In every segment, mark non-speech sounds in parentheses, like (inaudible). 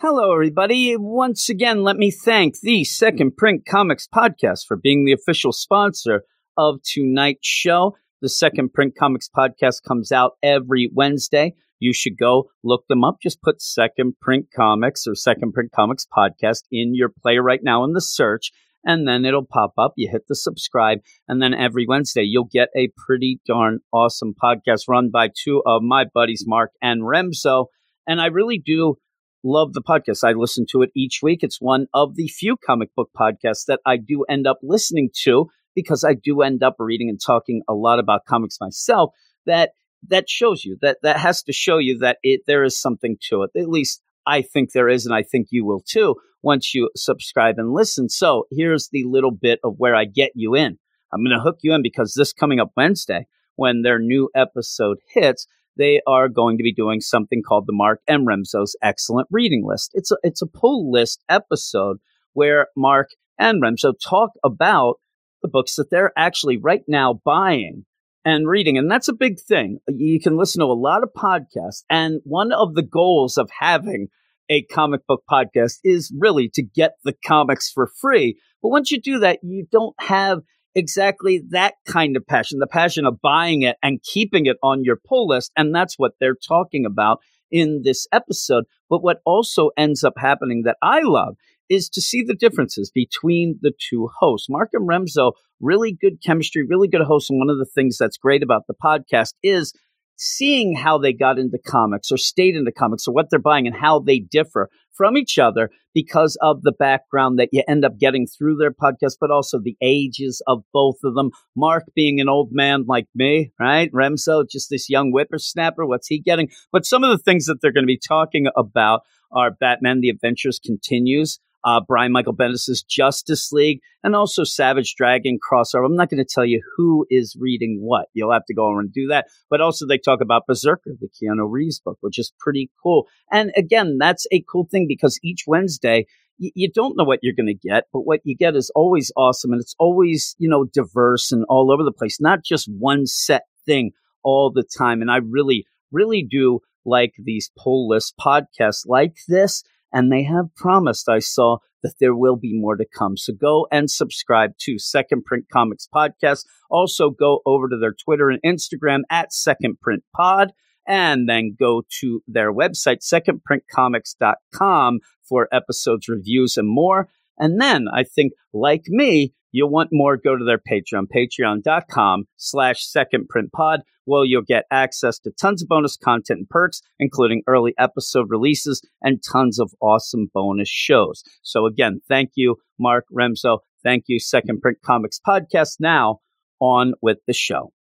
Hello, everybody. Once again, let me thank the Second Print Comics Podcast for being the official sponsor of tonight's show. The Second Print Comics Podcast comes out every Wednesday. You should go look them up. Just put Second Print Comics or Second Print Comics Podcast in your player right now in the search, and then it'll pop up. You hit the subscribe, and then every Wednesday you'll get a pretty darn awesome podcast run by two of my buddies, Mark and Remso. And I really do love the podcast. I listen to it each week. It's one of the few comic book podcasts that I do end up listening to because I do end up reading and talking a lot about comics myself. That that shows you that that has to show you that it there is something to it. At least I think there is, and I think you will too once you subscribe and listen. So here's the little bit of where I get you in. I'm going to hook you in because this coming up Wednesday, when their new episode hits, they are going to be doing something called the Mark M. Remso's Excellent Reading List. It's a, it's a pull list episode where Mark and Remso talk about the books that they're actually right now buying and reading. And that's a big thing. You can listen to a lot of podcasts. And one of the goals of having a comic book podcast is really to get the comics for free. But once you do that, you don't have exactly that kind of passion, the passion of buying it and keeping it on your pull list. And that's what they're talking about in this episode. But what also ends up happening that I love is to see the differences between the two hosts. Mark and Remso, really good chemistry, really good hosts. And one of the things that's great about the podcast is seeing how they got into comics or stayed into comics or what they're buying and how they differ from each other because of the background that you end up getting through their podcast, but also the ages of both of them. Mark being an old man like me, right? Remso, just this young whippersnapper. What's he getting? But some of the things that they're going to be talking about are Batman The Adventures Continues, uh, Brian Michael Bendis' Justice League, and also Savage Dragon crossover. I'm not going to tell you who is reading what. You'll have to go over and do that. But also, they talk about Berserker, the Keanu Reeves book, which is pretty cool. And again, that's a cool thing because each Wednesday, you don't know what you're going to get, but what you get is always awesome. And it's always, you know, diverse and all over the place, not just one set thing all the time. And I really, really do like these pull list podcasts like this and they have promised, I saw, that there will be more to come. So go and subscribe to Second Print Comics Podcast. Also, go over to their Twitter and Instagram at Second Print Pod, and then go to their website, secondprintcomics.com, for episodes, reviews, and more. And then I think, like me, you'll want more, go to their Patreon, patreon.com slash secondprintpod, where you'll get access to tons of bonus content and perks, including early episode releases and tons of awesome bonus shows. So again, thank you, Mark Remso. Thank you, Second Print Comics Podcast. Now, on with the show.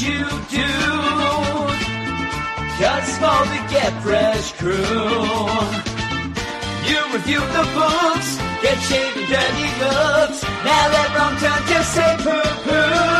You Cause to get fresh crew. You review the books, get shaved and dirty looks. Now let wrong turn to say poo poo.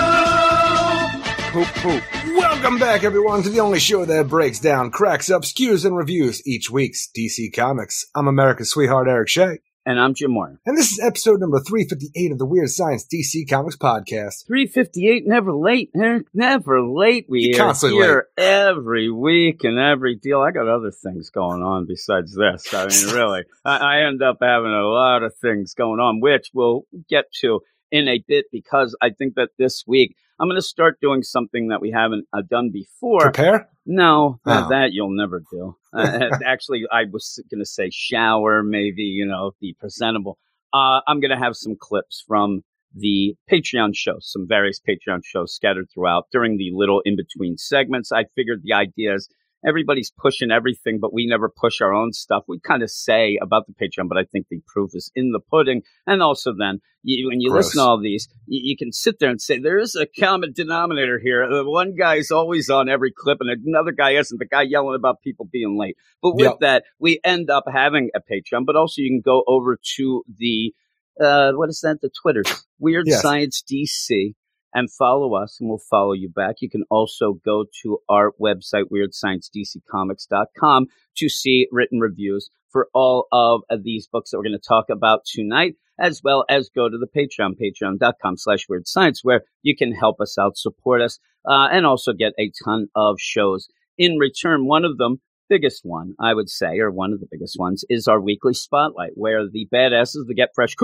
Poop poop. Welcome back, everyone, to the only show that breaks down, cracks up, skews, and reviews each week's DC Comics. I'm America's sweetheart, Eric Shea. And I'm Jim Moore. And this is episode number 358 of the Weird Science DC Comics Podcast. 358, never late, Eric. Never late. We are here every week and every deal. I got other things going on besides this. I mean, (laughs) really, I, I end up having a lot of things going on, which we'll get to in a bit because I think that this week I'm going to start doing something that we haven't uh, done before. Prepare? No, that, Oh. that you'll never do. Uh, (laughs) actually, I was going to say shower, maybe, you know, be presentable. Uh, I'm going to have some clips from the Patreon shows, some various Patreon shows scattered throughout during the little in between segments. I figured the idea is everybody's pushing everything, but we never push our own stuff. We kind of say about the Patreon, but I think the proof is in the pudding. And also, then you, when you Gross. listen to all these, you, you can sit there and say there is a common denominator here. The one is always on every clip, and another guy isn't. The guy yelling about people being late. But with Yep. that, we end up having a Patreon. But also, you can go over to the uh, what is that? The Twitter Weird Yes. Science DC and follow us, and we'll follow you back. You can also go to our website, WeirdScienceDCComics.com, to see written reviews for all of these books that we're going to talk about tonight, as well as go to the Patreon, patreon.com slash weird science, where you can help us out, support us, uh, and also get a ton of shows in return. One of them, biggest one, I would say, or one of the biggest ones, is our weekly spotlight, where the badasses, the Get Fresh,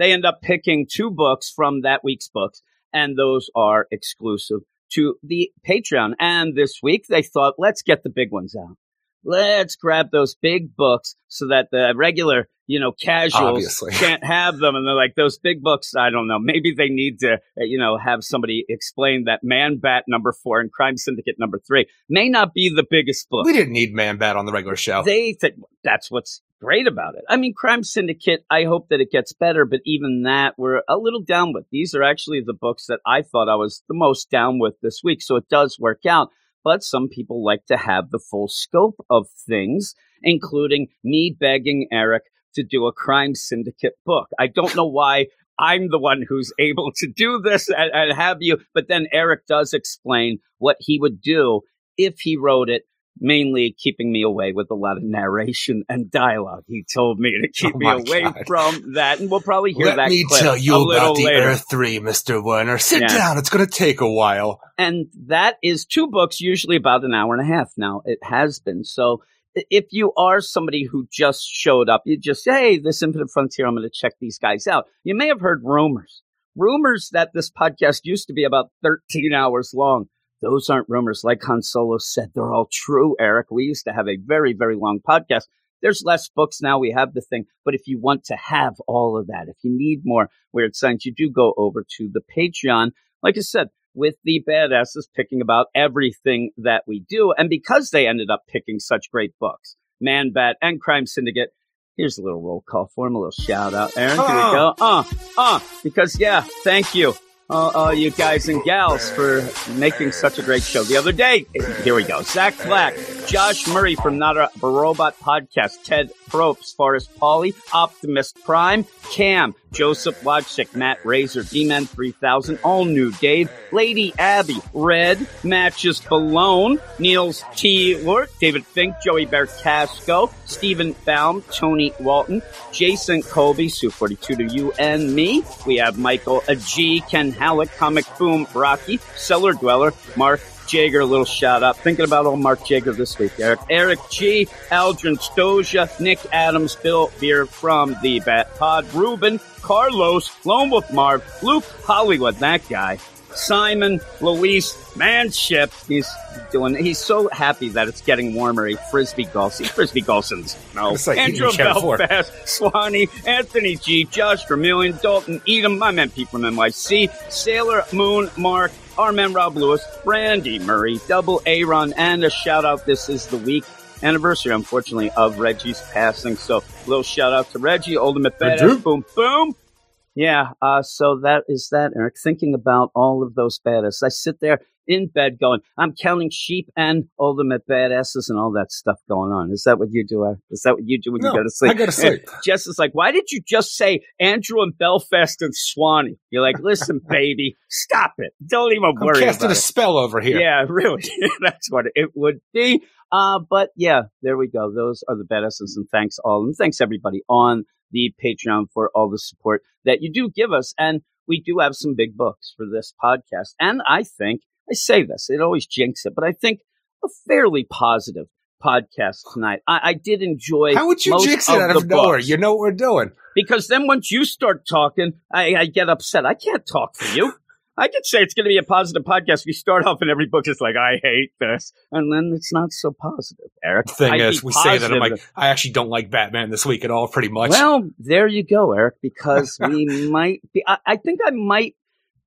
they end up picking two books from that week's books, and those are exclusive to the Patreon. And this week they thought, let's get the big ones out. Let's grab those big books so that the regular, you know, casuals Obviously. (laughs) can't have them. And they're like, those big books, I don't know. Maybe they need to, you know, have somebody explain that Man Bat number four and Crime Syndicate number three may not be the biggest book. We didn't need Man Bat on the regular show. They think that's what's great about it. I mean, Crime Syndicate, I hope that it gets better, but even that we're a little down with. These are actually the books that I thought I was the most down with this week. So it does work out. But some people like to have the full scope of things, including me begging Eric to do a Crime Syndicate book. I don't know why I'm the one who's (laughs) able to do this and, and have you, but then Eric does explain what he would do if he wrote it mainly keeping me away with a lot of narration and dialogue. He told me to keep Oh me away God. from that, and we'll probably hear that. Let that. me clip tell you about the later. Earth 3, Mr. Werner. Sit Yeah. down. It's going to take a while. and that is two books, usually about an hour and a half. Now it has been so. If you are somebody who just showed up, you just say, "Hey, this Infinite Frontier, I'm going to check these guys out." You may have heard rumors, rumors that this podcast used to be about 13 hours long. Those aren't rumors. Like Han Solo said, they're all true, Eric. We used to have a very, very long podcast. There's less books now. We have the thing. But if you want to have all of that, if you need more Weird Science, you do go over to the Patreon. Like I said, with the badasses picking about everything that we do. And because they ended up picking such great books, Man Bat and Crime Syndicate, here's a little roll call for him, a little shout out. Aaron, here we Uh. go. Uh, uh, because yeah, thank you. Uh, uh, you guys and gals for making such a great show. The other day, here we go. Zach Black, Josh Murray from Not a Robot Podcast, Ted Probst, Forrest Pauly, Optimist Prime, Cam, Joseph Wojcik, Matt Razor, D-Man 3000, All New Dave, Lady Abby, Red, Matches Balone, Niels T. Lort, David Fink, Joey Bear Casco, Stephen Baum, Tony Walton, Jason Colby, Sue42 to you and me. We have Michael A. G, Ken Halleck, Comic Boom, Rocky, Cellar Dweller, Mark Jager, a little shout out. Thinking about old Mark Jager this week, Eric. Eric G, Aldrin Stoja, Nick Adams, Bill Beer from the Bat Pod, Ruben, Carlos, Lone Wolf Marv, Luke Hollywood, that guy. Simon, Luis, Manship. He's doing. He's so happy that it's getting warmer. He frisbee golfs. He frisbee golfs. No, It's like Andrew eating Channel four. Belfast, Swanee, Anthony G, Josh Vermillion, Dalton Edom, my man Pete from NYC, Sailor Moon, Mark, our man Rob Lewis, Brandy Murray, Double Aaron, and a shout out. This is the week anniversary, unfortunately, of Reggie's passing. So, a little shout out to Reggie, Ultimate Badass, boom, boom. Yeah, uh, so that is that, Eric. Thinking about all of those badass. I sit there in bed going, I'm counting sheep and all ultimate badasses and all that stuff going on. Is that what you do? Is that what you do when No, you go to sleep? I go to sleep. And (laughs) Jess is like, why did you just say Andrew and Belfast and Swanee? You're like, listen, (laughs) baby, stop it. Don't even worry. I'm casting a it. spell over here. Yeah, (laughs) really. That's what it would be. Uh, but yeah, there we go. Those are the badasses and thanks all. And thanks everybody on the Patreon for all the support that you do give us. And we do have some big books for this podcast. And I think, I say this, it always jinx it, but I think a fairly positive podcast tonight. I, I did enjoy. How would you most jinx it out of nowhere? books. You know what we're doing. Because then once you start talking, I, I get upset. I can't talk for you. I could say it's going to be a positive podcast. We start off and every book is like, I hate this. And then it's not so positive, Eric. The Thing I'd is, we say that I'm like, I actually don't like Batman this week at all, pretty much. Well, there you go, Eric, (laughs) because we might be, I, I think I might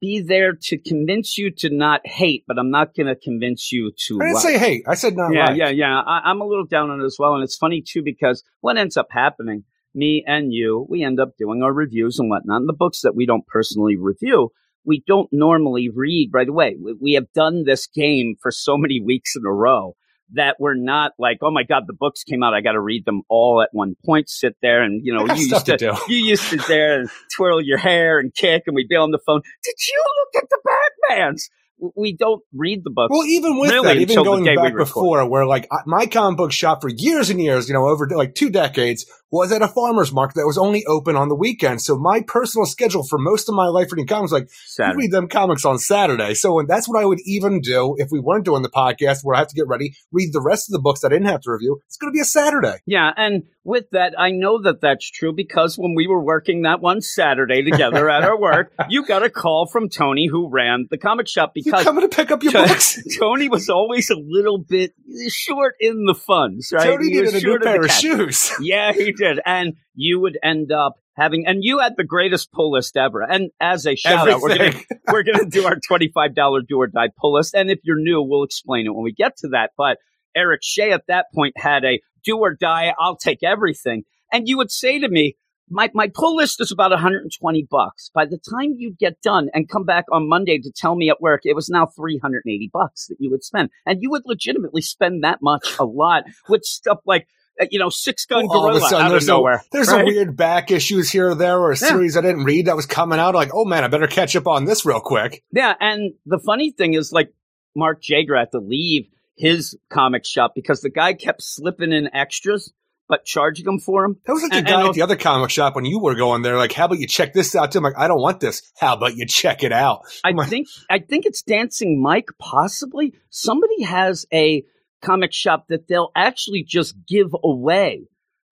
be there to convince you to not hate, but I'm not going to convince you to I didn't like. say hate. I said not yeah, like. yeah, yeah. I, I'm a little down on it as well. And it's funny too, because what ends up happening, me and you, we end up doing our reviews and whatnot. And the books that we don't personally review, we don't normally read right away. We, we have done this game for so many weeks in a row that we're not like, oh my God, the books came out. I got to read them all at one point, sit there and, you know, you used to to, you used to there and twirl your hair and kick and we'd be on the phone. Did you look at the Batmans? We don't read the books. Well, even with Really, that, even going back before, where like I- my comic book shop for years and years, you know, over like two decades, was at a farmer's market that was only open on the weekend. So my personal schedule for most of my life reading comics, like you Saturday. read them comics on Saturday. So and that's what I would even do if we weren't doing the podcast, where I have to get ready, read the rest of the books that I didn't have to review. It's going to be a Saturday. Yeah, and with that, I know that that's true because when we were working that one Saturday together at our work, you got a call from Tony who ran the comic shop because coming to pick up your Tony- books? (laughs) Tony was always a little bit short in the funds, right? Tony He needed a new pair of shoes. (laughs) Yeah, he did. And you would end up having, and you had the greatest pull list ever. And as a shout out, we're gonna, (laughs) we're gonna do our $25 do or die pull list. And if you're new, we'll explain it when we get to that. But Eric Shea at that point had a do or die, I'll take everything. And you would say to me, my, my pull list is about 120 bucks. By the time you'd get done and come back on Monday to tell me at work, it was now 380 bucks that you would spend. And you would legitimately spend that much a lot with stuff like, uh, you know, six gun a gorilla sudden, out of there's, nowhere. there's right? a weird back issues here or there, or a Yeah. series I didn't read that was coming out. Like, oh man, I better catch up on this real quick. Yeah, and the funny thing is, like, Mark Jager had to leave his comic shop because the guy kept slipping in extras, but charging them for them. That was like the guy and at the other comic shop when you were going there. Like, how about you check this out too? I'm like, I don't want this. How about you check it out? I My- think I think it's Dancing Mike, possibly. Somebody has a comic shop that they'll actually just give away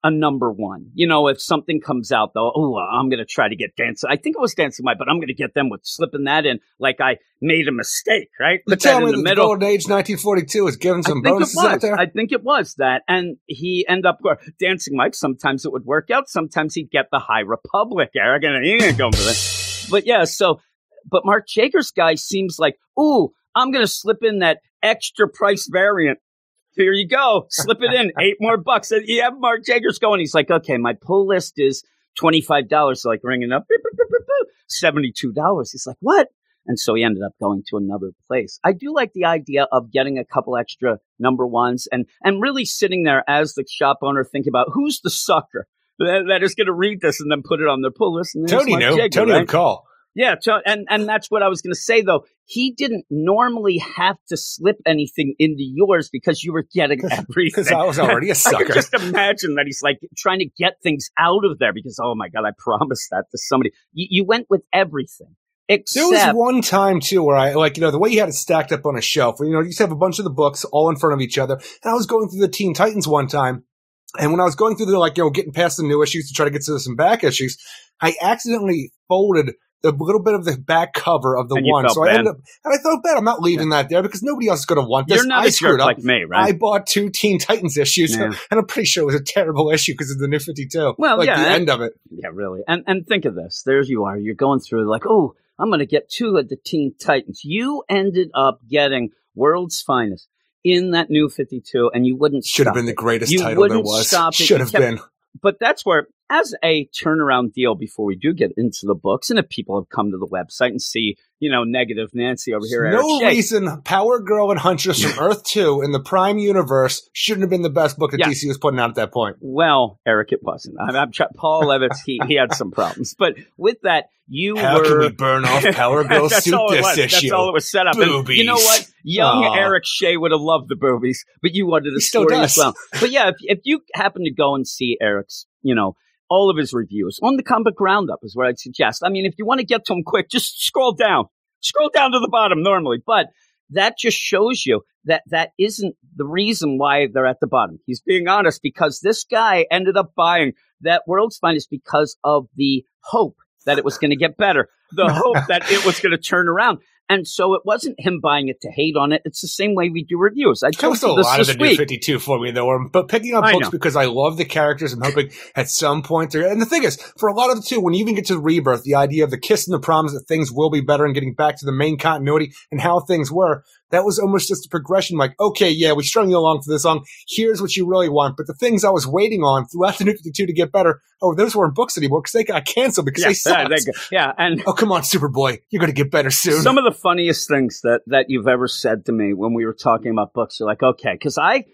a number one. You know, if something comes out though, oh, I'm going to try to get Dancing. I think it was Dancing Mike, but I'm going to get them with slipping that in like I made a mistake, right? Put tell me in the the middle. Golden Age 1942 is giving some I think bonuses out there. I think it was that, and he ended up dancing Mike. Sometimes it would work out. Sometimes he'd get the High Republic, Eric, and he ain't going for that. But yeah, so but Mark Jager's guy seems like, ooh, I'm gonna slip in that extra price variant. Here you go, slip it in, eight more bucks. And you have Mark Jager's going. He's like, okay, my pull list is twenty five dollars. So like ringing up, seventy two dollars. He's like, what? And so he ended up going to another place. I do like the idea of getting a couple extra number ones and, and really sitting there as the shop owner thinking about who's the sucker that, that is going to read this and then put it on their pull list. And Tony knew. Jager, Tony right? would call. Yeah, and and that's what I was going to say though. He didn't normally have to slip anything into yours because you were getting (laughs) everything. Because I was already a (laughs) I sucker. could just imagine that he's like trying to get things out of there because oh my god, I promised that to somebody. You, you went with everything There was one time too where I like you know the way you had it stacked up on a shelf. You know, you used to have a bunch of the books all in front of each other. And I was going through the Teen Titans one time, and when I was going through the like you know getting past the new issues to try to get to some back issues, I accidentally folded the little bit of the back cover of the And one. So I bad. ended up and I felt bad. I'm not leaving that there because nobody else is going to want this. you're not I a screwed up. like me, right? I bought two Teen Titans issues, Yeah. (laughs) and I'm pretty sure it was a terrible issue because of the new 52. Well, like yeah, the and- end of it. Yeah, really. And and think of this. there you are. You're going through like, oh, I'm going to get two of the Teen Titans. You ended up getting World's Finest in that new 52, and you wouldn't stop. Should have been the greatest You title there wouldn't was. stop it. Should have kept- been. But that's where, as a turnaround deal, before we do get into the books, and if people have come to the website and see, you know, negative Nancy over here, no reason Power Girl and Huntress from (laughs) Earth 2 in the Prime Universe shouldn't have been the best book that Yeah. DC was putting out at that point. Well, Eric, it wasn't. I'm, I'm try- Paul Levitz. He he had some problems, but with that, you (laughs) How were. can we burn off Power (laughs) Girl That's suit it this was. issue? That's all it was set up. And you know what? Young Aw. Eric Shea would have loved the boobies, but you wanted a He story as well. But yeah, if, if you happen to go and see Eric's, you know, all of his reviews on the comic roundup is what I'd suggest. I mean, if you want to get to him quick, just scroll down, scroll down to the bottom normally, but that just shows you that that isn't the reason why they're at the bottom. He's being honest because this guy ended up buying that World's Finest because of the hope that it was going to get better, the (laughs) hope that it was going to turn around. And so it wasn't him buying it to hate on it. It's the same way we do reviews. I told was you a this lot of this the new 52 for me, though. But picking up I books know. because I love the characters. I'm hoping at some point they're. And the thing is, for a lot of the two, when you even get to the rebirth, the idea of the kiss and the promise that things will be better and getting back to the main continuity and how things were, that was almost just a progression. Like, okay, yeah, we strung you along for this long. Here's what you really want. But the things I was waiting on throughout the new 52 to get better, oh, those weren't books anymore because they got canceled because they yeah, sucked. they- yeah, and oh, come on, Superboy. You're going to get better soon. some of the funniest things that that you've ever said to me when we were talking about books. You're like, okay, because I,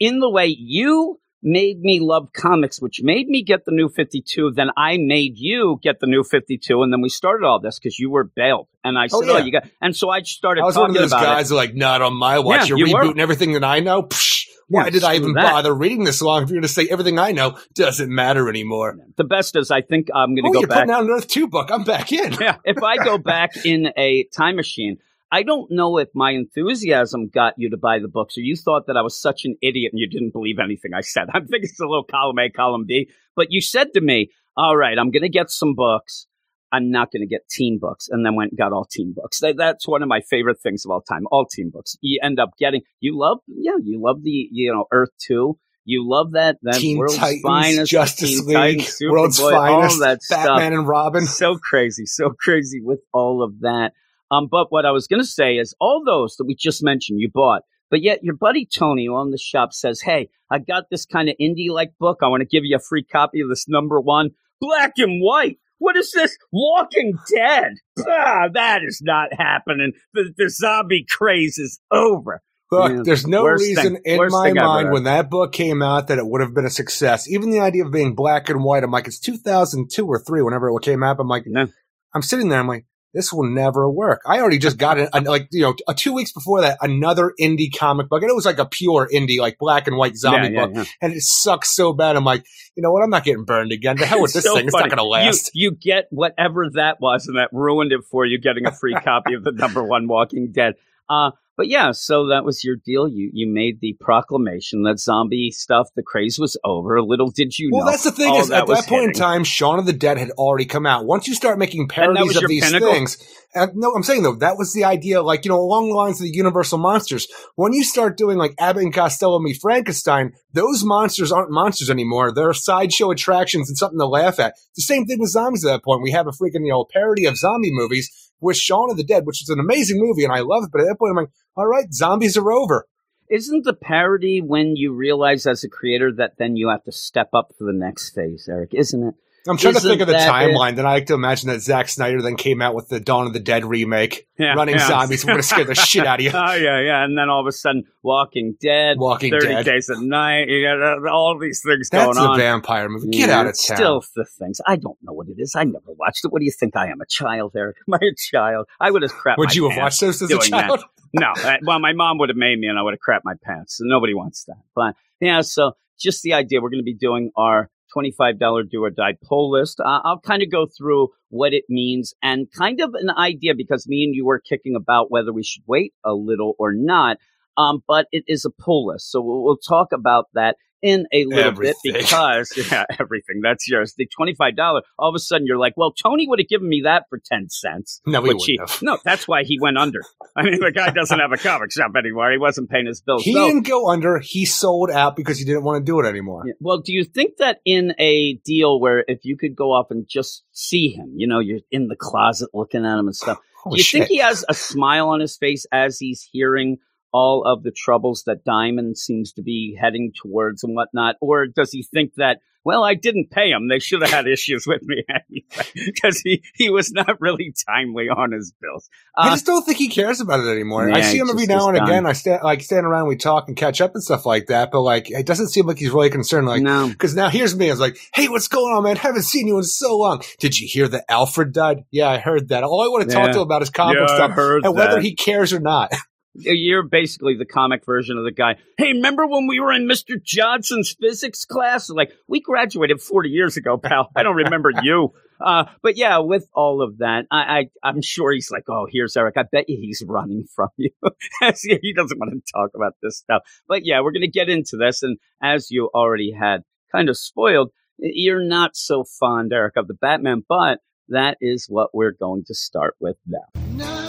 in the way you made me love comics, which made me get the new 52. Then I made you get the new 52. And then we started all this because you were bailed. And I oh, said, Oh, oh, you got, and so I started I was one of those guys it. are like, not on my watch. Yeah, You're you were. rebooting everything that I know. Psh, why Yeah, did I even that. bother reading this long if you're going to say everything I know doesn't matter anymore? The best is I think I'm going to Oh, go you're back. putting out an Earth 2 book. I'm back in. yeah, if I go back in a time machine, I don't know if my enthusiasm got you to buy the books or you thought that I was such an idiot and you didn't believe anything I said. (laughs) I'm thinking it's a little column A, column B. But you said to me, all right, I'm going to get some books. I'm not going to get teen books. And then went and got all teen books. That, that's one of my favorite things of all time, all teen books. You end up getting, you love, yeah, you love the, you know, Earth 2. You love that, that Teen World's Titans, Finest, Justice Teen League, Titans, World's Finest, all that stuff Batman and Robin. so crazy, so crazy with all of that. Um, but what I was going to say is all those that we just mentioned, you bought, but yet your buddy Tony who owned the shop says, Hey, I got this kind of indie like book. I want to give you a free copy of this number one black and white. What is this? Walking Dead. Ah, that is not happening. The, the zombie craze is over. Look, Yeah, there's no reason thing- in my mind when that book came out that it would have been a success. Even the idea of being black and white, I'm like, it's 2002 or three, whenever it came out. I'm like, No. I'm sitting there, I'm like, this will never work. I already just got it, like, you know, uh, two weeks before that, another indie comic book. And it was like a pure indie, like black and white zombie Yeah, yeah, book. yeah. And it sucks so bad. I'm like, you know what? I'm not getting burned again. The hell with this so thing. It's not going to last. You, you get whatever that was, and that ruined it for you getting a free (laughs) copy of the number one Walking Dead. Uh, but yeah, so that was your deal. You you made the proclamation that zombie stuff, the craze was over. Little did you Well, know. Well, that's the thing is, at that point in time, Shaun of the Dead had already come out. Once you start making parodies of these pinnacle? things, and no, I'm saying though, that was the idea, like, you know, along the lines of the Universal Monsters. When you start doing like Abbott and Costello meet Frankenstein, those monsters aren't monsters anymore. They're sideshow attractions and something to laugh at. The same thing with zombies at that point. We have a freaking, you know, parody of zombie movies with Shaun of the Dead, which is an amazing movie and I love it. But at that point, I'm like, all right, zombies are over. Isn't the parody when you realize as a creator that then you have to step up for the next phase, Eric? Isn't it? I'm trying to think of the timeline. Then I like to imagine that Zack Snyder then came out with the Dawn of the Dead remake, Yeah, running yeah. zombies. We're going to scare the (laughs) shit out of you. Oh yeah, yeah, and then all of a sudden, Walking Dead, Walking Thirty Dead. Days at Night. You got uh, all these things That's going on. That's a vampire movie. Get Yeah, out of town. Still the things. I don't know what it is. I never watched it. What do you think I am? A child, Eric? Am I a child? I would have crapped Would you have watched those as a child? (laughs) No. I- well, my mom would have made me and I would have crapped my pants. So nobody wants that. But yeah, so just the idea we're going to be doing our $25 do or die poll list. Uh, I'll kind of go through what it means and kind of an idea because me and you were kicking about whether we should wait a little or not. Um, but it is a poll list. So we'll, we'll talk about that in a little Everything. bit (laughs) because yeah, everything that's yours. The $25, all of a sudden you're like, well, Tony would have given me that for 10 cents. No, he wouldn't he-. No, that's why he went under. I mean, the guy doesn't have a comic shop anymore. He wasn't paying his bills. He So- didn't go under. He sold out because he didn't want to do it anymore. Yeah. Well, do you think that in a deal where if you could go up and just see him, you know, you're in the closet looking at him and stuff, (sighs) Holy do you shit. think he has a smile on his face as he's hearing all of the troubles that Diamond seems to be heading towards and whatnot? Or does he think that, well, I didn't pay him. They should have had issues with me (laughs) anyway because he, he was not really timely on his bills. I Uh, just don't think he cares about it anymore. I see him every now and done. again. I stand like stand around, we talk and catch up and stuff like that. But like, it doesn't seem like he's really concerned. Like, no. because now here's me. I was like, hey, what's going on, man? Haven't seen you in so long. Did you hear that Alfred died? Yeah, I heard that. All I want to talk Yeah. to him about is comic Yeah, stuff heard and whether that. he cares or not. (laughs) You're basically the comic version of the guy. Hey, remember when we were in Mr. Johnson's physics class? Like, we graduated 40 years ago, pal. I don't remember (laughs) you. Uh, but yeah, with all of that, I, I, I'm sure he's like, oh, here's Eric. I bet you he's running from you. (laughs) he doesn't want to talk about this stuff. But yeah, we're going to get into this. And as you already had kind of spoiled, you're not so fond, Eric, of the Batman, but that is what we're going to start with now. Now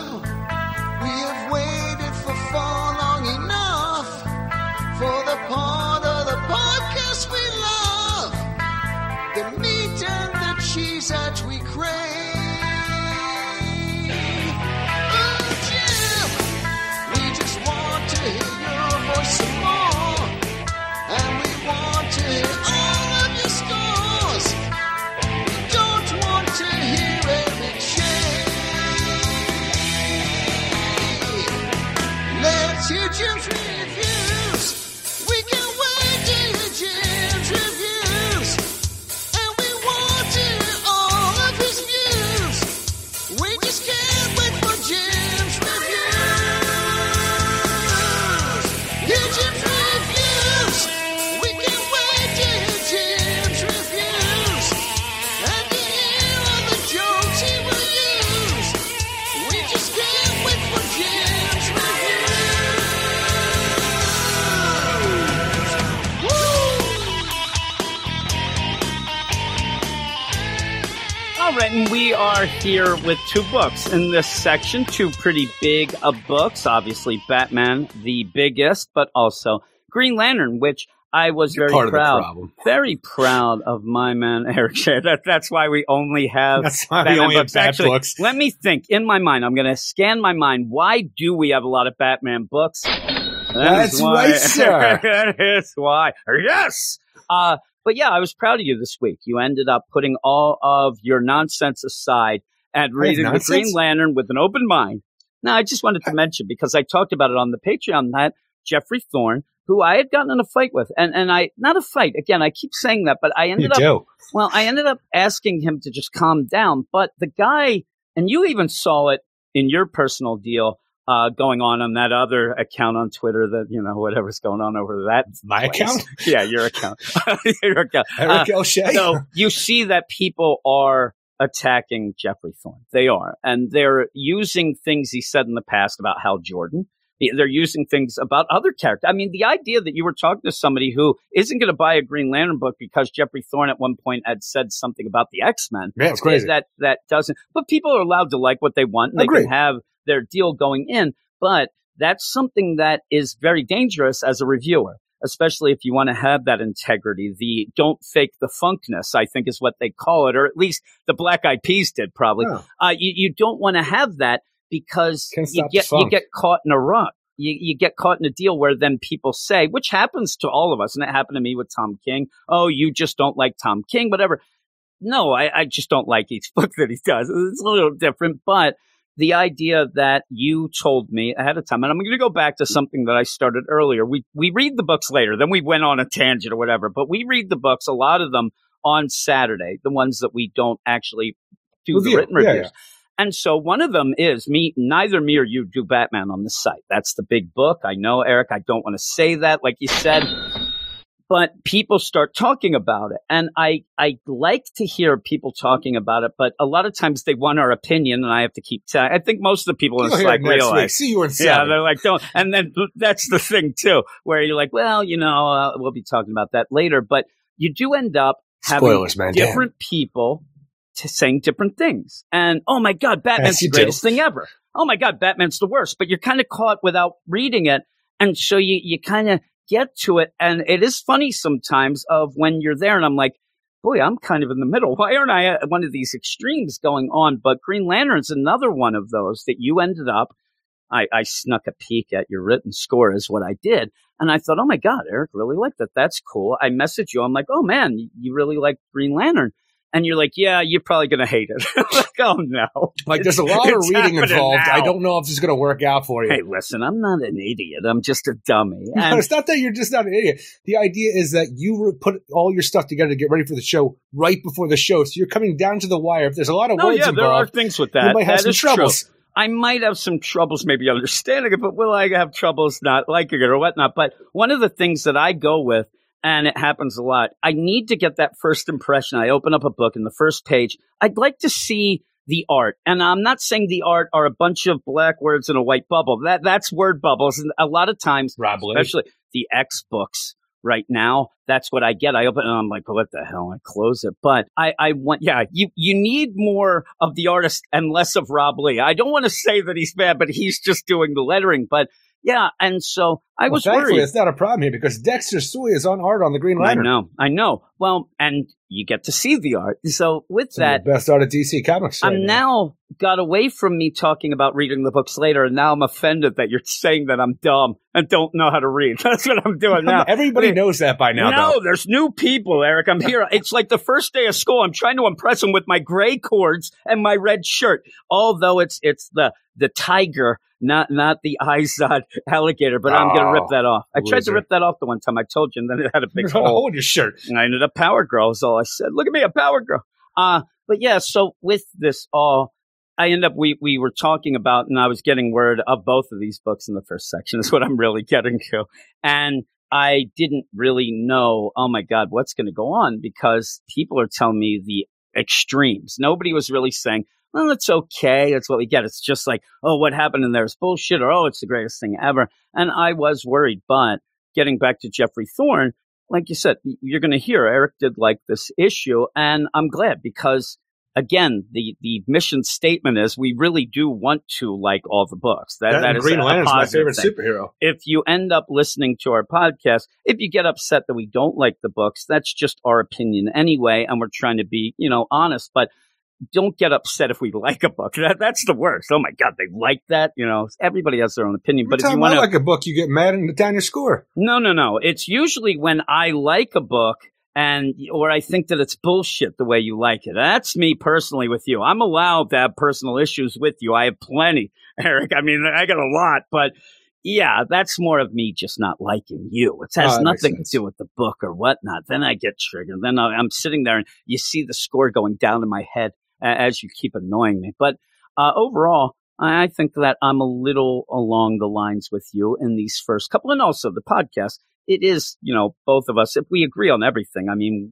we are here with two books in this section, two pretty big uh, books. Obviously, Batman, the biggest, but also Green Lantern, which I was You're very part of the proud, very proud of my man (laughs) Eric Shea. That, that's why we only have That's why we Batman only have books. bad Actually, books. Let me think. In my mind, I'm going to scan my mind. Why do we have a lot of Batman books? That That's why. right, sir. (laughs) that is why. Yes. Uh, but yeah, I was proud of you this week. You ended up putting all of your nonsense aside and reading the? Green Lantern with an open mind. Now, I just wanted to uh, mention because I talked about it on the Patreon that Geoffrey Thorne, who I had gotten in a fight with, and and I not a fight again. I keep saying that, but I You ended up do. well, I ended up asking him to just calm down, but the guy, and you even saw it in your personal deal uh, going on on that other account on Twitter that, you know, whatever's going on over that. My place. account? (laughs) Yeah, your account. (laughs) your account. Eric? Uh, so you see that people are attacking Geoffrey Thorne. They are. And they're using things he said in the past about Hal Jordan. They're using things about other characters. I mean, the idea that you were talking to somebody who isn't going to buy a Green Lantern book because Geoffrey Thorne at one point had said something about the X Men. yeah, it's crazy. That that doesn't. But people are allowed to like what they want, and they can have their deal going in. But that's something that is very dangerous as a reviewer, especially if you want to have that integrity. The don't fake the funkness, I think, is what they call it, or at least the Black Eyed Peas did probably. Oh. Uh, you you don't want to have that because you get you get caught in a rut. You, you get caught in a deal where then people say, which happens to all of us, and it happened to me with Tom King. Oh, you just don't like Tom King, whatever. No, I, I just don't like each (laughs) book that he does. It's a little different, but the idea that you told me ahead of time, and I'm going to go back to something that I started earlier. We we read the books later, then we went on a tangent or whatever, but we read the books, a lot of them on Saturday, the ones that we don't actually do Review. the written Yeah, reviews. And so one of them is me, neither me or you do Batman on the site. That's the big book. I know, Eric, I don't want to say that, like you said, but people start talking about it. And I, I like to hear people talking about it, but a lot of times they want our opinion and I have to keep telling. I think most of the people in You'll the hear site it next realize. week. See you in Yeah, they're like, don't. And then that's the thing too, where you're like, well, you know, uh, we'll be talking about that later, but you do end up having Spoilers, man. Damn. different people t- saying different things. And oh my God, Batman's Yes, the you do. greatest thing ever. Oh my God, Batman's the worst. But you're kind of caught without reading it. And so you, you kind of get to it. And it is funny sometimes of when you're there and I'm like, boy, I'm kind of in the middle. Why aren't I at one of these extremes going on? But Green Lantern's another one of those that you ended up. I, I snuck a peek at your written score is what I did. And I thought, oh my God, Eric really liked that. That's cool. I messaged you. I'm like, oh man, you really like Green Lantern. And you're like, yeah, you're probably going to hate it. (laughs) Like, oh no. Like, there's a lot of reading involved. I don't know if this is going to work out for you. Hey, listen, I'm not an idiot. I'm just a dummy. No, it's not that you're just not an idiot. The idea is that you put all your stuff together to get ready for the show right before the show. So you're coming down to the wire. If there's a lot of oh words yeah, there are things with you that. might have That some is true. troubles. I might have some troubles maybe understanding it, but will I have troubles not liking it or whatnot? But one of the things that I go with, and it happens a lot, I need to get that first impression. I open up a book and the first page, I'd like to see the art. And I'm not saying the art are a bunch of black words in a white bubble. That that's word bubbles. And a lot of times, Rob Lee. especially the X books right now. That's what I get. I open it and I'm like, what the hell? I close it. But I, I want, yeah, you, you need more of the artist and less of Rob Lee. I don't want to say that he's bad, but he's just doing the lettering. But yeah. And so I Well, was thankfully, worried. it's not a problem here because Dexter Soy is on art on the Green Lantern. I know. I know. Well, and you get to see the art. So with Some that, the best art of DC Comics. I'm now got away from me talking about reading the books later, and now I'm offended that you're saying that I'm dumb and don't know how to read. (laughs) That's what I'm doing now. (laughs) Everybody I mean, knows that by now. no, though. there's new people, Eric. I'm here. It's like the first day of school. I'm trying to impress them with my gray cords and my red shirt. Although it's it's the the tiger, not not the Izod (laughs) alligator. But I'm gonna Oh, rip that off. I tried to rip that off the one time. I told you, and then it had a big (laughs) You're hole. (laughs) in your shirt. And I ended up Power Girl. Is all I said. Look at me, a Power Girl. Uh but yeah. So with this all. I end up we we were talking about, and I was getting word of both of these books in the first section. (laughs) Is what I'm really getting to, and I didn't really know. Oh my God, what's going to go on? Because people are telling me the extremes. Nobody was really saying, "Well, it's okay. It's what we get." It's just like, "Oh, what happened in there is bullshit," or "Oh, it's the greatest thing ever." And I was worried, but getting back to Geoffrey Thorne, like you said, you're going to hear Eric did like this issue, and I'm glad because again, the the mission statement is we really do want to like all the books. That, That that is Green Lantern's my favorite thing. superhero. If you end up listening to our podcast, if you get upset that we don't like the books, that's just our opinion anyway, and we're trying to be, you know, honest. But don't get upset if we (laughs) like a book. That that's the worst. Oh my god, they like that. You know, everybody has their own opinion. Every But if you want to, like a book, you get mad and down your score. no, no, no. It's usually when I like a book and or I think that it's bullshit the way you like it. That's me personally with you. I'm allowed to have personal issues with you. I have plenty, (laughs) Eric. I mean, I got a lot, but yeah, that's more of me just not liking you. It Oh, has ah, makes nothing to do with the book or whatnot. Then I get triggered. Then I'm sitting there and you see the score going down in my head as you keep annoying me. But uh, overall, I think that I'm a little along the lines with you in these first couple, and also the podcast. It is, you know, both of us. If we agree on everything, I mean,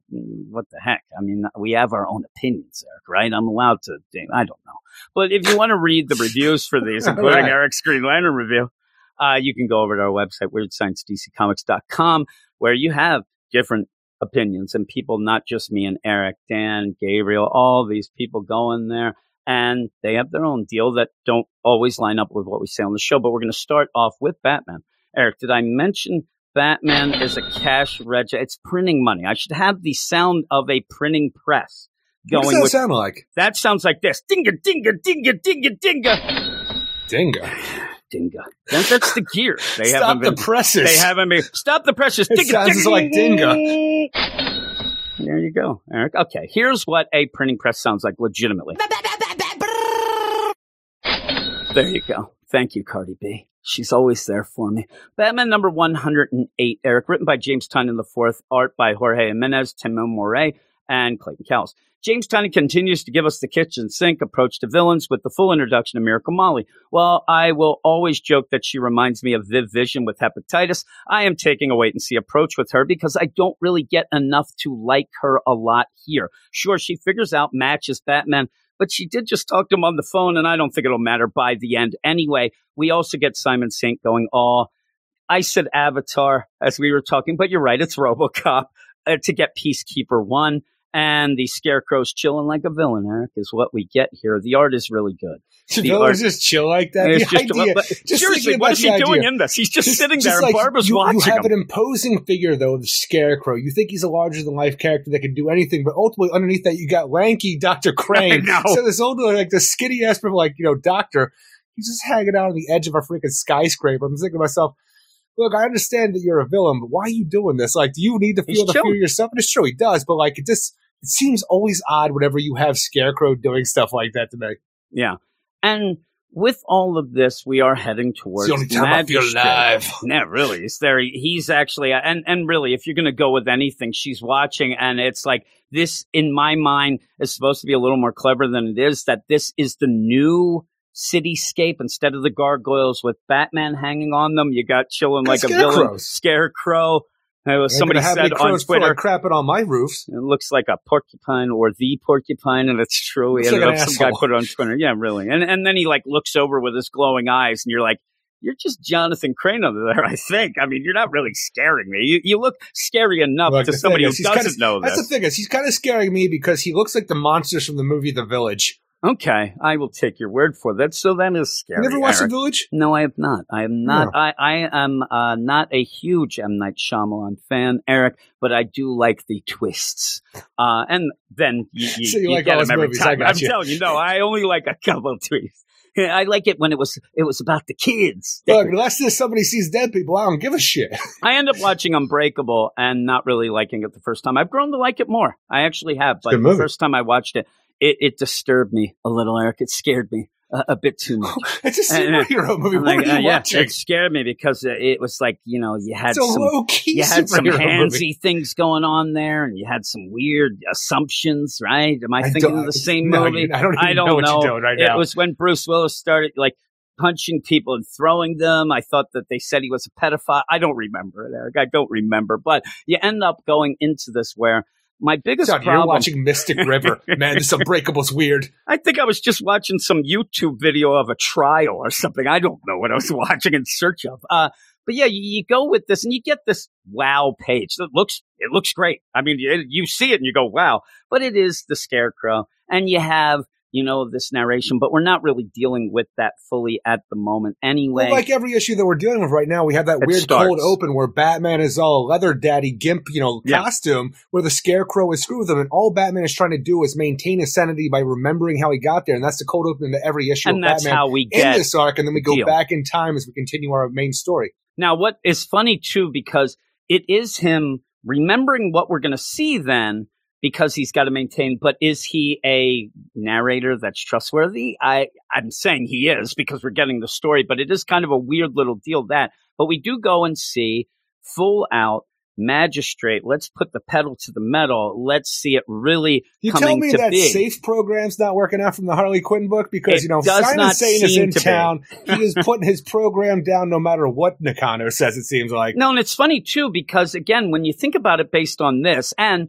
what the heck? I mean, we have our own opinions, Eric. Right? I'm allowed to. I don't know, but if you want to read the reviews for these, (laughs) including Right. Eric's Green Lantern review, uh, you can go over to our website, weirdsciencedccomics.com, where you have different opinions and people, not just me and Eric, Dan, Gabriel, all these people go in there and they have their own deal that don't always line up with what we say on the show. But we're going to start off with Batman. Eric, did I mention Batman is a cash register? It's printing money. I should have the sound of a printing press What does going that with sound like? that sounds like this. Dinga, dinga, dinga, dinga, dinga. Dingo. Dinga. That, that's the gear. (laughs) They Stop haven't the been presses. they haven't been. Stop the presses. (laughs) It Dinga, sounds dinga. like dinga. There you go, Eric. Okay, here's what a printing press sounds like legitimately. There you go. Thank you, Cardi B. She's always there for me. Batman number 108, Eric, written by James Tynion IV, art by Jorge Jimenez, Tomeu Morey, and Clayton Cowles. James Tynion continues to give us the kitchen sink approach to villains with the full introduction of Miracle Molly. While I will always joke that she reminds me of Viv Vision with hepatitis, I am taking a wait and see approach with her because I don't really get enough to like her a lot here. Sure, she figures out matches Batman, but she did just talk to him on the phone, and I don't think it'll matter by the end anyway. We also get Simon Saint going, oh, I said Avatar as we were talking, but you're right, it's Robocop uh, to get Peacekeeper 1. And the Scarecrow's chilling like a villain, Eric, is what we get here. The art is really good. Should (laughs) The villains art- just chill like that? The just, idea, but just seriously, what is he the doing in this? He's just, Just- sitting just there like and Barbara's you, watching You have him. an imposing figure, though, of the Scarecrow. You think he's a larger than life character that can do anything, but ultimately underneath that, you got lanky Dr. (laughs) Crane. So this old, like, the skinny ass, like, you know, doctor, he's just hanging out on the edge of a freaking skyscraper. I'm thinking to myself, look, I understand that you're a villain, but why are you doing this? Like, do you need to He's feel the chilling. fear yourself? And it's true, he does, but like, it just, it seems always odd whenever you have Scarecrow doing stuff like that to me. Yeah. And with all of this, we are heading towards the only time I feel Magistrate. alive. (laughs) Yeah, really. It's there. He's actually, uh, and and really, if you're going to go with anything, she's watching, and it's like this. In my mind, is supposed to be a little more clever than it is. That this is the new cityscape instead of the gargoyles with Batman hanging on them. You got chilling like a villain, scarecrow. Ain't somebody said on of Twitter, crapping on my roofs. it looks like a porcupine or the porcupine, and it's true. Looks like up, some guy put it on Twitter. Yeah, really. And and then he like looks over with his glowing eyes, and you're like, you're just Jonathan Crane over there. I think. I mean, you're not really scaring me. You you look scary enough Look, to somebody who doesn't kinda- know That's this. the thing is, he's kind of scaring me because he looks like the monsters from the movie The Village. Okay, I will take your word for that. So that is scary. you never watched. The Village? No, I have not. I am not. No. I, I am uh, not a huge M Night Shyamalan fan, Eric, but I do like the twists. Uh, and then you, you, So you like get them every movies, I time. I'm you. telling you, no, I only like a couple of twists. I like it when it was it was about the kids. Look, unless somebody sees dead people, I don't give a shit. (laughs) I end up watching Unbreakable and not really liking it the first time. I've grown to like it more. I actually have, but the first time I watched it, it, it disturbed me a little, Eric. It scared me a, a bit too much. (laughs) it's a And, uh, superhero movie. I'm What like, uh, yeah, watching? it scared me because it was like you know you had some you had some handsy movie. things going on there, and you had some weird assumptions, right? Am I, I thinking of the same (laughs) no, movie? I don't I don't know what know. doing right it now. was when Bruce Willis started like punching people and throwing them. I thought that they said he was a pedophile. I don't remember it, Eric. I don't remember, but you end up going into this where my biggest problem. you're watching Mystic River. (laughs) Man, this Unbreakable's weird. I think I was just watching some YouTube video of a trial or something. I don't know what I was (laughs) watching in search of. Uh, but yeah, you, you go with this and you get this wow page that looks it looks great. I mean, you, you see it and you go wow, but it is the scarecrow, and you have you know this narration, but we're not really dealing with that fully at the moment anyway. Well, like every issue that we're dealing with right now, we have that It weird starts. cold open where Batman is all leather daddy gimp, you know, Yeah. costume, where the scarecrow is screwed with him, and all Batman is trying to do is maintain his sanity by remembering how he got there, and that's the cold open to every issue and of that's Batman how we in get this arc, and then we go deal. back in time as we continue our main story. Now, what is funny too, because it is him remembering what we're going to see then, because he's got to maintain. But is he a narrator that's trustworthy? I I'm saying he is because we're getting the story. But it is kind of a weird little deal that. But we do go and see full out magistrate. Let's put the pedal to the metal. Let's see it really You tell me that be. safe program's not working out from the Harley Quinn book because It you know Simon Saint is in to town. (laughs) he is putting his program down no matter what Nakano says. It seems like. No, and it's funny too because again, when you think about it based on this, and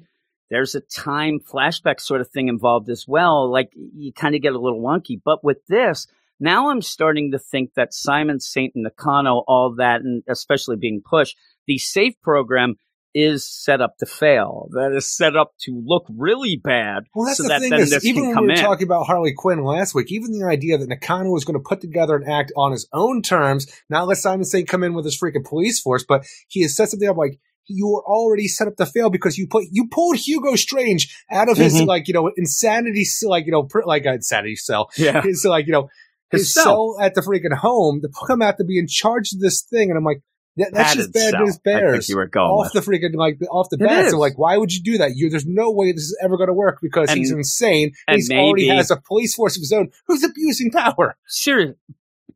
there's a time flashback sort of thing involved as well. Like you kind of get a little wonky, but with this, now I'm starting to think that Simon Saint and Nakano, all that, and especially being pushed, the safe program is set up to fail. That is set up to look really bad. Well, that's so the that thing is, even when we were in. talking about Harley Quinn last week, even the idea that Nakano was going to put together an act on his own terms, not let Simon Saint come in with his freaking police force, but he has set something up like you were already set up to fail because you put you pulled Hugo Strange out of his Mhm. like you know insanity like you know pr- like a insanity cell yeah. his like you know His his, cell. cell. at the freaking home to come out to be in charge of this thing, and I'm like. That, that's just bad cell, news bears you were going off with. the freaking like off the bat. So like, why would you do that? You there's no way this is ever going to work because And- he's insane. and he's already has a police force of his own who's abusing power. Serious.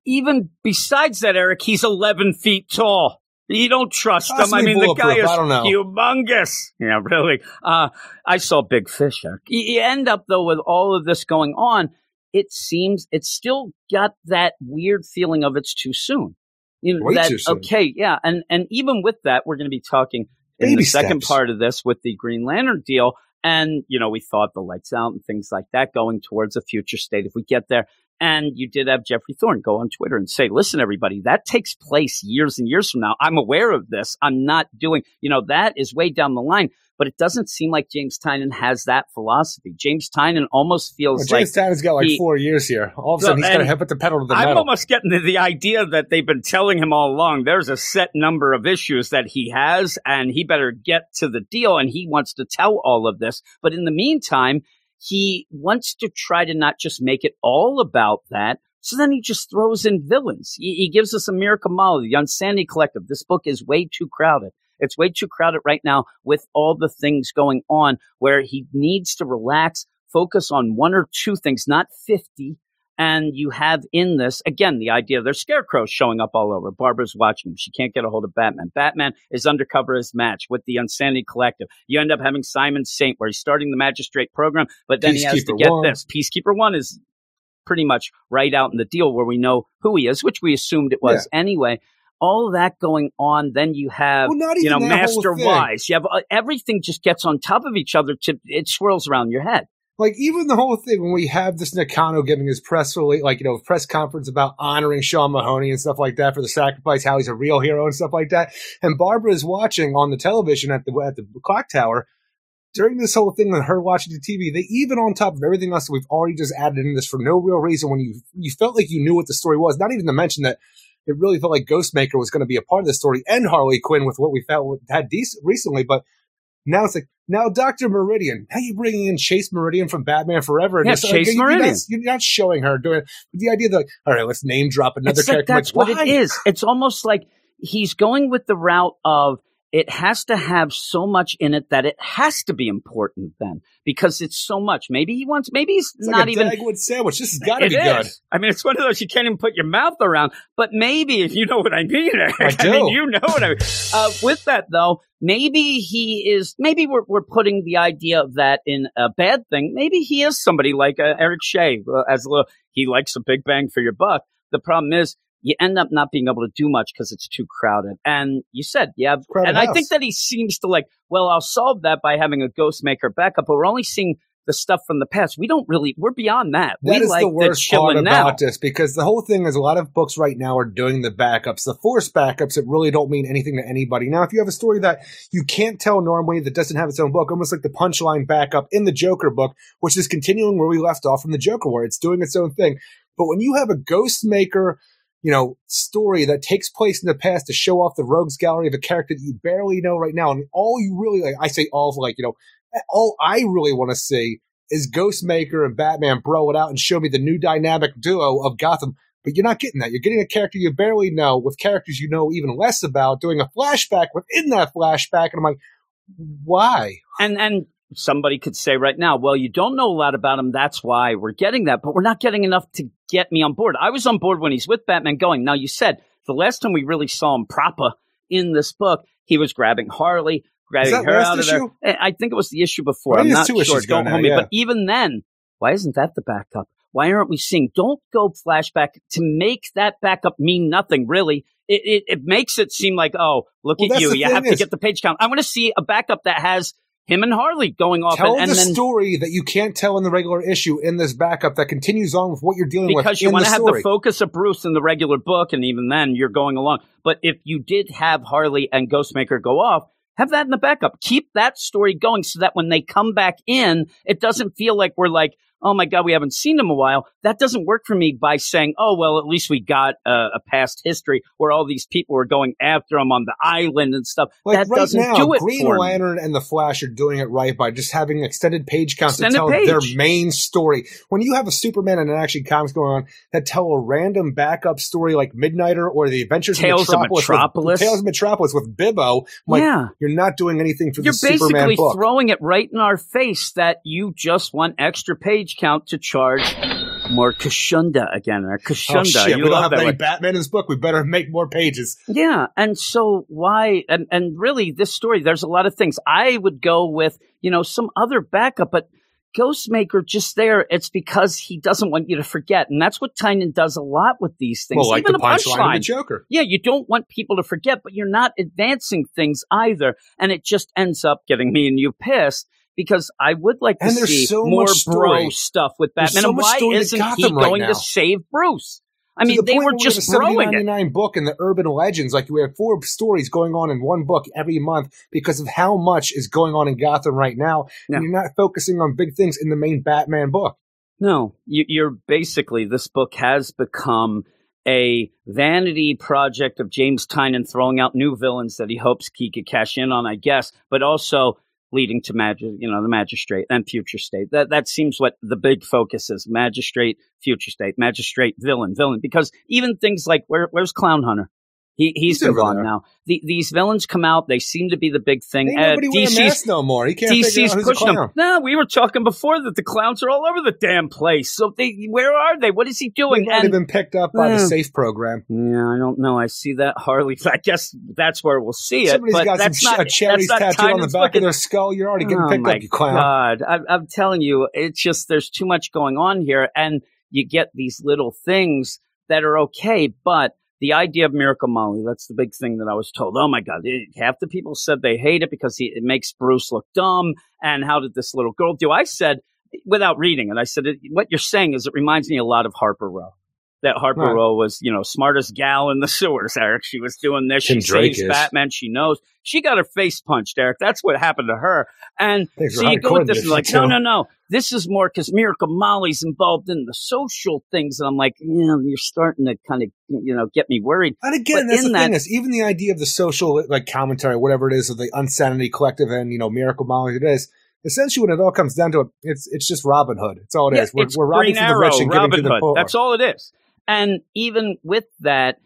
Even besides that, Eric, he's 11 feet tall. You don't trust him. I mean, the guy is I don't know. humongous. Yeah, really. Uh, I saw Big Fish. You, end up though with all of this going on. It seems it's still got that weird feeling of it's too soon. You know Way that too soon. okay, yeah, and and even with that, we're going to be talking in the Baby second part of this with the Green Lantern deal. And, you know, we thought the lights out and things like that going towards a future state if we get there. And you did have Geoffrey Thorne go on Twitter and say, listen, everybody, that takes place years and years from now. I'm aware of this. I'm not doing, you know, that is way down the line. But it doesn't seem like James Tynion has that philosophy. James Tynion almost Well, feels James like Tynion's got like he- four years here. All of a sudden, he's got to put the pedal to the I'm metal. almost getting to the idea that they've been telling him all along there's a set number of issues that he has, and he better get to the deal, and he wants to tell all of this. But in the meantime, he wants to try to not just make it all about that. So then he just throws in villains. He, he gives us a Miracle Molly, the Unsanity Collective. This book is way too crowded. It's way too crowded right now with all the things going on where he needs to relax, focus on one or two things, not 50. And you have in this, again, the idea of there's scarecrows showing up all over. Barbara's watching him. She can't get a hold of Batman. Batman is undercover as match with the Unsanity Collective. You end up having Simon Saint, where he's starting the magistrate program, but then he has to get One. this. Peacekeeper One is pretty much right out in the deal where we know who he is, which we assumed it was anyway. All that going on, then you have Well, you know even that whole Master. Wise. You have uh, everything just gets on top of each other. To it swirls around your head. Like even the whole thing when we have this Nakano giving his press release, like you know, press conference about honoring Sean Mahoney and stuff like that for the sacrifice, how he's a real hero and stuff like that. And Barbara is watching on the television at the at the clock tower during this whole thing with her watching the TV. They even on top of everything else that we've already just added in this for no real reason. When you you felt like you knew what the story was, not even to mention that. It really felt like Ghostmaker was going to be a part of the story and Harley Quinn with what we felt had recently, but now it's like now Doctor Meridian. How you bringing in Chase Meridian from Batman Forever? And Yeah, it's like, Chase you're not- Meridian. You're not showing her doing the idea that all right, let's name drop another like character. that's Like, what why? it is. It's almost like he's going with the route of it has to have so much in it that it has to be important then because it's so much. Maybe he wants. Maybe he's It's not like a even. Sandwich. This has got to be is. good. I mean, it's one of those you can't even put your mouth around. But maybe if you know what I mean, (laughs) Eric. I mean, do. you know what I mean. Uh, with that though, maybe he is. Maybe we're we're putting the idea of that in a bad thing. Maybe he is somebody like uh, Eric Shea uh, as a little. He likes a big bang for your buck. The problem is. You end up not being able to do much because it's too crowded. And you said, yeah, Crowded and I think that he seems to like, well, I'll solve that by having a Ghostmaker backup, but we're only seeing the stuff from the past. We don't really. We're beyond that. That we is like the worst chilling part now. about this because the whole thing is a lot of books right now are doing the backups, the forced backups that really don't mean anything to anybody. Now, if you have a story that you can't tell normally that doesn't have its own book, almost like the punchline backup in the Joker book, which is continuing where we left off from the Joker War, it's doing its own thing. But when you have a ghost maker, you know, story that takes place in the past to show off the rogues gallery of a character that you barely know right now, and all you really like, I say all like, you know, all I really want to see is Ghostmaker and Batman bro it out and show me the new dynamic duo of Gotham. But you're not getting that. You're getting a character you barely know with characters you know even less about, doing a flashback within that flashback. And I'm like, why? And and somebody could say right now, well, you don't know a lot about him. That's why we're getting that, but we're not getting enough to get me on board. I was on board when he's with Batman going. Now you said the last time we really saw him proper in this book, he was grabbing Harley, grabbing her out of issue? there. I think it was the issue before. I'm not sure. Don't hold me. yeah. But even then, why isn't that the backup? Why aren't we seeing? Don't go flashback to make that backup mean nothing. Really, it it, it makes it seem like oh, look Well, at you. You have to get the page count. I want to see a backup that has him and Harley going off Tell and, and the then story that you can't tell in the regular issue in this backup that continues on with what you're dealing with. because you want to have the focus of Bruce in the regular book, and even then you're going along. But if you did have Harley and Ghostmaker go off, have that in the backup. Keep that story going so that when they come back in, it doesn't feel like we're like, oh my god, we haven't seen them a while. That doesn't work for me by saying, oh well, at least we got uh, a past history where all these people were going after them on the island and stuff. Like that right doesn't now, do it Green for me. Lantern and the Flash are doing it right by just having extended page counts Extended to tell page. their main story. When you have a Superman and an action comics going on that tell a random backup story like Midnighter or the Adventures Tales of of Metropolis, Metropolis. With, Tales of Metropolis with Bibbo, like Yeah. you're not doing anything for the Superman. You're basically throwing it right in our face that you just want extra page count to charge more Kashunda again. Or oh, Kashunda. oh shit, you we don't have that any word. Batman in this book. We better make more pages. Yeah, and so why? And and really, this story, there's a lot of things. I would go with you know some other backup, but Ghostmaker just there. It's because he doesn't want you to forget, and that's what Tynion does a lot with these things. Well, like Even the punchline of the. Joker. Yeah, you don't want people to forget, but you're not advancing things either, and it just ends up getting me and you pissed. Because I would like to see so more bro stuff with Batman. so and why isn't he right going now. to save Bruce? I mean, the they were just throwing it. 1799 book in the urban legends. Like we have four stories going on in one book every month because of how much is going on in Gotham right now. Yeah. And you're not focusing on big things in the main Batman book. No, you're basically this book has become a vanity project of James Tynion throwing out new villains that he hopes he could cash in on, I guess, but also leading to magic, you know, the magistrate and future state. That that seems what the big focus is: magistrate, future state, magistrate, villain, villain. Because even things like where where's Clown Hunter? He he's, He's over gone there. now. The, these villains come out; they seem to be the big thing. Uh, nobody wearing a DC's no more. He can't DC's out who's a pushing them. No, we were talking before that the clowns are all over the damn place. So they, where are they? What is he doing? might have been picked up by the safe program. yeah, I don't know. I see that Harley. (laughs) I guess that's where we'll see it. Somebody's but got some not, a charity's tattoo on the back book. of their skull. You're already getting oh picked up, you clown. God, I'm, I'm telling you, it's just there's too much going on here, and you get these little things that are okay, but the idea of Miracle Molly, that's the big thing that I was told. Oh my God, it, half the people said they hate it because he, it makes Bruce look dumb. And how did this little girl do? I said, without reading it, I said, what you're saying is it reminds me a lot of Harper Row. That Harper Right. Row was, you know, smartest gal in the sewers, Eric. She was doing this. She Drake saves is. Batman. She knows. She got her face punched, Eric. That's what happened to her. And Thanks so you go with this and like, no, no, no. This is more because Miracle Molly's involved in the social things, and I'm like, you know, you're starting to kind of, you know, get me worried. And again, But that's the thing is, even the idea of the social like commentary, whatever it is, of the Unsanity Collective and you know Miracle Molly, it is essentially when it all comes down to it, it's it's just Robin Hood. It's all it is. Yeah, We're, we're robbing from the rich and giving to the poor. That's all it is. And even with that,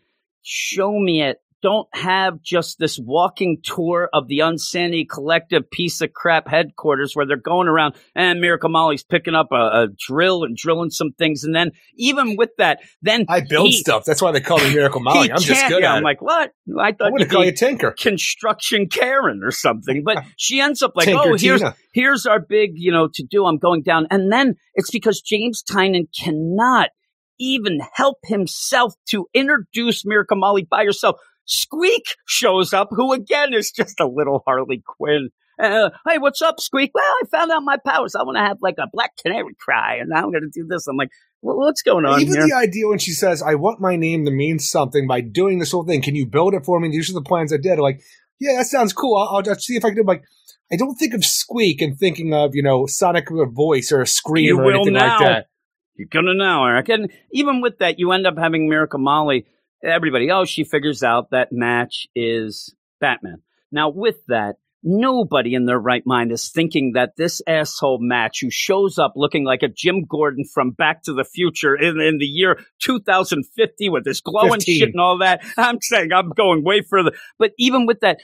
show me it. Don't have just this walking tour of the Unsanity Collective piece of crap headquarters where they're going around and Miracle Molly's picking up a, a drill and drilling some things. And then even with that, then I build he- stuff. That's why they call me Miracle (laughs) Molly. I'm just good yeah, I'm it. like, what? I thought you'd to call you Tinker. construction Karen or something. But (laughs) she ends up like, Tinker oh, here's Tina. here's our big, you know, to do. I'm going down. And then it's because James Tynion cannot even help himself to introduce Miracle Molly by herself. Squeak shows up, who again is just a little Harley Quinn. Uh, hey, what's up, Squeak? Well, I found out my powers. I want to have like a black canary cry, and now I'm going to do this. I'm like, well, what's going on Even here? the idea when she says, I want my name to mean something by doing this whole thing. Can you build it for me? These are the plans I did. Like, yeah, that sounds cool. I'll, I'll just see if I can do it. Like, I don't think of Squeak and thinking of, you know, Sonic voice or a scream You or anything now. like that. You're gonna know, Eric. And even with that, you end up having Miracle Molly. Everybody, oh, she figures out that match is Batman. Now, with that, nobody in their right mind is thinking that this asshole match who shows up looking like a Jim Gordon from Back to the Future in, in the year 2050 with this glowing 15. shit and all that. I'm saying I'm going way further. But even with that,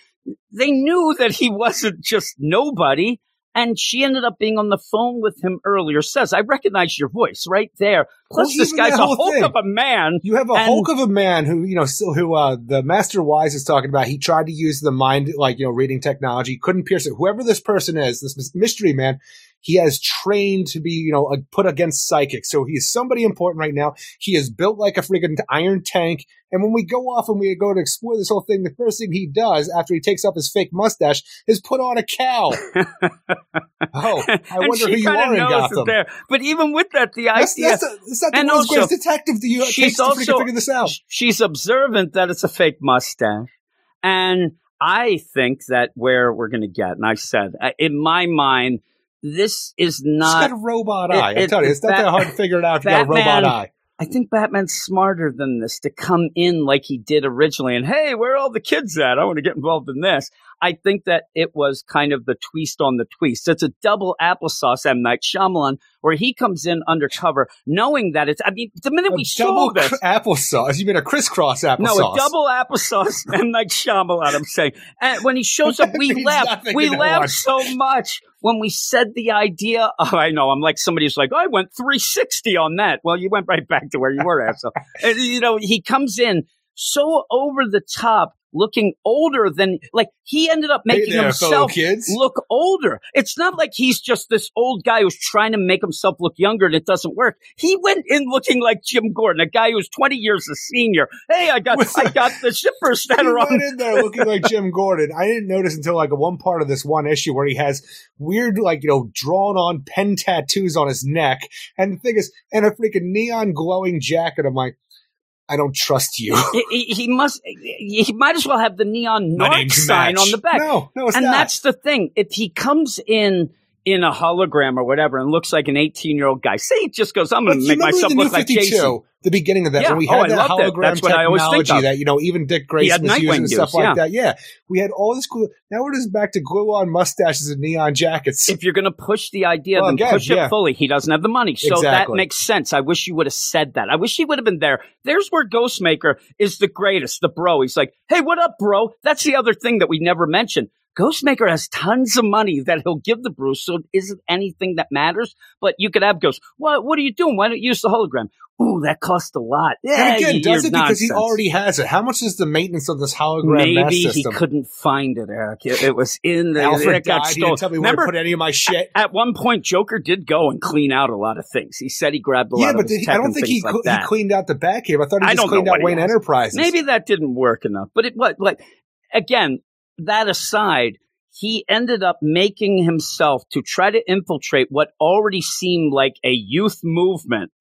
they knew that he wasn't just nobody. And she ended up being on the phone with him earlier. Says, I recognize your voice right there. Plus, Well, this guy's a hulk thing. of a man. You have a And- hulk of a man who, you know, still who uh the Master Wise is talking about. He tried to use the mind, like you know, reading technology, couldn't pierce it. Whoever this person is, this mystery man, he has trained to be, you know, put against psychics. So he is somebody important right now. He is built like a freaking iron tank. And when we go off and we go to explore this whole thing, the first thing he does after he takes off his fake mustache is put on a cow. (laughs) oh, I wonder who you are in Gotham. there. But even with that, the That's, idea that's, a, that's not the and world's also, greatest detective. Do you she's to also- figure this out? she's observant that it's a fake mustache. And I think that where we're going to get, and I said, uh, in my mind, this is not. got a robot it- eye. I'm it- telling you, it's not Bat- that hard to figure it out if you got a robot eye. I think Batman's smarter than this to come in like he did originally. And hey, where are all the kids at? I want to get involved in this. I think that it was kind of the twist on the twist. It's a double applesauce M. Night Shyamalan where he comes in undercover knowing that it's, I mean, the minute A we saw this. cr- applesauce. You mean a crisscross applesauce? No, a double applesauce (laughs) M. Night Shyamalan, I'm saying. And when he shows up, we (laughs) laugh. We laugh so much when we said the idea. Oh, I know. I'm like, somebody's like, I went 360 on that. Well, you went right back to where you were, asshole. And, you know, he comes in so over the top, looking older than, like, he ended up Hey making there, himself look older. It's not like he's just this old guy who's trying to make himself look younger and it doesn't work. He went in looking like Jim Gordon, a guy who's 20 years a senior. Hey, I got, I the- got the zippers that are on. went in there looking like Jim (laughs) Gordon. I didn't notice until like one part of this one issue where he has weird, like you know, drawn on pen tattoos on his neck, and the thing is, and a freaking neon glowing jacket. I'm like, I don't trust you. (laughs) He, he- he must, he might as well have the neon My Narc sign Match. on the back. No, no, it's and not. that's the thing. If he comes in in a hologram or whatever and looks like an 18 year old guy, say he just goes, I'm going to make myself look like 52, Jason. the beginning of that, Yeah. when we Oh, had I that hologram That's what I always think technology of. that, you know, even Dick Grayson was using and stuff use, like yeah. that. Yeah. We had all this cool. Now we're just back to glue on mustaches and neon jackets. If you're going to push the idea, Well, then again, push it fully. He doesn't have the money. So that makes sense. I wish you would have said that. I wish he would have been there. There's where Ghostmaker is the greatest, the bro. He's like, hey, what up, bro? That's the other thing that we never mentioned. Ghostmaker has tons of money that he'll give the Bruce, so it isn't anything that matters. But you could have Ghost. What What are you doing? Why don't you use the hologram? Ooh, that costs a lot. Yeah, and again, does it because he already has it? How much is the maintenance of this hologram Maybe he couldn't find it, Eric. It, it was in the. Alfred it got died. He didn't tell me where to put any of my shit. at one point, Joker did go and clean out a lot of things. He said he grabbed a Yeah, lot but of his did, tech I don't think he, like cl- he cleaned out the Batcave. I thought he I just cleaned out Wayne. Enterprises. Maybe that didn't work enough. But it what like again, that aside, he ended up making himself to try to infiltrate what already seemed like a youth movement.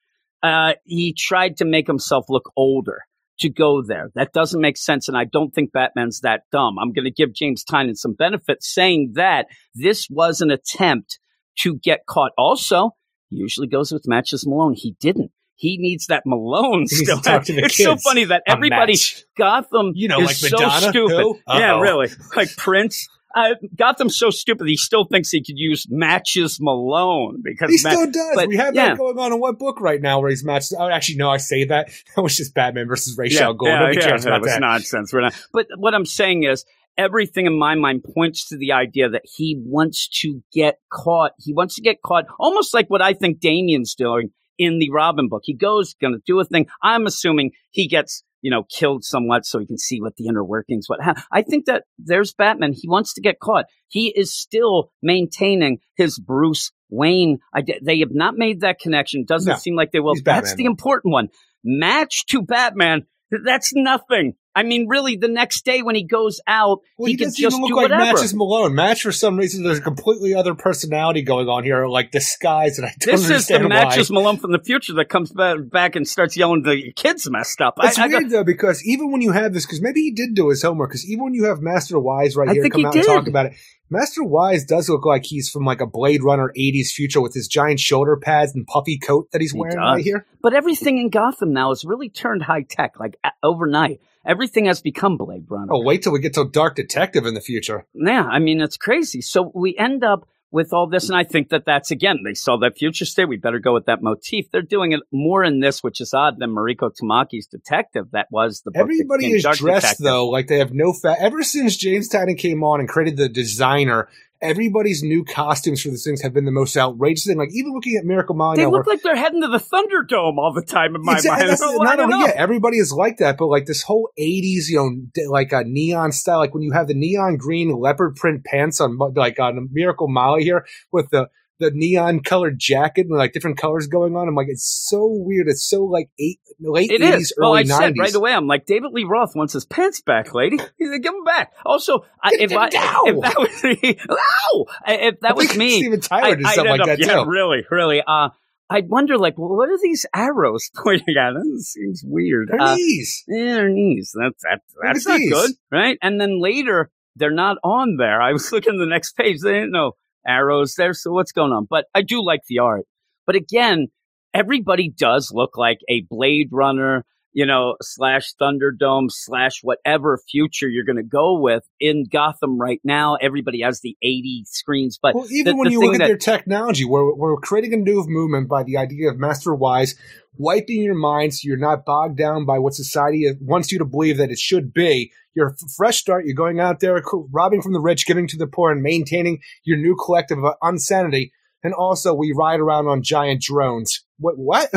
Uh, he tried to make himself look older to go there. That doesn't make sense, and I don't think Batman's that dumb. I'm going to give James Tynion some benefit saying that this was an attempt to get caught. Also, he usually goes with matches Malone. He didn't. He needs that Malone needs still. talk to the (laughs) it's so funny that everybody. Gotham, You know, is like so Madonna, stupid. Yeah, really, like Prince. Uh, Gotham's so stupid. He still thinks he could use matches Malone because He still does. but, we have yeah. that going on in what book right now where he's matched. Oh, actually, no, I say that. (laughs) That was just Batman versus Ra's yeah, al yeah, Nobody yeah, cares about was that. nonsense. We're not. But what I'm saying is, everything in my mind points to the idea that he wants to get caught. He wants to get caught, almost like what I think Damian's doing in the Robin book. He goes, going to do a thing. I'm assuming he gets, you know, killed somewhat so he can see what the inner workings, what ha- I think that there's Batman. He wants to get caught. He is still maintaining his Bruce Wayne. I, they have not made that connection. Doesn't No, seem like they will. That's the important one. Match to Batman. That's nothing. I mean, really, the next day when he goes out, Well, he, he, doesn't just even look do like whatever. Matches Malone. Match for some reason there's a completely other personality going on here, like disguise, and I don't This is the understand why. Matches Malone from the future that comes back and starts yelling, "The kid's messed up." It's I, I weird go- though because even when you have this, because maybe he did do his homework. Because even when you have Master Wise right I here come he out and talk about it, Master Wise does look like he's from like a Blade Runner '80s future with his giant shoulder pads and puffy coat that he's He wearing right here. But everything in Gotham now is really turned high tech, like overnight. Everything has become Blade Runner. Oh, wait till we get to Dark Detective in the future. Yeah, I mean, it's crazy. So we end up with all this, and I think that that's again, they saw that future state. We better go with that motif. They're doing it more in this, which is odd than Mariko Tamaki's Detective. That was the Everybody is Dark dressed Detective. though like they have no fat. Ever since James Tynion came on and created the designer, everybody's new costumes for these things have been the most outrageous thing. Like even looking at Miracle Molly, They now, look where- like they're heading to the Thunderdome all the time in my Exactly, mind. that's- (laughs) Well, I not only- yeah, everybody is like that, but like this whole '80s, you know, like a neon style, like when you have the neon green leopard print pants on, like on Miracle Molly here with the the neon colored jacket and like different colors going on. I'm like, it's so weird. It's so like eight late It '80s, is. Well, early I said right away, I'm like, David Lee Roth wants his pants back, lady. (laughs) He's like, give them back. Also, I, if, I, Ow! if that (laughs) was me, ow! If that I was me, Steven Tyler did I- something like up- that yeah, too. really, really. Uh, I'd wonder, like, well, what are these arrows (laughs) pointing at? That seems weird. Her Uh, knees. yeah, their knees. That's that, that's not good, right? And then later, they're not on there. I was looking at the next page. They didn't know arrows there. So what's going on? But I do like the art. But again, everybody does look like a Blade Runner, you know, slash Thunderdome slash whatever future you're going to go with in Gotham right now. Everybody has the 80 screens, but Well, even the- when the you look at that- their technology, we're, we're creating a new movement by the idea of Master Wise wiping your mind so you're not bogged down by what society wants you to believe that it should be. You're a fresh start. You're going out there, robbing from the rich, giving to the poor, and maintaining your new collective of unsanity. And also, we ride around on giant drones. What? What?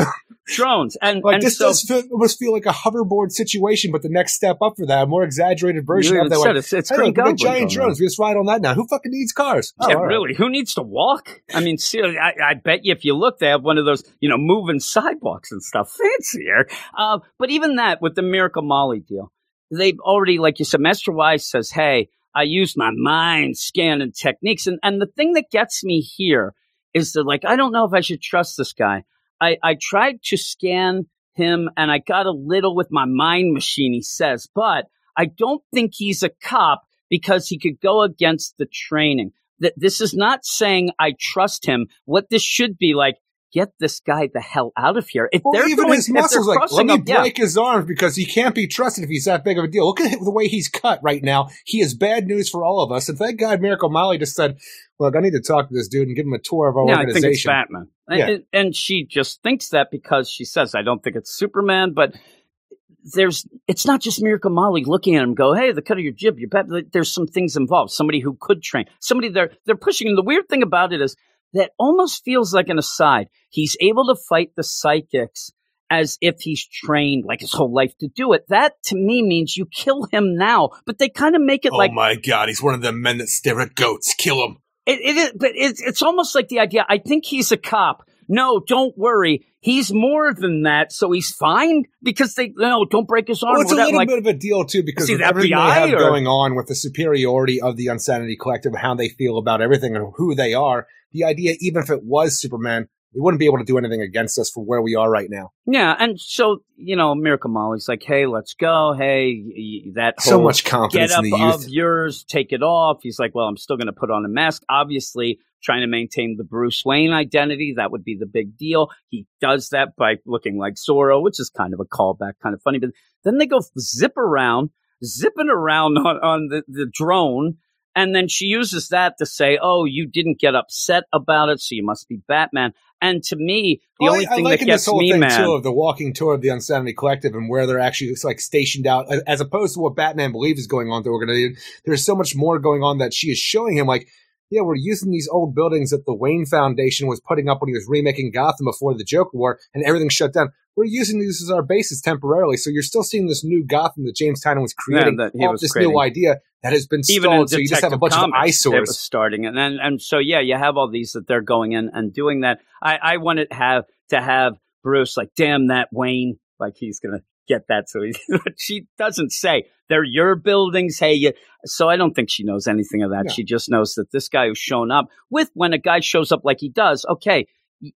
drones and, like and this so, does feel, almost feel like a hoverboard situation, but the next step up for that, a more exaggerated version of that. said One. it's, it's Hey, Green look, we got Goblin giant drones. We just ride on that now. Who fucking needs cars? Oh, yeah, right. really. Who needs to walk? I mean, seriously, I, I bet you if you look, they have one of those, you know, moving sidewalks and stuff. (laughs) Fancier. Uh, but even that with the Miracle Molly deal, they've already, like you said, Master Wise says, hey, I use my mind scanning techniques. And, and the thing that gets me here is that, like, I don't know if I should trust this guy. I, I tried to scan him and I got a little with my mind machine, he says, but I don't think he's a cop because he could go against the training. That this is not saying I trust him. What this should be like, get this guy the hell out of here. If Well, they're even going, his muscles, like, let me up, yeah. break his arms because he can't be trusted if he's that big of a deal. Look at the way he's cut right now. He is bad news for all of us. And thank God Miracle Molly just said, look, I need to talk to this dude and give him a tour of our Yeah, I think it's. Batman. And- Yeah. And, and she just thinks that because she says, I don't think it's Superman, but there's, it's not just Miracle Molly looking at him go, Hey, the cut of your jib, you're bad. There's some things involved. Somebody who could train, somebody they're, they're pushing. And the weird thing about it is that almost feels like an aside. He's able to fight the psychics as if he's trained like his whole life to do it. That to me means you kill him now, but they kind of make it oh like oh my God, he's one of the men that stare at goats. Kill him. it, it is, but it's, it's almost like the idea. I think he's a cop. No, don't worry. He's more than that, so he's fine because they no, don't break his arm. Well, it's a little like, bit of a deal too because Is he everything FBI they have or- going on with the superiority of the Unsanity Collective, how they feel about everything and who they are. The idea, even if it was Superman, they wouldn't be able to do anything against us for where we are right now. yeah, and so you know, Miracle Molly's like, hey, let's go. Hey, that So whole much get confidence up in the youth. of yours, take it off. He's like, well, I'm still going to put on a mask. Obviously, trying to maintain the Bruce Wayne identity. That would be the big deal. He does that by looking like Zorro, which is kind of a callback, kind of funny. But then they go zip around, zipping around (laughs) on, on the, the drone. And then she uses that to say, oh, you didn't get upset about it, so you must be Batman. And to me, the Well, only I, I thing like that in this gets whole me thing mad. too of the walking tour of the Unsanity Collective and where they're actually like stationed out, as opposed to what Batman believes is going on. That we're going to there's so much more going on that she is showing him. Like, yeah, we're using these old buildings that the Wayne Foundation was putting up when he was remaking Gotham before the Joker War, and everything shut down. We're using these as our bases temporarily, so you're still seeing this new Gotham that James Tynion was creating, that he was this creating. new idea that has been even stalled. So you just have a bunch Comics, of eyesores. was starting, and and, and so yeah, you have all these that they're going in and doing that. I I wanted have to have Bruce like, damn that Wayne, like he's going to get that. So he, (laughs) she doesn't say they're your buildings. Hey, you, so I don't think she knows anything of that. No. She just knows that this guy who's shown up with when a guy shows up like he does. Okay.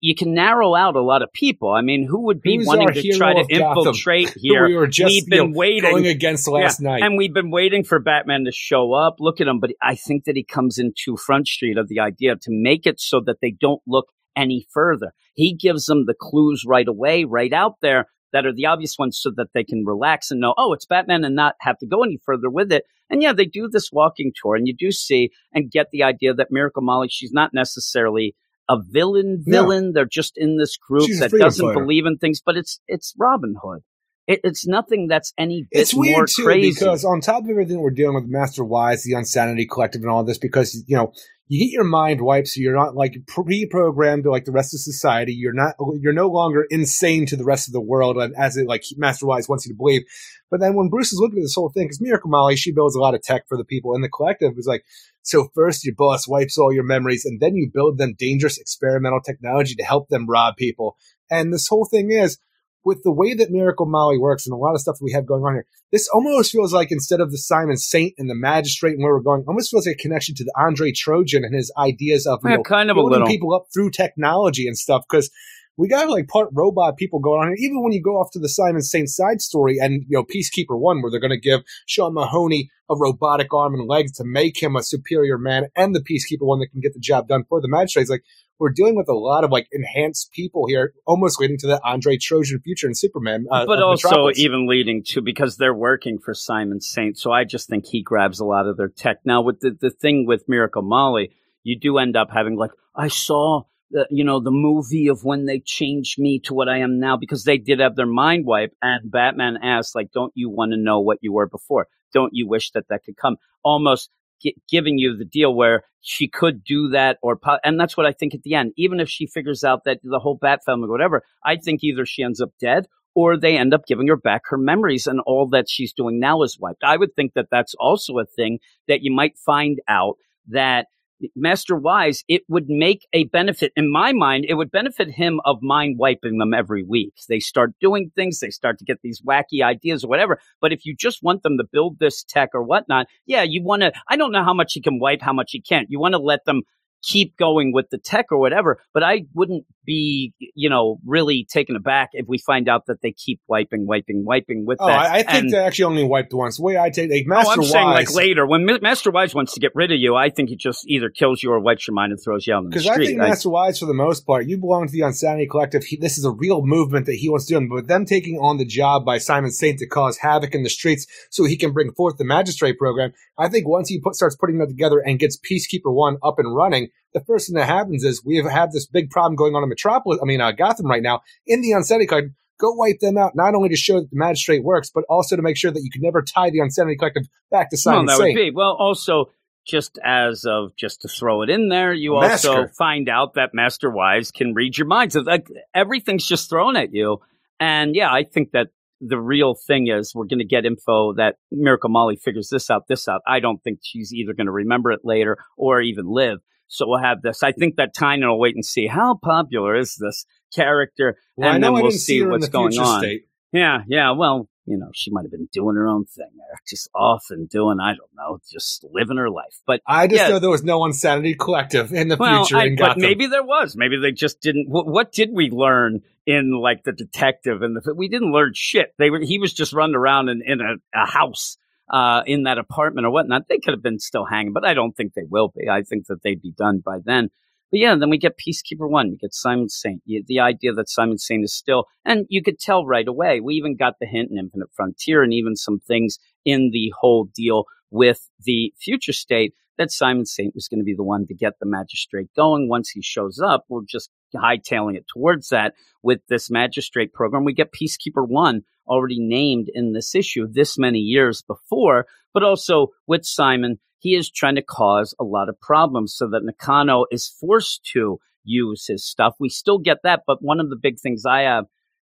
You can narrow out a lot of people. I mean, who would be Who's wanting to try to of Gotham? infiltrate here? we were just We've you been know, waiting. going against last Yeah, night. And we've been waiting for Batman to show up. Look at him, but I think that he comes into Front Street of the idea to make it so that they don't look any further. He gives them the clues right away, right out there that are the obvious ones so that they can relax and know, oh, it's Batman and not have to go any further with it. And yeah, they do this walking tour and you do see and get the idea that Miracle Molly, she's not necessarily a villain villain. They're just in this group She's that doesn't fighter. believe in things, but it's it's Robin Hood. It, it's nothing that's any bit it's weird more too crazy. because on top of everything we're dealing with Master Wise, the Unsanity Collective, and all this, because you know you get your mind wiped, so you're not like pre-programmed to like the rest of society. You're not, you're no longer insane to the rest of the world, as it like Master Wise wants you to believe. But then when Bruce is looking at this whole thing, because Miracle Molly, she builds a lot of tech for the people in the collective. It's like, so first your boss wipes all your memories, and then you build them dangerous experimental technology to help them rob people. And this whole thing is with the way that Miracle Molly works and a lot of stuff we have going on here, this almost feels like instead of the Simon Saint and the Magistrate and where we're going, almost feels like a connection to the Andre Trojan and his ideas of Yeah, know, kind of building people up through technology and stuff. Because we got like part robot people going on here. Even when you go off to the Simon Saint side story and you know Peacekeeper One, where they're going to give Sean Mahoney a robotic arm and legs to make him a superior man, and the Peacekeeper One that can get the job done for the Magistrates, like. We're dealing with a lot of like enhanced people here, almost leading to the Andre Trojan future and Superman. Uh, but also Metropolis. even leading to because they're working for Simon Saint. So I just think he grabs a lot of their tech. Now with the, the thing with Miracle Molly, you do end up having like I saw you know the movie of when they changed me to what I am now because they did have their mind wipe and Batman asked like don't you want to know what you were before? Don't you wish that that could come? Almost gi- giving you the deal where she could do that or po- and that's what I think at the end even if she figures out that the whole bat family whatever I think either she ends up dead or they end up giving her back her memories and all that she's doing now is wiped. I would think that that's also a thing that you might find out that Master Wise, it would make a benefit in my mind. It would benefit him of mind wiping them every week. They start doing things, they start to get these wacky ideas or whatever. But if you just want them to build this tech or whatnot, yeah, you want to. I don't know how much he can wipe, how much he can't. You want to let them keep going with the tech or whatever. But I wouldn't be, you know, really taken aback if we find out that they keep wiping, wiping, wiping with Oh, that. I, I think And- they actually only wiped once. The way I take, like, Master oh, I'm Wise, saying like later when Ma- Master Wise wants to get rid of you. I think he just either kills you or wipes your mind and throws you out in the Because I think Master Wise, for the most part, you belong to the Unsanity Collective. He, this is a real movement that he wants to do. But them taking on the job by Simon Saint to cause havoc in the streets so he can bring forth the Magistrate program, I think once he put, starts putting that together and gets Peacekeeper 1 up and running, the first thing that happens is we have had this big problem going on in Metropolis, I mean, uh, Gotham right now, in the Unsanity Collective. Go wipe them out, not only to show that the Magistrate works, but also to make sure that you can never tie the Unsanity Collective back to well, that Saint. would be well. Also, just as of just to throw it in there, you also find out that Master Wise can read your minds. Like everything's just thrown at you, and yeah, I think that the real thing is we're going to get info that Miracle Molly figures this out, this out. I don't think she's either going to remember it later or even live. So we'll have this. I think that Tynion will wait and see how popular is this character, Well, and then we'll see what's going on. state. Yeah, yeah. Well, you know, she might have been doing her own thing just off and doing, I don't know, just living her life. But I just Yeah. know there was no Insanity Collective in the well, future I, in but Gotham. maybe there was. Maybe they just didn't. What, what did we learn in like the detective and the? We didn't learn shit. They were. He was just running around in, in a, a house, uh, in that apartment or whatnot. They could have been still hanging, but I don't think they will be. I think that they'd be done by then. But yeah, then we get Peacekeeper One. We get Simon Saint. The idea that Simon Saint is still, and you could tell right away. We even got the hint in Infinite Frontier, and even some things in the whole deal with the future state that Simon Saint was going to be the one to get the magistrate going. Once he shows up, we're just hightailing it towards that with this magistrate program. We get Peacekeeper One already named in this issue this many years before, but also with Simon, he is trying to cause a lot of problems so that Nakano is forced to use his stuff. We still get that, but one of the big things I have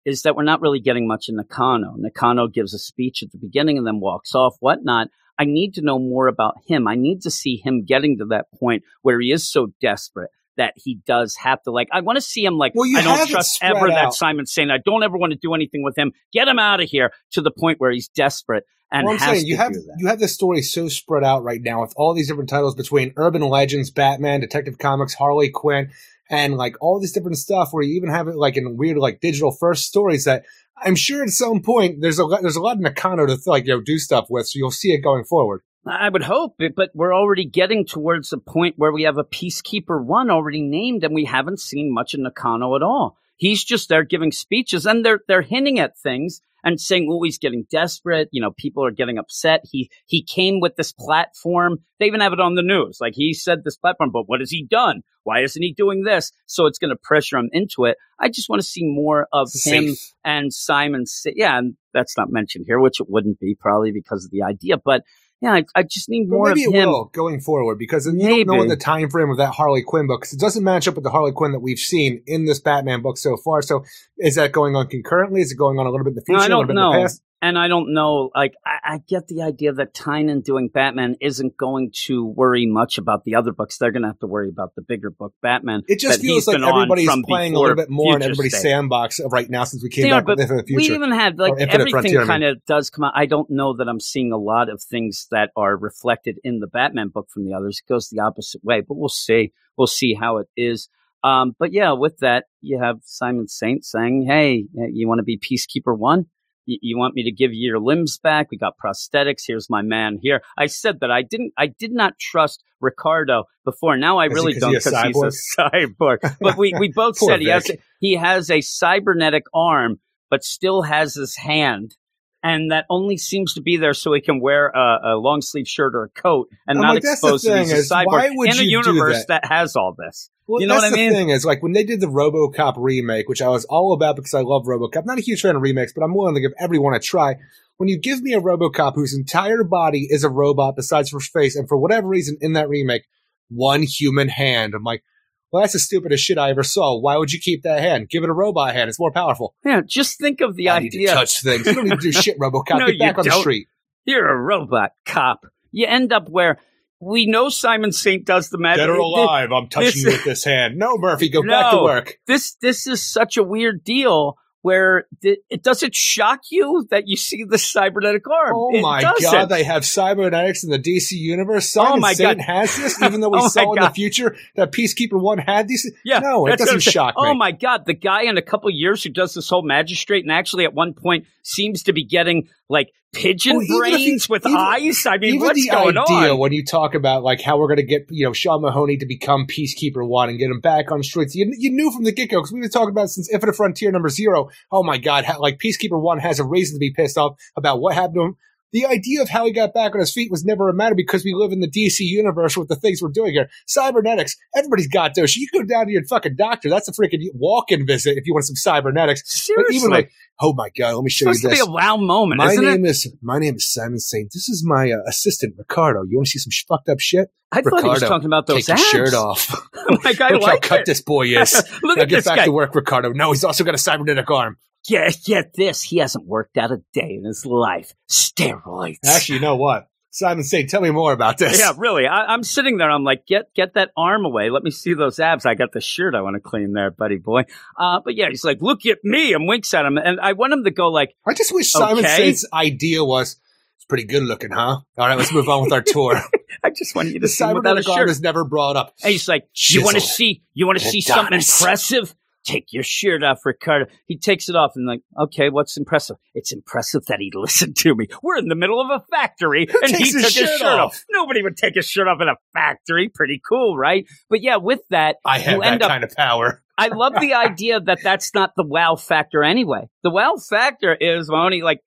is that we're not really getting much in Nakano. Nakano gives a speech at the beginning and then walks off, whatnot. I need to know more about him. I need to see him getting to that point where he is so desperate that he does have to like. I want to see him like. Well, you I don't trust ever that out. Simon saying I don't ever want to do anything with him. Get him out of here to the point where he's desperate and well, I'm saying you have that. you have this story so spread out right now with all these different titles between Urban Legends, Batman, Detective Comics, Harley Quinn, and like all this different stuff. Where you even have it like in weird like digital first stories that I'm sure at some point there's a lot, there's a lot of Nakano to like you know do stuff with. So you'll see it going forward. I would hope, but we're already getting towards a point where we have a Peacekeeper One already named, and we haven't seen much of Nakano at all. He's just there giving speeches, and they're they're hinting at things and saying, "Oh, he's getting desperate." You know, people are getting upset. He he came with this platform. They even have it on the news. Like he said, this platform, but what has he done? Why isn't he doing this? So it's going to pressure him into it. I just want to see more of him and Simon. Yeah, and that's not mentioned here, which it wouldn't be probably because of the idea, but. Yeah, I, I just need more of maybe it him. will going forward because you don't know in the time frame of that Harley Quinn book because it doesn't match up with the Harley Quinn that we've seen in this Batman book so far. So is that going on concurrently? Is it going on a little bit in the future? I a don't little bit in know. the past? And I don't know, like, I, I get the idea that Tynion doing Batman isn't going to worry much about the other books. They're going to have to worry about the bigger book, Batman. It just feels like everybody's playing a little bit more in everybody's State. sandbox right now since we came They back are, but with Infinite we even had, like, everything kind of does come out. I don't know that I'm seeing a lot of things that are reflected in the Batman book from the others. It goes the opposite way, but we'll see. We'll see how it is. Um, but yeah, with that, you have Simon Saint saying, Hey, you want to be Peacekeeper One? You, want me to give you your limbs back? We got prosthetics. Here's my man here. I said that I didn't, I did not trust Ricardo before. Now I Is he- don't he because he's a (laughs) cyborg. But we, we (laughs) both said he has, he has a cybernetic arm, but still has his hand. And that only seems to be there so he can wear a, a long sleeve shirt or a coat and I'm not like, that's the expose that thing he's a is, cyborg in a universe that? that has all this. Well, You know what I mean? the thing is, like when they did the RoboCop remake, which I was all about because I love RoboCop. Not a huge fan of remakes, but I'm willing to give everyone a try. When you give me a RoboCop whose entire body is a robot besides for face, and for whatever reason in that remake, one human hand, I'm like, well, that's the stupidest shit I ever saw. Why would you keep that hand? Give it a robot hand. It's more powerful. Yeah, just think of the I need to idea. touch things. You don't need to do (laughs) shit, RoboCop. No, Get back on the don't. street. You're a robot cop. You end up where we know Simon Saint does the magic. Dead or alive, I'm touching this- you with this hand. No, Murphy, go back to work. This this is such a weird deal where th- it does it shock you that you see the cybernetic arm. Oh It my doesn't. god, they have cybernetics in the DC universe. Oh Simon Oh my Saint God. has this, (laughs) even though we Oh saw in the future that Peacekeeper One had these. Yeah, no, it doesn't shock me. Oh my god, the guy in a couple years who does this whole magistrate and actually at one point seems to be getting like pigeon Well, brains with even- eyes. I mean, what's the going idea on? when you talk about like how we're going to get you know Sean Mahoney to become Peacekeeper One and get him back on streets, you, you knew from the get go because we've been talking about it since Infinite Frontier number zero. Oh my god, how, like Peacekeeper One has a reason to be pissed off about what happened to him. The idea of how he got back on his feet was never a matter because we live in the DC universe with the things we're doing here. Cybernetics, everybody's got those. You go down to your fucking doctor. That's a freaking walk-in visit if you want some cybernetics. Seriously, But even like, oh my god, let me it's show you supposed to this. be a wow moment, My name it? is my name is Simon Saint. This is my uh, assistant Ricardo. You want to see some sh- fucked up shit? I thought he was Ricardo, talking about those Take abs. your shirt (laughs) off. Like, I Look how like cut this boy is. (laughs) Look now at get this back guy. to work, Ricardo. No, he's also got a cybernetic arm. Get, get this. He hasn't worked out a day in his life. Steroids. Actually, you know what? Simon Saint, tell me more about this. Yeah, really. I, I'm sitting there. I'm like, get get that arm away. Let me see those abs. I got the shirt I want to clean there, buddy boy. Uh, but yeah, he's like, look at me, and winks at him, and I want him to go like, I just wish Simon Okay. Saint's idea was it's pretty good looking, huh? All right, let's move on with our tour. (laughs) I just want you the to see him without a shirt. is never brought up. And he's like, you want to see, you want to see something impressive? Take your shirt off, Ricardo. He takes it off and like, okay, what's impressive? It's impressive that he (laughs) listened to me. We're in the middle of a factory and he takes took his his shirt shirt off. off? Nobody would take his shirt off in a factory. Pretty cool, right? But yeah, with that, I have you that end up kind of power. (laughs) I love the (laughs) idea that that's not the wow factor anyway. The wow factor is Mahoney, like,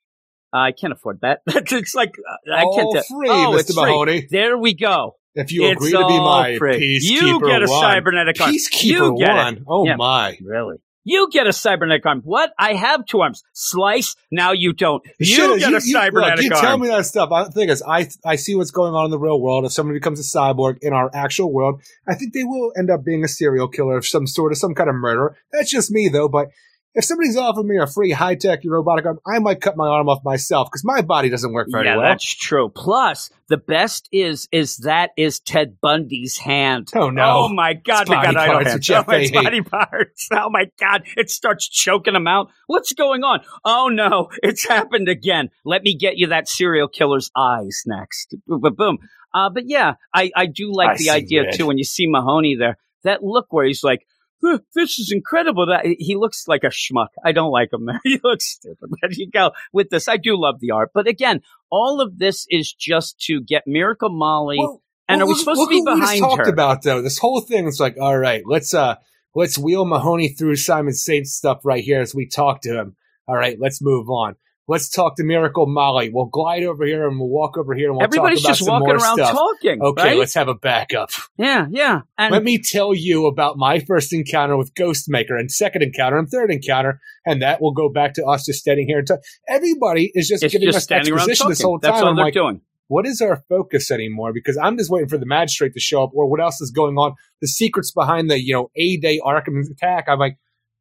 I can't afford that. it's like, uh, I can't free, oh, Mr. it's free. Mahoney. There we go. If you It's agree to be my free. peacekeeper You get a one. cybernetic arm. Peacekeeper You get it. one. Oh Yeah. my. Really? You get a cybernetic arm. What? I have two arms. Slice. Now you don't. You Shit, get a look, cybernetic you arm. tell me that stuff. I the thing is, I I see what's going on in the real world. If somebody becomes a cyborg in our actual world, I think they will end up being a serial killer of some sort, of some kind of murderer. That's just me, though. But if somebody's offering me a free high tech robotic arm, I might cut my arm off myself because my body doesn't work very yeah, well. Yeah, that's true. Plus, the best is is that is Ted Bundy's hand. Oh, no. Oh my God! It's body parts with Jeff oh, (laughs) it's body parts. Oh my God! It starts choking him out. What's going on? Oh no! It's happened again. Let me get you that serial killer's eyes next. Boom, boom, boom. Uh, but yeah, I I do like I the idea red. too. When you see Mahoney there, that look where he's like. "Huh, This is incredible. That he looks like a schmuck. I don't like him there. (laughs) He looks stupid. There you go with this. I do love the art, but again, all of this is just to get Miracle Molly. Well, and well, are we supposed look to be what we just behind talked her? about though this whole thing is like all right let's uh let's wheel mahoney through simon saint's stuff right here as we talk to him all right let's move on let's talk to miracle molly we'll glide over here and we'll walk over here and we'll Everybody's talk about just some walking more around stuff talking. okay right? let's have a backup yeah, yeah. And let me tell you about my first encounter with Ghostmaker and second encounter and third encounter, and that will go back to us just standing here and talk. Everybody is just it's giving just us standing around exposition talking. this whole That's all I'm they're like, doing. what is our focus anymore? Because I'm just waiting for the magistrate to show up, or what else is going on? The secrets behind the you know A Day Arkham attack. I'm like,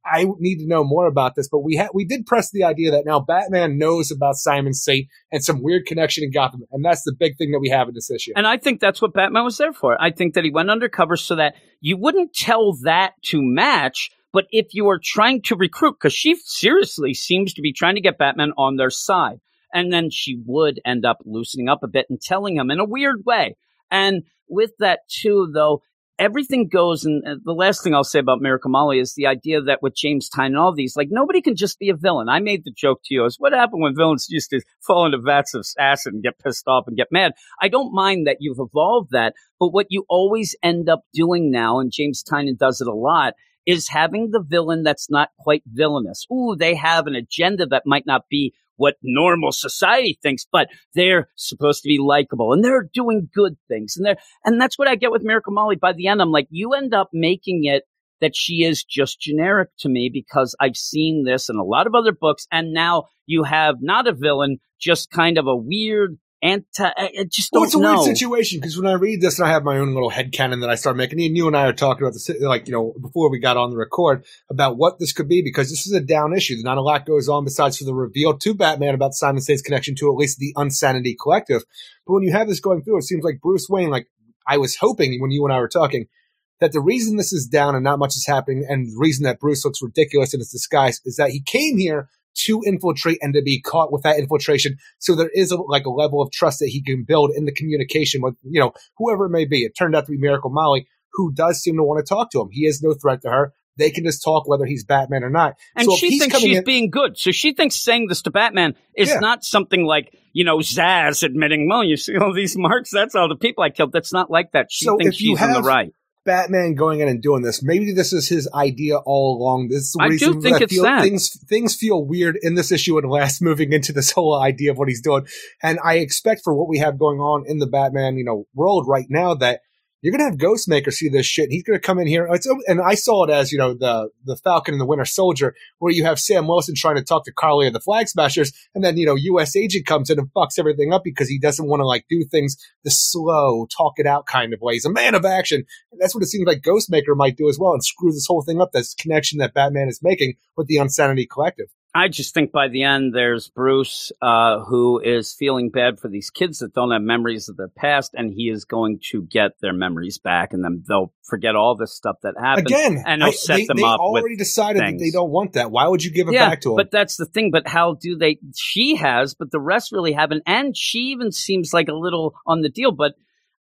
I need to know more about this. But we ha- we did press the idea that now Batman knows about Simon Saint and some weird connection in Gotham, and that's the big thing that we have in this issue. And I think that's what Batman was there for. I think that he went undercover so that you wouldn't tell that to match. But if you are trying to recruit, because she seriously seems to be trying to get Batman on their side, and then she would end up loosening up a bit and telling him in a weird way. And with that too, though, everything goes. And uh, the last thing I'll say about Miracle Molly is the idea that with James Tynion and all these, like nobody can just be a villain. I made the joke to you as what happened when villains used to fall into vats of acid and get pissed off and get mad. I don't mind that you've evolved that, but what you always end up doing now, and James Tynion does it a lot, is having the villain that's not quite villainous. Ooh, they have an agenda that might not be what normal society thinks, but they're supposed to be likable and they're doing good things. And they're, and that's what I get with Miracle Molly. By the end, I'm like, you end up making it that she is just generic to me because I've seen this in a lot of other books. And now you have not a villain, just kind of a weird anti, I just don't it's a know. weird situation because when I read this and I have my own little head headcanon that I start making, and you and I are talking about this, like, you know, before we got on the record about what this could be because this is a down issue. Not a lot goes on besides for the reveal to Batman about Simon Saint's connection to at least the Unsanity Collective. But when you have this going through, it seems like Bruce Wayne, like I was hoping when you and I were talking, that the reason this is down and not much is happening and the reason that Bruce looks ridiculous in his disguise is that he came here to infiltrate and to be caught with that infiltration. So there is a, like a level of trust that he can build in the communication with, you know, whoever it may be. It turned out to be Miracle Molly, who does seem to want to talk to him. He is no threat to her. They can just talk whether he's Batman or not. And so she thinks she's in- being good. So she thinks saying this to Batman is Yeah. not something like, you know, Zsasz admitting, well, you see all these marks, that's all the people I killed. That's not like that. She So thinks she's in the right. Batman going in and doing this. Maybe this is his idea all along. This is the I do think that it's feel, that. things things feel weird in this issue and last (laughs) moving into this whole idea of what he's doing. And I expect for what we have going on in the Batman, you know, world right now that you're gonna have Ghostmaker see this shit. And he's gonna come in here. And I saw it as you know the the Falcon and the Winter Soldier, where you have Sam Wilson trying to talk to Carly of the Flag Smashers, and then you know U.S. Agent comes in and fucks everything up because he doesn't want to like do things the slow, talk it out kind of way. He's a man of action. And that's what it seems like Ghostmaker might do as well and screw this whole thing up. This connection that Batman is making with the Unsanity Collective. I just think by the end, there's Bruce, uh, who is feeling bad for these kids that don't have memories of their past, and he is going to get their memories back, and then they'll forget all this stuff that happened. Again, and he'll I- set they, them they up already decided that they don't want that. Why would you give it yeah, back to them? But that's the thing. But how do they? She has, but the rest really haven't. And she even seems like a little on the deal. But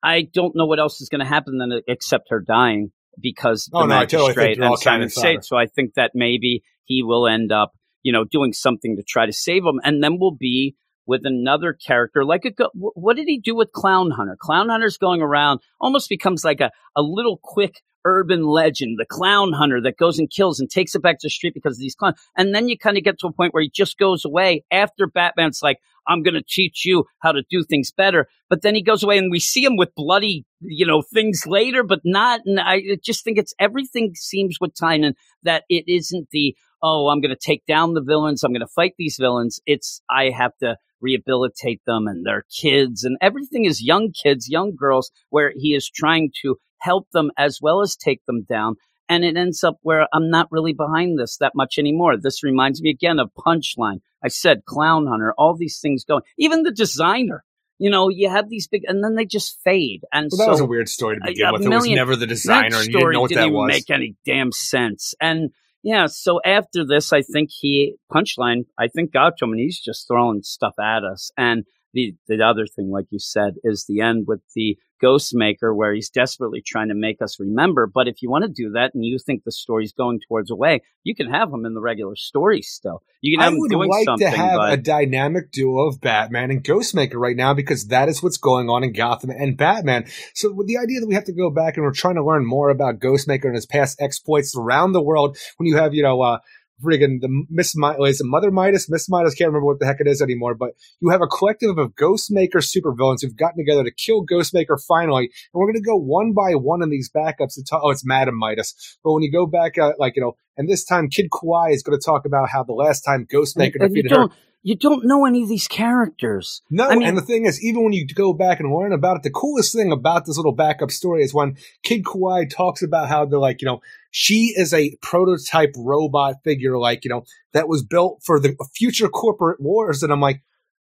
I don't know what else is going to happen then, except her dying because Oh, the no, totally magistrate all and Simon. State. So I think that maybe he will end up, you know, doing something to try to save him, and then we'll be with another character like a what did he do with clown hunter? Clown hunter's going around almost becomes like a, a little quick urban legend the clown hunter that goes and kills and takes it back to the street because of these clowns and then you kind of get to a point where he just goes away after batman's like i'm going to teach you how to do things better but then he goes away and we see him with bloody you know things later but not and i just think it's everything seems with tynion that it isn't the oh i'm going to take down the villains i'm going to fight these villains it's i have to rehabilitate them and their kids and everything is young kids young girls where he is trying to help them as well as take them down And it ends up where I'm not really behind this that much anymore. This reminds me again of Punchline. I said Clown Hunter, all these things going. Even the designer, you know, you have these big, and then they just fade. And Well, that so was a weird story to uh, begin a with. it was never the designer, and you didn't know what didn't that was. make any damn sense. And yeah, so after this, I think he punchline. I think got to him, and he's just throwing stuff at us. And the the other thing, like you said, is the end with the Ghost Maker, where he's desperately trying to make us remember. But if you want to do that, and you think the story's going towards a way, you can have him in the regular story still. You can I have him would doing like something, to have but a dynamic duo of Batman and Ghostmaker right now because that is what's going on in Gotham and Batman. So with the idea that we have to go back and we're trying to learn more about Ghostmaker and his past exploits around the world, when you have you know uh, friggin' the Miss Midas, is it Mother Midas, Miss Midas, can't remember what the heck it is anymore, but you have a collective of Ghostmaker supervillains who've gotten together to kill Ghostmaker finally, and we're going to go one by one in these backups to talk. Oh, it's Madam Midas, but when you go back, uh, like you know, and this time Kid Kawaii is going to talk about how the last time Ghostmaker and defeated her. You don't know any of these characters. No, I mean- and the thing is, even when you go back and learn about it, the coolest thing about this little backup story is when Kid Kawaii talks about how they're like, you know, she is a prototype robot figure, like, you know, that was built for the future corporate wars. And I'm like,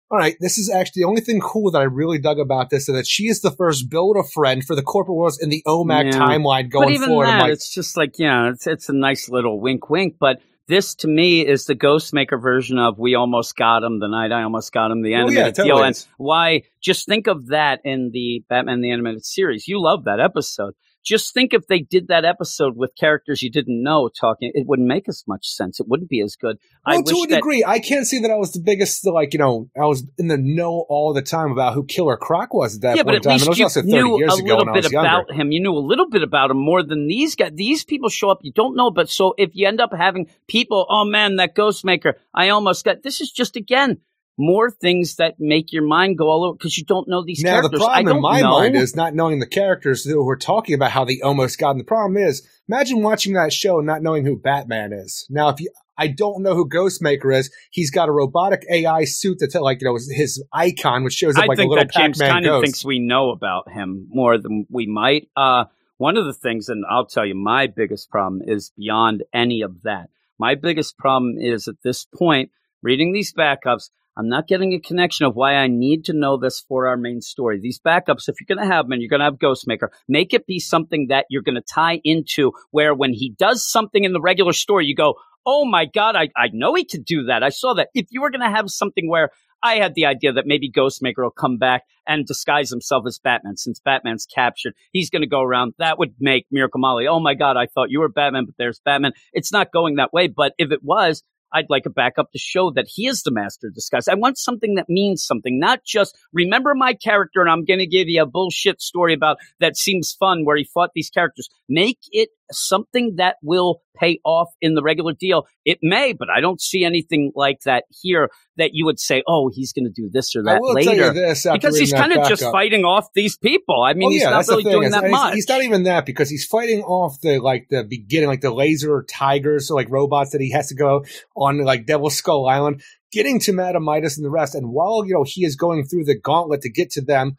all right, this is actually the only thing cool that I really dug about this is that she is the first build a friend for the corporate wars in the OMAC Yeah. timeline going but even forward. That, like, it's just like yeah, it's it's a nice little wink, wink. But this to me is the Ghostmaker version of "We almost got him" the night I almost got him the Oh, yeah, animated totally deal. And why? Just think of that in the Batman the animated series. You love that episode. Just think if they did that episode with characters you didn't know talking, it wouldn't make as much sense. It wouldn't be as good. I Well, to wish a that degree, I can't see that I was the biggest, like, you know, I was in the know all the time about who Killer Croc was at that yeah, point but at in time. and it least was you also 30 knew years a ago little I bit was younger. about him. You knew a little bit about him more than these guys. These people show up, you don't know. But so if you end up having people, oh man, that Ghostmaker, I almost got. This is just again more things that make your mind go all over because you don't know these Now, the characters. I problem in my know. mind is not knowing the characters who we're talking about how they almost got. And the problem is, imagine watching that show and not knowing who Batman is. Now, if you, I don't know who Ghostmaker is. He's got a robotic AI suit that's like, you know, his icon, which shows up I like a think little that James Pac-Man kind of thinks we know about him more than we might. Uh, one of the things, and I'll tell you, my biggest problem is beyond any of that. My biggest problem is at this point, reading these backups, I'm not getting a connection of why I need to know this for our main story. These backups, if you're going to have them and you're going to have Ghostmaker, make it be something that you're going to tie into where when he does something in the regular story, you go, oh my God, I, I know he could do that. I saw that. If you were going to have something where I had the idea that maybe Ghostmaker will come back and disguise himself as Batman since Batman's captured. He's going to go around. That would make Miracle Molly, oh my God, I thought you were Batman, but there's Batman. It's not going that way. But if it was, I'd like a backup to show that he is the master of disguise. I want something that means something, not just remember my character and I'm going to give you a bullshit story about that seems fun where he fought these characters. Make it something that will pay off in the regular deal. It may, but I don't see anything like that here that you would say, oh, he's going to do this or that later. you this after Because he's kind of just fighting off these people. I mean, oh, he's not really doing is- that he's- much. He's not even that because he's fighting off the like the beginning, like the laser tigers, so like robots that he has to go on like Devil Skull Island, getting to Madame Midas and the rest. And while you know he is going through the gauntlet to get to them,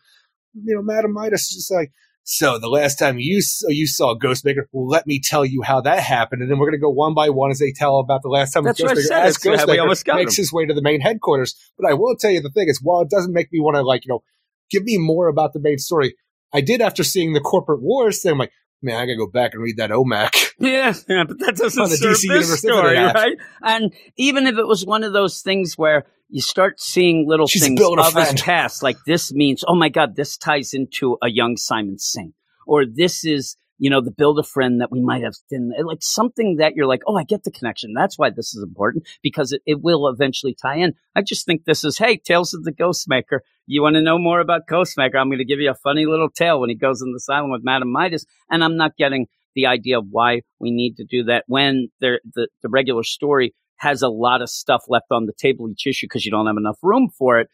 you know Madame Midas is just like. So the last time you saw, you saw Ghostmaker, well, let me tell you how that happened, and then we're going to go one by one as they tell about the last time That's Ghostmaker said. as It's how we Ghostmaker makes him. his way to the main headquarters. But I will tell you the thing is, while it doesn't make me want to like you know give me more about the main story, I did after seeing the corporate wars thing. I'm like, man, I gotta go back and read that OMAC. (laughs) Yeah, yeah, but that doesn't serve DC this story, app. right? And even if it was one of those things where you start seeing little She's things of his friend. past, like this means, oh my God, this ties into a young Simon Saint, or this is, you know, the build a friend that we might have been eh, like something that you're like, oh, I get the connection. That's why this is important because it, it will eventually tie in. I just think this is, hey, Tales of the Ghostmaker. You want to know more about Ghostmaker? I'm going to give you a funny little tale when he goes in the asylum with Madame Midas, and I'm not getting the idea of why we need to do that when there, the, the regular story has a lot of stuff left on the table each issue because you don't have enough room for it.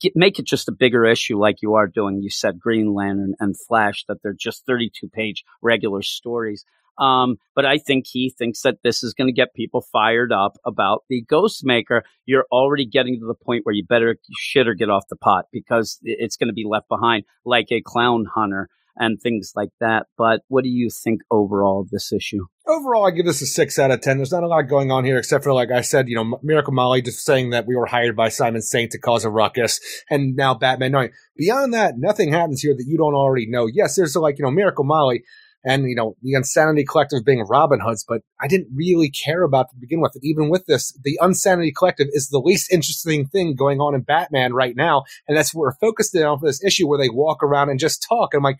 Get, make it just a bigger issue like you are doing. You said Green Lantern and Flash, that they're just 32 page regular stories. Um, but I think he thinks that this is going to get people fired up about the Ghost Maker. You're already getting to the point where you better shit or get off the pot because it's going to be left behind like a clown hunter. And things like that. But what do you think overall of this issue? Overall, I give this a six out of ten. There's not a lot going on here, except for like I said, you know, Miracle Molly just saying that we were hired by Simon Saint to cause a ruckus, and now Batman knowing. Beyond that, nothing happens here that you don't already know. Yes, there's like you know Miracle Molly and you know the Unsanity Collective being Robin Hoods, but I didn't really care about to begin with. Even with this, the Unsanity Collective is the least interesting thing going on in Batman right now, and that's what we're focused on for this issue where they walk around and just talk. And I'm like,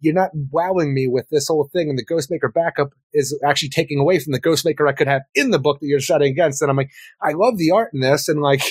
you're not wowing me with this whole thing. And the Ghostmaker backup is actually taking away from the Ghostmaker I could have in the book that you're shutting against. And I'm like, I love the art in this, and like.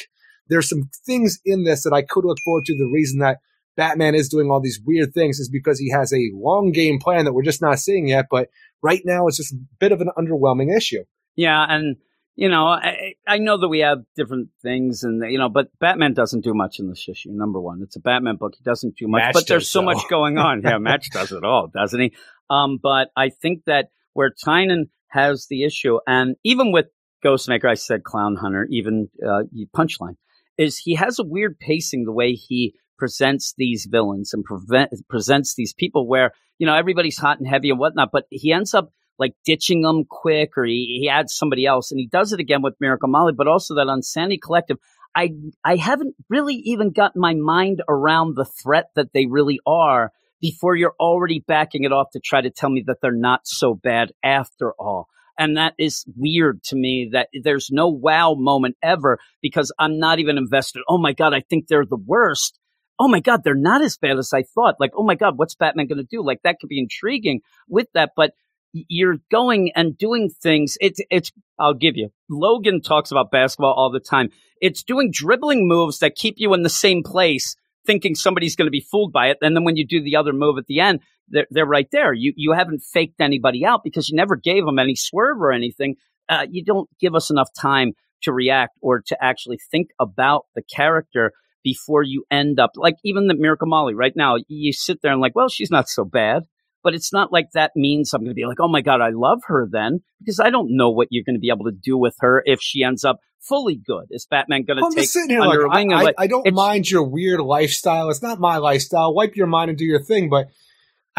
There's some things in this that I could look forward to. The reason that Batman is doing all these weird things is because he has a long game plan that we're just not seeing yet. But right now, it's just a bit of an underwhelming issue. Yeah, and you know, I, I know that we have different things, and you know, but Batman doesn't do much in this issue. Number one, it's a Batman book; he doesn't do much, Match but there's does, so much going on. (laughs) Yeah, Match does it all, doesn't he? Um, but I think that where Tynion has the issue, and even with Ghostmaker, I said Clown Hunter, even uh, Punchline, is he has a weird pacing the way he presents these villains and prevent, presents these people where you know everybody's hot and heavy and whatnot, but he ends up like ditching them quick, or he, he adds somebody else, and he does it again with Miracle Molly, but also that Unsanity Collective. I I haven't really even gotten my mind around the threat that they really are before you're already backing it off to try to tell me that they're not so bad after all. And that is weird to me that there's no wow moment ever because I'm not even invested. Oh my God, I think they're the worst. Oh my God, they're not as bad as I thought. Like, oh my God, what's Batman going to do? Like, that could be intriguing with that. But you're going and doing things. It's, it's, I'll give you. Logan talks about basketball all the time. It's doing dribbling moves that keep you in the same place, thinking somebody's going to be fooled by it. And then when you do the other move at the end, they're, they're right there. You, you haven't faked anybody out because you never gave them any swerve or anything. Uh, you don't give us enough time to react or to actually think about the character before you end up like even the Miracle Molly right now. You sit there and like, well, she's not so bad. But it's not like that means I'm going to be like, oh my God, I love her then, because I don't know what you're going to be able to do with her if she ends up fully good. Is Batman going to I'm take just sitting here under like, wing? I, and I, don't mind your weird lifestyle. It's not my lifestyle. Wipe your mind and do your thing, but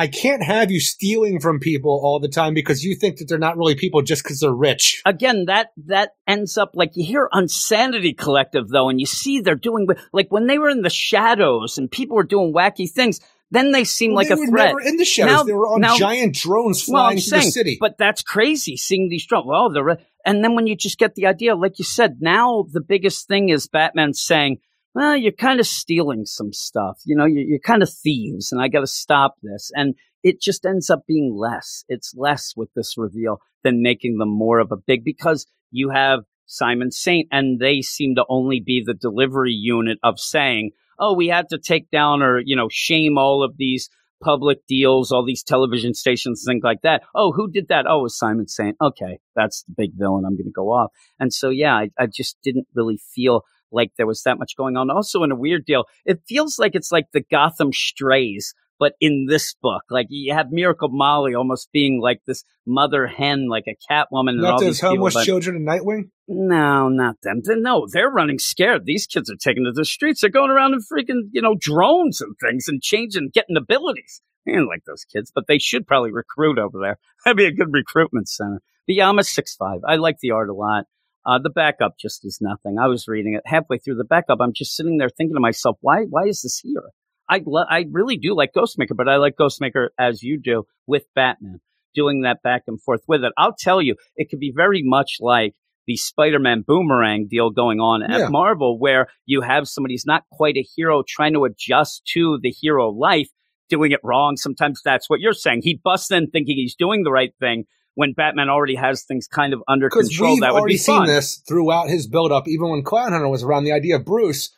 I can't have you stealing from people all the time because you think that they're not really people just because they're rich. again, that that ends up like you hear Unsanity Collective though, and you see they're doing like when they were in the shadows and people were doing wacky things. Then they seem Well, like they a were threat. never in the shadows. Now- they were on now- giant drones Well, flying I'm through saying, the city. but that's crazy seeing these drones. Well, the and then when you just get the idea, like you said, now the biggest thing is Batman saying, "Well, you're kind of stealing some stuff. You know, you're, you're kind of thieves, and I got to stop this." And it just ends up being less. It's less with this reveal than making them more of a big because you have Simon Saint, and they seem to only be the delivery unit of saying, "Oh, we had to take down or you know shame all of these." public deals, all these television stations, things like that. Oh, who did that? Oh, it was Simon Saint. Okay, that's the big villain. I'm going to go off. And so, yeah, I, I just didn't really feel like there was that much going on. Also, in a weird deal, it feels like it's like the Gotham Strays, but in this book, like you have Miracle Molly almost being like this mother hen, like a Catwoman, and all not these those people. homeless but- children in Nightwing. no, not them. No, they're running scared. These kids are taking to the streets. They're going around in freaking, you know, drones and things and changing, getting abilities. I don't like those kids, but they should probably recruit over there. (laughs) That'd be a good recruitment center. But yeah, I'm a six five. I like the art a lot. Uh, the backup just is nothing. I was reading it halfway through the backup. I'm just sitting there thinking to myself, why, why is this here? I, lo- I really do like Ghostmaker, but I like Ghostmaker as you do with Batman, doing that back and forth with it. I'll tell you, it could be very much like the Spider-Man boomerang deal going on Yeah. at Marvel, where you have somebody who's not quite a hero trying to adjust to the hero life, doing it wrong. Sometimes that's what you're saying. He busts in thinking he's doing the right thing when Batman already has things kind of under control. we've That would already be seen fun. this throughout his build-up, even when Clown Hunter was around. The idea of Bruce.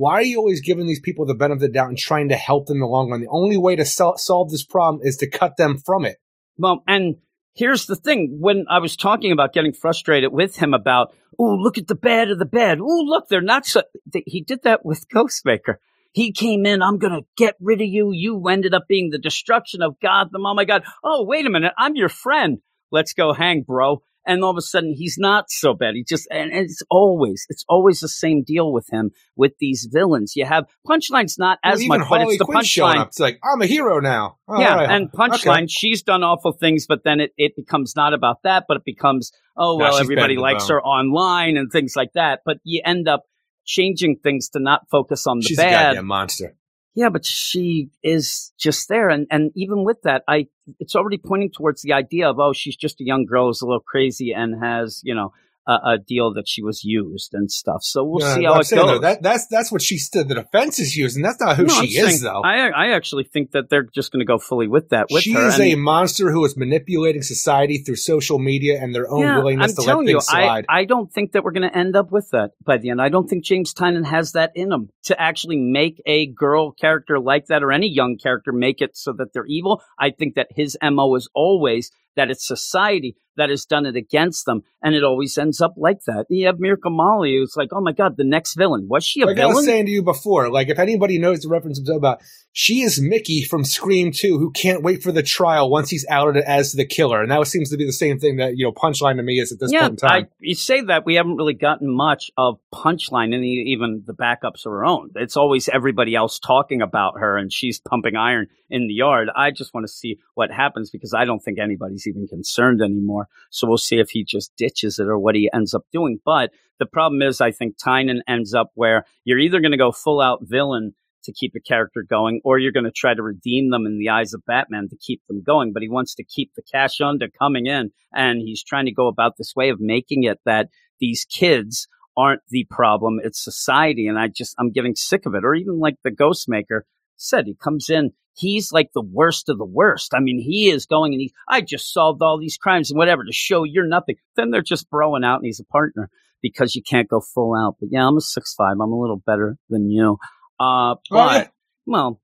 Why are you always giving these people the benefit of the doubt and trying to help them in the long run? The only way to sol- solve this problem is to cut them from it. Well, and here's the thing: when I was talking about getting frustrated with him about, oh, look at the bad of the bad. Oh, look, they're not so. He did that with Ghostmaker. He came in. I'm gonna get rid of you. You ended up being the destruction of Gotham. Oh my God. Oh, wait a minute. I'm your friend. Let's go hang, bro. And all of a sudden he's not so bad. He just and, and it's always it's always the same deal with him with these villains. You have punchline's not Well, as even much, but it's the punchline. It's like I'm a hero now. Oh, yeah, right. and punchline, she's done awful things, but then it, it becomes not about that, but it becomes, oh, well, everybody likes her online and things like that. But you end up changing things to not focus on the She's a bad. goddamn monster. Yeah, but she is just there, and and even with that, I it's already pointing towards the idea of oh, she's just a young girl who's a little crazy and has you know a, a deal that she was used and stuff. So we'll Yeah, see how I'm it saying, goes. though, that, that's that's what she stood. The defense is using. That's not who No, I'm she is, saying- though. I I actually think that they're just going to go fully with that with she her. is and- a monster who is manipulating society through social media and their own yeah, willingness I'm to let telling you, things slide. I, I don't think that we're going to end up with that by the end. I don't think James Tynion has that in him to actually make a girl character like that or any young character make it so that they're evil. I think that his MO is always that it's society that has done it against them, and it always ends up like that. You have Miracle Molly, who's like, oh my God, the next villain. Was she a like I was saying to you before, like if anybody knows the reference I'm talking about, she is Mickey from Scream 2 who can't wait for the trial once he's outed as the killer. And that seems to be the same thing that, you know, Punchline to me is at this yeah, point in time. I, you say that we haven't really gotten much of Punchline and even the backups of her own. It's always everybody else talking about her and she's pumping iron in the yard. I just want to see what happens because I don't think anybody's even concerned anymore. So we'll see if he just ditches it or what he ends up doing. But the problem is, I think Tynion ends up where you're either going to go full out villain to keep a character going, or you're going to try to redeem them in the eyes of Batman to keep them going. But he wants to keep the cash under coming in, and he's trying to go about this way of making it that these kids aren't the problem; it's society. And I just I'm getting sick of it. Or even like the Ghostmaker said, he comes in. He's like the worst of the worst. I mean, he is going and he, I just solved all these crimes and whatever to show you're nothing. Then they're just throwing out and he's a partner because you can't go full out. But yeah, I'm a six five. I'm a little better than you. Uh, but well,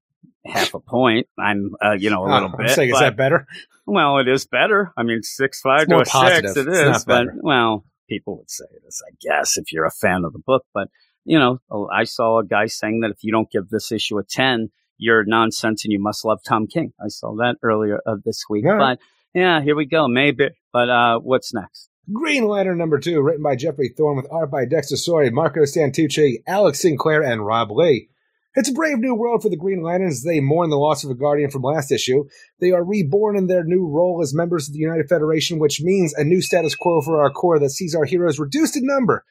half a point. I'm, uh, you know, a (laughs) little bit. saying, is that better? well, it is better. I mean, six five It's to a six, positive. it It's is. But well, people would say this, I guess, if you're a fan of the book. But you know, oh, I saw a guy saying that if you don't give this issue a ten, you're nonsense and you must love Tom King. I saw that earlier of this week. Yeah. But yeah, here we go. Maybe. But uh, what's next? Green Lantern number two, written by Geoffrey Thorne with art by Dexter Sori, Marco Santucci, Alex Sinclair, and Rob Leigh. It's a brave new world for the Green Lanterns as they mourn the loss of a guardian from last issue. They are reborn in their new role as members of the United Federation, which means a new status quo for our Corps that sees our heroes reduced in number.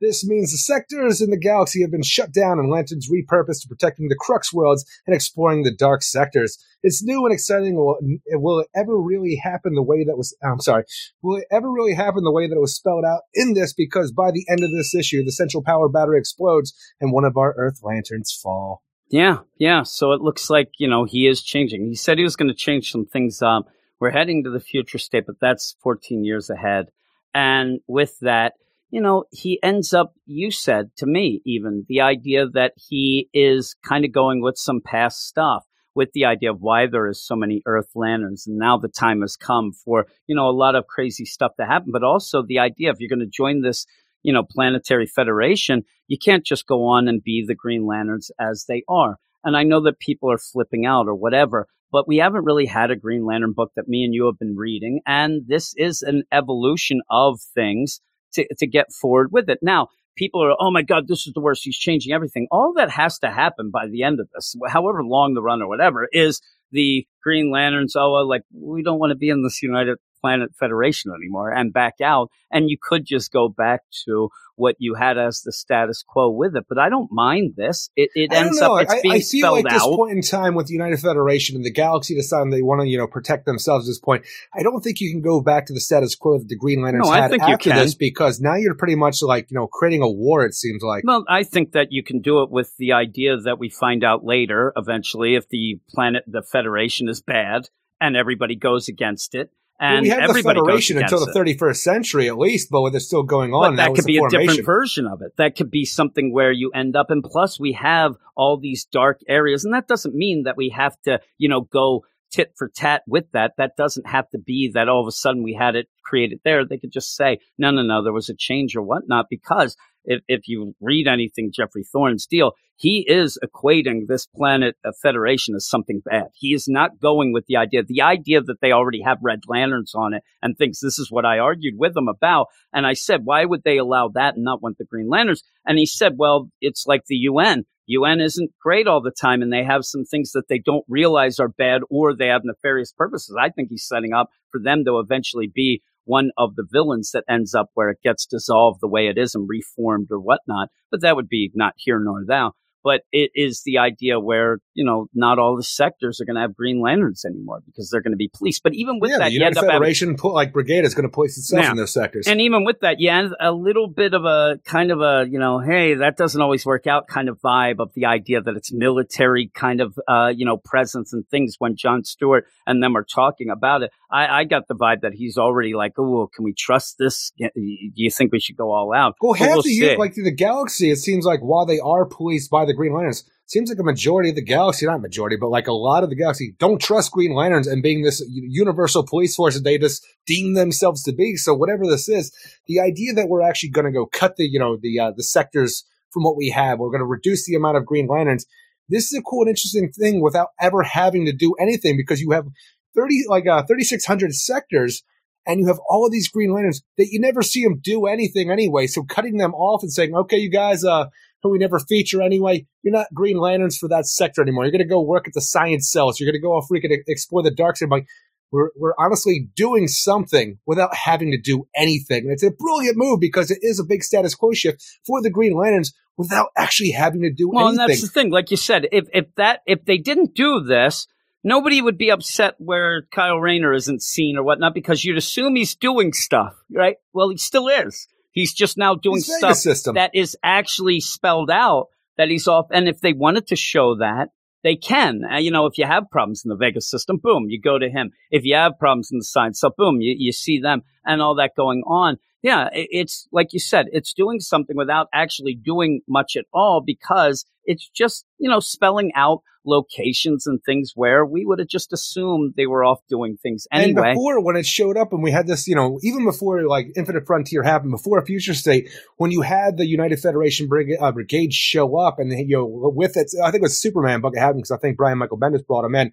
This means the sectors in the galaxy have been shut down and lanterns repurposed to protecting the Crux worlds and exploring the dark sectors. It's new and exciting. Will, will it ever really happen the way that was? I'm sorry. Will it ever really happen the way that it was spelled out in this? Because by the end of this issue, the central power battery explodes and one of our Earth lanterns fall. Yeah, yeah. So it looks like, you know, he is changing. He said he was going to change some things up. We're heading to the future state, but that's 14 years ahead. And with that, you know, he ends up, you said to me, even the idea that he is kind of going with some past stuff with the idea of why there is so many earth lanterns and now the time has come for you know a lot of crazy stuff to happen. But also the idea if you're going to join this you know planetary federation you can't just go on and be the green lanterns as they are. And i know that people are flipping out or whatever but we haven't really had a green lantern book that me and you have been reading. And this is an evolution of things to, to get forward with it now people are, oh my God, this is the worst. He's changing everything. All that has to happen by the end of this, however long the run or whatever, is the Green Lanterns, oh, like, we don't want to be in this United Planet Federation anymore and back out. And you could just go back to what you had as the status quo with it. But I don't mind this. It, it ends know. up, it's I, being I feel like this point in time with the United Federation and the galaxy deciding they want to, you know, protect themselves at this point. I don't think you can go back to the status quo that the Green Lanterns No, I had after this because now you're pretty much like, you know, creating a war, it seems like. Well, I think that you can do it with the idea that we find out later, eventually, if the planet, the Federation is bad and everybody goes against it. And we have the Federation until the 31st century at least, but it's still going on, But that was could be a different version of it. That could be something where you end up, and plus we have all these dark areas, and that doesn't mean that we have to, you know, go tit for tat with that. That doesn't have to be that all of a sudden we had it created there. They could just say, no, no, no, there was a change or whatnot, because if, if you read anything Geoffrey Thorne's deal, he is equating this planet uh, Federation as something bad. He is not going with the idea, the idea that they already have red lanterns on it and thinks this is what I argued with them about. And I said, why would they allow that and not want the green lanterns? And he said, well, it's like the UN. UN isn't great all the time and they have some things that they don't realize are bad or they have nefarious purposes. I think he's setting up for them to eventually be one of the villains that ends up where it gets dissolved the way it is and reformed or whatnot. But that would be not here nor now but it is the idea where you know not all the sectors are going to have green lanterns anymore because they're going to be police. But even with yeah, that, the you United up having- Federation, like brigade, is going to place itself Yeah. in those sectors. and even with that, yeah, a little bit of a kind of a, you know, hey, that doesn't always work out kind of vibe of the idea that it's military kind of, uh, you know, presence and things when John Stewart and them are talking about it. I, I got the vibe that he's already like, oh, can we trust this? Do you think we should go all out? Well, half we'll the u- like the galaxy, it seems like while they are policed by the Green Lanterns, seems like a majority of the galaxy, not majority, but like a lot of the galaxy don't trust Green Lanterns and being this universal police force that they just deem themselves to be. So whatever this is, the idea that we're actually going to go cut the you know the uh, the sectors from what we have, we're going to reduce the amount of Green Lanterns. This is a cool and interesting thing without ever having to do anything because you have thirty like uh, thirty six hundred sectors and you have all of these Green Lanterns that you never see them do anything anyway. So cutting them off and saying, okay, you guys, uh, who we never feature anyway, you're not Green Lanterns for that sector anymore. You're going to go work at the science cells. You're going to go off freaking explore the dark side. Like, we're, we're honestly doing something without having to do anything. And it's a brilliant move because it is a big status quo shift for the Green Lanterns without actually having to do Well, and that's the thing. Like you said, if if that if they didn't do this, nobody would be upset where Kyle Rayner isn't seen or whatnot because you'd assume he's doing stuff, right? Well, he still is. He's just now doing stuff system. that is actually spelled out that he's off. And if they wanted to show that, they can. Uh, you know, if you have problems in the Vegas system, boom, you go to him. If you have problems in the science, so boom, you, you see them and all that going on. Yeah, it's like you said, it's doing something without actually doing much at all because it's just, you know, spelling out locations and things where we would have just assumed they were off doing things anyway. And before, when it showed up, and we had this, you know, even before like Infinite Frontier happened, before future state, when you had the United Federation Brig- uh, Brigade show up, and you know, with it, I think it was Superman book it happened because I think Brian Michael Bendis brought him in.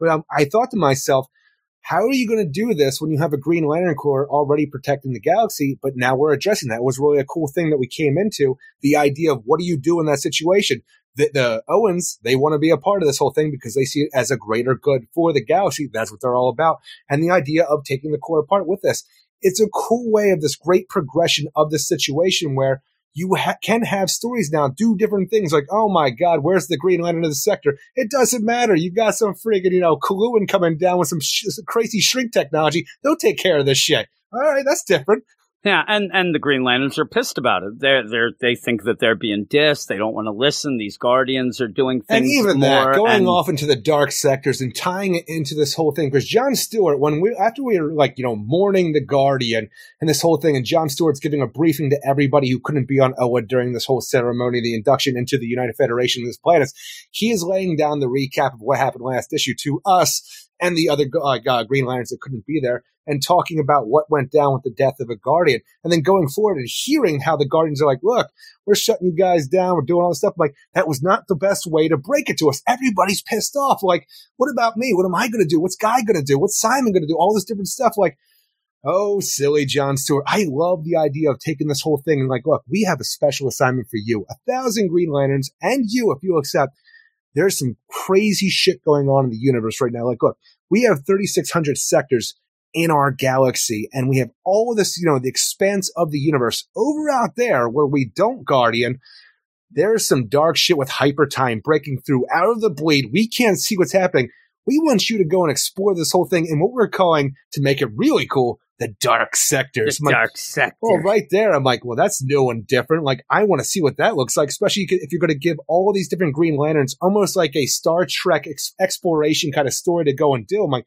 But um, I thought to myself, how are you going to do this when you have a Green Lantern Corps already protecting the galaxy? But now we're addressing that. It was really a cool thing that we came into the idea of what do you do in that situation? the, the Oans, they want to be a part of this whole thing because they see it as a greater good for the galaxy. That's what they're all about. And the idea of taking the core apart with this. It's a cool way of this great progression of this situation where you ha- can have stories now do different things like, oh my God, where's the Green Lantern of the sector? It doesn't matter. You got some friggin', you know, Kaluan coming down with some, sh- some crazy shrink technology. They'll take care of this shit. All right, that's different. Yeah, and and the Green Lanterns are pissed about it. They're they're they think that they're being dissed. They don't want to listen. These Guardians are doing things And even more. that, going and- off into the dark sectors and tying it into this whole thing, because John Stewart, when we after we were like you know mourning the Guardian and this whole thing, and John Stewart's giving a briefing to everybody who couldn't be on Oa during this whole ceremony, the induction into the United Federation of these planets, he is laying down the recap of what happened last issue to us and the other uh, uh, Green Lanterns that couldn't be there, and talking about what went down with the death of a Guardian, and then going forward and hearing how the Guardians are like, look, we're shutting you guys down, we're doing all this stuff. I'm like, that was not the best way to break it to us. Everybody's pissed off. Like, what about me? What am I going to do? What's Guy going to do? What's Simon going to do? All this different stuff. Like, oh, silly John Stewart. I love the idea of taking this whole thing and like, look, we have a special assignment for you. A thousand Green Lanterns and you, if you accept. There's some crazy shit going on in the universe right now. Like, look, we have 3,600 sectors in our galaxy, and we have all of this, you know, the expanse of the universe over out there where we don't Guardian. There's some dark shit with hyper time breaking through out of the bleed. We can't see what's happening. We want you to go and explore this whole thing in what we're calling, to make it really cool, the dark sectors. the I'm like, dark sector. well, right there, I'm like, well, that's new and different. Like, I want to see what that looks like, especially if you're going to give all these different Green Lanterns almost like a Star Trek ex- exploration kind of story to go and do. I'm like,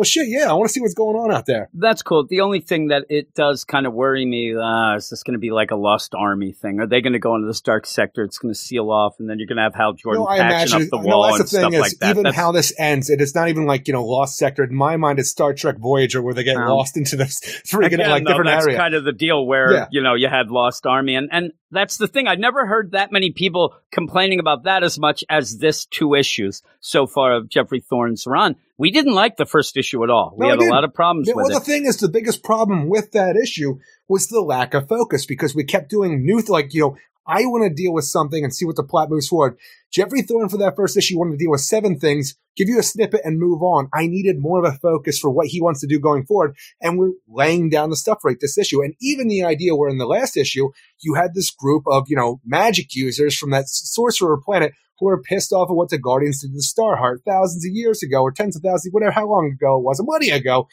well, shit, yeah, I want to see what's going on out there. That's cool. The only thing that it does kind of worry me uh, is this going to be like a Lost Army thing? Are they going to go into this dark sector? It's going to seal off, and then you're going to have Hal Jordan No, I patching imagine. up the no, wall that's and the thing stuff is, like that. even That's- how this ends, it is not even like you know Lost Sector. In my mind, it's Star Trek Voyager, where they get Um, lost into this (laughs) freaking Again, like though, different that's area. kind of the deal where Yeah. you know you had Lost Army, and and that's the thing. I've never heard that many people complaining about that as much as this two issues so far of Geoffrey Thorne's run. We didn't like the first issue at all. We had we a lot of problems Yeah, with well, it. the thing is, the biggest problem with that issue was the lack of focus because we kept doing new, th- like, you know, I want to deal with something and see what the plot moves forward. Geoffrey Thorne for that first issue wanted to deal with seven things, give you a snippet and move on. I needed more of a focus for what he wants to do going forward. And we're laying down the stuff right this issue. And even the idea where in the last issue, you had this group of, you know, magic users from that sorcerer planet who are pissed off at what the Guardians did to the Starheart thousands of years ago or tens of thousands, whatever, how long ago it was, a money ago.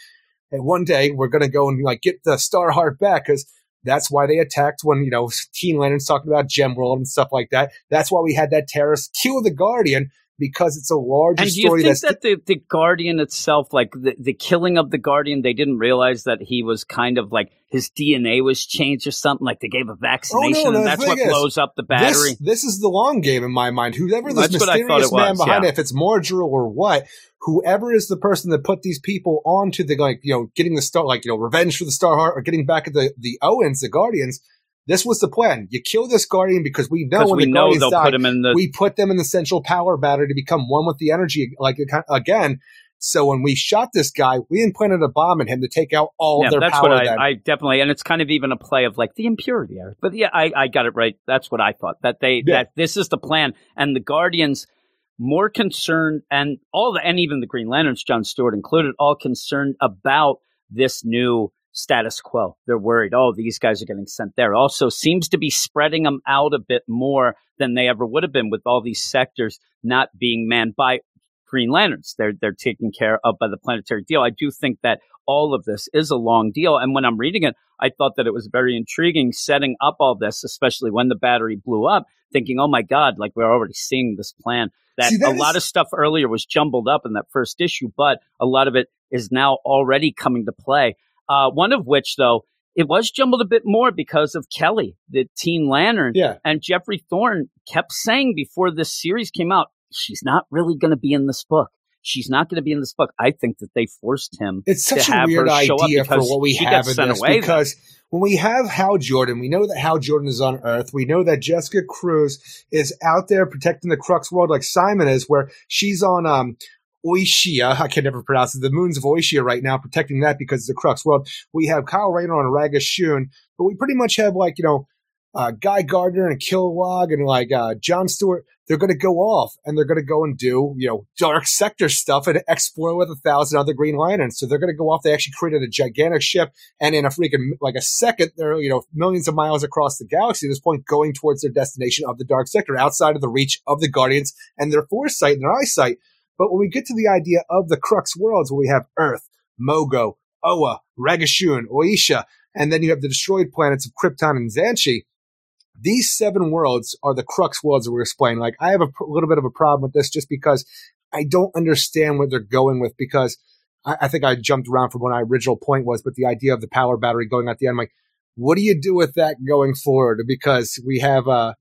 And one day we're going to go and like get the Starheart back because that's why they attacked when, you know, Teen Lantern's talking about Gemworld and stuff like that. That's why we had that terrorist kill the Guardian because it's a larger And do you think that the, the Guardian itself, like the, the killing of the Guardian, they didn't realize that he was kind of like his DNA was changed or something? Like they gave a vaccination Oh, no, and that's what is, blows up the battery? This, this is the long game in my mind. Whoever this That's what I thought mysterious man was, behind yeah. it, if it's Mordril or what, whoever is the person that put these people onto the like, you know, getting the star, like you know, revenge for the Starheart or getting back at the the Oans, the Guardians. This was the plan. You kill this Guardian because we know when we the know Guardians they'll die, put him in the. we put them in the central power battery to become one with the energy, like again. So when we shot this guy, we implanted a bomb in him to take out all yeah, of their that's power. what then. I, I definitely, and it's kind of even a play of like the impurity, But yeah, I, I got it right. That's what I thought. That they Yeah. that this is the plan, and the Guardians more concerned, and all the, and even the Green Lanterns, John Stewart included, all concerned about this new status quo. They're worried. Oh, these guys are getting sent there. Also, seems to be spreading them out a bit more than they ever would have been with all these sectors not being manned by Green Lanterns. They're they're taken care of by the planetary deal. I do think that all of this is a long deal. And when I'm reading it, I thought that it was very intriguing setting up all this, especially when the battery blew up, thinking, oh my God, like we're already seeing this plan. That, See, that a lot of stuff earlier was jumbled up in that first issue, but a lot of it is now already coming to play. Uh, one of which, though, it was jumbled a bit more because of Kelly, the Teen Lantern. yeah. And Geoffrey Thorne kept saying before this series came out, she's not really going to be in this book. She's not going to be in this book. I think that they forced him. It's to such a have weird show up idea for because what we have in this away then. because when we have Hal Jordan, we know that Hal Jordan is on Earth. We know that Jessica Cruz is out there protecting the Crux world like Simon is, where she's on um Oishia. I can never pronounce it. The moons of Oishia right now, protecting that because it's a Crux world. We have Kyle Rayner on Ragashun, but we pretty much have like, you know, uh, Guy Gardner and Kilowog and like uh, John Stewart, they're going to go off and they're going to go and do, you know, dark sector stuff and explore with a thousand other Green Lanterns. So they're going to go off. They actually created a gigantic ship and in a freaking, like a second, they're, you know, millions of miles across the galaxy at this point going towards their destination of the dark sector outside of the reach of the Guardians and their foresight and their eyesight. But when we get to the idea of the Crux worlds where we have Earth, Mogo, Oa, Ragashun, Oisha, and then you have the destroyed planets of Krypton and Xanshi, these seven worlds are the crux worlds that we're explaining. Like, I have a pr- little bit of a problem with this just because I don't understand what they're going with because I, I think I jumped around from what my original point was, but the idea of the power battery going at the end, I'm like, what do you do with that going forward? Because we have, uh,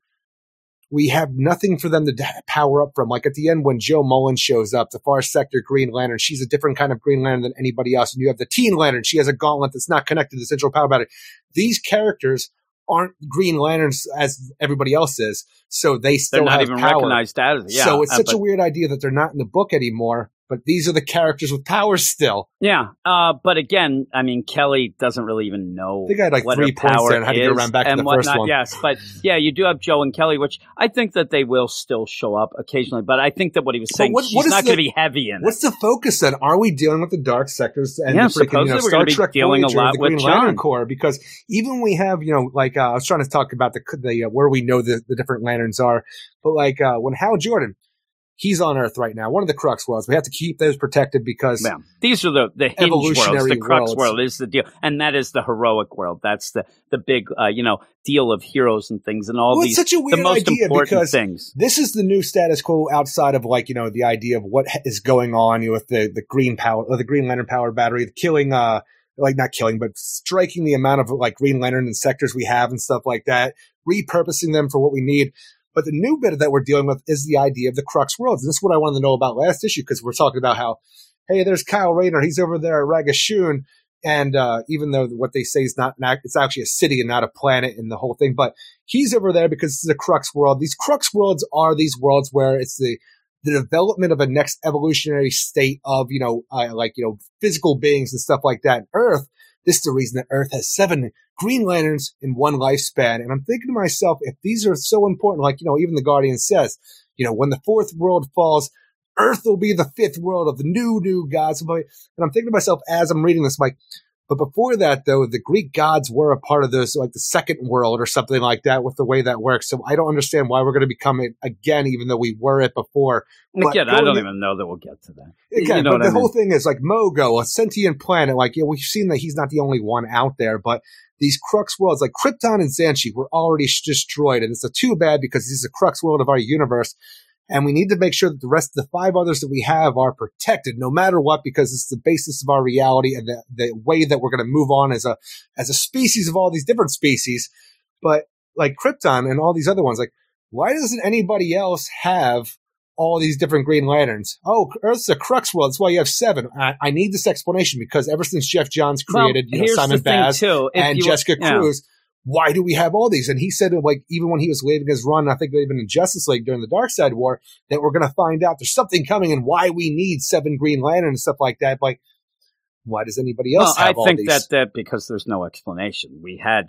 we have nothing for them to power up from. Like at the end, when Jo Mullein shows up, the Far Sector Green Lantern, she's a different kind of Green Lantern than anybody else. And you have the Teen Lantern, she has a gauntlet that's not connected to the central power battery. These characters aren't Green Lanterns as everybody else is, so they still They're not have even power. recognized as yeah. so it's uh, such a weird idea that they're not in the book anymore. But these are the characters with powers still. Yeah, uh, but again, I mean, Kelly doesn't really even know. I think I had like what three points there and had to get around back to and the first whatnot. one. Yes, but (sighs) yeah, you do have Jo and Kelly, which I think that they will still show up occasionally. But I think that what he was saying, what- she's what not going to be heavy in What's the focus then? Are we dealing with the dark sectors and Yeah, the freaking you know, Star Trek dealing a lot the with Green Lantern. Corps? Because even we have you know like uh, I was trying to talk about the the uh, where we know the, the different lanterns are, but like uh, when Hal Jordan, He's on Earth right now. One of the Crux worlds. We have to keep those protected because Yeah. These are the, the hinge worlds. The crux worlds. world is the deal. And that is the heroic world. That's the, the big, uh, you know, deal of heroes and things and all Well, these, it's such a the weird most idea because things. this is the new status quo outside of like you know the idea of what is going on you know, with the the green power or the Green Lantern power battery, the killing uh like not killing but striking the amount of like Green Lantern and sectors we have and stuff like that, repurposing them for what we need. But the new bit that we're dealing with is the idea of the Crux worlds. And this is what I wanted to know about last issue because we're talking about how, hey, there's Kyle Rayner. He's over there at Ragashun. And uh, even though what they say is not, not, it's actually a city and not a planet and the whole thing, but he's over there because it's a Crux world. These Crux worlds are these worlds where it's the the development of a next evolutionary state of you know uh, like you know physical beings and stuff like that. Earth. This is the reason that Earth has seven Green Lanterns in one lifespan. And I'm thinking to myself, if these are so important, like you know, even the Guardian says, you know, when the fourth world falls. Earth will be the fifth world of the new, new gods. And I'm thinking to myself as I'm reading this, like, but before that, though, the Greek gods were a part of this, like the second world or something like that, with the way that works. So I don't understand why we're going to become it again, even though we were it before. But Again, I don't in- even know that we'll get to that. Again, you know but the I mean? whole thing is like Mogo, a sentient planet. Like, yeah, we've seen that he's not the only one out there, but these Crux worlds, like Krypton and Xanshi, were already sh- destroyed, and it's a too bad because this is a Crux world of our universe. And we need to make sure that the rest of the five others that we have are protected no matter what, because it's the basis of our reality and the, the way that we're going to move on as a, as a species of all these different species. But like Krypton and all these other ones, like, why doesn't anybody else have all these different Green Lanterns? Oh, Earth's a Crux world. That's why you have seven. I, I need this explanation because ever since Geoff Johns created, well, you know, Simon Baz too. And Jessica yeah. Cruz. Why do we have all these? And he said, like, even when he was leaving his run, I think even in Justice League during the Dark Side War, that we're going to find out there's something coming and why we need seven Green Lanterns and stuff like that. Like, why does anybody Well, else I have all think these? that that because there's no explanation. We had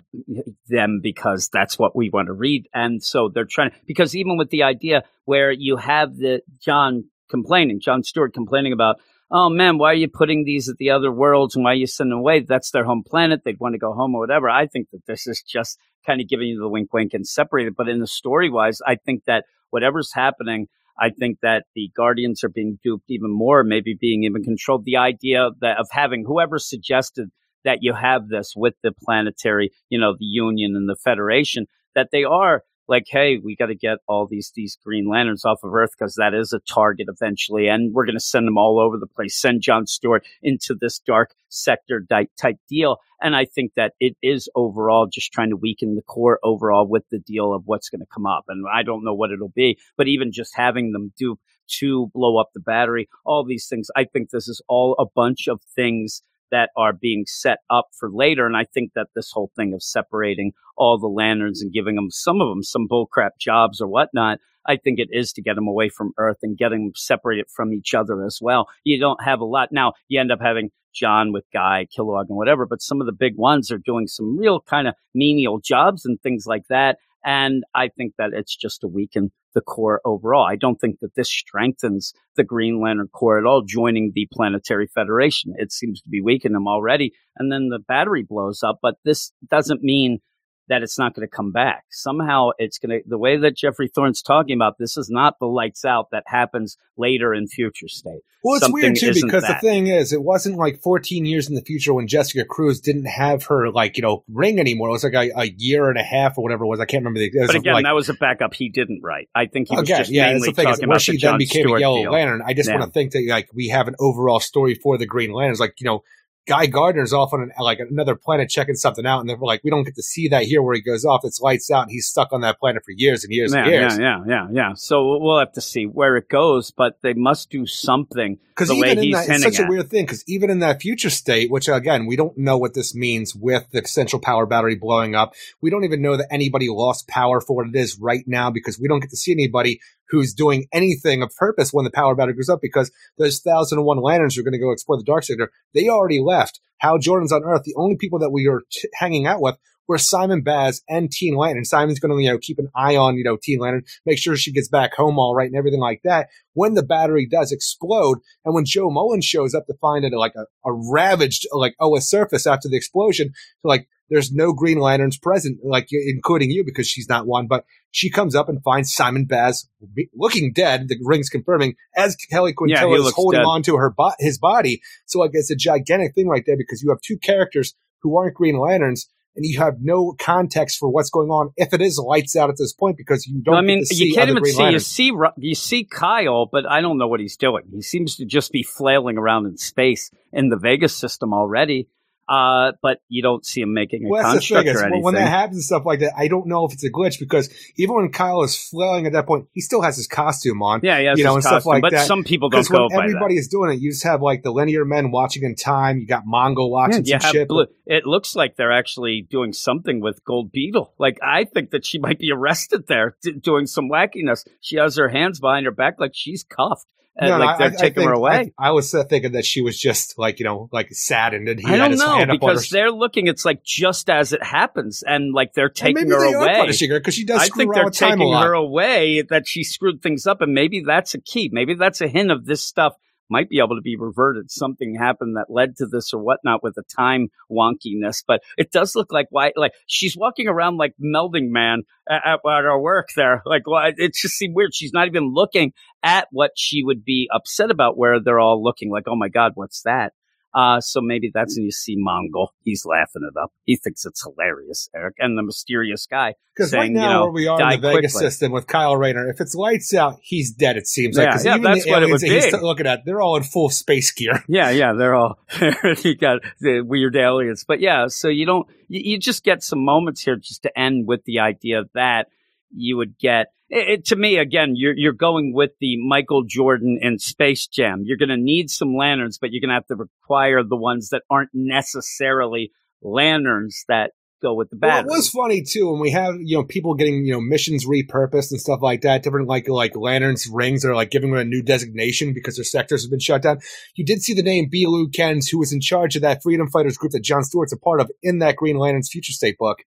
them because that's what we want to read, and so they're trying. Because even with the idea where you have the John complaining, John Stewart complaining about, oh man, why are you putting these at the other worlds and why are you sending them away? That's their home planet. They'd want to go home or whatever. I think that this is just kind of giving you the wink, wink, and separate it. But in the story wise, I think that whatever's happening. I think that the Guardians are being duped even more, maybe being even controlled. The idea that of having whoever suggested that you have this with the planetary, you know, the Union and the Federation, that they are like, hey, we got to get all these these Green Lanterns off of Earth because that is a target eventually, and we're going to send them all over the place. Send John Stewart into this dark sector type deal, and I think that it is overall just trying to weaken the core overall with the deal of what's going to come up, and I don't know what it'll be, but even just having them do to blow up the battery, all these things, I think this is all a bunch of things that are being set up for later. And I think that this whole thing of separating all the lanterns and giving them some of them some bullcrap jobs or whatnot, I think it is to get them away from Earth and getting them separated from each other as well. You don't have a lot now. You end up having John with Guy, Kilowog, and whatever, but some of the big ones are doing some real kind of menial jobs and things like that. And I think that it's just to weaken the core overall. I don't think that this strengthens the Green Lantern Corps at all, joining the Planetary Federation. It seems to be weakening them already. And then the battery blows up, but this doesn't mean that it's not going to come back. Somehow it's going to, the way that Geoffrey Thorne's talking about, this is not the lights out that happens later in future state. Well, it's Something weird too because that. the thing is, it wasn't like 14 years in the future when Jessica Cruz didn't have her like you know ring anymore. It was like a, a year and a half or whatever it was. I can't remember the. Was But again, like, that was a backup he didn't write. I think he was again, just yeah, mainly. Is talking where about she the then John became Stewart a Yellow deal. Lantern. I just Yeah. want to think that like we have an overall story for the Green Lanterns. Like you know, Guy Gardner's off on an, like another planet checking something out, and they're like, we don't get to see that here where he goes off. It's lights out, and he's stuck on that planet for years and years yeah, and years. yeah, yeah, yeah, yeah. So we'll have to see where it goes, but they must do something Because even in that, it's such a weird thing. Because even in that future state, which again we don't know what this means with the central power battery blowing up, we don't even know that anybody lost power for what it is right now because we don't get to see anybody who's doing anything of purpose when the power battery goes up. Because those thousand and one lanterns who are going to go explore the dark sector, they already left. Hal Jordan's on Earth. The only people that we are t- hanging out with were Simon Baz and Teen Lantern. Simon's going to you know keep an eye on you know Teen Lantern, make sure she gets back home all right and everything like that. When the battery does explode, and when Jo Mullein shows up to find it like a, a ravaged like Oa's surface after the explosion, to like there's no Green Lanterns present, like including you because she's not one. But she comes up and finds Simon Baz looking dead. The ring's confirming as Kelly Yeah, is holding dead. on to her bo- his body. So like it's a gigantic thing right there because you have two characters who aren't Green Lanterns. And you have no context for what's going on if it is lights out at this point because you don't. I get mean, you can't even Green see. You see, you see Kyle, but I don't know what he's doing. He seems to just be flailing around in space in the Vegas system already. Uh, but you don't see him making a Well, that's the construct thing or when- anything. when that happens and stuff like that, I don't know if it's a glitch because even when Kyle is flailing at that point, he still has his costume on. yeah, yeah, you know, and stuff like but that. But some people don't go when by everybody is doing it, you just have like the linear men watching in time. You got Mongul that. watching Yeah, some shit. blue. It looks like they're actually doing something with Gold Beetle. Like I think that she might be arrested there, d- doing some wackiness. She has her hands behind her back, like she's cuffed, and No, no, like I- they're I taking think- her away. I, I was uh, thinking that she was just like you know like saddened and he I had don't his know hand up on her. because they're looking. It's like just as it happens, and like they're taking maybe her they are away. punishing her because she does I screw think they're with time a taking her away. That she screwed things up, and maybe that's a key. Maybe that's a hint of this stuff might be able to be reverted. Something happened that led to this or whatnot with the time wonkiness. But it does look like why, like she's walking around like melding man at, at, her work there. Like, why it just seemed weird. She's not even looking at what she would be upset about. Where they're all looking like, oh my god, what's that? Uh, so maybe that's when you see Mongul. He's laughing it up. He thinks it's hilarious, Eric, and the mysterious guy. Because right saying, now, you know, where we are in the Vegas quickly. system with Kyle Rayner, if it's lights out, he's dead. It seems like yeah, even that's the what it would that he's be. t- looking at, they're all in full space gear. (laughs) Yeah, yeah, they're all (laughs) you got the weird aliens, but yeah, so you don't you, you just get some moments here just to end with the idea that you would get it, it- to me again. You're you're going with the Michael Jordan and Space Jam. You're going to need some lanterns, but you're going to have to require the ones that aren't necessarily lanterns that go with the Well, it was funny too when we have you know people getting you know missions repurposed and stuff like that, different like like lanterns rings are like giving them a new designation because their sectors have been shut down. You did see the name B. Lou Kens, who was in charge of that Freedom Fighters group that John Stewart's a part of in that Green Lantern's Future State book.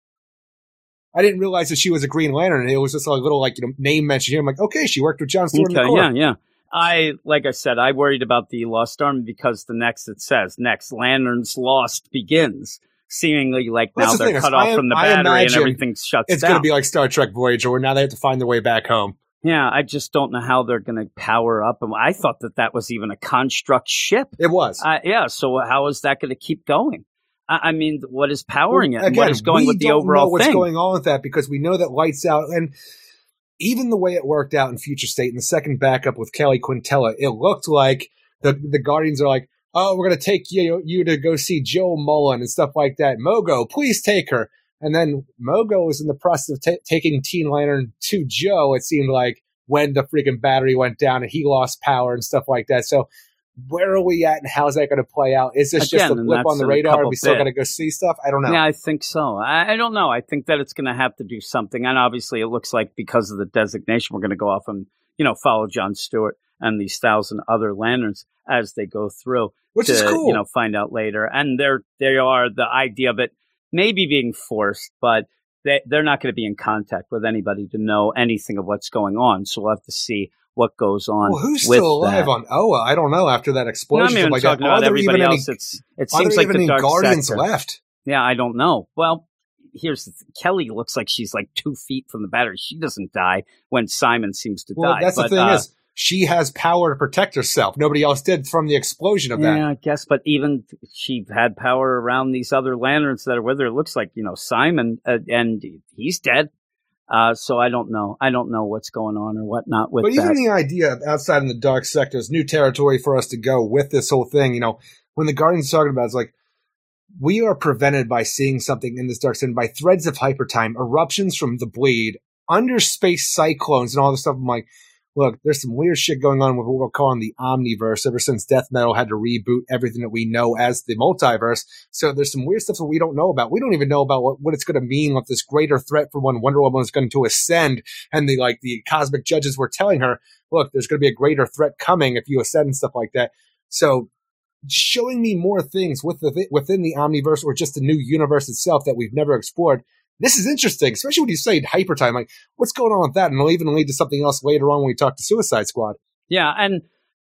I didn't realize that she was a Green Lantern. It was just a little like you know name mention here. I'm like, okay, she worked with John Stewart. Okay, yeah, yeah. I like I said, I worried about the Lost Army because the next it says next Lanterns Lost begins. Seemingly like Well, now the they're cut I off from the battery and everything shuts It's down. It's going to be like Star Trek Voyager, where now they have to find their way back home. yeah, I just don't know how they're going to power up. And I thought that that was even a construct ship. It was. Uh, yeah, so how is that going to keep going? I, mean, what is powering Well, it? and what again, is going with the don't overall know what's thing? going on with that because we know that lights out and even the way it worked out in Future State in the second backup with Kelly Quintela, it looked like the the Guardians are like, oh, we're gonna take you you to go see Jo Mullein and stuff like that. Mogo, please take her. And then Mogo was in the process of ta taking Teen Lantern to Jo. It seemed like when the freaking battery went down and he lost power and stuff like that. So. Where are we at, and how's that going to play out? Is this just a blip on the radar? and we still got to go see stuff. I don't know. Yeah, I think so. I, I don't know. I think that it's going to have to do something, and obviously, it looks like because of the designation, we're going to go off and you know follow John Stewart and these thousand other lanterns as they go through which to is cool. you know find out later. And there, they are the idea of it maybe being forced, but they they're not going to be in contact with anybody to know anything of what's going on. So we'll have to see what goes on. Well, who's still alive that. on Oa? I don't know. After that No, I'm explosion, even like talking about everybody else. any, it's it seems like the any dark Guardians sector. left? Yeah, I don't know. Well, here's the th- Kelly looks like she's like two feet from the battery. She doesn't die when Simon seems to Well, die. that's but, the thing uh, is, she has power to protect herself. Nobody else did from the explosion of that. yeah, I guess. But even she had power around these other lanterns that are with her. It looks like you know Simon, uh, and he's dead. Uh, so I don't know. I don't know what's going on or whatnot with But that. even the idea of outside in the dark sector is new territory for us to go with this whole thing. You know, when the Guardians are talking about, it, it's like we are prevented by seeing something in this dark sector by threads of hypertime, eruptions from the bleed, under space cyclones, and all this stuff. I'm like, look, there's some weird shit going on with what we're calling the omniverse ever since Death Metal had to reboot everything that we know as the multiverse. So there's some weird stuff that we don't know about. We don't even know about what, what it's going to mean with this greater threat for when Wonder Woman is going to ascend and the like the cosmic judges were telling her, look, there's going to be a greater threat coming if you ascend and stuff like that. So showing me more things with the, within the omniverse or just the new universe itself that we've never explored. This is interesting, especially when you say hyper time. Like, what's going on with that? And it'll even lead to something else later on when we talk to Suicide Squad. Yeah, and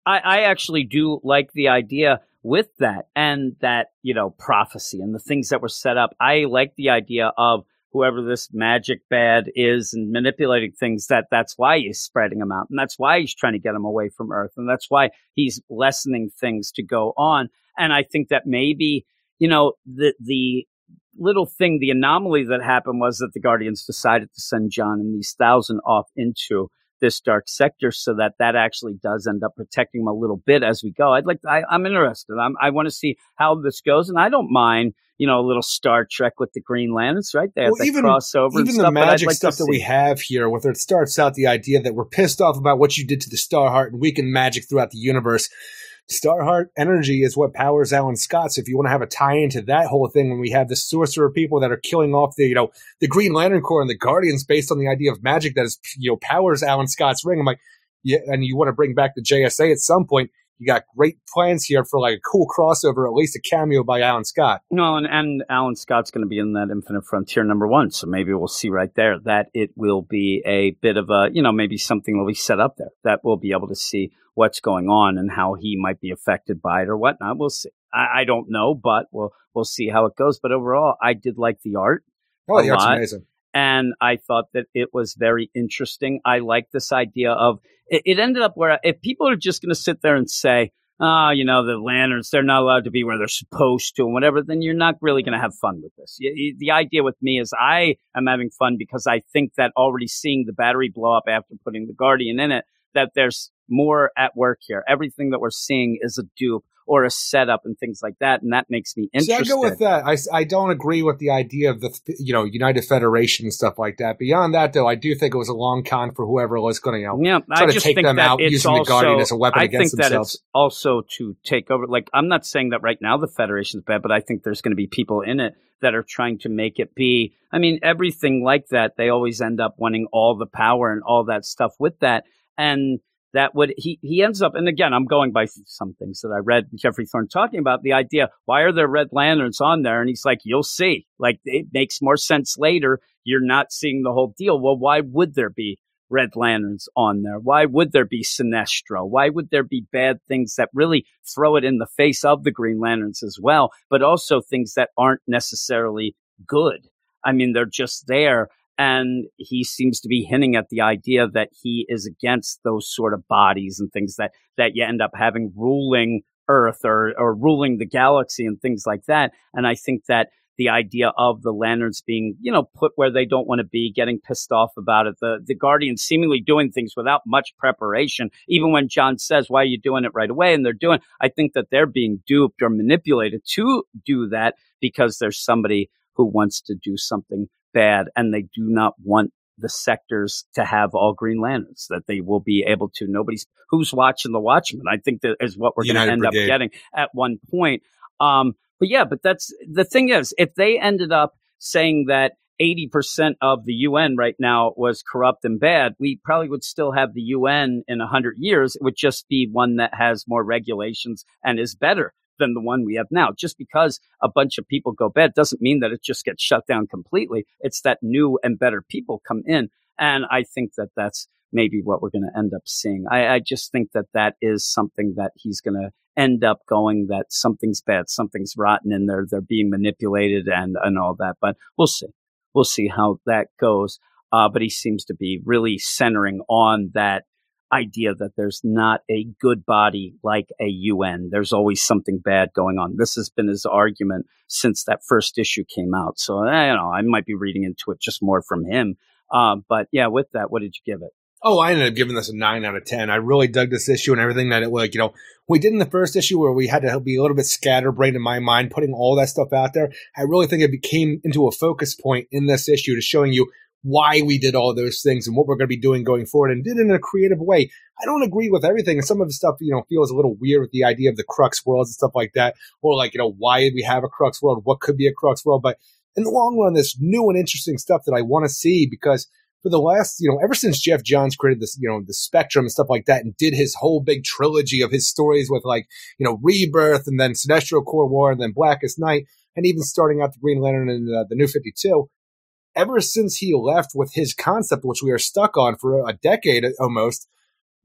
I, I actually do like the idea with that and that, you know, prophecy and the things that were set up. I like the idea of whoever this magic bad is and manipulating things that that's why he's spreading them out and that's why he's trying to get them away from earth and that's why he's lessening things to go on and i think that maybe you know the the little thing the anomaly that happened was that the guardians decided to send john and these thousand off into this dark sector so that that actually does end up protecting them a little bit as we go. I'd like, I, I'm interested. I'm, I want to see how this goes, and I don't mind, you know, a little Star Trek with the Green Lanterns, right? They have Well, the even crossover, even the stuff, I'd magic like stuff that we have here, whether it starts out the idea that we're pissed off about what you did to the Starheart and weaken magic throughout the universe. Starheart energy is what powers Alan Scott. So if you want to have a tie into that whole thing, when we have the sorcerer people that are killing off the, you know, the Green Lantern Corps and the Guardians based on the idea of magic that is, you know, powers Alan Scott's ring. I'm like, yeah, and you want to bring back the JSA at some point. You got great plans here for like a cool crossover, at least a cameo by Alan Scott. No, and, and Alan Scott's going to be in that Infinite Frontier number one. So maybe we'll see right there that it will be a bit of a, you know, maybe something will be set up there that we'll be able to see what's going on and how he might be affected by it or whatnot. We'll see. I, I don't know, but we'll we'll see how it goes. But overall, I did like the art. Oh, the art's lot. amazing. And I thought that it was very interesting. I like this idea of it, it ended up where if people are just going to sit there and say, "Ah, you know, the lanterns they're not allowed to be where they're supposed to," and whatever, then you're not really going to have fun with this. Y- y- The idea with me is I am having fun because I think that already seeing the battery blow up after putting the Guardian in it, that there's more at work here. Everything that we're seeing is a dupe or a setup and things like that, and that makes me See, interested. I go with that. I, I don't agree with the idea of the you know United Federation and stuff like that. Beyond that, though, I do think it was a long con for whoever was going to you know Yeah, try I to just take think them that out using also, the Guardian as a weapon I against think that themselves. it's also to take over. Like, I'm not saying that right now the Federation is bad, but I think there's going to be people in it that are trying to make it be. I mean, everything like that, they always end up wanting all the power and all that stuff with that. And that would he he ends up and again I'm going by some things that I read Geoffrey Thorne talking about the idea why are there red lanterns on there? And he's like you'll see. Like it makes more sense later you're not seeing the whole deal. Well why would there be red lanterns on there? Why would there be Sinestro? Why would there be bad things that really throw it in the face of the Green Lanterns as well but also things that aren't necessarily good? I mean they're just there and he seems to be hinting at the idea that he is against those sort of bodies and things that that you end up having ruling earth or or ruling the galaxy and things like that. And i think that the idea of the lanterns being you know put where they don't want to be getting pissed off about it the the guardians seemingly doing things without much preparation. Even when john says why are you doing it right away? and they're doing i think that they're being duped or manipulated to do that because there's somebody who wants to do something bad and they do not want the sectors to have all green lanterns that they will be able to nobody's who's watching the watchmen i think that is what we're going to end Brigade. up getting at one point um but yeah but that's the thing is if they ended up saying that 80% of the UN right now was corrupt and bad, we probably would still have the UN in 100 years. It would just be one that has more regulations and is better than the one we have now. Just because a bunch of people go bad doesn't mean that it just gets shut down completely. It's that new and better people come in. And I think that that's maybe what we're going to end up seeing. I, I just think that that is something that he's going to end up going that something's bad, something's rotten in there. They're being manipulated and, and all that, but we'll see. We'll see how that goes. Uh, but he seems to be really centering on that idea that there's not a good body like a UN. There's always something bad going on. This has been his argument since that first issue came out. So I don't know. I might be reading into it just more from him. Um, but yeah, with that, what did you give it? Oh, I ended up giving this a nine out of ten. I really dug this issue and everything that it like, you know, we did in the first issue where we had to be a little bit scatterbrained in my mind, putting all that stuff out there. I really think it became into a focus point in this issue to showing you why we did all those things and what we're going to be doing going forward and did it in a creative way. I don't agree with everything. And some of the stuff, you know, feels a little weird with the idea of the crux worlds and stuff like that. Or like, you know, why did we have a crux world? What could be a crux world? But in the long run, there's new and interesting stuff that I want to see because for the last, you know, ever since Geoff Johns created this, you know, the Spectrum and stuff like that, and did his whole big trilogy of his stories with like, you know, Rebirth and then Sinestro Corps War and then Blackest Night, and even starting out the Green Lantern and uh, the New Fifty Two. Ever since he left with his concept, which we are stuck on for a decade almost,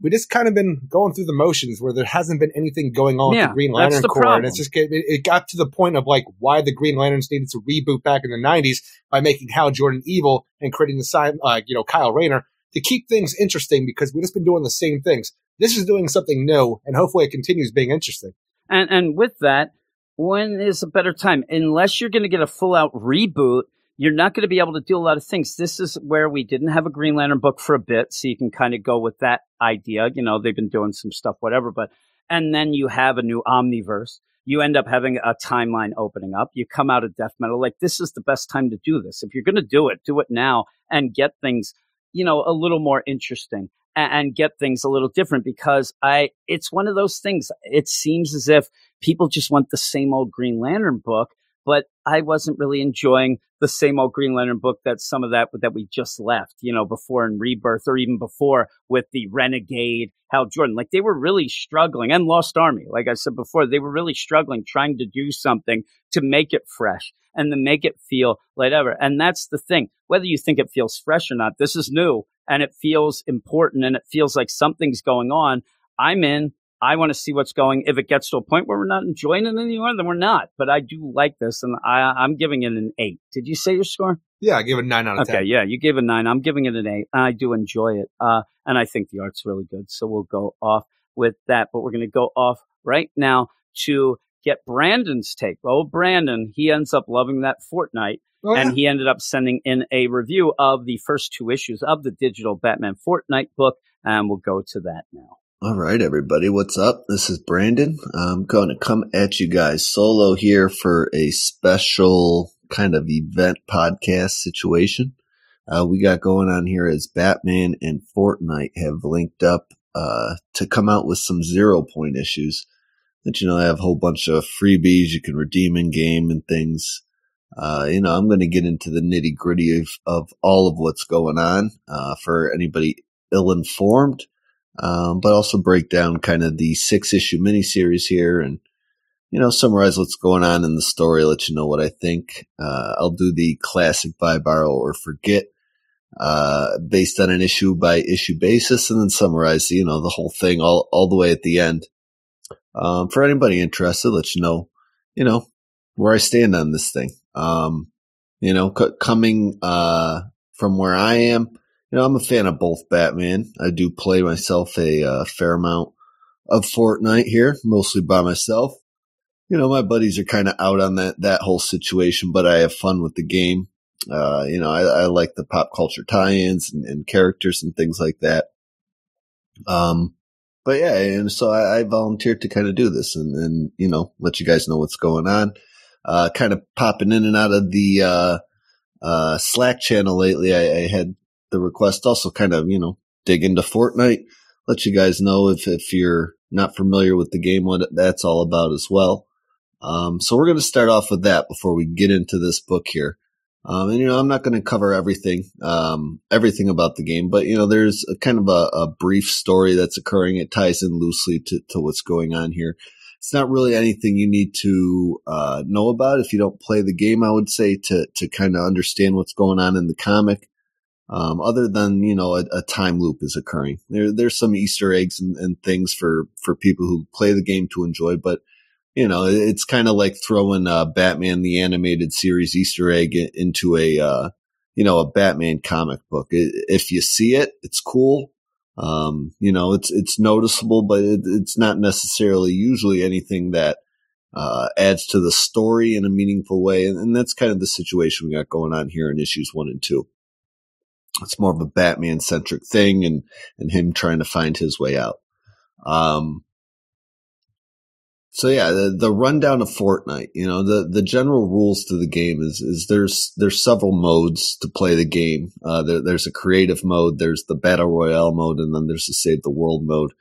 we just kind of been going through the motions where there hasn't been anything going on Yeah, with the Green Lantern the Corps, problem. and it's just it, it got to the point of like why the Green Lanterns needed to reboot back in the '90s by making Hal Jordan evil and creating the sign, uh, you know, Kyle Rayner to keep things interesting because we've just been doing the same things. This is doing something new, and hopefully it continues being interesting. And and with that, when is a better time? Unless you're going to get a full out reboot, you're not going to be able to do a lot of things. This is where we didn't have a Green Lantern book for a bit, so you can kind of go with that idea. You know, they've been doing some stuff, whatever, but and then you have a new omniverse. You end up having a timeline opening up. You come out of death metal. Like this is the best time to do this. If you're going to do it, do it now and get things, you know, a little more interesting and, and get things a little different because I, it's one of those things. It seems as if people just want the same old Green Lantern book, but I wasn't really enjoying the same old Green Lantern book that some of that that we just left, you know, before in Rebirth or even before with the Renegade Hal Jordan. Like they were really struggling and Lost Army. Like I said before, they were really struggling trying to do something to make it fresh and to make it feel like ever. And that's the thing. Whether you think it feels fresh or not, this is new and it feels important and it feels like something's going on. I'm in. I want to see what's going. If it gets to a point where we're not enjoying it anymore, then we're not. But I do like this, and I, I'm giving it an eight. Did you say your score? Yeah, I give it a nine out of Okay, ten. yeah, you gave it a nine. I'm giving it an eight. I do enjoy it, uh, and I think the art's really good. So we'll go off with that. But we're going to go off right now to get Brandon's take. Oh, Brandon, he ends up loving that Fortnite Oh, yeah. and he ended up sending in a review of the first two issues of the digital Batman Fortnite book, and we'll go to that now. All right, everybody, what's up? This is Brandon. I'm going to come at you guys solo here for a special kind of event podcast situation. Uh, we got going on here as Batman and Fortnite have linked up uh, to come out with some zero point issues. That you know, they have a whole bunch of freebies you can redeem in game and things. Uh, you know, I'm going to get into the nitty gritty of, of all of what's going on uh, for anybody ill informed um, but also break down kind of the six issue miniseries here and, you know, summarize what's going on in the story, let you know what I think. Uh, I'll do the classic buy, borrow, or forget, uh, based on an issue by issue basis and then summarize, you know, the whole thing all, all the way at the end. Um, for anybody interested, let you know, you know, where I stand on this thing. Um, you know, c- coming, uh, from where I am, you know, I'm a fan of both Batman. I do play myself a uh, fair amount of Fortnite here, mostly by myself. You know, my buddies are kind of out on that that whole situation, but I have fun with the game. Uh, you know, I, I like the pop culture tie-ins and, and characters and things like that. Um, but yeah, and so I, I volunteered to kind of do this and, and you know let you guys know what's going on. Uh, kind of popping in and out of the uh, uh, Slack channel lately. I, I had the request also kind of, you know, dig into Fortnite, let you guys know if, if you're not familiar with the game, what that's all about as well. Um, so we're going to start off with that before we get into this book here. Um, and you know, I'm not going to cover everything, um, everything about the game, but you know, there's a kind of a, a brief story that's occurring. It ties in loosely to, to what's going on here. It's not really anything you need to, uh, know about if you don't play the game, I would say to, to kind of understand what's going on in the comic um, other than you know a, a, time loop is occurring. There, there's some Easter eggs and, and, things for for people who play the game to enjoy, but you know it's kind of like throwing uh, Batman the animated series Easter egg into a uh, you know a Batman comic book. If you see it, it's cool. Um, you know, it's it's noticeable, but it, it's not necessarily usually anything that uh, adds to the story in a meaningful way, and, and that's kind of the situation we got going on here in issues one and two it's more of a Batman centric thing and, and him trying to find his way out. Um, so yeah, the, the rundown of Fortnite, you know, the, the general rules to the game is, is there's, there's several modes to play the game. Uh, there, there's a creative mode, there's the battle royale mode, and then there's the save the world mode.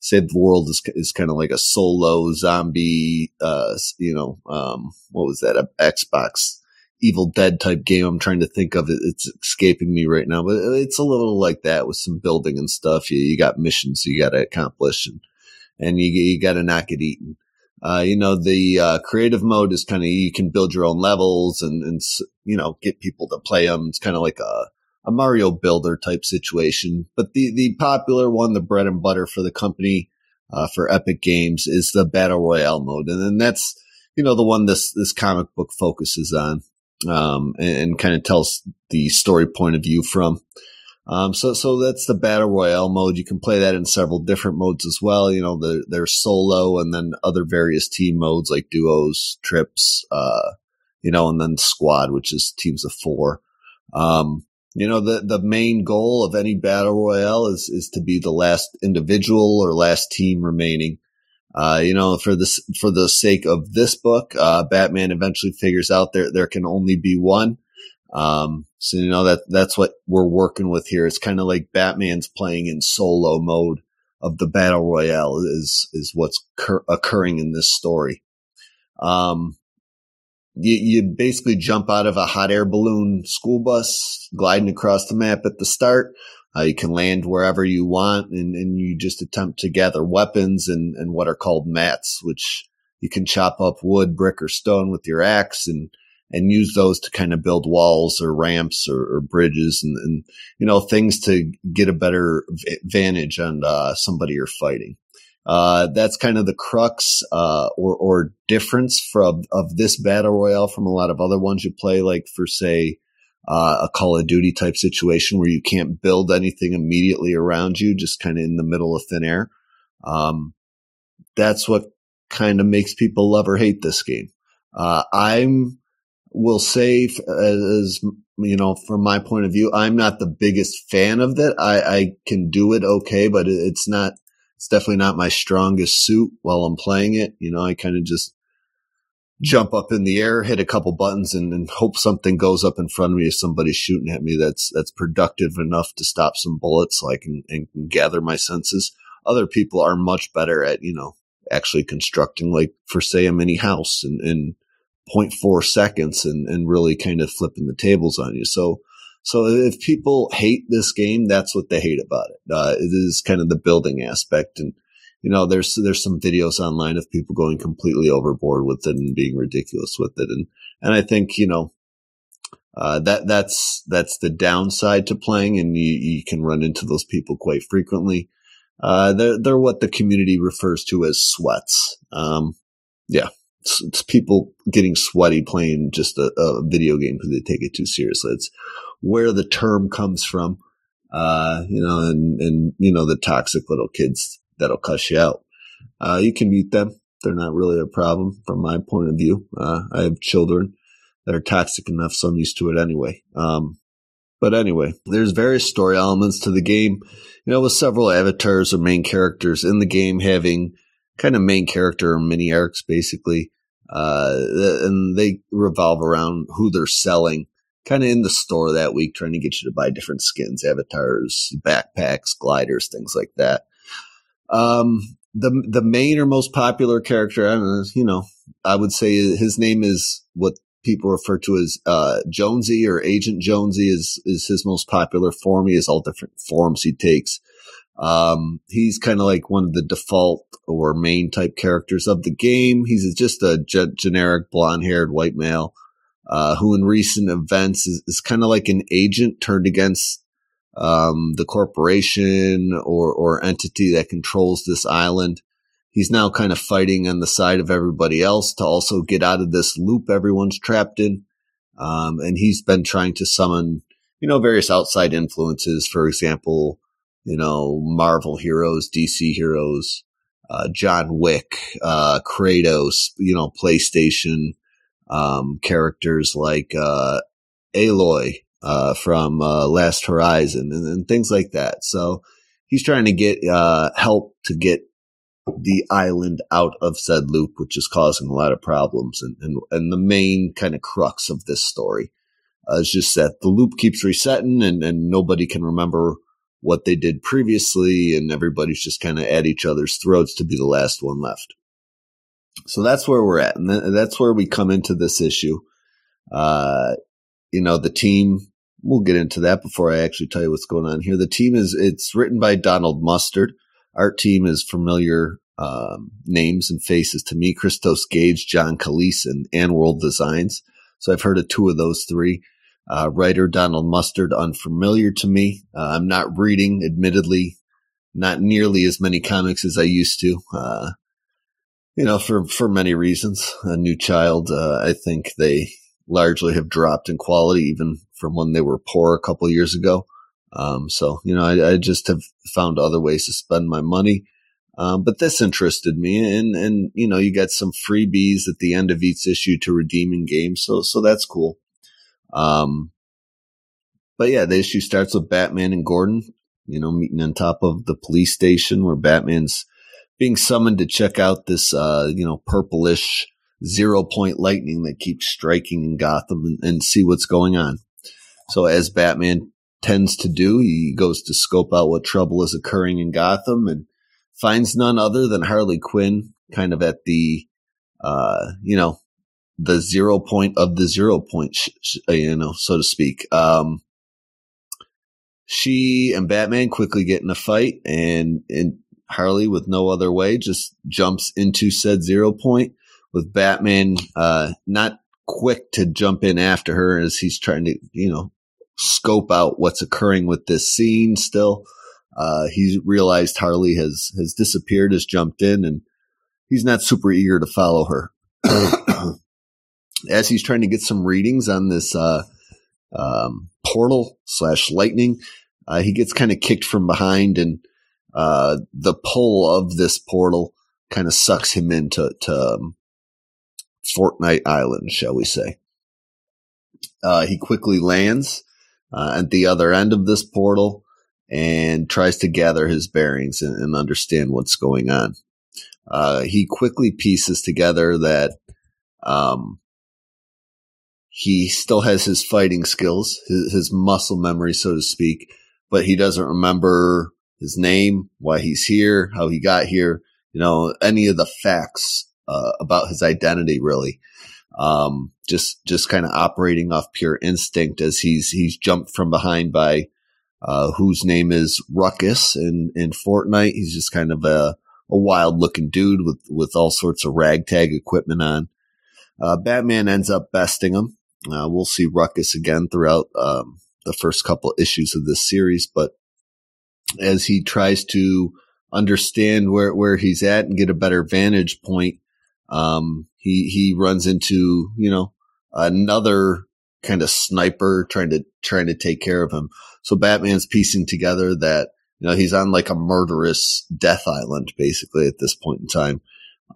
Save the World is is kind of like a solo zombie, uh, you know, um, what was that? A Xbox Evil Dead type game. I'm trying to think of it. It's escaping me right now, but it's a little like that with some building and stuff. You, you got missions you got to accomplish and, and you, you got to not get eaten. Uh, you know, the, uh, creative mode is kind of, you can build your own levels and, and, you know, get people to play them. It's kind of like a, a Mario Builder type situation. But the the popular one, the bread and butter for the company uh, for Epic Games, is the Battle Royale mode, and then that's you know the one this this comic book focuses on um, and, and kind of tells the story point of view from. Um, so, so that's the battle royale mode. You can play that in several different modes as well. You know, the, there's solo and then other various team modes like duos, trips, uh, you know, and then squad, which is teams of four. Um, you know, the, the main goal of any battle royale is, is to be the last individual or last team remaining. Uh, you know, for this, for the sake of this book, uh, Batman eventually figures out there, there can only be one. Um, so you know that that's what we're working with here. It's kind of like Batman's playing in solo mode of the battle royale is is what's cur- occurring in this story. Um, you, you basically jump out of a hot air balloon school bus, gliding across the map at the start. Uh, you can land wherever you want, and, and you just attempt to gather weapons and, and what are called mats, which you can chop up wood, brick, or stone with your axe and and use those to kind of build walls or ramps or, or bridges and, and, you know things to get a better vantage on uh, somebody you're fighting. Uh, that's kind of the crux uh, or, or difference from of this battle royale from a lot of other ones you play, like for say uh, a Call of Duty type situation where you can't build anything immediately around you, just kind of in the middle of thin air. Um, that's what kind of makes people love or hate this game. Uh, I'm will say, as you know, from my point of view, I'm not the biggest fan of that. I, I can do it okay, but it's not. It's definitely not my strongest suit while I'm playing it. You know, I kind of just jump up in the air, hit a couple buttons, and, and hope something goes up in front of me if somebody's shooting at me. That's that's productive enough to stop some bullets, so I can, and gather my senses. Other people are much better at you know actually constructing, like for say a mini house and, and 0.4 seconds and, and really kind of flipping the tables on you. So, so if people hate this game, that's what they hate about it. Uh, it is kind of the building aspect. And, you know, there's, there's some videos online of people going completely overboard with it and being ridiculous with it. And, and I think, you know, uh, that, that's, that's the downside to playing and you, you can run into those people quite frequently. Uh, they're, they're what the community refers to as sweats. Um, yeah, it's, it's people getting sweaty playing just a, a video game because they take it too seriously. It's where the term comes from, uh, you know, and, and, you know, the toxic little kids that'll cuss you out. Uh, you can mute them. They're not really a problem from my point of view. Uh, I have children that are toxic enough, so I'm used to it anyway. Um, but anyway, there's various story elements to the game, you know, with several avatars or main characters in the game having kind of main character mini arcs, basically. Uh, and they revolve around who they're selling kind of in the store that week, trying to get you to buy different skins, avatars, backpacks, gliders, things like that. Um, the, the main or most popular character, I know, you know, I would say his name is what people refer to as, uh, Jonesy or Agent Jonesy is, is his most popular form. He has all different forms he takes. Um, he's kind of like one of the default or main type characters of the game. He's just a ge- generic blonde haired white male, uh, who in recent events is, is kind of like an agent turned against, um, the corporation or, or entity that controls this island. He's now kind of fighting on the side of everybody else to also get out of this loop everyone's trapped in. Um, and he's been trying to summon, you know, various outside influences. For example, you know, Marvel heroes, DC heroes, uh, John Wick, uh, Kratos, you know, PlayStation, um, characters like, uh, Aloy, uh, from, uh, Last Horizon and, and, things like that. So he's trying to get, uh, help to get the island out of said loop, which is causing a lot of problems. And, and, and the main kind of crux of this story uh, is just that the loop keeps resetting and, and nobody can remember what they did previously, and everybody's just kind of at each other's throats to be the last one left. So that's where we're at, and that's where we come into this issue. Uh, you know, the team. We'll get into that before I actually tell you what's going on here. The team is it's written by Donald Mustard. Art team is familiar um, names and faces to me: Christos Gage, John Kalisz, and AndWorld Designs. So I've heard of two of those three. Uh, writer Donald Mustard, unfamiliar to me. Uh, I'm not reading, admittedly, not nearly as many comics as I used to. Uh, you know, for, for many reasons. A new child, uh, I think they largely have dropped in quality, even from when they were poor a couple years ago. Um, so, you know, I, I, just have found other ways to spend my money. Um, but this interested me and, and, you know, you get some freebies at the end of each issue to redeem in games. So, so that's cool. Um, but yeah, the issue starts with Batman and Gordon, you know, meeting on top of the police station where Batman's being summoned to check out this, uh, you know, purplish zero point lightning that keeps striking in Gotham and, and see what's going on. So as Batman tends to do, he goes to scope out what trouble is occurring in Gotham and finds none other than Harley Quinn kind of at the, uh, you know, the zero point of the zero point, you know, so to speak. Um, she and Batman quickly get in a fight and, and Harley with no other way just jumps into said zero point with Batman, uh, not quick to jump in after her as he's trying to, you know, scope out what's occurring with this scene still. Uh, he's realized Harley has, has disappeared, has jumped in and he's not super eager to follow her. As he's trying to get some readings on this, uh, um, portal slash lightning, uh, he gets kind of kicked from behind and, uh, the pull of this portal kind of sucks him into, to, um, Fortnite Island, shall we say. Uh, he quickly lands, uh, at the other end of this portal and tries to gather his bearings and, and understand what's going on. Uh, he quickly pieces together that, um, he still has his fighting skills, his, his muscle memory, so to speak, but he doesn't remember his name, why he's here, how he got here, you know, any of the facts uh, about his identity really. Um, just just kind of operating off pure instinct as he's he's jumped from behind by uh, whose name is Ruckus in in Fortnite. He's just kind of a a wild looking dude with with all sorts of ragtag equipment on. Uh, Batman ends up besting him. Uh, we'll see Ruckus again throughout um, the first couple issues of this series, but as he tries to understand where where he's at and get a better vantage point, um, he he runs into you know another kind of sniper trying to trying to take care of him. So Batman's piecing together that you know he's on like a murderous death island basically at this point in time.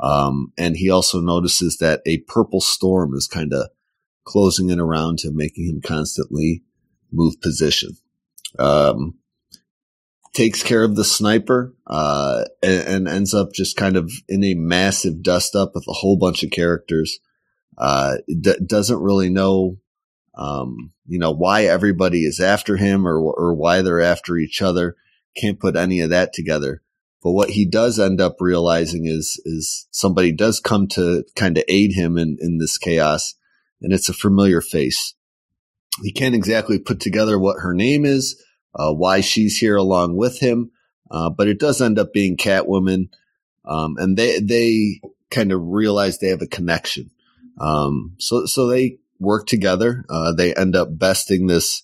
Um, and he also notices that a purple storm is kind of closing in around him, making him constantly move position. Um, takes care of the sniper, uh, and, and, ends up just kind of in a massive dust up with a whole bunch of characters. Uh, d- doesn't really know, um, you know, why everybody is after him or, or why they're after each other. Can't put any of that together. But what he does end up realizing is, is somebody does come to kind of aid him in, in this chaos and it's a familiar face. He can't exactly put together what her name is, uh, why she's here along with him, uh, but it does end up being Catwoman. Um, and they, they kind of realize they have a connection. Um, so, so they work together. Uh, they end up besting this,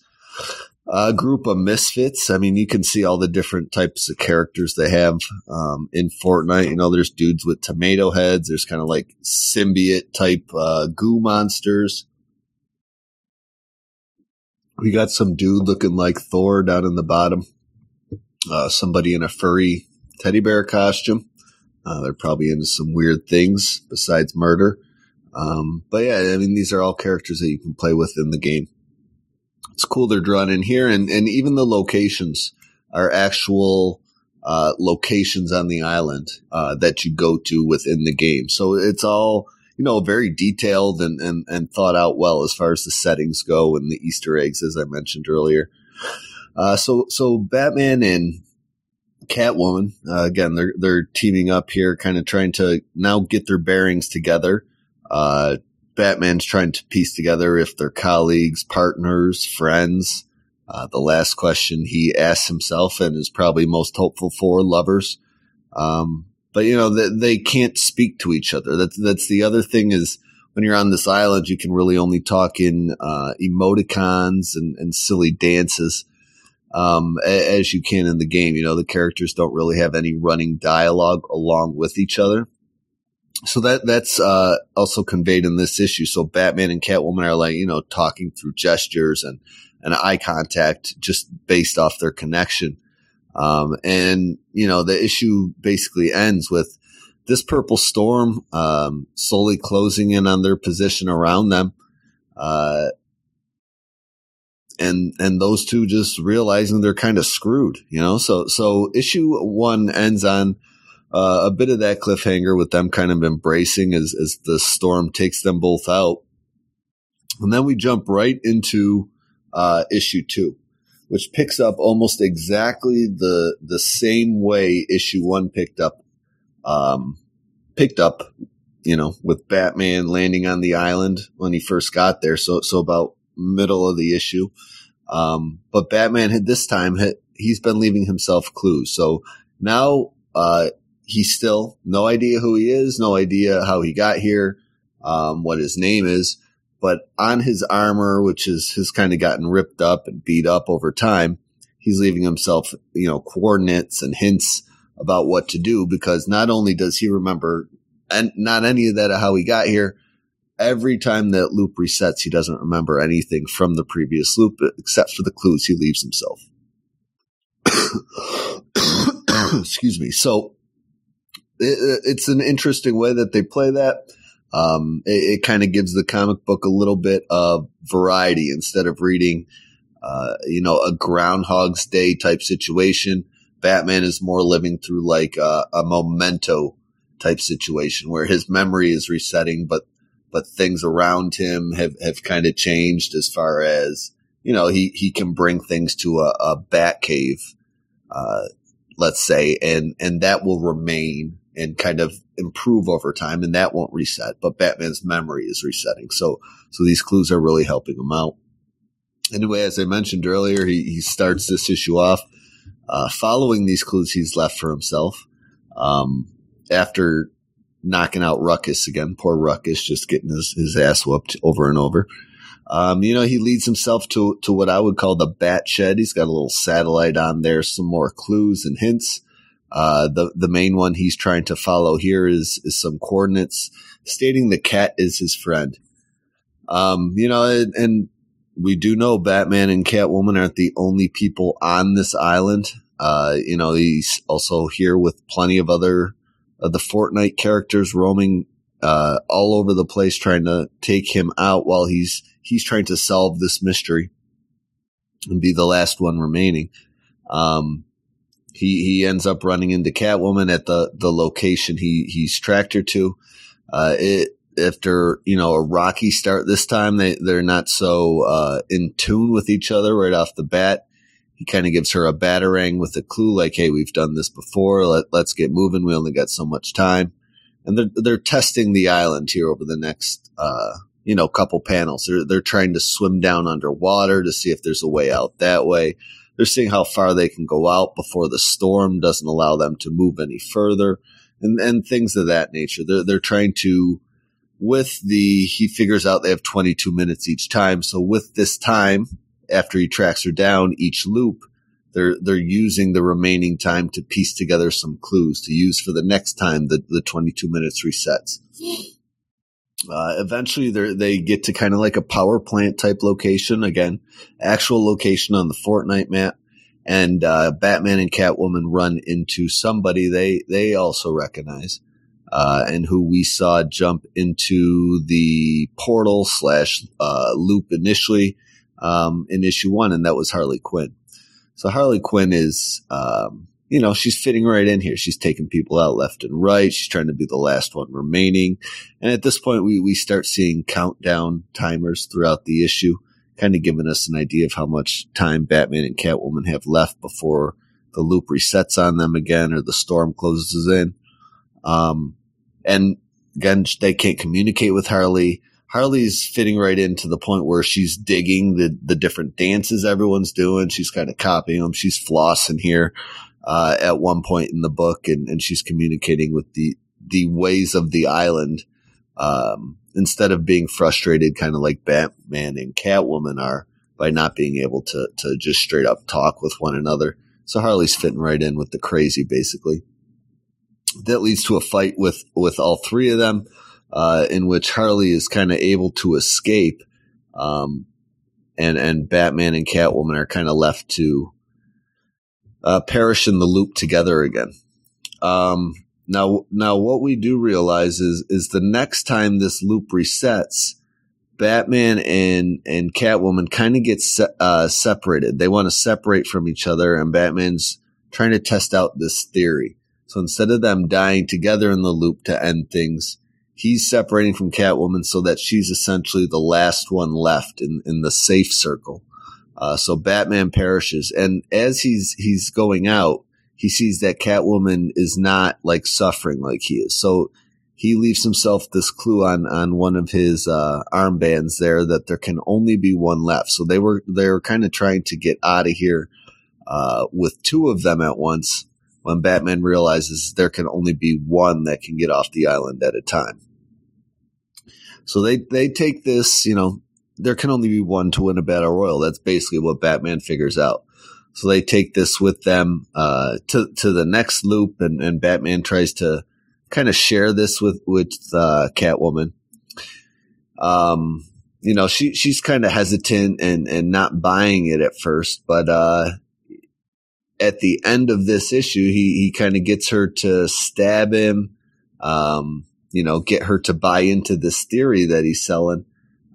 uh, group of misfits. I mean, you can see all the different types of characters they have, um, in Fortnite. You know, there's dudes with tomato heads. There's kind of like symbiote type, uh, goo monsters. We got some dude looking like Thor down in the bottom. Uh, somebody in a furry teddy bear costume. Uh, they're probably into some weird things besides murder. Um, but yeah, I mean, these are all characters that you can play with in the game. It's cool they're drawn in here, and and even the locations are actual uh, locations on the island uh, that you go to within the game. So it's all you know very detailed and, and and thought out well as far as the settings go and the Easter eggs, as I mentioned earlier. Uh, so so Batman and Catwoman uh, again, they're they're teaming up here, kind of trying to now get their bearings together. Uh, Batman's trying to piece together if they're colleagues, partners, friends. Uh, the last question he asks himself and is probably most hopeful for lovers. Um, but you know, they, they can't speak to each other. That's, that's the other thing is when you're on this island, you can really only talk in uh, emoticons and, and silly dances um, as you can in the game. You know, the characters don't really have any running dialogue along with each other. So that that's uh, also conveyed in this issue. So Batman and Catwoman are like you know talking through gestures and and eye contact just based off their connection. Um, and you know the issue basically ends with this purple storm um, slowly closing in on their position around them. Uh, and and those two just realizing they're kind of screwed, you know. So so issue one ends on uh, a bit of that cliffhanger with them kind of embracing as as the storm takes them both out, and then we jump right into uh, issue two, which picks up almost exactly the the same way issue one picked up, um, picked up, you know, with Batman landing on the island when he first got there. So so about middle of the issue. Um, but Batman had this time had, he's been leaving himself clues. So now, uh, he's still no idea who he is, no idea how he got here, um, what his name is, but on his armor, which is, has kind of gotten ripped up and beat up over time, he's leaving himself, you know, coordinates and hints about what to do because not only does he remember and not any of that of how he got here, every time that loop resets, he doesn't remember anything from the previous loop except for the clues he leaves himself. (coughs) Excuse me. So it, it's an interesting way that they play that. Um, it, it kind of gives the comic book a little bit of variety instead of reading, uh, you know, a Groundhog's Day type situation. Batman is more living through like a, a memento type situation where his memory is resetting, but but things around him have, have kind of changed as far as, you know, he, he can bring things to a, a bat cave, uh, let's say, and, and that will remain and kind of improve over time and that won't reset, but Batman's memory is resetting. So, so these clues are really helping him out. Anyway, as I mentioned earlier, he, he starts this issue off, uh, following these clues he's left for himself. Um, after knocking out Ruckus again. Poor Ruckus just getting his, his ass whooped over and over. Um, you know, he leads himself to, to what I would call the bat shed. He's got a little satellite on there, some more clues and hints. Uh, the, the main one he's trying to follow here is, is some coordinates stating the cat is his friend. Um, you know, and, and we do know Batman and Catwoman aren't the only people on this island. Uh, you know, he's also here with plenty of other of the Fortnite characters roaming uh, all over the place trying to take him out while he's he's trying to solve this mystery and be the last one remaining. Um, he he ends up running into Catwoman at the the location he he's tracked her to. Uh, it after you know a rocky start this time they they're not so uh, in tune with each other right off the bat he kind of gives her a batarang with a clue like, Hey, we've done this before. Let, let's get moving. We only got so much time. And they're, they're testing the island here over the next, uh, you know, couple panels. They're, they're trying to swim down underwater to see if there's a way out that way. They're seeing how far they can go out before the storm doesn't allow them to move any further and, and things of that nature. They're, they're trying to, with the, he figures out they have 22 minutes each time. So with this time, after he tracks her down each loop, they're they're using the remaining time to piece together some clues to use for the next time the, the 22 minutes resets. Uh, eventually, they get to kind of like a power plant type location again, actual location on the Fortnite map, and uh, Batman and Catwoman run into somebody they they also recognize, uh, and who we saw jump into the portal slash uh, loop initially um, in issue one, and that was Harley Quinn. So Harley Quinn is, um, you know, she's fitting right in here. She's taking people out left and right. She's trying to be the last one remaining. And at this point, we, we start seeing countdown timers throughout the issue, kind of giving us an idea of how much time Batman and Catwoman have left before the loop resets on them again or the storm closes in. Um, and again, they can't communicate with Harley. Harley's fitting right into the point where she's digging the, the different dances everyone's doing. She's kind of copying them. She's flossing here, uh, at one point in the book and, and she's communicating with the, the ways of the island, um, instead of being frustrated, kind of like Batman and Catwoman are by not being able to to just straight up talk with one another. So Harley's fitting right in with the crazy, basically. That leads to a fight with with all three of them, uh, in which Harley is kind of able to escape, um, and and Batman and Catwoman are kind of left to uh, perish in the loop together again. Um, now, now what we do realize is is the next time this loop resets, Batman and and Catwoman kind of get se- uh, separated. They want to separate from each other, and Batman's trying to test out this theory. So instead of them dying together in the loop to end things, he's separating from Catwoman so that she's essentially the last one left in, in the safe circle. Uh, so Batman perishes, and as he's he's going out, he sees that Catwoman is not like suffering like he is. So he leaves himself this clue on on one of his uh, armbands there that there can only be one left. So they were they were kind of trying to get out of here uh, with two of them at once. When Batman realizes there can only be one that can get off the island at a time. So they they take this, you know, there can only be one to win a battle royal. That's basically what Batman figures out. So they take this with them uh, to to the next loop, and, and Batman tries to kind of share this with with uh, Catwoman. Um, you know, she she's kind of hesitant and and not buying it at first, but uh, at the end of this issue, he he kind of gets her to stab him. Um, you know, get her to buy into this theory that he's selling.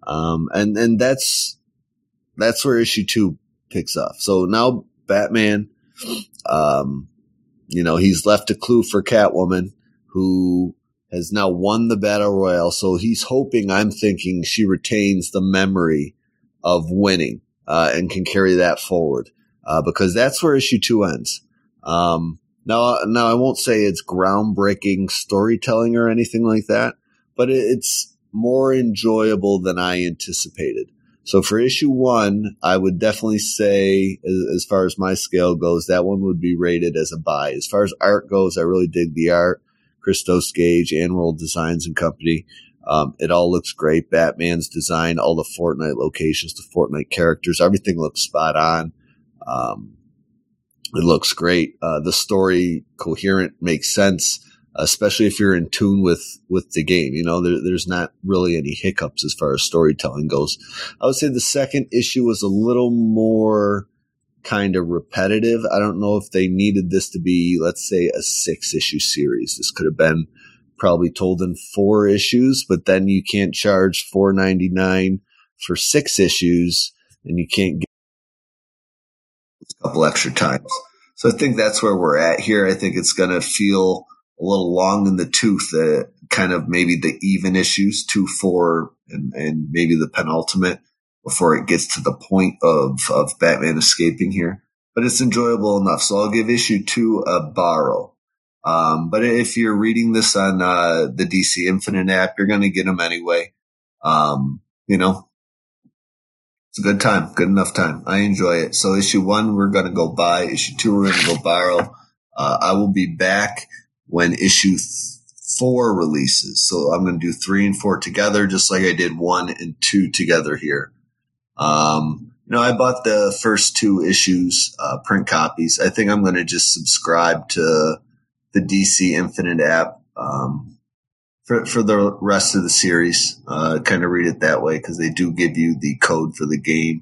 Um, and and that's that's where issue two picks up. So now Batman, um, you know, he's left a clue for Catwoman, who has now won the battle royale. So he's hoping, I'm thinking, she retains the memory of winning uh, and can carry that forward uh, because that's where issue two ends. Um, now, now I won't say it's groundbreaking storytelling or anything like that, but it's more enjoyable than I anticipated. So for issue one, I would definitely say, as, far as my scale goes, that one would be rated as a buy. As far as art goes, I really dig the art. Christos Gage, AndWorld Designs and Company. Um, it all looks great. Batman's design, all the Fortnite locations, the Fortnite characters, everything looks spot on. Um, it looks great. Uh, the story coherent makes sense, especially if you're in tune with with the game. You know, there, there's not really any hiccups as far as storytelling goes. I would say the second issue was a little more kind of repetitive. I don't know if they needed this to be, let's say, a six issue series. This could have been probably told in four issues, but then you can't charge four ninety nine for six issues, and you can't get a couple extra times. So I think that's where we're at here. I think it's going to feel a little long in the tooth, uh, kind of maybe the even issues, two, four, and, and maybe the penultimate before it gets to the point of, of Batman escaping here. But it's enjoyable enough. So I'll give issue two a borrow. Um, but if you're reading this on uh, the DC Infinite app, you're going to get them anyway. Um, you know, it's a good time, good enough time. I enjoy it. So issue one, we're going to go buy. Issue two, we're going to go borrow. Uh, I will be back when issue four releases. So I'm going to do three and four together, just like I did one and two together here. Um, you know, I bought the first two issues, uh, print copies. I think I'm going to just subscribe to the DC Infinite app. Um, for, for the rest of the series. Uh, kind of read it that way because they do give you the code for the game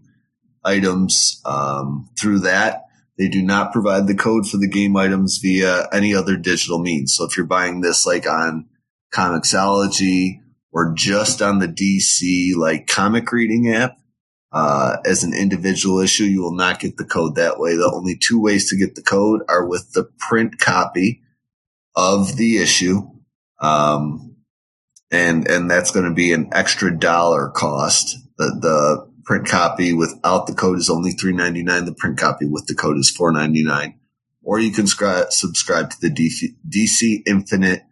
items um, through that. They do not provide the code for the game items via any other digital means. So if you're buying this like on Comixology or just on the DC like comic reading app, uh, as an individual issue, you will not get the code that way. The only two ways to get the code are with the print copy of the issue. Um, and and that's going to be an extra dollar cost. The the print copy without the code is only three ninety nine. The print copy with the code is four ninety nine. Or you can scri- subscribe to the DC, DC Infinite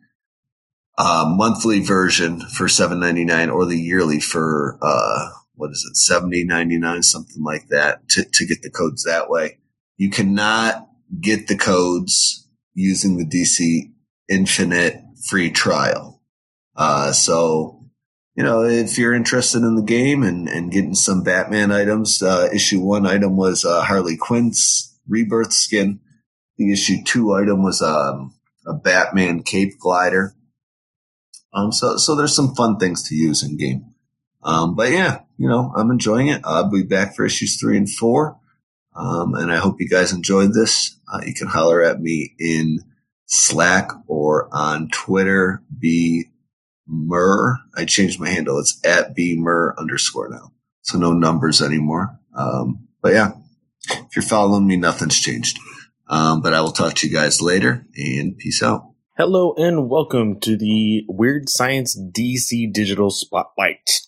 uh, monthly version for seven ninety nine, or the yearly for uh, what is it seventy ninety nine, something like that, to to get the codes that way. You cannot get the codes using the DC Infinite free trial. Uh, so you know, if you're interested in the game and, and getting some Batman items, uh, issue one item was uh, Harley Quinn's rebirth skin. The issue two item was um, a Batman cape glider. Um, so so there's some fun things to use in game. Um, but yeah, you know, I'm enjoying it. I'll be back for issues three and four. Um, and I hope you guys enjoyed this. Uh, you can holler at me in Slack or on Twitter, B Mur. I changed my handle. It's at B underscore now. So no numbers anymore. Um, but yeah, if you're following me, nothing's changed. Um, but I will talk to you guys later and peace out. Hello and welcome to the Weird Science DC Digital Spotlight.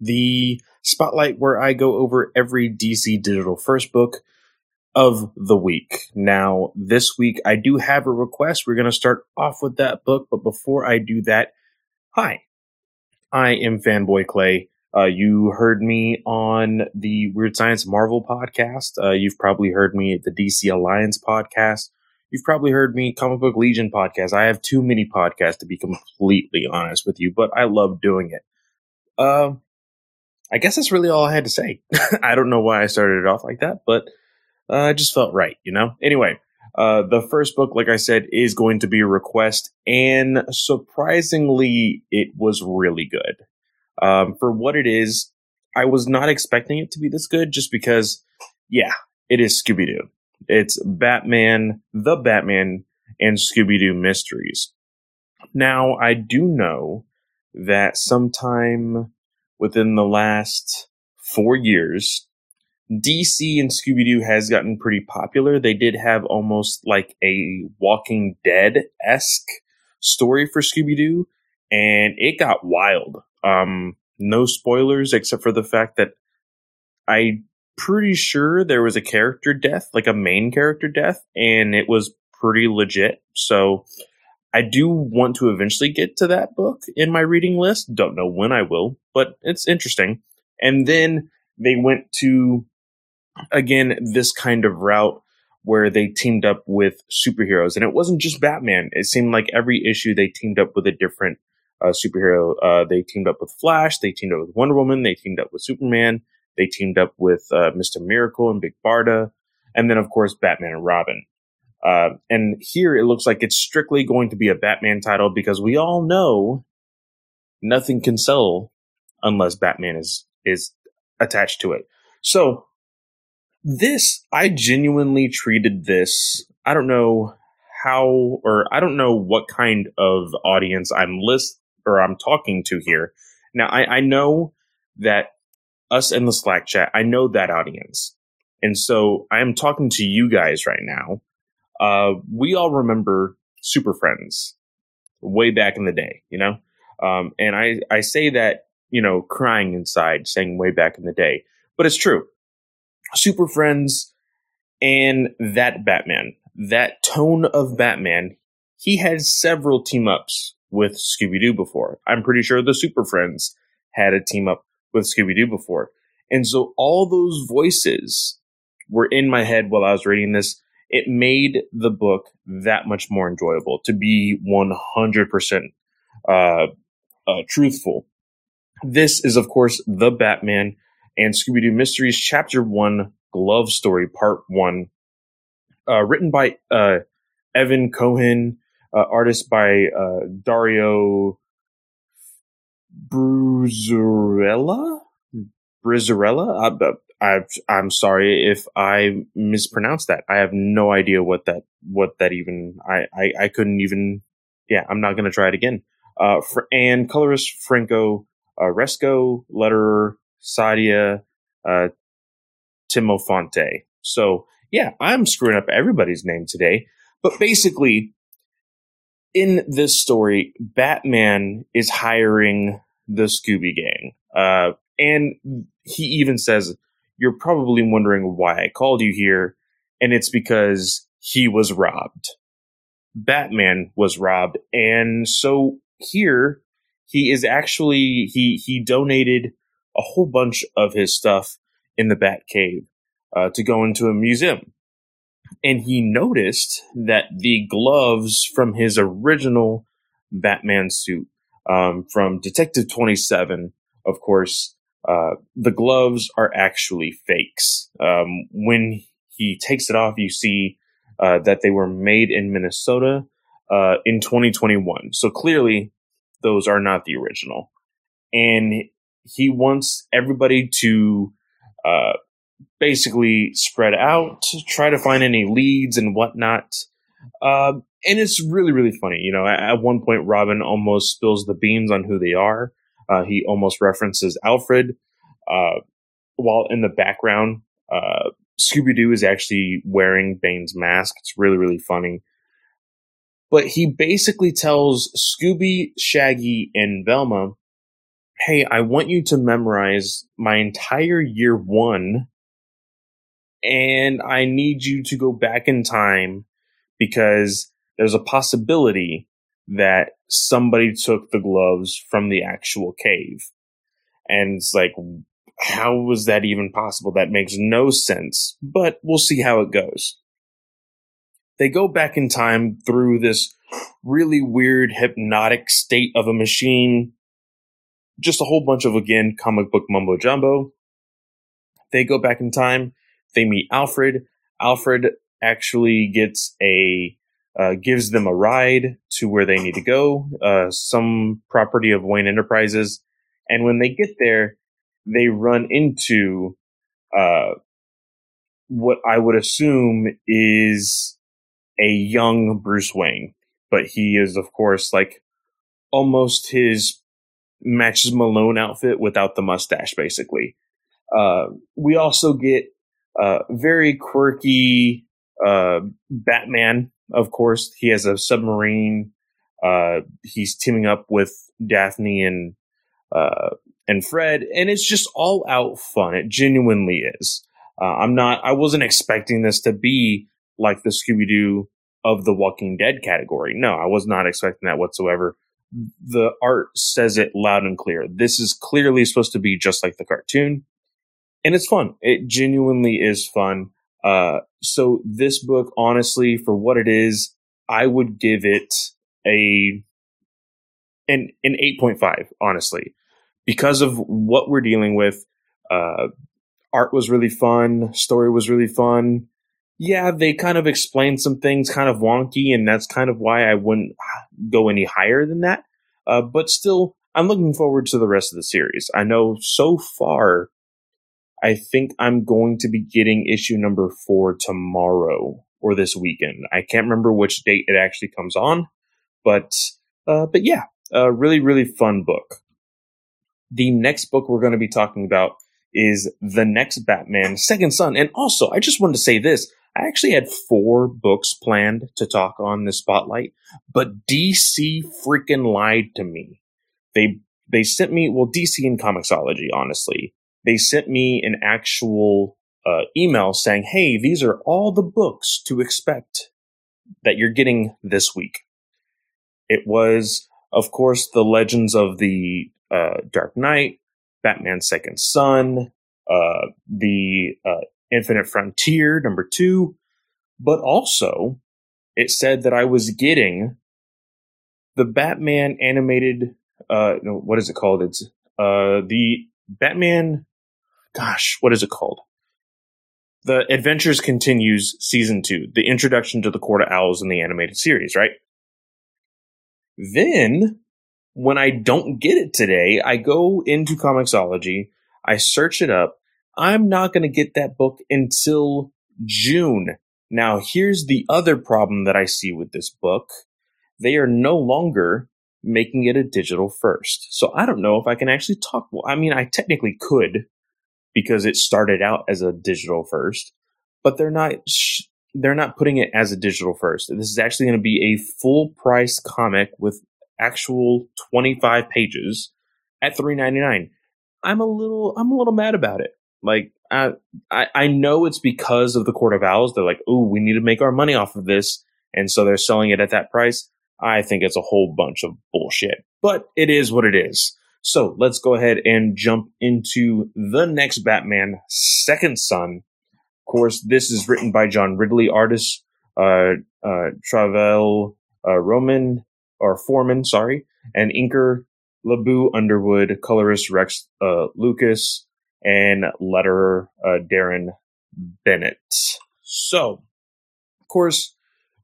The spotlight where I go over every DC Digital first book of the week. Now, this week I do have a request. We're going to start off with that book, but before I do that, hi, I am Fanboy Clay. Uh, you heard me on the Weird Science Marvel podcast. Uh, you've probably heard me at the DC Alliance podcast. You've probably heard me Comic Book Legion podcast. I have too many podcasts to be completely honest with you, but I love doing it. Uh, I guess that's really all I had to say. (laughs) I don't know why I started it off like that, but uh, it just felt right, you know? Anyway, uh, the first book, like I said, is going to be a request, and surprisingly, it was really good. Um, for what it is, I was not expecting it to be this good just because, yeah, it is Scooby Doo. It's Batman, the Batman, and Scooby Doo mysteries. Now, I do know that sometime within the last four years, DC and Scooby Doo has gotten pretty popular. They did have almost like a Walking Dead esque story for Scooby Doo, and it got wild. Um, no spoilers except for the fact that I'm pretty sure there was a character death, like a main character death, and it was pretty legit. So I do want to eventually get to that book in my reading list. Don't know when I will, but it's interesting. And then they went to again this kind of route where they teamed up with superheroes, and it wasn't just Batman. It seemed like every issue they teamed up with a different uh, superhero. Uh, they teamed up with Flash, they teamed up with Wonder Woman, they teamed up with Superman, they teamed up with uh, Mister Miracle and Big Barda, and then of course Batman and Robin. Uh, and here it looks like it's strictly going to be a Batman title because we all know nothing can sell unless Batman is is attached to it. So this, I genuinely treated this. I don't know how, or I don't know what kind of audience I'm list or I'm talking to here. Now, I, I know that us in the Slack chat, I know that audience. And so I am talking to you guys right now. Uh, we all remember Super Friends way back in the day, you know? Um, and I, I say that, you know, crying inside, saying way back in the day, but it's true. Super Friends and that Batman, that tone of Batman, he had several team ups with Scooby Doo before. I'm pretty sure the Super Friends had a team up with Scooby Doo before. And so all those voices were in my head while I was reading this. It made the book that much more enjoyable to be 100% uh, uh, truthful. This is, of course, the Batman and Scooby Doo Mysteries Chapter 1 Glove Story Part 1, uh, written by uh, Evan Cohen, uh, artist by uh, Dario Brizuela? Brizuela? I, am sorry if I mispronounced that. I have no idea what that what that even I I, I couldn't even. Yeah, I'm not to try it again. Uh, for, and colorist Franco uh, Riesco, letterer Sadia uh, Temofonte. So, yeah, I'm screwing up everybody's name today. But basically, in this story, Batman is hiring the Scooby Gang. Uh, and he even says, You're probably wondering why I called you here. And it's because he was robbed. Batman was robbed. And so here, he is actually, he, he donated a whole bunch of his stuff in the Bat Cave uh, to go into a museum. And he noticed that the gloves from his original Batman suit um, from Detective 27, of course, uh, the gloves are actually fakes. Um, when he takes it off, you see uh, that they were made in Minnesota uh, in 2021. So clearly, those are not the original. And he wants everybody to uh, basically spread out, try to find any leads and whatnot. Uh, and it's really, really funny. You know, at, at, one point, Robin almost spills the beans on who they are. Uh, he almost references Alfred. Uh, while in the background, uh, Scooby Doo is actually wearing Bane's mask. It's really, really funny. But he basically tells Scooby, Shaggy, and Velma, hey, I want you to memorize my entire year one, and I need you to go back in time because there's a possibility that somebody took the gloves from the actual cave. And it's like, how was that even possible? That makes no sense, but we'll see how it goes. They go back in time through this really weird hypnotic state of a machine. Just a whole bunch of, again, comic book mumbo jumbo. They go back in time. They meet Alfred. Alfred actually gets a uh, gives them a ride to where they need to go, uh, some property of Wayne Enterprises. And when they get there, they run into uh, what I would assume is a young Bruce Wayne, but he is, of course, like almost his matches Malone outfit without the mustache, basically. Uh, we also get uh, very quirky uh, Batman. Of course, he has a submarine. Uh, he's teaming up with Daphne and uh, and Fred, and it's just all out fun. It genuinely is. Uh, I'm not. I wasn't expecting this to be like the Scooby Doo of the Walking Dead category. No, I was not expecting that whatsoever. The art says it loud and clear. This is clearly supposed to be just like the cartoon, and it's fun. It genuinely is fun. Uh, so this book, honestly, for what it is, I would give it a an an eight point five. Honestly, because of what we're dealing with. Uh, art was really fun. Story was really fun. Yeah, they kind of explained some things kind of wonky, and that's kind of why I wouldn't go any higher than that. Uh, but still, I'm looking forward to the rest of the series. I know so far, I think I'm going to be getting issue number four tomorrow or this weekend. I can't remember which date it actually comes on, but uh, but yeah, a really really fun book. The next book we're going to be talking about is The Next Batman, Second Son. And also, I just wanted to say this. I actually had four books planned to talk on the spotlight, but DC freaking lied to me. They they sent me well DC and Comixology, honestly. They sent me an actual uh, email saying, "Hey, these are all the books to expect that you're getting this week." It was, of course, the Legends of the uh, Dark Knight, Batman Second Son, uh, the uh, Infinite Frontier number two, but also it said that I was getting the Batman animated. Uh, what is it called? It's uh, the Batman. Gosh, what is it called? The Adventures Continues season two, the introduction to the Court of Owls in the animated series, right? Then when I don't get it today, I go into Comixology, I search it up. I'm not going to get that book until June. Now, here's the other problem that I see with this book. They are no longer making it a digital first. So I don't know if I can actually talk. Well, I mean, I technically could because it started out as a digital first, but they're not, they're not putting it as a digital first. This is actually going to be a full price comic with actual 25 pages at 3.99 i'm a little i'm a little mad about it like I, I i know it's because of the court of owls. They're like oh we need to make our money off of this. And so they're selling it at that price. I think it's a whole bunch of bullshit but it is what it is. So let's go ahead and jump into the next batman second son. Of course this is written by john ridley artist uh, uh, Travel uh, Roman or Foreman, sorry, and inker Labu Underwood, colorist Rex uh, Lokus, and letterer uh, Darren Bennett. So, of course,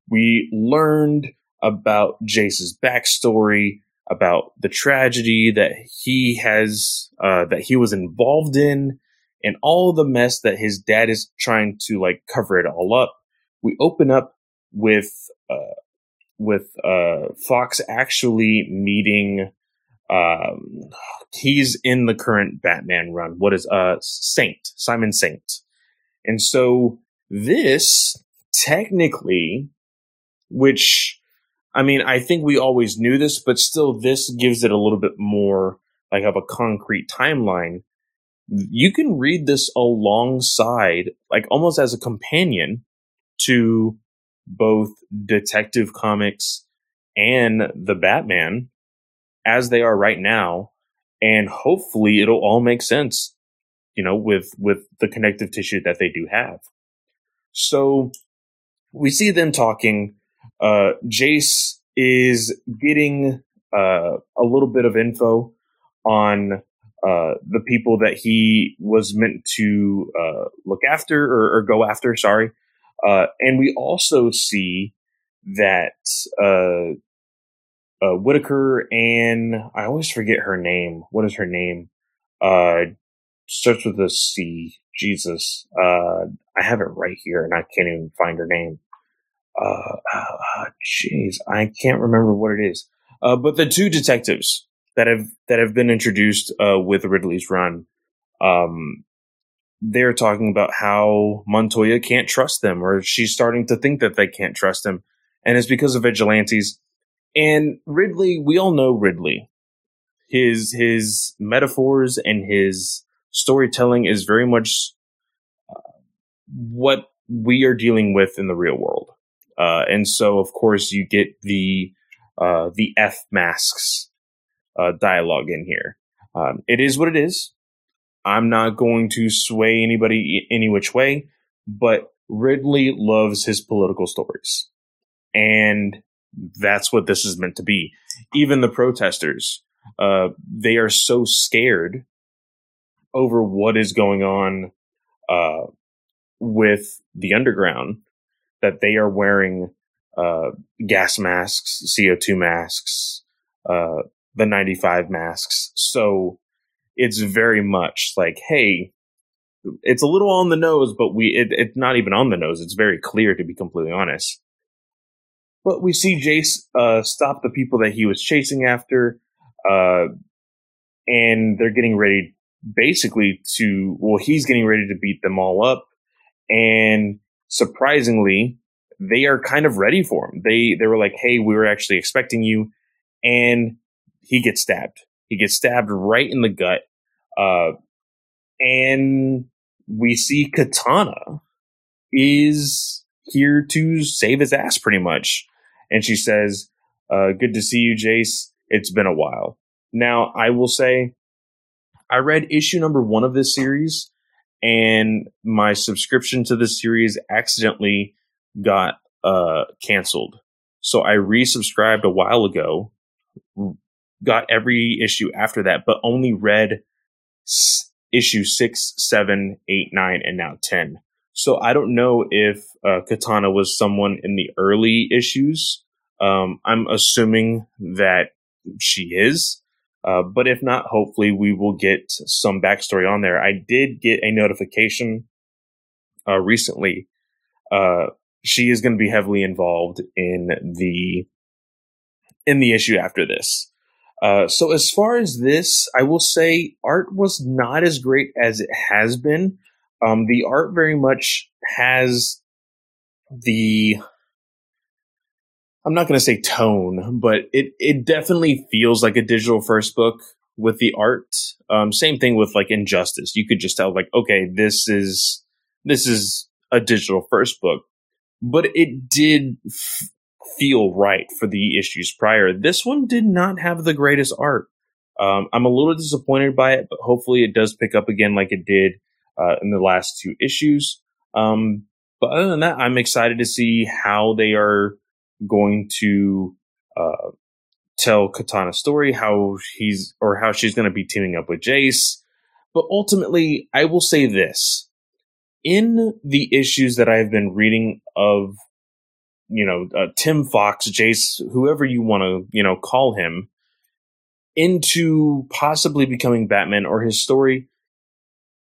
we learned about Jace's backstory, about the tragedy that he has, uh, that he was involved in, and all the mess that his dad is trying to like cover it all up. We open up with, uh, with, uh, Fox actually meeting, um, he's in the current Batman run. What is, uh, Saint, Simon Saint. And so this technically, which I mean, I think we always knew this, but still, this gives it a little bit more like of a concrete timeline. You can read this alongside, like almost as a companion to both Detective Comics and the Batman as they are right now. And hopefully it'll all make sense, you know, with, with the connective tissue that they do have. So we see them talking uh, Jace is getting uh, a little bit of info on uh, the people that he was meant to uh, look after or, or, go after. Sorry, uh, and we also see that uh, Whitaker and I always forget her name. What is her name? Uh, starts with a C. Jesus, I have it right here, and I can't even find her name uh, uh, jeez, uh, I can't remember what it is. Uh, but the two detectives that have that have been introduced uh, with Ridley's run, um, they're talking about how Montoya can't trust them, or she's starting to think that they can't trust him, and it's because of vigilantes. And Ridley, we all know Ridley. His his metaphors and his storytelling is very much uh, what we are dealing with in the real world. Uh, and so, of course, you get the uh, the F masks uh, dialogue in here. Um, it is what it is. I'm not going to sway anybody any which way, but Ridley loves his political stories, and that's what this is meant to be. Even the protesters, uh, they are so scared over what is going on uh, with the underground that they are wearing uh, gas masks, CO2 masks, uh, the 95 masks. So it's very much like, hey, it's a little on the nose, but we it, it's not even on the nose. It's very clear to be completely honest. But we see Jace uh, stop the people that he was chasing after, uh, and they're getting ready, basically to well, he's getting ready to beat them all up, and surprisingly, they are kind of ready for him. They they were like, "Hey, we were actually expecting you," and he gets stabbed. He gets stabbed right in the gut, uh, and we see Katana is here to save his ass, pretty much. And she says, uh, "Good to see you, Jace. It's been a while." Now, I will say, I read issue number one of this series and my subscription to the series accidentally got uh, canceled. So I resubscribed a while ago, got every issue after that, but only read s- issue six, seven, eight, nine, and now 10. So I don't know if uh, Katana was someone in the early issues. Um, I'm assuming that she is. Uh, but if not, hopefully we will get some backstory on there. I did get a notification uh, recently. Uh, she is going to be heavily involved in the in the issue after this. Uh, so as far as this, I will say art was not as great as it has been. Um, the art very much has the I'm not going to say tone, but it it definitely feels like a digital first book with the art. Um, same thing with like Injustice. You could just tell like, okay, this is this is a digital first book, but it did f- feel right for the issues prior. This one did not have the greatest art. Um, I'm a little disappointed by it, but hopefully it does pick up again like it did uh, in the last two issues. Um, but other than that, I'm excited to see how they are going to uh, tell Katana's story, how he's or how she's going to be teaming up with Jace. But ultimately, I will say this. In the issues that I've been reading of, you know, uh, Tim Fox, Jace, whoever you want to, you know, call him, into possibly becoming Batman or his story,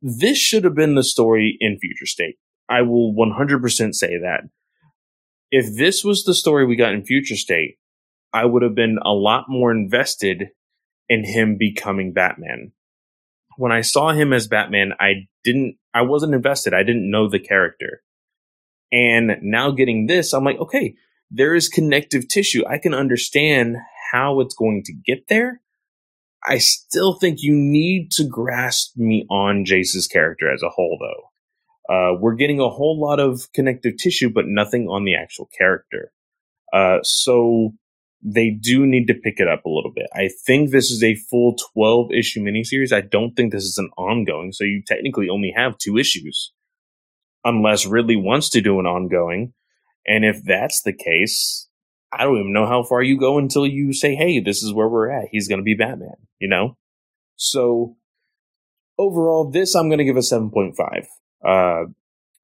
this should have been the story in Future State. I will 100% say that. If this was the story we got in Future State, I would have been a lot more invested in him becoming Batman. When I saw him as Batman, I didn't, I wasn't invested. I didn't know the character. And now getting this, I'm like, okay, there is connective tissue. I can understand how it's going to get there. I still think you need to grasp me on Jace's character as a whole, though. Uh, we're getting a whole lot of connective tissue, but nothing on the actual character. Uh, so they do need to pick it up a little bit. I think this is a full 12 issue miniseries. I don't think this is an ongoing. So you technically only have two issues unless Ridley wants to do an ongoing. And if that's the case, I don't even know how far you go until you say, Hey, this is where we're at. He's going to be Batman, you know? So overall, this I'm going to give a 7.5. Uh,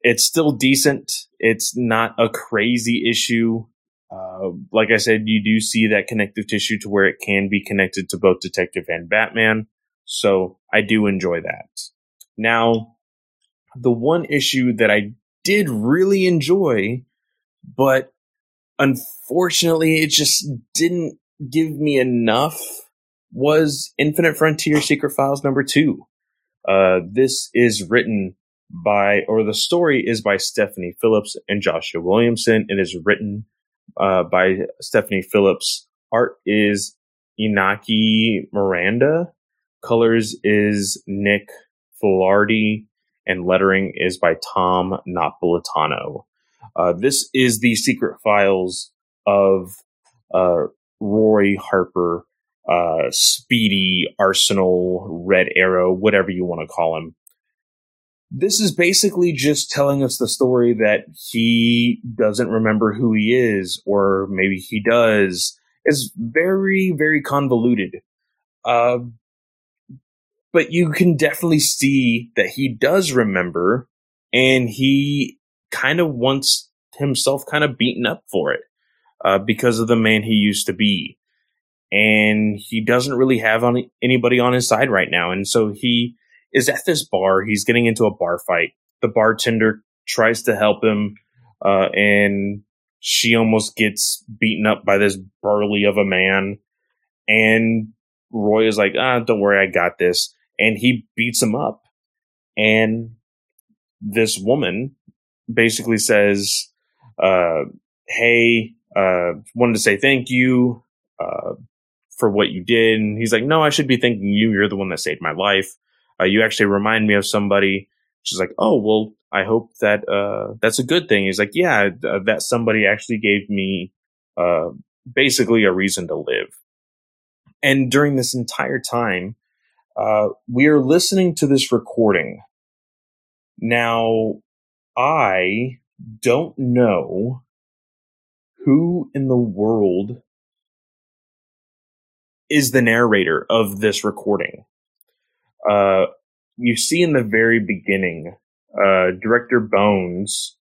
it's still decent. It's not a crazy issue. Uh, like I said, you do see that connective tissue to where it can be connected to both Detective and Batman. So I do enjoy that. Now, the one issue that I did really enjoy, but unfortunately it just didn't give me enough was Infinite Frontier Secret Files number two. Uh, this is written by, or the story is by Stephanie Phillips and Joshua Williamson. It is written uh, by Stephanie Phillips. Art is Inaki Miranda. Colors is Nick Filardi. And lettering is by Tom Napolitano. Uh, this is the secret files of uh, Roy Harper, uh, Speedy, Arsenal, Red Arrow, whatever you want to call him this is basically just telling us the story that he doesn't remember who he is, or maybe he does. Is very, very convoluted. Uh, but you can definitely see that he does remember, and he kind of wants himself kind of beaten up for it uh, because of the man he used to be. And he doesn't really have on anybody on his side right now. And so he is at this bar. He's getting into a bar fight. The bartender tries to help him, uh, and she almost gets beaten up by this burly of a man. And Roy is like, ah, don't worry, I got this. And he beats him up. And this woman basically says, uh, hey, uh, wanted to say thank you, uh, for what you did. And he's like, no, I should be thanking you. You're the one that saved my life uh, you actually remind me of somebody. She's like, oh, well, I hope that uh, that's a good thing. He's like, yeah, uh, that somebody actually gave me uh, basically a reason to live. And during this entire time, uh, we are listening to this recording. Now, I don't know who in the world is the narrator of this recording uh, you see in the very beginning, uh, director Bones.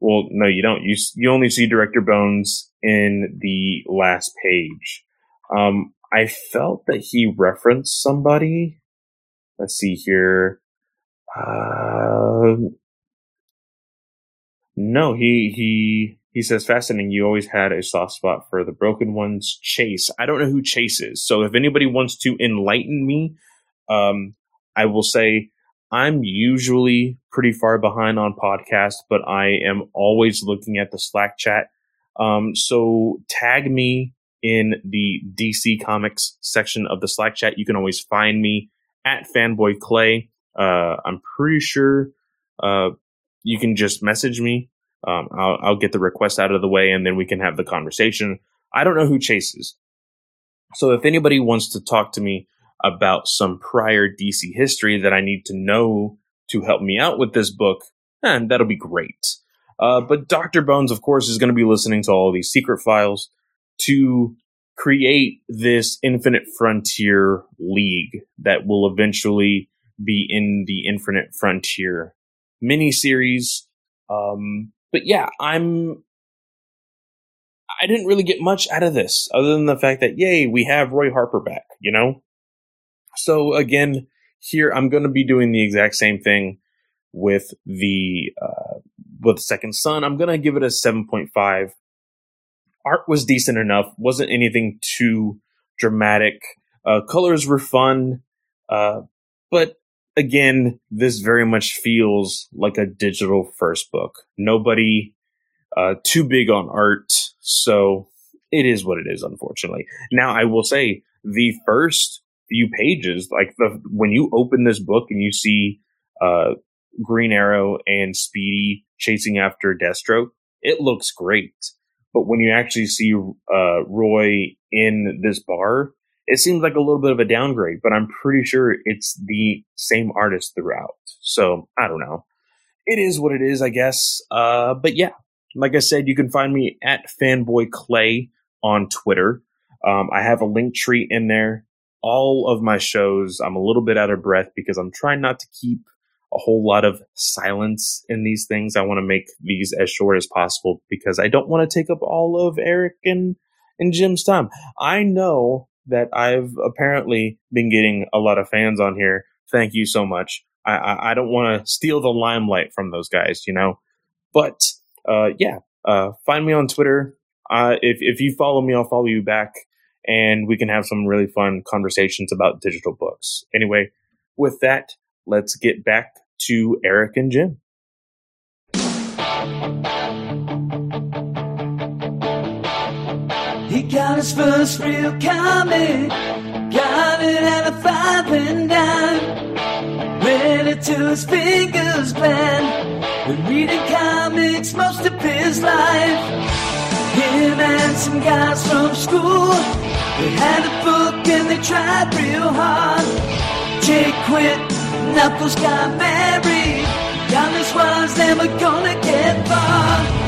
Well, no, you don't. You you only see director Bones in the last page. Um, I felt that he referenced somebody. Let's see here. Uh, no, he he he says fascinating. You always had a soft spot for the broken ones. Chase. I don't know who Chase is. So if anybody wants to enlighten me um, I will say I'm usually pretty far behind on podcasts, but I am always looking at the Slack chat. Um, so tag me in the DC Comics section of the Slack chat. You can always find me at Fanboy Clay. Uh, I'm pretty sure uh, you can just message me. Um, I'll, I'll, get the request out of the way, and then we can have the conversation. I don't know who chases, so if anybody wants to talk to me about some prior DC history that I need to know to help me out with this book, and that'll be great. Uh, but Dr. Bones, of course, is going to be listening to all these secret files to create this Infinite Frontier League that will eventually be in the Infinite Frontier miniseries. Um, but yeah, I'm. I didn't really get much out of this other than the fact that, yay, we have Roy Harper back, you know? So again, here I'm going to be doing the exact same thing with the uh, with Second Son. I'm going to give it a 7.5. Art was decent enough, wasn't anything too dramatic. Uh, colors were fun, uh, but again, this very much feels like a digital first book. Nobody uh, too big on art, so it is what it is. Unfortunately, now I will say the first few pages, like the when you open this book and you see uh, Green Arrow and Speedy chasing after Deathstroke, it looks great. But when you actually see uh, Roy in this bar, it seems like a little bit of a downgrade. But I'm pretty sure it's the same artist throughout. So I don't know. It is what it is, I guess. Uh, but yeah, like I said, you can find me at Fanboy Clay on Twitter. Um, I have a link tree in there. All of my shows, I'm a little bit out of breath because I'm trying not to keep a whole lot of silence in these things. I want to make these as short as possible because I don't want to take up all of Eric and, and Jim's time. I know that I've apparently been getting a lot of fans on here. Thank you so much. I, I, I don't want to steal the limelight from those guys, you know, but, uh, yeah, uh, find me on Twitter. Uh, if, if you follow me, I'll follow you back and we can have some really fun conversations about digital books. Anyway, with that, let's get back to Eric and Jim. Got his first real comic, got it at a five and dime. Read it till his fingers bled. When reading comics most of his life. Him and some guys from school, they had a book and they tried real hard. Jake quit, Knuckles got married. Giannis was never gonna get far.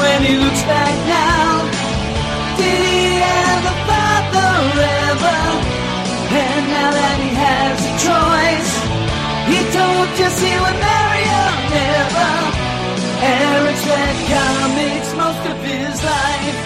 When he looks back now, did he ever father ever? And now that he has a choice, he told Jesse he would marry her never. Eric's read comics most of his life.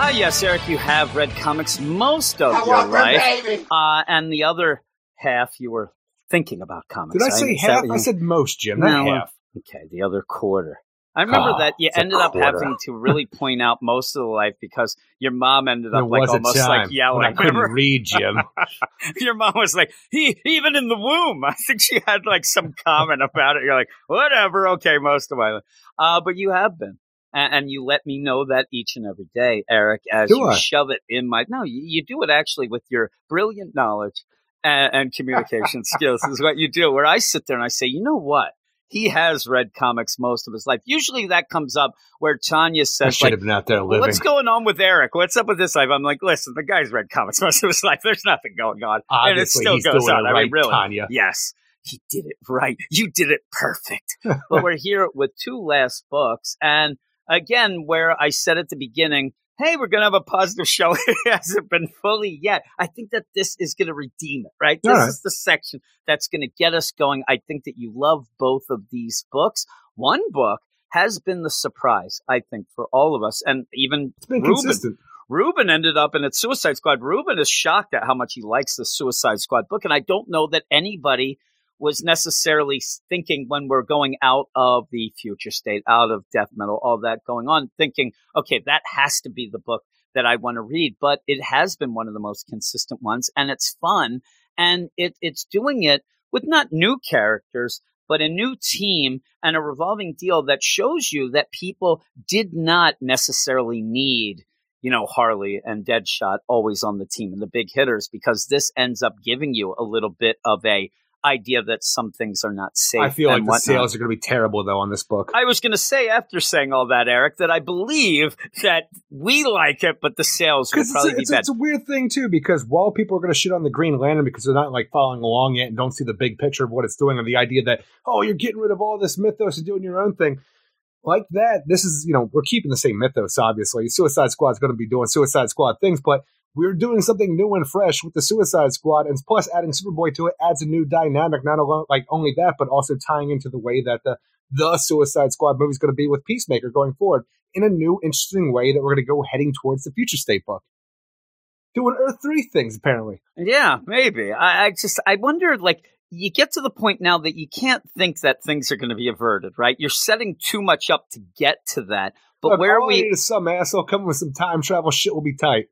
Ah, yes, Eric, you have read comics most of your life. Uh, and the other half you were thinking about comics. Did I say Is half? I said most, Jim. Not No, half. Okay, the other quarter. I remember Ah, that you ended up having to really point out most of the life because your mom ended There up like almost like yelling. I couldn't Remember? (laughs) read, Jim. (laughs) your mom was like, he even in the womb. I think she had like some comment about it. You're like, whatever, okay, most of my life. Uh, but you have been. And, and you let me know that each and every day, Eric, as Do you I? shove it in my. No, you, you do it actually with your brilliant knowledge and, and communication skills, is what you do. Where I sit there and I say, you know what? He has read comics most of his life. Usually that comes up where Tanya I says, should like, have been out there living. what's going on with Eric? What's up with this life? I'm like, listen, the guy's read comics (laughs) most of his life. There's nothing going on. and it still goes on. it I mean, really. Tanya. Yes, he did it right. You did it perfect. (laughs) but we're here with two last books. And again, where I said at the beginning, hey, we're going to have a positive show. (laughs) it hasn't been fully yet. I think that this is going to redeem it, right? This right. is the section that's going to get us going. I think that you love both of these books. One book has been the surprise, I think, for all of us. And even Ruben, consistent. Ruben ended up in its Suicide Squad. Ruben is shocked at how much he likes the Suicide Squad book, and I don't know that anybody was necessarily thinking when we're going out of the future state, out of death metal, all that going on, thinking, okay, that has to be the book that I want to read. But it has been one of the most consistent ones, and it's fun, and it, it's doing it with not new characters, but a new team and a revolving deal that shows you that people did not necessarily need you know, Harley and Deadshot always on the team and the big hitters because this ends up giving you a little bit of a idea that some things are not safe. I feel like and the sales are going to be terrible though on this book. I was going to say after saying all that, Eric, that I believe that we like it, but the sales will probably it's, be bad. it's a weird thing too. Because while people are going to shit on the Green Lantern because they're not like following along yet and don't see the big picture of what it's doing, and the idea that oh you're getting rid of all this mythos and doing your own thing, like that, this is, you know, we're keeping the same mythos, obviously. Suicide Squad's going to be doing Suicide Squad things, but we're doing something new and fresh with the Suicide Squad, and plus adding Superboy to it adds a new dynamic. Not alone, like only that, but also tying into the way that the the Suicide Squad movie is going to be with Peacemaker going forward in a new, interesting way that we're going to go heading towards the Future State book, doing Earth Three things apparently. Yeah, maybe. I, I just I wonder like you get to the point now that you can't think that things are going to be averted, right? You're setting too much up to get to that. But Look, where we need is some asshole coming with some time travel shit will be tight.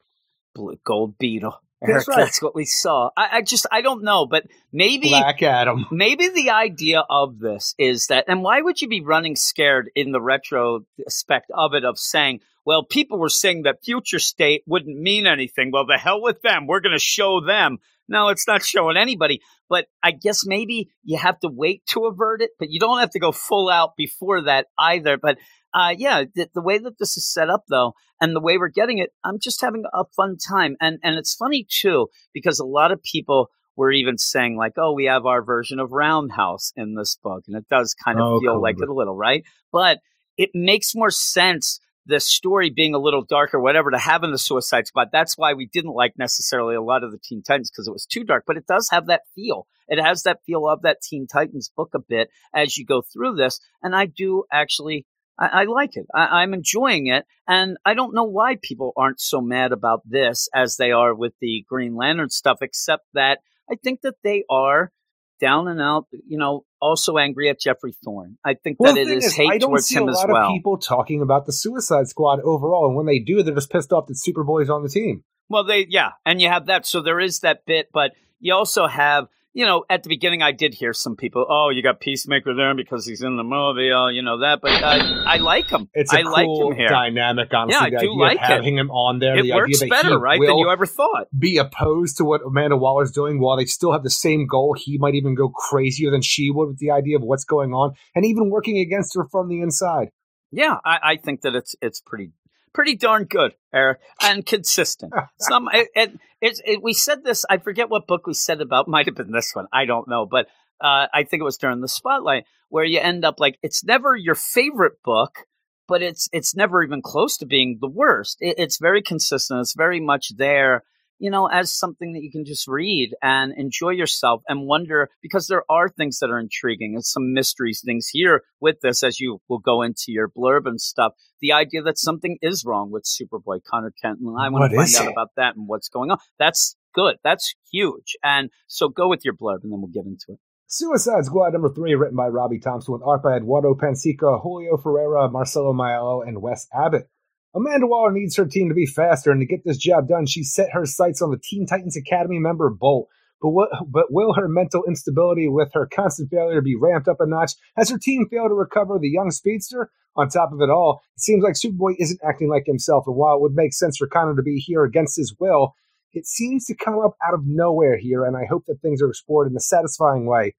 Blue Gold Beetle. That's Eric, right. that's what we saw. I, I just I don't know, but maybe Black Adam. (laughs) maybe the idea of this is that and why would you be running scared in the retrospect of it of saying well people were saying that future state wouldn't mean anything well the hell with them we're going to show them no it's not showing anybody but i guess maybe you have to wait to avert it but you don't have to go full out before that either but uh, yeah the, the way that this is set up though and the way we're getting it i'm just having a fun time and and it's funny too because a lot of people were even saying like, "Oh, we have our version of Roundhouse in this book," and it does kind of Oh, feel cool. like it a little, right? But it makes more sense the story being a little darker, whatever, to have in the Suicide Squad. That's why we didn't like necessarily a lot of the Teen Titans because it was too dark. But it does have that feel. It has that feel of that Teen Titans book a bit as you go through this, and I do actually. I, I like it. I, I'm enjoying it, and I don't know why people aren't so mad about this as they are with the Green Lantern stuff. Except that I think that they are down and out, you know, also angry at Geoffrey Thorne. I think Well, that it is is, hate I don't towards see him a as lot well. of people talking about the Suicide Squad overall, and when they do, they're just pissed off that Superboy's on the team. Well, they, yeah, and you have that. So there is that bit, but you also have, you know, at the beginning, I did hear some people, oh, you got Peacemaker there because he's in the movie, oh, you know that, but I, I like him. It's a I like cool him here. dynamic, honestly. Yeah, I the do idea like of it. him on there. It the works better, right, than you ever thought. be opposed to what Amanda Waller's doing while they still have the same goal. He might even go crazier than she would with the idea of what's going on, and even working against her from the inside. Yeah, I, I think that it's it's pretty pretty darn good, Eric, and consistent. (laughs) Some it, it, it's it, we said this. I forget what book we said about. Might have been this one. I don't know, but uh, I think it was during the spotlight where you end up like it's never your favorite book, but it's it's never even close to being the worst. It, it's very consistent. It's very much there. You know, as something that you can just read and enjoy yourself and wonder because there are things that are intriguing and some mysteries things here with this as you will go into your blurb and stuff the idea that something is wrong with Superboy Connor Kent, and I want What to find out it? about that and what's going on. That's good. That's huge. And so go with your blurb, and then we'll get into it. Suicide Squad number three, written by Robbie Thompson with art by Eduardo Pansica, Julio Ferreira, Marcelo Maiello, and Wes Abbott. Amanda Waller needs her team to be faster, and to get this job done, she set her sights on the Teen Titans Academy member Bolt. But, what, but will her mental instability with her constant failure be ramped up a notch as her team fail to recover the young speedster? On top of it all, it seems like Superboy isn't acting like himself, and while it would make sense for Connor to be here against his will, it seems to come up out of nowhere here, and I hope that things are explored in a satisfying way.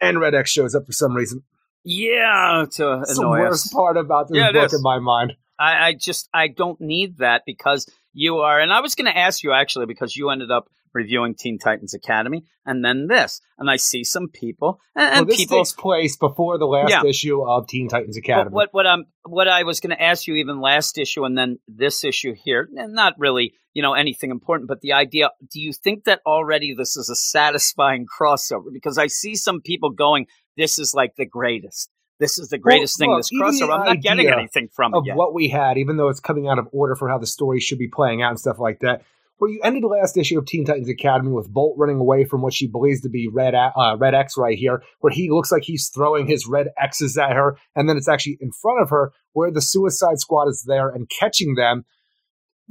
And Red X shows up for some reason. Yeah, to It's the worst us. part about this Yeah, book in my mind. I, I just I don't need that because you are, and I was going to ask you actually because you ended up reviewing Teen Titans Academy and then this, and I see some people and, Well, and this people. takes place before the last Yeah. issue of Teen Titans Academy. what what um what I was going to ask you even last issue and then this issue here, and not really you know anything important, but the idea: Do you think that already this is a satisfying crossover? Because I see some people going, "This is like the greatest. This is the greatest thing. look, This crossover. I'm not getting anything from of it yet." what we had, even though it's coming out of order for how the story should be playing out and stuff like that. Where you ended the last issue of Teen Titans Academy with Bolt running away from what she believes to be Red uh, Red X right here, where he looks like he's throwing his red X's at her, and then it's actually in front of her where the Suicide Squad is there and catching them.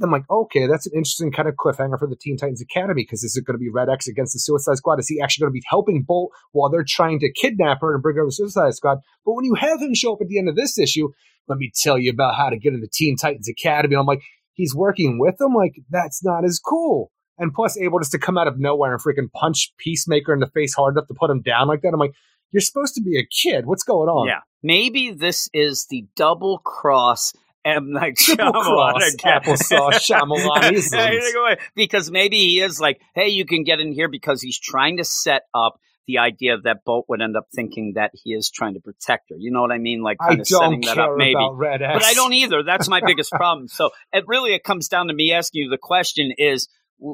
I'm like, okay, that's an interesting kind of cliffhanger for the Teen Titans Academy because is it going to be Red X against the Suicide Squad? Is he actually going to be helping Bolt while they're trying to kidnap her and bring her to Suicide Squad? But when you have him show up at the end of this issue, let me tell you about how to get into the Teen Titans Academy. I'm like, he's working with them? Like, that's not as cool. And plus, able just to come out of nowhere and freaking punch Peacemaker in the face hard enough to put him down like that. I'm like, you're supposed to be a kid. What's going on? Yeah, maybe this is the double cross M Night Shyamalan again. applesauce, Shyamalan-isms. (laughs) because maybe he is like, hey, you can get in here because he's trying to set up the idea that Bolt would end up thinking that he is trying to protect her. You know what I mean? Like I of don't setting that up, maybe. about Red X. But I don't either. That's my (laughs) biggest problem. So it really it comes down to me asking you the question is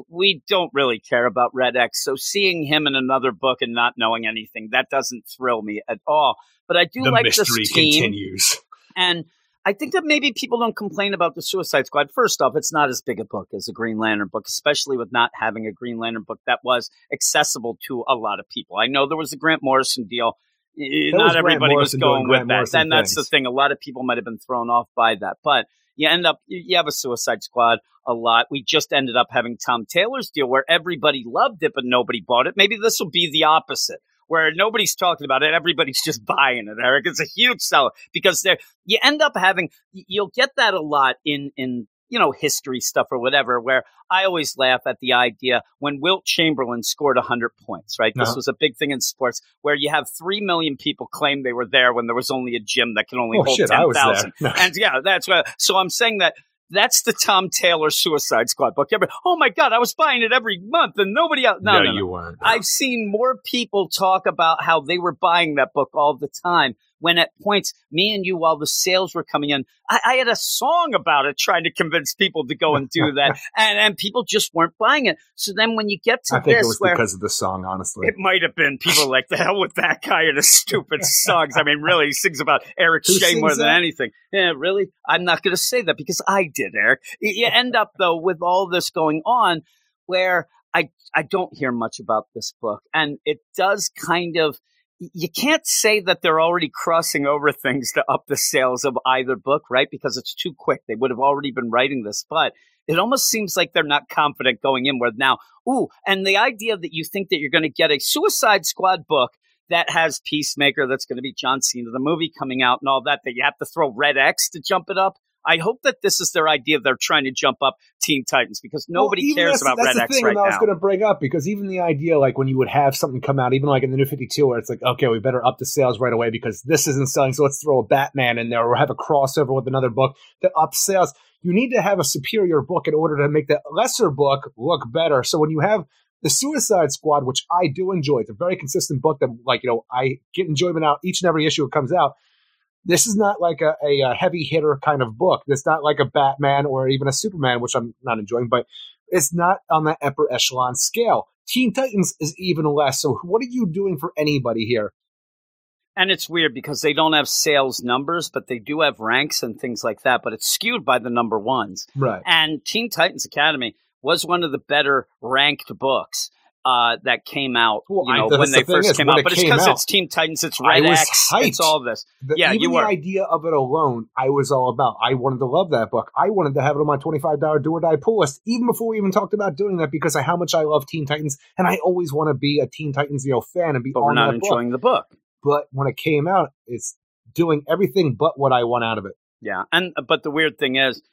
we don't really care about Red X. So seeing him in another book and not knowing anything that doesn't thrill me at all. But I do like The like mystery this team, continues. and I think that maybe people don't complain about the Suicide Squad. First off, it's not as big a book as a Green Lantern book, especially with not having a Green Lantern book that was accessible to a lot of people. I know there was a Grant Morrison deal. Eh, There was Not everybody Morrison was going with Grant that. Morrison And that's the thing. A lot of people might have been thrown off by that. But you end up, you have a Suicide Squad a lot. We just ended up having Tom Taylor's deal where everybody loved it, but nobody bought it. Maybe this will be the opposite. Where nobody's talking about it, everybody's just buying it. Eric, it's a huge seller because there you end up having you'll get that a lot in in you know history stuff or whatever. Where I always laugh at the idea when Wilt Chamberlain scored hundred points. Right, this Uh-huh. was a big thing in sports where you have three million people claim they were there when there was only a gym that can only Oh hold shit, ten thousand. No. (laughs) And yeah, that's what. So I'm saying that that's the Tom Taylor Suicide Squad book. Every- Oh my god, I was buying it every month and nobody else. No, no, no. you weren't. I've seen more people talk about how they were buying that book all the time. When at points, me and you, while the sales were coming in, I, I had a song about it trying to convince people to go and do that, (laughs) and and people just weren't buying it. So then when you get to I think this, it was where because of the song, honestly. it might have been people like the hell with that guy and his stupid songs. I mean, really, he sings about Eric Who Shea more than that? anything. Yeah, really? I'm not going to say that because I did, Eric. You end up though with all this going on, where I I don't hear much about this book, and it does kind of. You can't say that they're already crossing over things to up the sales of either book, right? Because it's too quick. They would have already been writing this, but it almost seems like they're not confident going in. with now, ooh, and the idea that you think that you're going to get a Suicide Squad book that has Peacemaker, that's going to be John Cena, the movie coming out, and all that, that you have to throw Red X to jump it up. I hope that this is their idea. They're trying to jump up Teen Titans because nobody Well, cares about that's Red the X thing right that I was going to bring up because even the idea, like when you would have something come out, even like in the New Fifty Two, where it's like, okay, we better up the sales right away because this isn't selling, so let's throw a Batman in there or have a crossover with another book that up sales. You need to have a superior book in order to make the lesser book look better. So when you have the Suicide Squad, which I do enjoy, it's a very consistent book that, like you know, I get enjoyment out each and every issue it comes out. This is not like a, a, heavy hitter kind of book. It's not like a Batman or even a Superman, which I'm not enjoying, but it's not on that upper echelon scale. Teen Titans is even less. So what are you doing for anybody here? And it's weird because they don't have sales numbers, but they do have ranks and things like that. But it's skewed by the number ones. Right. And Teen Titans Academy was one of the better ranked books uh, that came out. Well, you know, that's when the they first is, came out. it But it's because it's Teen Titans, it's I Red X, hyped. it's all this. The, Yeah, even you the were. idea of it alone, I was all about. I wanted to love that book. I wanted to have it on my twenty-five dollar do or die pull list, even before we even talked about doing that, because of how much I love Teen Titans, and I always want to be a Teen Titans, you know, fan and be But on we're not that book. enjoying the book. But when it came out, it's doing everything but what I want out of it. Yeah, and but the weird thing is,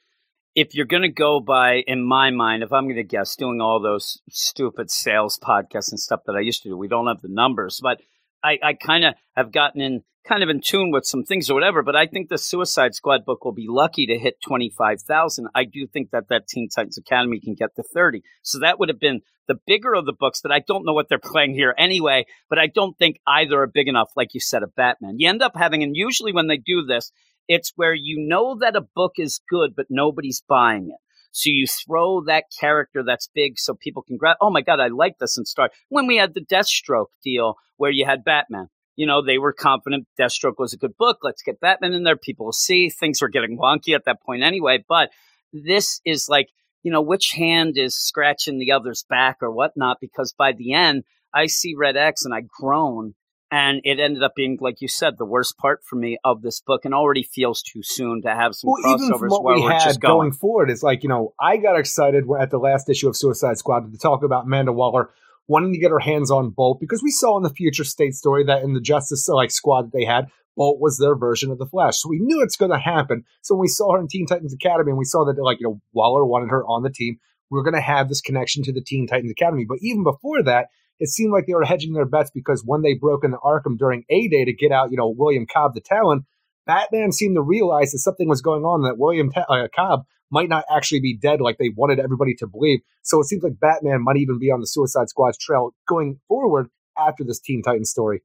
if you're going to go by, in my mind, if I'm going to guess, doing all those stupid sales podcasts and stuff that I used to do, we don't have the numbers, but I, I kind of have gotten in, kind of in tune with some things or whatever. But I think the Suicide Squad book will be lucky to hit twenty five thousand. I do think that that Teen Titans Academy can get to thirty, so that would have been the bigger of the books. That I don't know what they're playing here anyway, but I don't think either are big enough, like you said, of Batman. You end up having, and usually when they do this it's where you know that a book is good, but nobody's buying it. So you throw that character that's big so people can grab, oh my God, I like this and start. When we had the Deathstroke deal where you had Batman, you know, they were confident Deathstroke was a good book. Let's get Batman in there. People will see. Things were getting wonky at that point anyway. But this is like, you know, which hand is scratching the other's back or whatnot? Because by the end, I see Red X and I groan and it ended up being, like you said, the worst part for me of this book, and already feels too soon to have some Well, even from what we had going. going. forward, it's like you know, I got excited at the last issue of Suicide Squad to talk about Amanda Waller wanting to get her hands on Bolt because we saw in the future state story that in the Justice like squad that they had, Bolt was their version of the Flash. So we knew it's going to happen. So when we saw her in Teen Titans Academy and we saw that like you know Waller wanted her on the team, we are going to have this connection to the Teen Titans Academy. But even before that, it seemed like they were hedging their bets because when they broke into Arkham during A Day to get out, you know, William Cobb the Talon, Batman seemed to realize that something was going on that William Ta- uh, Cobb might not actually be dead like they wanted everybody to believe. So it seems like Batman might even be on the Suicide Squad's trail going forward. after this Teen Titans story.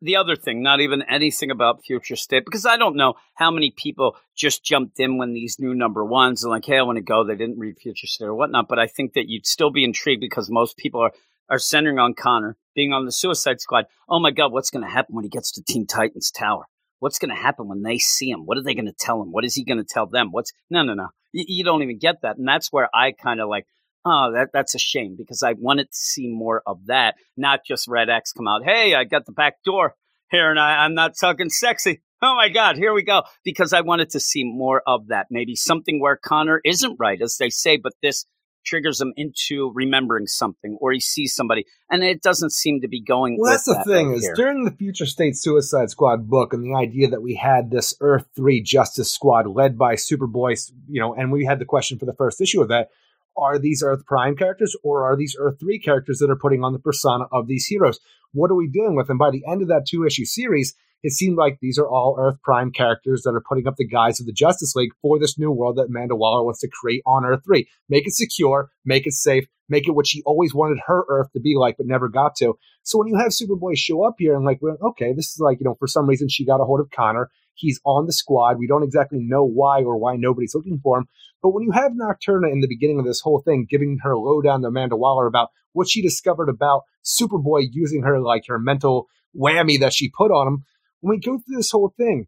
the other thing, not even anything about future state, because I don't know how many people just jumped in when these new number ones and like, hey, I want to go. They didn't read future state or whatnot, but I think that you'd still be intrigued because most people are are centering on Connor being on the Suicide Squad. Oh my God, what's going to happen when he gets to Teen Titans Tower? What's going to happen when they see him? What are they going to tell him? What is he going to tell them? What's no, no, no. You, you don't even get that, and that's where I kind of like oh, that that's a shame because I wanted to see more of that, not just Red X come out. Hey, I got the back door here, and I, I'm not talking sexy. Oh my God, here we go. Because I wanted to see more of that. Maybe something where Connor isn't right, as they say, but this triggers him into remembering something, or he sees somebody, and it doesn't seem to be going. Well, that's the that thing right is here. during the Future State Suicide Squad book and the idea that we had this Earth Three Justice Squad led by Superboy, you know, and we had the question for the first issue of that: Are these Earth Prime characters or are these Earth Three characters that are putting on the persona of these heroes? What are we dealing with? And by the end of that two issue series, it seemed like these are all Earth Prime characters that are putting up the guise of the Justice League for this new world that Amanda Waller wants to create on Earth 3. Make it secure, make it safe, make it what she always wanted her Earth to be like, but never got to. So when you have Superboy show up here and like, okay, this is like, you know, for some reason she got a hold of Connor. He's on the squad. We don't exactly know why or why nobody's looking for him. But when you have Nocturna in the beginning of this whole thing, giving her lowdown to Amanda Waller about what she discovered about Superboy using her like her mental whammy that she put on him, when we go through this whole thing,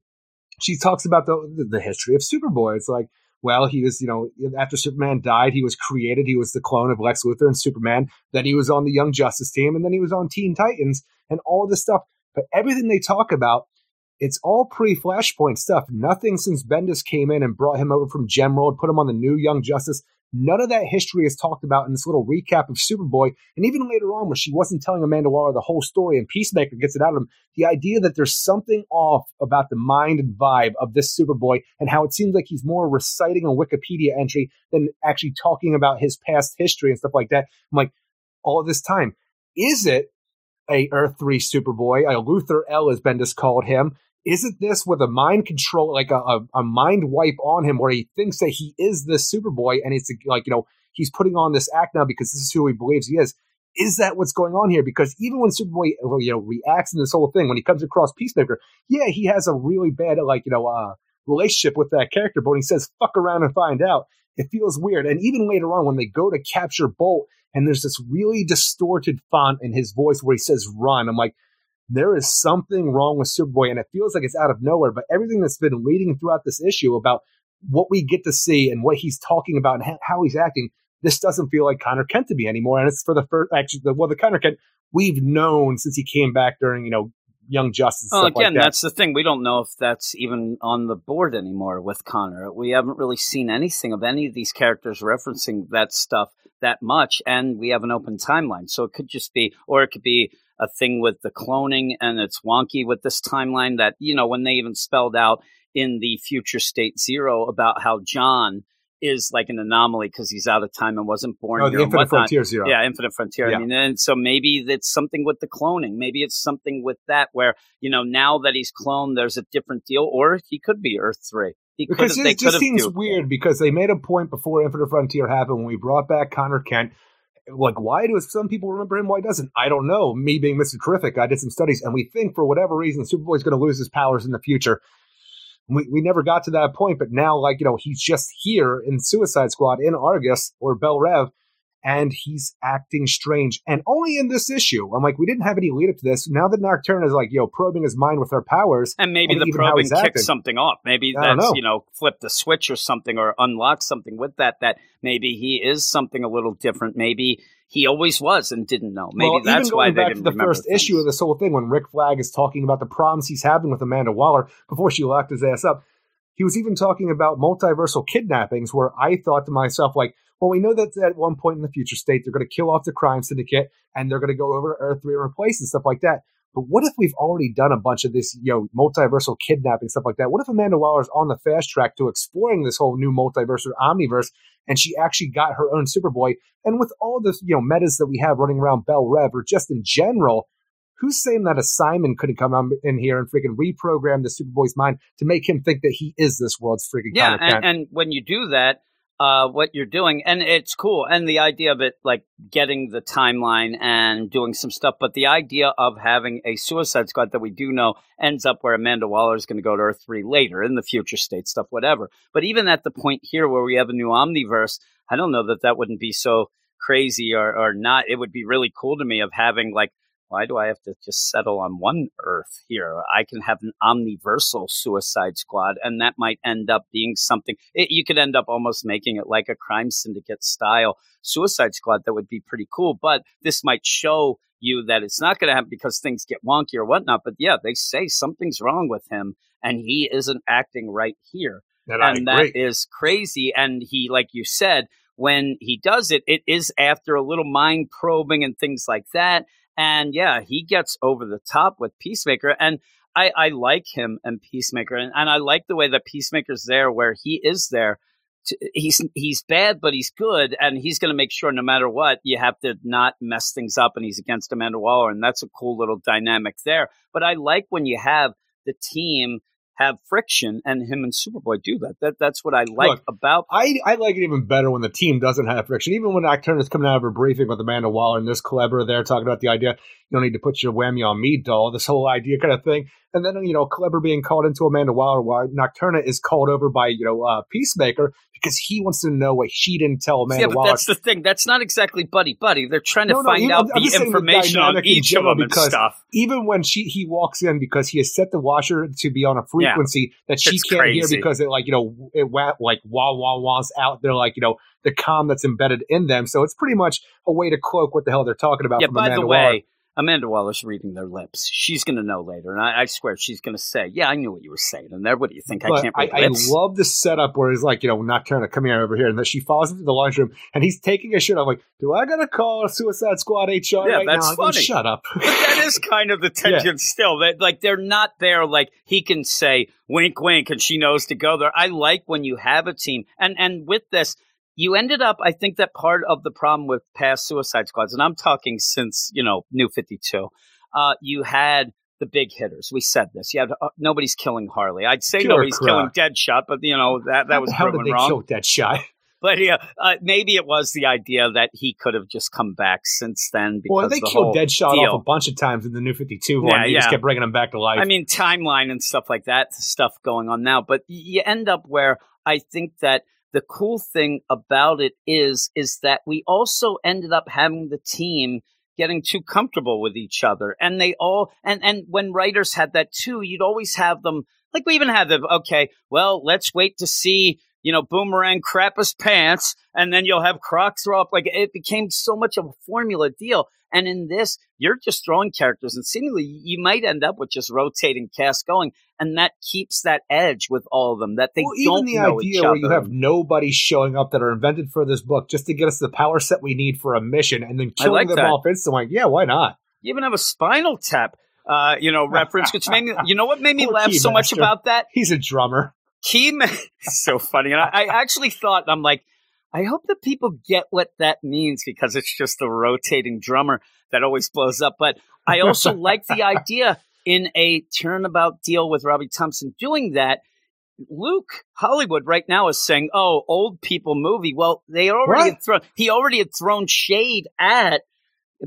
she talks about the the history of Superboy. It's like, well, he was, you know, after Superman died, he was created. He was the clone of Lex Luthor and Superman. Then he was on the Young Justice team, and then he was on Teen Titans and all this stuff. But everything they talk about, it's all pre Flashpoint stuff. Nothing since Bendis came in and brought him over from Gemworld, put him on the new Young Justice. None of that history is talked about in this little recap of Superboy. And even later on, when she wasn't telling Amanda Waller the whole story and Peacemaker gets it out of him, the idea that there's something off about the mind and vibe of this Superboy and how it seems like he's more reciting a Wikipedia entry than actually talking about his past history and stuff like that. I'm like, all this time, is it a Earth 3 Superboy, a Luthor L as Bendis called him? Isn't this with a mind control, like a, a, a mind wipe on him where he thinks that he is the Superboy and it's like, you know, he's putting on this act now because this is who he believes he is. Is that what's going on here? Because even when Superboy, you know, reacts in this whole thing, when he comes across Peacemaker, yeah, he has a really bad, like, you know, uh, relationship with that character. But when he says, fuck around and find out, it feels weird. And even later on, when they go to capture Bolt and there's this really distorted font in his voice where he says run, I'm like, there is something wrong with Superboy, and it feels like it's out of nowhere. But everything that's been leading throughout this issue about what we get to see and what he's talking about and how he's acting, this doesn't feel like Connor Kent to me anymore. And it's for the first, actually, the, well, the Connor Kent we've known since he came back during, you know, Young Justice. Well, again, like that. that's the thing. We don't know if that's even on the board anymore with Connor. We haven't really seen anything of any of these characters referencing that stuff that much, and we have an open timeline. So it could just be, or it could be a thing with the cloning, and it's wonky with this timeline that, you know, when they even spelled out in the future state zero about how John is like an anomaly because he's out of time and wasn't born Oh, the Infinite. Frontier Zero. Yeah, Infinite Frontier. Yeah. I mean, and so maybe it's something with the cloning. Maybe it's something with that where you know now that he's cloned, there's a different deal, or he could be Earth three. He Because it just seems weird because they made a point before Infinite Frontier happened when we brought back Connor Kent. Like, why do some people remember him? Why doesn't? I don't know. Me being Mr. Terrific, I did some studies, and we think for whatever reason, Superboy's going to lose his powers in the future. We, we never got to that point, but now, like, you know, he's just here in Suicide Squad in Argus or Belle Reve, and he's acting strange. And only in this issue. I'm like, we didn't have any lead up to this. Now that Nocturne is like, know, probing his mind with her powers, And maybe and the probing acting. something off. Maybe I that's know. you know flipped the switch or something, or unlocked something with that. That maybe he is something a little different. Maybe he always was and didn't know. Maybe well, that's even why going they back didn't to the first things. issue of this whole thing when Rick Flag is talking about the problems he's having with Amanda Waller before she locked his ass up. He was even talking about multiversal kidnappings, where I thought to myself, like, well, we know that at one point in the future state they're going to kill off the crime syndicate and they're going to go over to Earth 3 and replace and stuff like that. But what if we've already done a bunch of this, you know, multiversal kidnapping stuff like that? What if Amanda Waller's on the fast track to exploring this whole new multiverse or omniverse, and she actually got her own Superboy? And with all this, you know, metas that we have running around Belle Reve, or just in general, who's saying that a Simon couldn't come in here and freaking reprogram the Superboy's mind to make him think that he is this world's freaking Yeah, and, and when you do that, uh, what you're doing, and it's cool. And the idea of it, like getting the timeline and doing some stuff, but the idea of having a Suicide Squad that we do know ends up where Amanda Waller is going to go to Earth three later in the future state stuff, whatever. But even at the point here where we have a new Omniverse, I don't know that that wouldn't be so crazy or or not. It would be really cool to me of having like why do I have to just settle on one Earth here? I can have an omniversal Suicide Squad, and that might end up being something. It, you could end up almost making it like a crime syndicate style Suicide Squad that would be pretty cool. But this might show you that it's not going to happen because things get wonky or whatnot. But yeah, they say something's wrong with him, and he isn't acting right here. And that is crazy. And he, like you said, when he does it, it is after a little mind probing and things like that. And yeah, he gets over the top with Peacemaker. And I, I like him and Peacemaker. And, and I like the way that Peacemaker's there where he is there. To, he's he's bad, but he's good, and he's going to make sure no matter what you have to not mess things up. And he's against Amanda Waller, and that's a cool little dynamic there. But I like when you have the team have friction, and him and Superboy do that. That that's what I like Look, about. I, I like it even better when the team doesn't have friction. Even when Nocturna's coming out of a briefing with Amanda Waller and this Clever there talking about the idea you don't need to put your whammy on me, doll, this whole idea kind of thing. And then, you know, Clever being called into Amanda Waller while Nocturna is called over by, you know, uh, Peacemaker because he wants to know what she didn't tell Amanda yeah, but Waller. that's the thing. That's not exactly buddy buddy. They're trying to No, no, find out I'm- I'm the just the information on each of them and because stuff. even when she he walks in because he has set the washer to be on a frequency that she can't hear because it like you know it wa- like wah wah wahs out there like you know the com that's embedded in them so it's pretty much a way to cloak what the hell they're talking about Yeah. from By Amanda the Waller. Amanda Waller's reading their lips. She's going to know later, and I, I swear she's going to say, "Yeah, I knew what you were saying." And there, what do you think? I can't I, read I love the setup where he's like, you know, Nocturna, come here over here, and then she falls into the laundry room, and he's taking a shit. I'm like, do I gotta call Suicide Squad HR Yeah, right that's now? I'm like, funny. Shut up. but that is kind of the (laughs) tension still. That like they're not there. Like he can say wink, wink, and she knows to go there. I like when you have a team, and and with this, you ended up. I think that part of the problem with past Suicide Squads, and I'm talking since you know New Fifty Two, uh, you had. The big hitters. We said this. You had uh, nobody's killing Harley. I'd say Killer nobody's killing Croc. Deadshot, but you know that that was How proven did they wrong. kill that shot? (laughs) But yeah, uh, maybe it was the idea that he could have just come back since then. Because Well, they the killed Deadshot deal. off a bunch of times in the New 52 one. Yeah, They just kept bringing him back to life. I mean, timeline and stuff like that, stuff going on now. But you end up where I think that the cool thing about it is, is that we also ended up having the team getting too comfortable with each other. And they all, and, and when writers had that too, you'd always have them, like we even had them, okay, well, let's wait to see, you know, Boomerang crap his pants, and then you'll have Croc throw up. Like it became so much of a formula deal. And in this, you're just throwing characters, and seemingly you might end up with just rotating cast going, and that keeps that edge with all of them that they well, don't even the know each idea where you have nobody showing up that are invented for this book just to get us the power set we need for a mission and then killing like them that. off instantly. Like, yeah, why not? You even have a Spinal Tap, uh, you know, reference, which made me. You know what made me (laughs) Poor laugh so much about that? He's a drummer. (laughs) Ma- so funny, and I, I actually thought I'm like, I hope that people get what that means because it's just a rotating drummer that always blows up. But I also (laughs) like the idea in a turnabout deal with Robbie Thompson doing that. Luke Hollywood right now is saying, "Oh, old people movie." Well, they already had thrown. He already had thrown shade at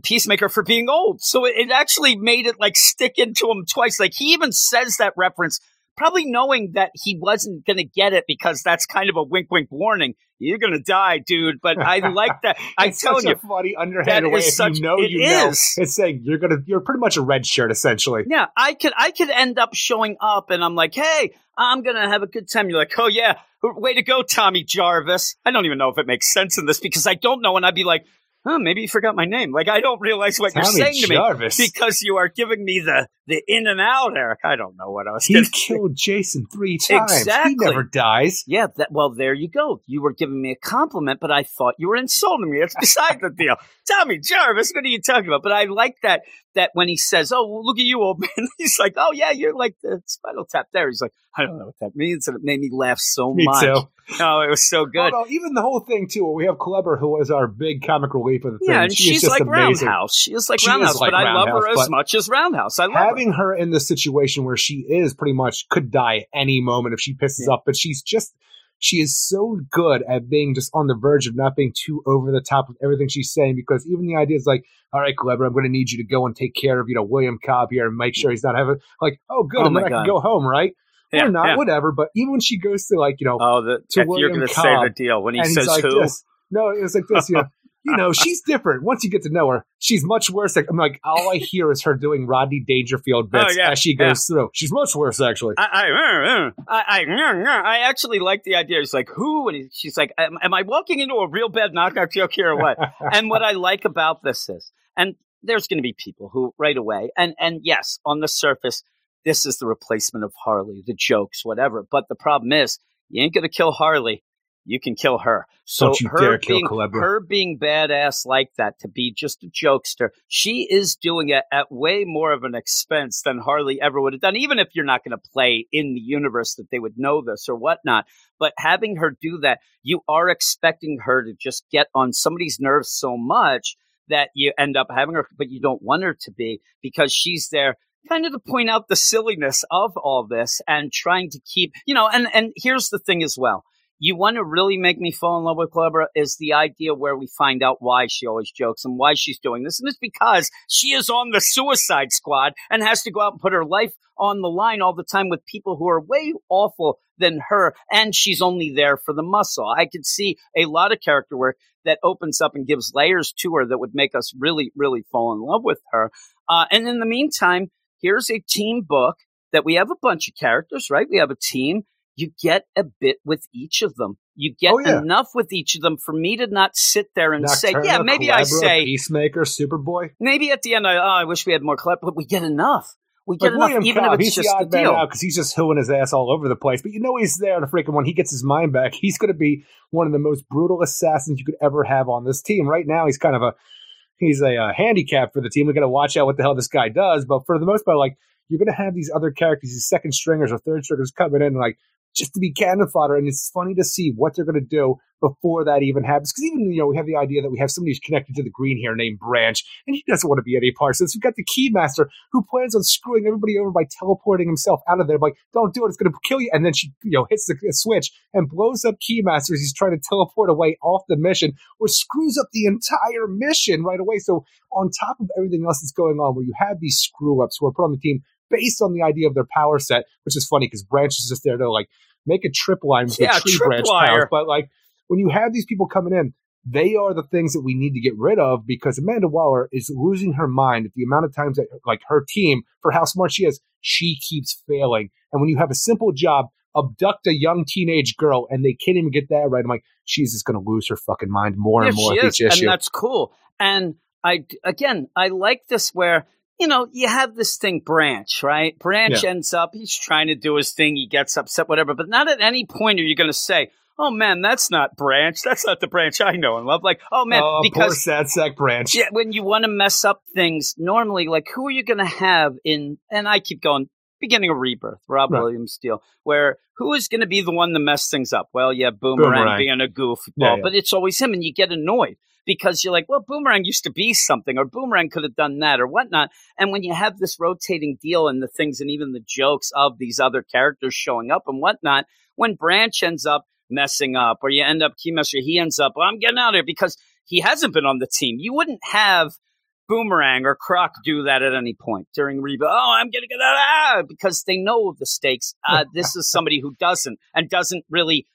Peacemaker for being old, so it, it actually made it like stick into him twice. Like he even says that reference, probably knowing that he wasn't going to get it because that's kind of a wink, wink warning. You're going to die, dude. But I (laughs) like that. I'm It's telling you, funny underhand way. If such- you know, you know. It's saying you're gonna, you're pretty much a red shirt essentially. Yeah, I could I could end up showing up and I'm like, hey, I'm gonna have a good time. You're like, oh yeah, way to go, Tommy Jarvis. I don't even know if it makes sense in this because I don't know, and I'd be like, oh, maybe you forgot my name. Like I don't realize what you're Tommy saying to me because you are giving me the the in and out, Eric. I don't know what I was. He killed Jason three times. Exactly. He never dies. Yeah, that well, there you go. You were giving me a compliment, but I thought you were insulting me. It's beside the deal. (laughs) Tommy Jarvis, what are you talking about? But I like that that when he says, "Oh, well, look at you, old man," (laughs) he's like, "Oh yeah, you're like the Spinal Tap." There, he's like, "I don't know what that means," and it made me laugh so Me much. too. (laughs) Oh, it was so oh, good. Oh, no, even the whole thing too. We have Kleber, who was our big comic relief of the thing. yeah, and she she's just like amazing. Roundhouse. She is like She is Roundhouse, like but I love her as much as Roundhouse. I love. Having her in the situation where she is pretty much could die any moment if she pisses Yeah. up, but she's just she is so good at being just on the verge of not being too over the top of everything she's saying because even the idea is like, all right, Clever, I'm going to need you to go and take care of, you know, William Cobb here and make sure he's not having, like, oh, good, Oh and my then I can go home, right? Yeah, or not, yeah. whatever. But even when she goes to, like, you know, Oh, the, to if you're William going to say the deal when he says like who. this. No, it's like this, you know. (laughs) You know, she's different. Once you get to know her, she's much worse. Like, I'm like, all I hear is her doing Rodney Dangerfield bits Oh, yeah, as she goes through. She's much worse, actually. I, I, uh, uh, I, I, I actually like the idea. It's like, who? And he, she's like, am, am I walking into a real bad knockout joke here or what? (laughs) and what I like about this is, and there's going to be people who right away, and and yes, on the surface, this is the replacement of Harley, the jokes, whatever. But the problem is, you ain't going to kill Harley. You can kill her. So her being her being badass like that to be just a jokester, she is doing it at way more of an expense than Harley ever would have done. Even if you're not going to play in the universe that they would know this or whatnot, but having her do that, you are expecting her to just get on somebody's nerves so much that you end up having her, but you don't want her to be because she's there kind of to point out the silliness of all this and trying to keep, you know, and, and here's the thing as well. You want to really make me fall in love with Clever is the idea where we find out why she always jokes and why she's doing this. And it's because she is on the suicide squad and has to go out and put her life on the line all the time with people who are way awful than her. And she's only there for the muscle. I could see a lot of character work that opens up and gives layers to her that would make us really, really fall in love with her. Uh, and in the meantime, here's a team book that we have a bunch of characters, right? We have a team. You get a bit with each of them. You get Oh, yeah. enough with each of them for me to not sit there and say, yeah, maybe I say, Peacemaker, Superboy. maybe at the end, I, oh, I wish we had more but we get enough. We get Like enough, William even Cobb, if it's he's just the deal. because he's just hooing his ass all over the place. But you know he's there. The freaking when he gets his mind back, he's going to be one of the most brutal assassins you could ever have on this team. Right now, he's kind of a he's a uh, handicap for the team. We got to watch out what the hell this guy does. But for the most part, like you're going to have these other characters, these second stringers or third stringers coming in, like just to be cannon fodder. And it's funny to see what they're going to do before that even happens. Because even you know we have the idea that we have somebody who's connected to the green here named Branch, and he doesn't want to be any part. So we've got the Keymaster who plans on screwing everybody over by teleporting himself out of there. Like, don't do it; it's going to kill you. And then she, you know, hits the switch and blows up Keymaster as he's trying to teleport away off the mission, which screws up the entire mission right away. So on top of everything else that's going on, where you have these screw ups who are put on the team based on the idea of their power set, which is funny because Branch is just there to like make a trip line with Yeah, the tree branch. But like when you have these people coming in, they are the things that we need to get rid of because Amanda Waller is losing her mind at the amount of times that like her team, for how smart she is, she keeps failing. And when you have a simple job, abduct a young teenage girl and they can't even get that right, I'm like, she's just gonna lose her fucking mind more and more she is, each issue. and that's cool. And I again, I like this where you know you have this thing, Branch, right? Branch ends up, he's trying to do his thing, he gets upset, whatever. But not at any point are you going to say, "Oh man, that's not Branch. That's not the Branch I know and love." Like, oh man, oh, poor because sad sack branch. yeah, when you want to mess up things, normally, like who are you going to have in? And I keep going. Beginning of Rebirth, Rob Right. Williams deal, where who is going to be the one to mess things up? Well, yeah, Boomerang, Boomerang. being a goofball, Yeah, yeah. but it's always him, and you get annoyed because you're like, well, Boomerang used to be something, or Boomerang could have done that, or whatnot. And when you have this rotating deal and the things, and even the jokes of these other characters showing up and whatnot, when Branch ends up messing up, or you end up Keymaster, he ends up, well, I'm getting out of here because he hasn't been on the team. You wouldn't have Boomerang or Croc do that at any point during rebuild. Oh, I'm going to get out ah, because they know the stakes. Uh, this is somebody who doesn't and doesn't really,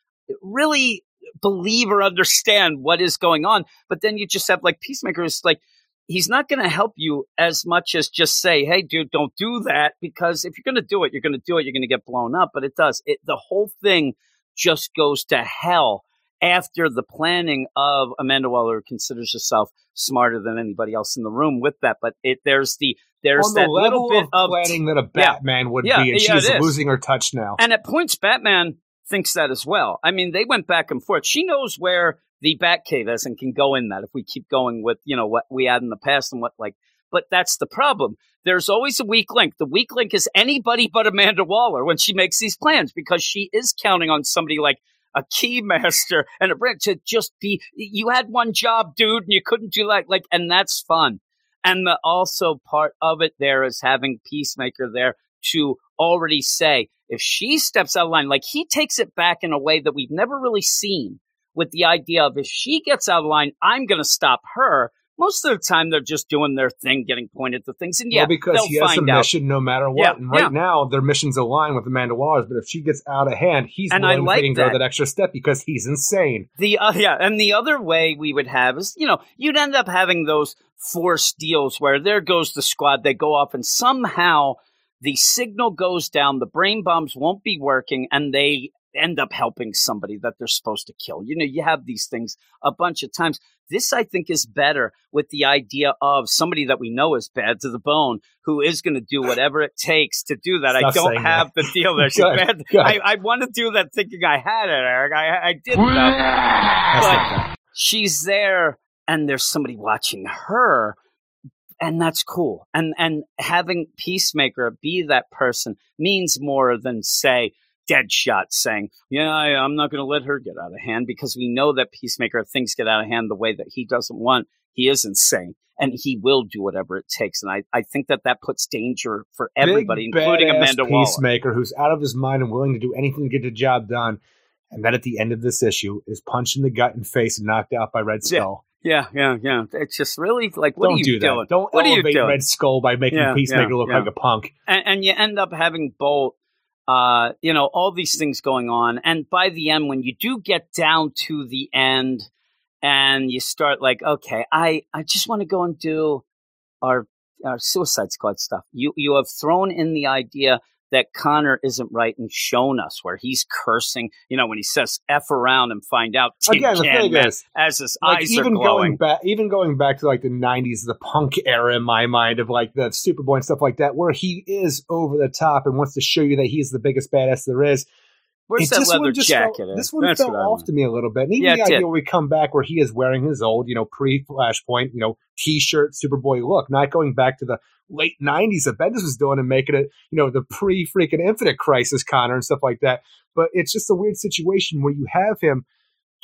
really believe or understand what is going on. But then you just have like Peacemaker is like, he's not going to help you as much as just say, "Hey, dude, don't do that." Because if you're going to do it, you're going to do it. You're going to get blown up. But it does. It the whole thing just goes to hell after the planning of Amanda Waller who considers herself smarter than anybody else in the room with that. But it there's the there's On the that level little bit of of planning that a Yeah. Batman would Yeah, be, and yeah, she's losing her touch now. and at points, Batman thinks that as well. I mean, they went back and forth. She knows where the Batcave is and can go in that if we keep going with, you know, what we had in the past and what like. But that's the problem. There's always a weak link. The weak link is anybody but Amanda Waller when she makes these plans because she is counting on somebody like a keymaster (laughs) and a Brent to just be. You had one job, dude, and you couldn't do that. Like, and that's fun. And the also part of it there is having Peacemaker there to already say, if she steps out of line, like he takes it back in a way that we've never really seen with the idea of if she gets out of line, I'm going to stop her. Most of the time, they're just doing their thing, getting pointed to things, and yeah, well, because he has a out. mission no matter what. Yeah, and right yeah. now, their missions align with Amanda Waller's. But if she gets out of hand, he's And I willing like to even go that. that extra step because he's insane. The uh, yeah, and the other way we would have is, you know, you'd end up having those forced deals where there goes the squad, they go off, and somehow the signal goes down, the brain bombs won't be working, and they end up helping somebody that they're supposed to kill. You know, you have these things a bunch of times. This, I think, is better with the idea of somebody that we know is bad to the bone, who is going to do whatever it takes to do that. I don't have the deal that Good, bad. good. I, I want to do that thinking I had it, Eric. I, I didn't. But- she's there and there's somebody watching her and that's cool and and having peacemaker be that person means more than say deadshot saying yeah I, i'm not going to let her get out of hand because we know that peacemaker if things get out of hand the way that he doesn't want he is insane and he will do whatever it takes and i, I think that that puts danger for everybody Big, including amanda waller peacemaker who's out of his mind and willing to do anything to get the job done. And then at the end of this issue is punched in the gut and face and knocked out by Red. Skull. Yeah yeah yeah it's just really like what Don't are you do that. doing Don't What are you elevate doing? Red Skull by making Yeah, Peacemaker yeah, look yeah. like a punk. and, and you end up having Bolt, uh, you know, all these things going on. And by the end, when you do get down to the end and you start like, okay, I, I just want to go and do our, our Suicide Squad stuff. You, you have thrown in the idea that Connor isn't right and shown us where he's cursing, you know, when he says F around and find out Again, the Can Man is, as his like eyes even are glowing. going back, even going back to like the '90s, the punk era in my mind of like the Superboy and stuff like that, where he is over the top and wants to show you that he's the biggest badass there is. Where's It- that this leather one just jacket? Felt, this one That's felt what I off to me a little bit. And even Yeah, the idea where we come back where he is wearing his old, you know, pre-Flashpoint, you know, T-shirt Superboy look, not going back to the late '90s that Bendis was doing and making it, you know, the pre-freaking Infinite Crisis Connor and stuff like that. But it's just a weird situation where you have him.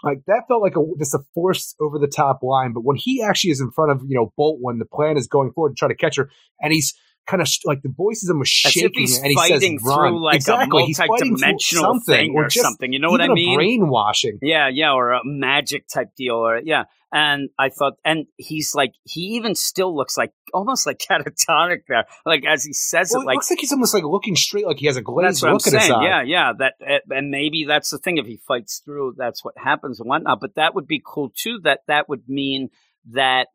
Like that felt like a just a forced over the top line, but when he actually is in front of you know Bolt when the plan is going forward to try to catch her, and he's kind of like the voices of him was As if he's and he fighting says, "Run!" through like exactly. a He's fighting through something, thing or, just something. You know what I mean? brainwashing. Yeah, yeah, or a magic type deal, or yeah. And I thought, and he's like, he even still looks like almost like (laughs) catatonic there, like as he says Well, it, it like looks like he's almost like looking straight, like he has a glazed what I'm look at his eye. Yeah, yeah. That eh, and maybe that's the thing. If he fights through, that's what happens and whatnot. But that would be cool too. That that would mean that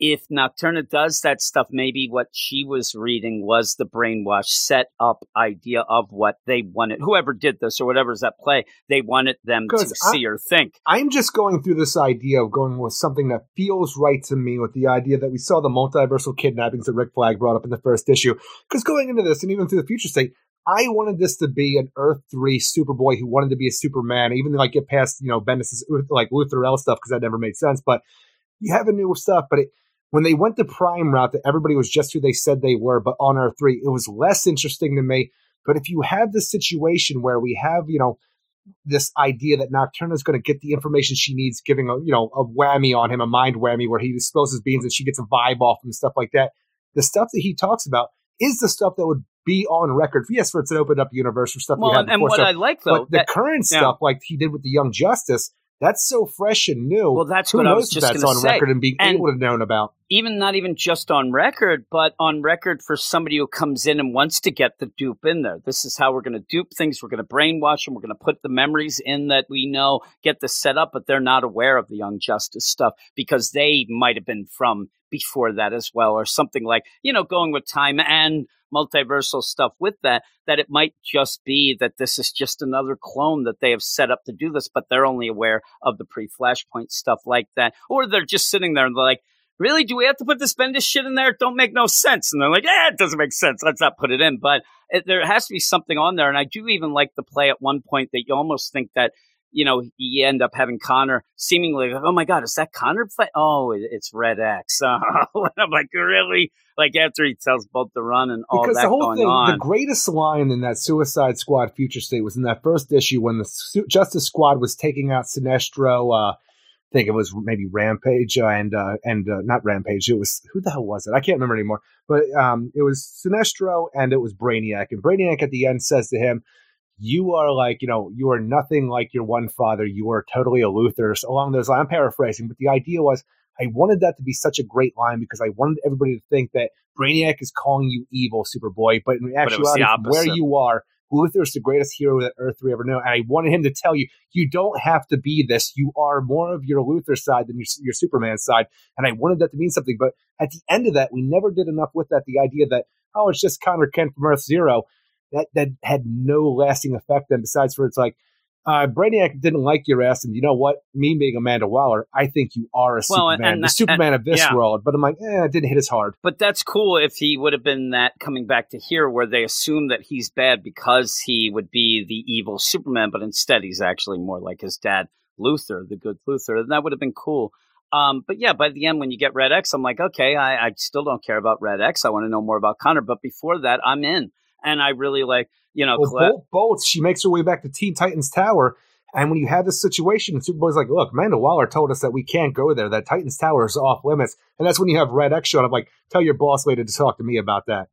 if Nocturna does that stuff, maybe what she was reading was the brainwash set up idea of what they wanted. Whoever did this or whatever's at play, they wanted them to I- see or think. I'm just going through this idea of going with something that feels right to me with the idea that we saw the multiversal kidnappings that Rick Flag brought up in the first issue. Because going into this and even through the future state, I wanted this to be an Earth 3 Superboy who wanted to be a Superman, even like get past, you know, Bendis' like Luthor L stuff because that never made sense. But you have a new stuff, but it, when they went the Prime route, that everybody was just who they said they were, but on Earth 3, it was less interesting to me. But if you have this situation where we have, you know, this idea that Nocturna is going to get the information she needs, giving a you know a whammy on him, a mind whammy, where he his beans and she gets a vibe off and stuff like that. The stuff that he talks about is the stuff that would be on record. Yes, for it's an opened up universe for stuff we Well, had and, and before. what so- I like though, but the current yeah. stuff, like he did with the Young Justice, that's so fresh and new. Well, that's Who what I was just that's on say. record and being And- able to known about. even not even just on record, but on record for somebody who comes in and wants to get the dupe in there. This is how we're going to dupe things. We're going to brainwash them. We're going to put the memories in that we know, get this set up, but they're not aware of the Young Justice stuff because they might have been from before that as well, or something like, you know, going with time and multiversal stuff with that, that it might just be that this is just another clone that they have set up to do this, but they're only aware of the pre Flashpoint stuff like that. Or they're just sitting there and they're like, really? Do we have to put this Bendis shit in there? It don't make no sense. And they're like, yeah, it doesn't make sense. Let's not put it in. But it, there has to be something on there. And I do even like the play at one point that you almost think that, you know, you end up having Conner seemingly, like, oh my God, is that Conner? Fight? Oh, it's Red X. (laughs) Oh, and I'm like, really? Like after he tells both to run and all because that the whole going thing, on. the greatest line in that Suicide Squad future state was in that first issue when the Su- Justice Squad was taking out Sinestro. Uh, I think it was maybe Rampage uh, and uh, and uh, not Rampage. It was who the hell was it? I can't remember anymore. But um, it was Sinestro and it was Brainiac. And Brainiac at the end says to him, you are like, you know, you are nothing like your one father. You are totally a Luthor. So along those lines, I'm paraphrasing, but the idea was I wanted that to be such a great line because I wanted everybody to think that Brainiac is calling you evil, Superboy, but in it was the actuality, from where you are, Luthor is the greatest hero that Earth 3 ever knew. And I wanted him to tell you, you don't have to be this. You are more of your Luthor side than your, your Superman side. And I wanted that to mean something. But at the end of that, we never did enough with that. The idea that, oh, it's just Conner Kent from Earth Zero. That, that had no lasting effect then, besides for it's like, uh, Brainiac didn't like your ass, and you know what? Me being Amanda Waller, I think you are a Well, Superman, and the that- Superman of this yeah. world. But I'm like, eh, it didn't hit as hard. But that's cool if he would have been that coming back to here where they assume that he's bad because he would be the evil Superman, but instead he's actually more like his dad, Luthor, the good Luthor. And that would have been cool. Um, but yeah, by the end, when you get Red X, I'm like, okay, I, I still don't care about Red X. I want to know more about Conner. But before that, I'm in. And I really like, you know, Well, both bolts. She makes her way back to Teen Titans Tower, and when you have this situation, Superboy's like, "Look, Amanda Waller told us that we can't go there. That Titans Tower is off limits." And that's when you have Red X show up. Like, "Tell your boss later to talk to me about that."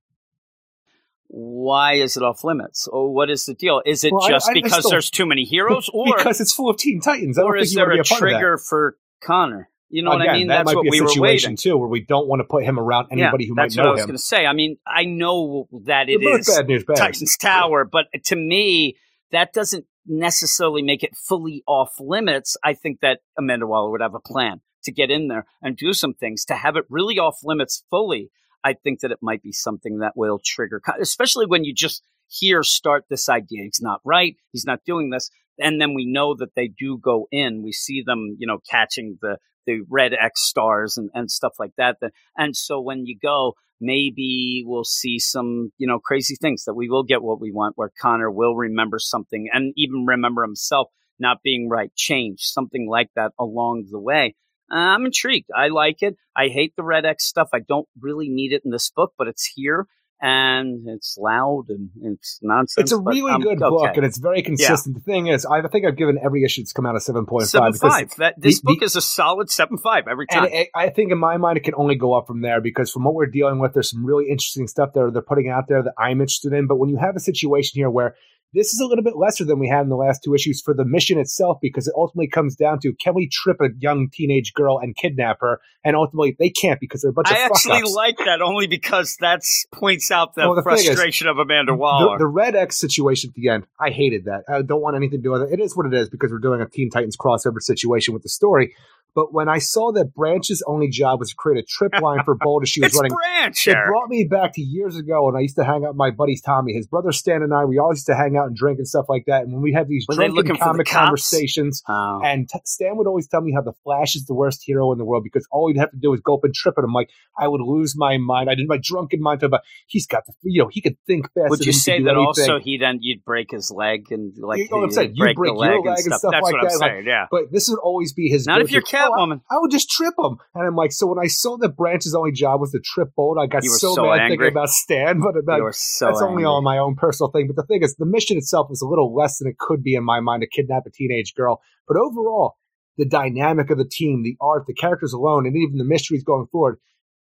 why is it off limits? Or what is the deal? Is it Well, just I- I because still- there's too many heroes? (laughs) Or, because it's full of Teen Titans. I or is there a a part of that. trigger for Conner? You know what I mean? that That's might what be a we were situation waiting. too, where we don't want to put him around anybody yeah, who might know him. that's what I was going to say. I mean, I know that it They're is bad news bad. Titans Tower, but to me, that doesn't necessarily make it fully off limits. I think that Amanda Waller would have a plan to get in there and do some things to have it really off limits fully. I think that it might be something that will trigger, especially when you just hear start this idea. He's not right. He's not doing this. And then we know that they do go in. We see them, you know, catching the, the red X stars and, and stuff like that. And so when you go, maybe we'll see some, you know, crazy things that we will get what we want, where Conner will remember something and even remember himself not being right, change, something like that along the way. Uh, I'm intrigued. I like it. I hate the Red X stuff. I don't really need it in this book, but it's here and it's loud and it's nonsense. It's a really good okay. book, and it's very consistent. The thing is, I think I've given every issue that's come out a seven point five. because five. That this the- book the- is a solid seven five every time. And I I think in my mind, it can only go up from there because from what we're dealing with, there's some really interesting stuff that they're putting out there that I'm interested in. But when you have a situation here where this is a little bit lesser than we had in the last two issues for the mission itself, because it ultimately comes down to can we trip a young teenage girl and kidnap her? And ultimately, they can't because they're a bunch I of actually fuck-ups. like that only because that points out the, Well, the thing is, frustration of Amanda the, Waller. the Red X situation at the end, I hated that. I don't want anything to do with it. It is what it is because we're doing a Teen Titans crossover situation with the story. But when I saw that Branch's only job was to create a trip line for Bolt as she was it's running, Branch. it brought me back to years ago when I used to hang out with my buddies Tommy, his brother Stan, and I. We always used to hang out and drink and stuff like that. And when we had these Were drunken for the comic conversations, Oh. and t- Stan would always tell me how the Flash is the worst hero in the world because all he'd have to do is go up and trip it. I'm like, I would lose my mind. I did my drunken mind about he's got the, you know, he could think faster. Would you he say that anything. also he then you'd break his leg and like You know what I'm saying? You break, break the your leg, and and stuff. stuff That's like what I'm that, saying. yeah. But this would always be his. Not if you're I- would just trip him, and I'm like, so when I saw that Branch's only job was to trip Bolt, I got so, so mad angry. thinking about Stan. (laughs) But about, you so that's only angry. on my own personal thing. But the thing is, the mission itself is a little less than it could be in my mind to kidnap a teenage girl. But overall, the dynamic of the team, the art, the characters alone, and even the mysteries going forward,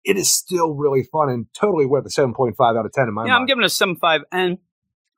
it is still really fun and totally worth a 7.5 out of 10 in my mind. Yeah, I'm giving it a seven five, and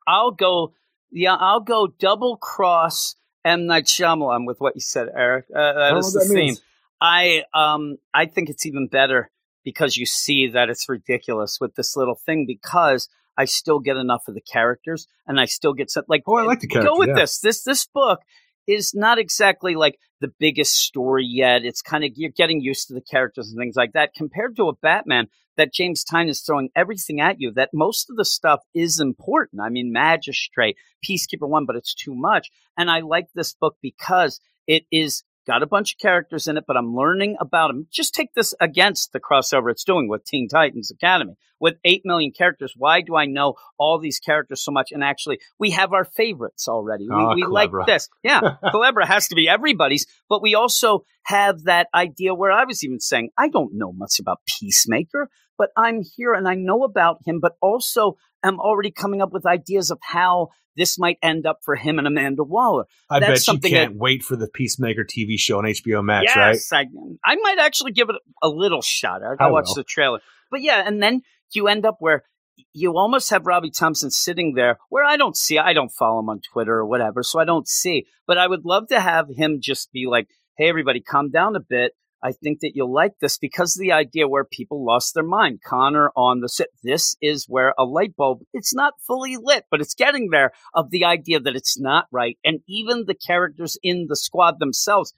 I'll go. Yeah, I'll go double cross M Night Shyamalan with what you said, Eric. Uh, that is the that theme. means. I um I think it's even better because you see that it's ridiculous with this little thing because I still get enough of the characters and I still get some like Oh, I like the characters. go with yeah. this. This this book is not exactly like the biggest story yet. It's kind of you're getting used to the characters and things like that compared to a Batman that James Tynion is throwing everything at you. That most of the stuff is important. I mean, Magistrate, Peacekeeper One, but it's too much. And I like this book because it is got a bunch of characters in it, but I'm learning about them. Just take this against the crossover it's doing with Teen Titans Academy. With 8 million characters, why do I know all these characters so much? And actually, we have our favorites already. Ah, we we like this. Yeah, (laughs) Culebra has to be everybody's, but we also have that idea where I was even saying, I don't know much about Peacemaker, but I'm here and I know about him, but also am already coming up with ideas of how this might end up for him and Amanda Waller. I That's bet you can't wait for the Peacemaker TV show on HBO Max, right? yes, I, I might actually give it a little shot. I I watch will. the trailer. But yeah, and then you end up where you almost have Robbie Thompson sitting there where I don't see, I don't follow him on Twitter or whatever, so I don't see. But I would love to have him just be like, hey, everybody, calm down a bit. I think that you'll like this because of the idea where people lost their mind. Conner on the set. This is where a light bulb, it's not fully lit, but it's getting there of the idea that it's not right. And even the characters in the squad themselves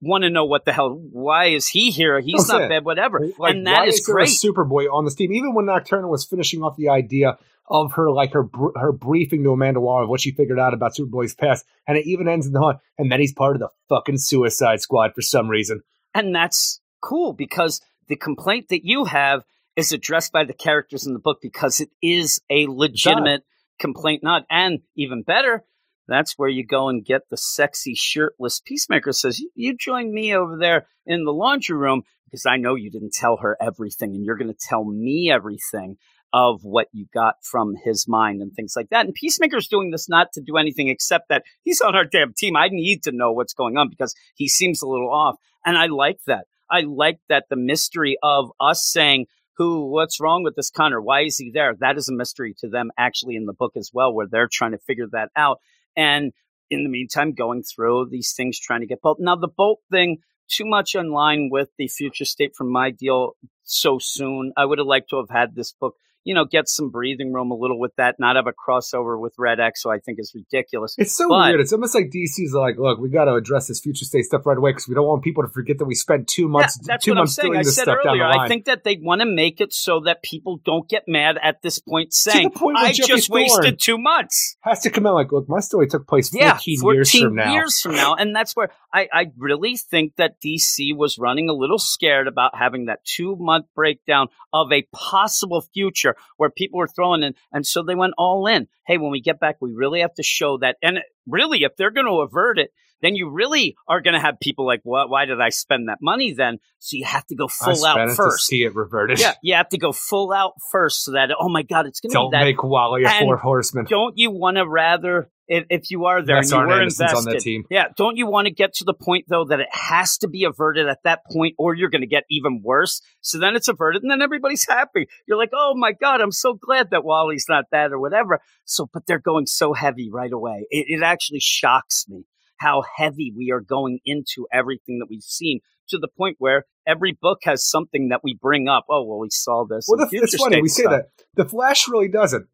want to know what the hell, why is he here? He's That's not it. bad, whatever. Like, and that is there great. Superboy on this team. Even when Nocturna was finishing off the idea of her, like her br- her briefing to Amanda Waller of what she figured out about Superboy's past, and it even ends in the hunt, and then he's part of the fucking Suicide Squad for some reason. And that's cool because the complaint that you have is addressed by the characters in the book because it is a legitimate complaint, not and even better. That's where you go and get the sexy shirtless peacemaker says, "You- You join me over there in the laundry room because I know you didn't tell her everything and you're going to tell me everything of what you got from his mind and things like that. And Peacemaker's doing this not to do anything except that he's on our damn team. I need to know what's going on because he seems a little off. And I like that. I like that the mystery of us saying, who, what's wrong with this Conner? Why is he there? That is a mystery to them actually in the book as well, where they're trying to figure that out. And in the meantime, going through these things, trying to get Bolt. Now, the Bolt thing, too much in line with the future state from my deal so soon. I would have liked to have had this book, you know, get some breathing room a little with that, not have a crossover with Red X, so I think is ridiculous. It's so But- weird. It's almost like DC's like, look, we got to address this future state stuff right away because we don't want people to forget that we spent two months, yeah, that's two what I'm months saying. doing I this said stuff down earlier. the line. I think that they want to make it so that people don't get mad at this point, saying, point "I Jeffrey just Thorne wasted two months." has to come out like, look, my story took place 14, Yeah, years from now. years from now. and that's where I, I really think that DC was running a little scared about having that two month breakdown of a possible future where people were throwing in, and so they went all in. Hey, when we get back, we really have to show that, and really, if they're going to avert it. Then you really are going to have people like, well, why did I spend that money then? So you have to go full out first. to see it reverted. Yeah, you have to go full out first so that oh my god, it's going to be Don't make Wally a And four horseman. don't you want to rather if, if you are there That's and you were invested, on that team. yeah, don't you want to get to the point though that it has to be averted at that point, or you're going to get even worse? So then it's averted, and then everybody's happy. You're like, oh my god, I'm so glad that Wally's not that or whatever. So, but they're going so heavy right away. It, it actually shocks me how heavy we are going into everything that we've seen to the point where every book has something that we bring up. Oh, well, we saw this. Well, the, it's funny we say that. The Flash really doesn't.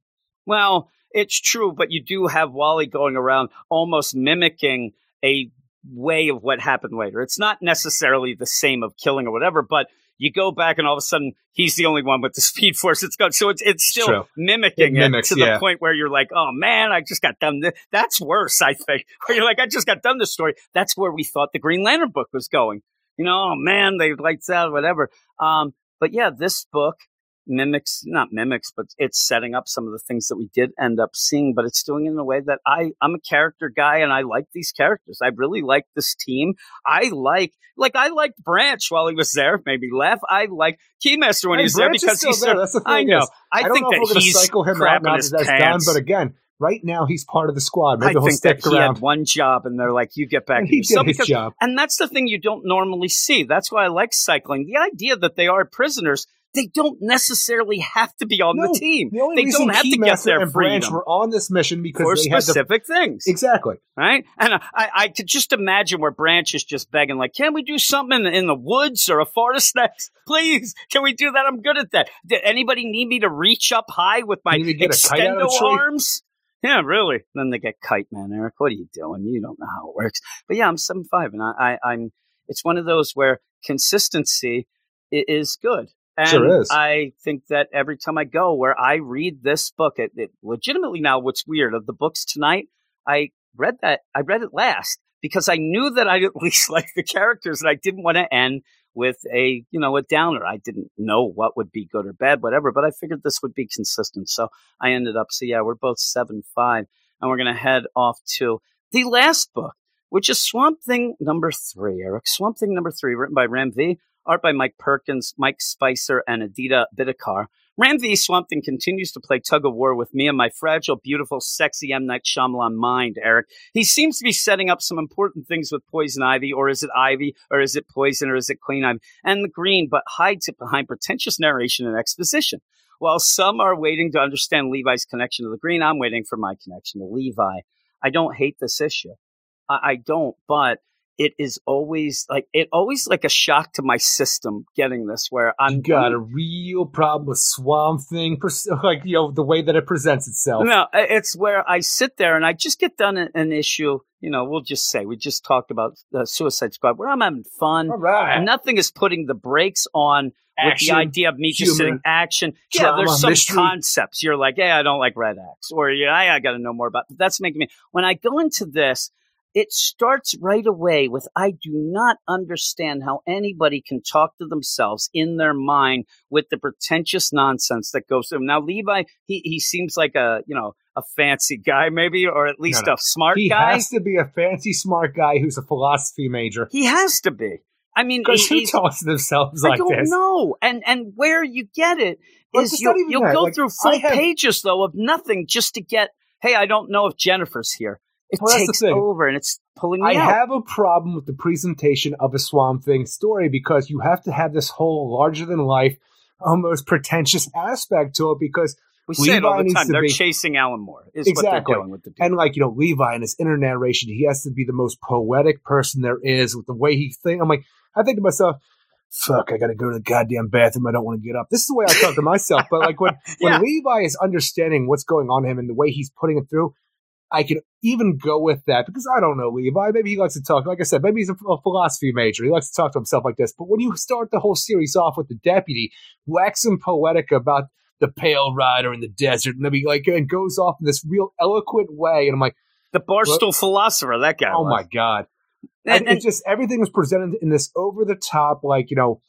Well, it's true, but you do have Wally going around almost mimicking a way of what happened later. It's not necessarily the same of killing or whatever, but you go back and all of a sudden he's the only one with the (laughs) speed force. It's so it's it's still True. mimicking It it, mimics, to yeah. the point where you're like, oh man, I just got done. This. That's worse, I think. (laughs) Where you're like, I just got done this story. That's where we thought the Green Lantern book was going. You know, oh man, they lights out, whatever. Um, but yeah, this book mimics not mimics but it's setting up some of the things that we did end up seeing but it's doing it in a way that i i'm a character guy and i like these characters i really like this team i like like i liked branch while he was there maybe laugh i like keymaster when Hey, he was there Branch is because he's there. That's the i know is, i, don't think know if that we're going to he's cycle him out crapping now his pants done. But again, right now he's part of the squad. Maybe i think that he had one job and they're like you get back and to he did his because job. and that's the thing you don't normally see. That's why I like cycling. The idea that they are prisoners, they don't necessarily have to be on No, the team. The they don't have to get their and Branch freedom were on this mission because for they had the specific things, exactly. right? And I, I could just imagine where Branch is just begging, like, "Can we do something in the, in the woods or a forest next? Please, can we do that? I'm good at that. Did anybody need me to reach up high with my You need to get a kite out of a extendo arms?" Yeah, really. Then they get kite man, Eric. What are you doing? You don't know how it works. But yeah, I'm seven five, and I, I, I'm. It's one of those where consistency is good. And Sure is. I think that every time I go where I read this book, it, it legitimately now what's weird of the books tonight, I read that I read it last because I knew that I at (laughs) least liked the characters and I didn't want to end with a you know a downer. I didn't know what would be good or bad, whatever, but I figured this would be consistent. So I ended up so yeah, we're both seven five, and we're gonna head off to the last book, which is Swamp Thing number three, Eric. Swamp Thing number three, written by Ram V, art by Mike Perkins, Mike Spicer, and Aditya Bidikar. Ram V. Swamp Thing continues to play tug of war with me and my fragile, beautiful, sexy M. Night Shyamalan mind, Eric. He seems to be setting up some important things with Poison Ivy, or is it Ivy, or is it Poison, or is it Clean Ivy, and the Green, but hides it behind pretentious narration and exposition. While some are waiting to understand Levi's connection to the Green, I'm waiting for my connection to Levi. I don't hate this issue. I, I don't, but it is always like it always like a shock to my system getting this where I'm You got a real problem with Swamp Thing, (laughs) like you know the way that it presents itself. No, it's where I sit there and I just get done an, issue. You know, we'll just say we just talked about the Suicide Squad, where I'm having fun. All right, Nothing is putting the brakes on with the idea of me just humor, sitting action. yeah, there's some mystery. concepts. You're like, hey, I don't like Red X, or yeah, I, I got to know more about. That's making me. When I go into this, it starts right away with I do not understand how anybody can talk to themselves in their mind with the pretentious nonsense that goes through. Now, Levi, he he seems like a you know a fancy guy, maybe, or at least no. a smart he guy. He has to be a fancy, smart guy who's a philosophy major. he has to be. I mean, Because he- who talks to themselves I like don't this? know. And and where you get it is you, you'll that. go Like, through full have- pages though of nothing just to get. Hey, I don't know if Jennifer's here. It Well, takes over and it's pulling me I out. have a problem with the presentation of a Swamp Thing story because you have to have this whole larger than life, almost pretentious aspect to it because we say it all Levi the time. They're be- chasing Alan Moore. Is Exactly. what they're doing with the. And like you know, Levi in his inner narration, he has to be the most poetic person there is with the way he think. I'm like, I think to myself, "Fuck, I got to go to the goddamn bathroom. I don't want to get up." This is the way I talk to myself. But like when (laughs) Yeah. when Levi is understanding what's going on him and the way he's putting it through, I can even go with that because I don't know Levi. Maybe he likes to talk. Like I said, maybe he's a, a philosophy major. He likes to talk to himself like this. But when you start the whole series off with the deputy waxing poetic about the pale rider in the desert, and then he like and goes off in this real eloquent way, and I'm like. the barstool philosopher, that guy. Oh was. my god! And, And, and just everything was presented in this over the top, like you know, what,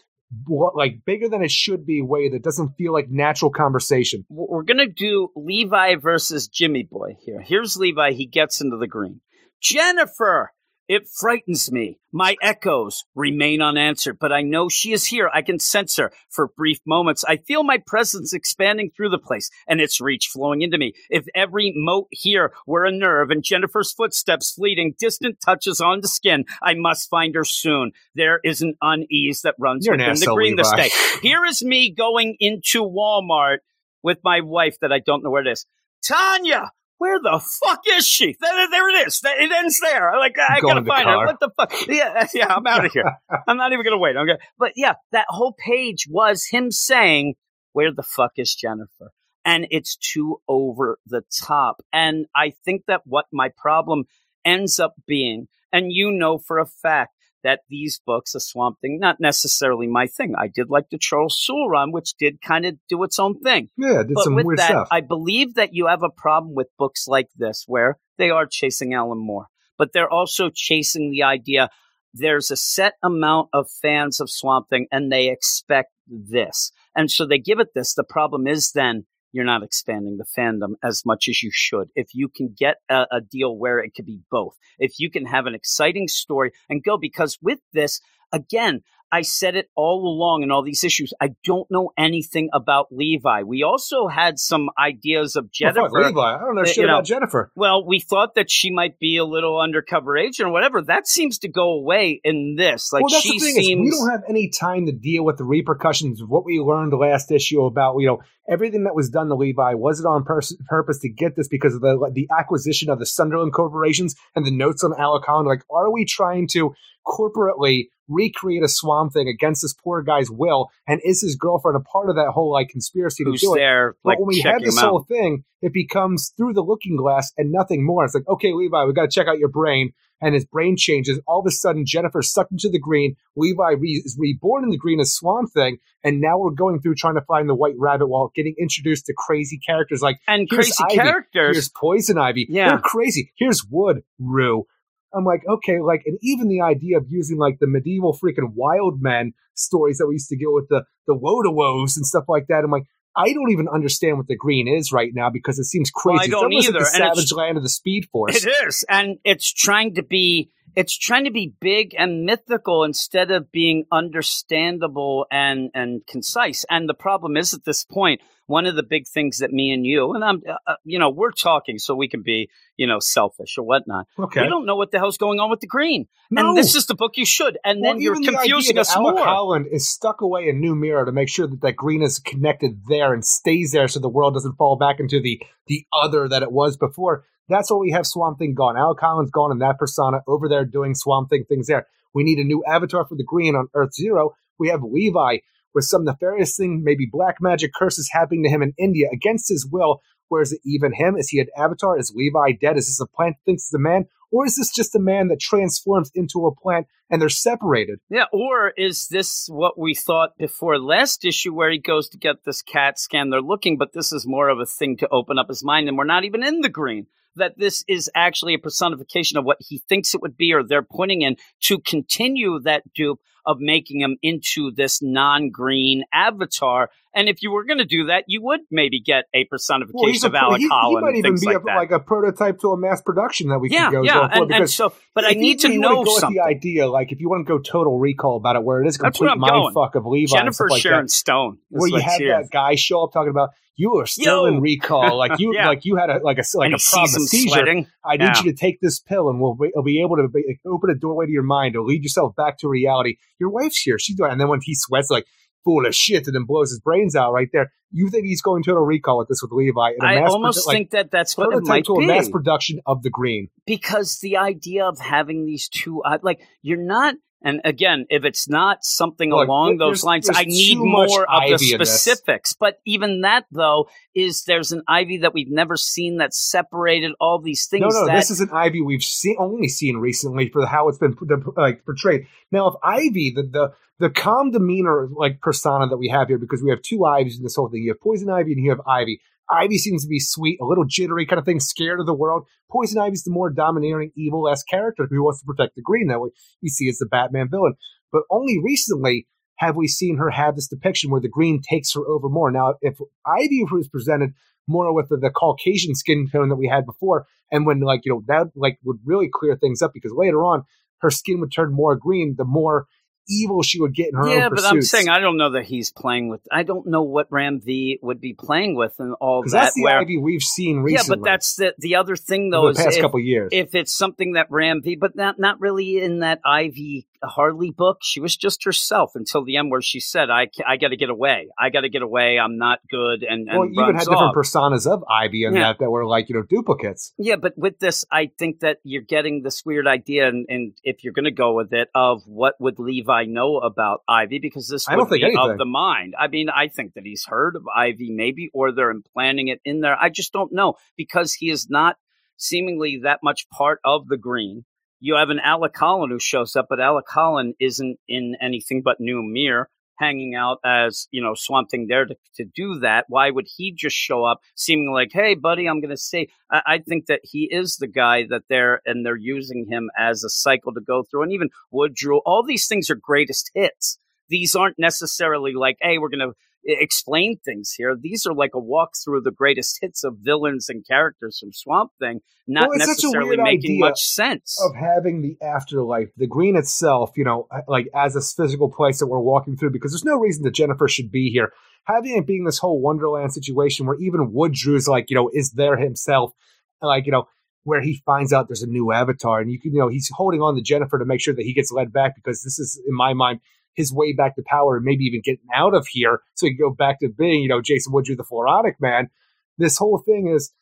like bigger than it should be way that doesn't feel like natural conversation. we're gonna do Levi versus Jimmy Boy here. Here's Levi. He gets into the green. Jennifer. It frightens me. My echoes remain unanswered, but I know she is here. I can sense her for brief moments. I feel my presence expanding through the place and its reach flowing into me. If every mote here were a nerve and Jennifer's footsteps fleeting, distant touches on the skin, I must find her soon. There is an unease that runs You're within the green this day. Here is me going into Walmart with my wife that I don't know where it is. Tanya, where the fuck is she? There, there it is. It ends there. Like I Go gotta find car. her. What the fuck? Yeah, (laughs) yeah. I'm out of here. (laughs) I'm not even gonna wait. I'm gonna. But yeah, that whole page was him saying, "Where the fuck is Jennifer?" And it's too over the top. And I think that what my problem ends up being, and you know for a fact that these books, A Swamp Thing, not necessarily my thing. I did like the Charles Soule run, which did kind of do its own thing. Yeah, did But some with weird that, stuff. I believe that you have a problem with books like this where they are chasing Alan Moore, but they're also chasing the idea there's a set amount of fans of Swamp Thing and they expect this. And so they give it this. The problem is then you're not expanding the fandom as much as you should. If you can get a, a deal where it could be both, if you can have an exciting story and go, because with this, again, I said it all along in all these issues. I don't know anything about Levi. We also had some ideas of Well, Jennifer. Levi. I don't know shit you know, about Jennifer. Well, we thought that she might be a little undercover agent or whatever. That seems to go away in this. Like well, that's she the thing seems. is we don't have any time to deal with the repercussions of what we learned last issue about you know everything that was done to Levi was it on pers- purpose to get this because of the the acquisition of the Sunderland corporations and the notes on Alacon like are we trying to corporately recreate a swamp thing against this poor guy's will and is his girlfriend a part of that whole like conspiracy to who's do it there? but when we have this out. whole thing, it becomes through the looking glass and nothing more. It's like, okay, Levi, we got to check out your brain. And his brain changes. All of a sudden, Jennifer sucked into the green. Levi re- is reborn in the green as Swamp Thing. And now we're going through trying to find the White Rabbit while getting introduced to crazy characters like and crazy Ivy, characters. here's Poison Ivy. Yeah. They're crazy. Here's Wood, Rue. I'm like, okay, like, and even the idea of using like the medieval freaking wild men stories that we used to get with the the Wodawoes and stuff like that. I'm like, I don't even understand what the green is right now because it seems crazy. Well, I don't it's either, like the and it's- Savage Land of the Speed Force. It is, and it's trying to be it's trying to be big and mythical instead of being understandable and and concise. And the problem is at this point, one of the big things that me and you and I'm, uh, uh, you know, we're talking so we can be, you know, selfish or whatnot. Okay. We don't know what the hell's going on with the green, No. and this is the book you should. And Well, then you're the confusing that us Alec more. Holland is stuck away in New Mirror to make sure that that green is connected there and stays there, so the world doesn't fall back into the the other that it was before. That's why we have Swamp Thing gone. Alec Holland's gone, and that persona over there doing Swamp Thing things there. We need a new avatar for the green on Earth Zero. We have Levi with some nefarious thing, maybe black magic curses happening to him in India against his will. Where is it even him? Is he an avatar? Is Levi dead? Is this a plant that thinks it's a man? Or is this just a man that transforms into a plant and they're separated? Yeah, or is this what we thought before last issue where he goes to get this CAT scan? They're looking, but this is more of a thing to open up his mind, and we're not even in the green. That this is actually a personification of what he thinks it would be, or they're putting in to continue that dupe of making him into this non green avatar. And if you were going to do that, you would maybe get a personification of Alec he, he Holland might and even be like a, like a prototype to a mass production that we yeah, can go yeah, and, and so, but I you need to wanna know go something. the idea, like if you want to go total recall about it, where it is a complete where I'm going. mindfuck of Levi and Jennifer stuff like Sharon that, Stone. where you have she that guy show up talking about you are still Yo! in recall, like you (laughs) Yeah. like you had a like a like and a problem seizure. sweating. I need Yeah. you to take this pill, and we'll be, we'll be able to be, open a doorway to your mind. It'll lead yourself back to reality. Your wife's here. She's doing, and then when he sweats like full of shit, and then blows his brains out right there. You think he's going total recall with this with Levi? a I almost produ- like, think that that's what it might to a be. mass production of the green. because the idea of having these two, uh, like you're not. And again, if it's not something Look, along those lines, I need more of the Ivy in this. specifics. But even that, though, is there's an Ivy that we've never seen that separated all these things. No, no, that, this is an Ivy we've seen only seen recently for how it's been like portrayed. Now, if Ivy, the the the calm demeanor like persona that we have here, because we have two Ivies in this whole thing. You have Poison Ivy and you have Ivy. Ivy seems to be sweet, a little jittery kind of thing, scared of the world. Poison Ivy's the more domineering, evil esque character who wants to protect the green that we, we see as the Batman villain. But only recently have we seen her have this depiction where the green takes her over more. Now, if Ivy was presented more with the, the Caucasian skin tone that we had before, and when like you know that like would really clear things up because later on her skin would turn more green, the more evil she would get in her yeah, but pursuits. I'm saying I don't know that he's playing with. I don't know what Ram V would be playing with and all that. that's the where, Ivy we've seen recently. yeah, but that's the the other thing though. over the past if, couple years. if it's something that Ram V, but not not really in that Ivy Harley book. She was just herself until the end, where she said, "I I got to get away. I got to get away. I'm not good." And, and well, you even had different personas of Ivy and Yeah. that that were like you know duplicates. Yeah, but with this, I think that you're getting this weird idea, and, and if you're going to go with it, of what would Levi know about Ivy, because this I don't think of the mind. I mean, I think that he's heard of Ivy, maybe, or they're implanting it in there. I just don't know because he is not seemingly that much part of the green. You have an Alec Holland who shows up, but Alec Holland isn't in anything but New Mirror, hanging out as you know Swamp Thing there to, to do that. Why would he just show up, seeming like, "Hey, buddy, I'm going to say"? I, I think that he is the guy that they're and they're using him as a cycle to go through, and even Woodrue. All these things are greatest hits. These aren't necessarily like, "Hey, we're going to." Explain things here. These are like a walk through the greatest hits of villains and characters from Swamp Thing, not Well, necessarily making much sense. of having the afterlife, the green itself, you know, like as a physical place that we're walking through, because there's no reason that Jennifer should be here. Having it being this whole Wonderland situation where even Woodrue's like, you know, is there himself, like, you know, where he finds out there's a new avatar and you can, you know, he's holding on to Jennifer to make sure that he gets led back because this is, in my mind, his way back to power and maybe even getting out of here so he can go back to being, you know, Jason Woodrue, the Floronic man. This whole thing is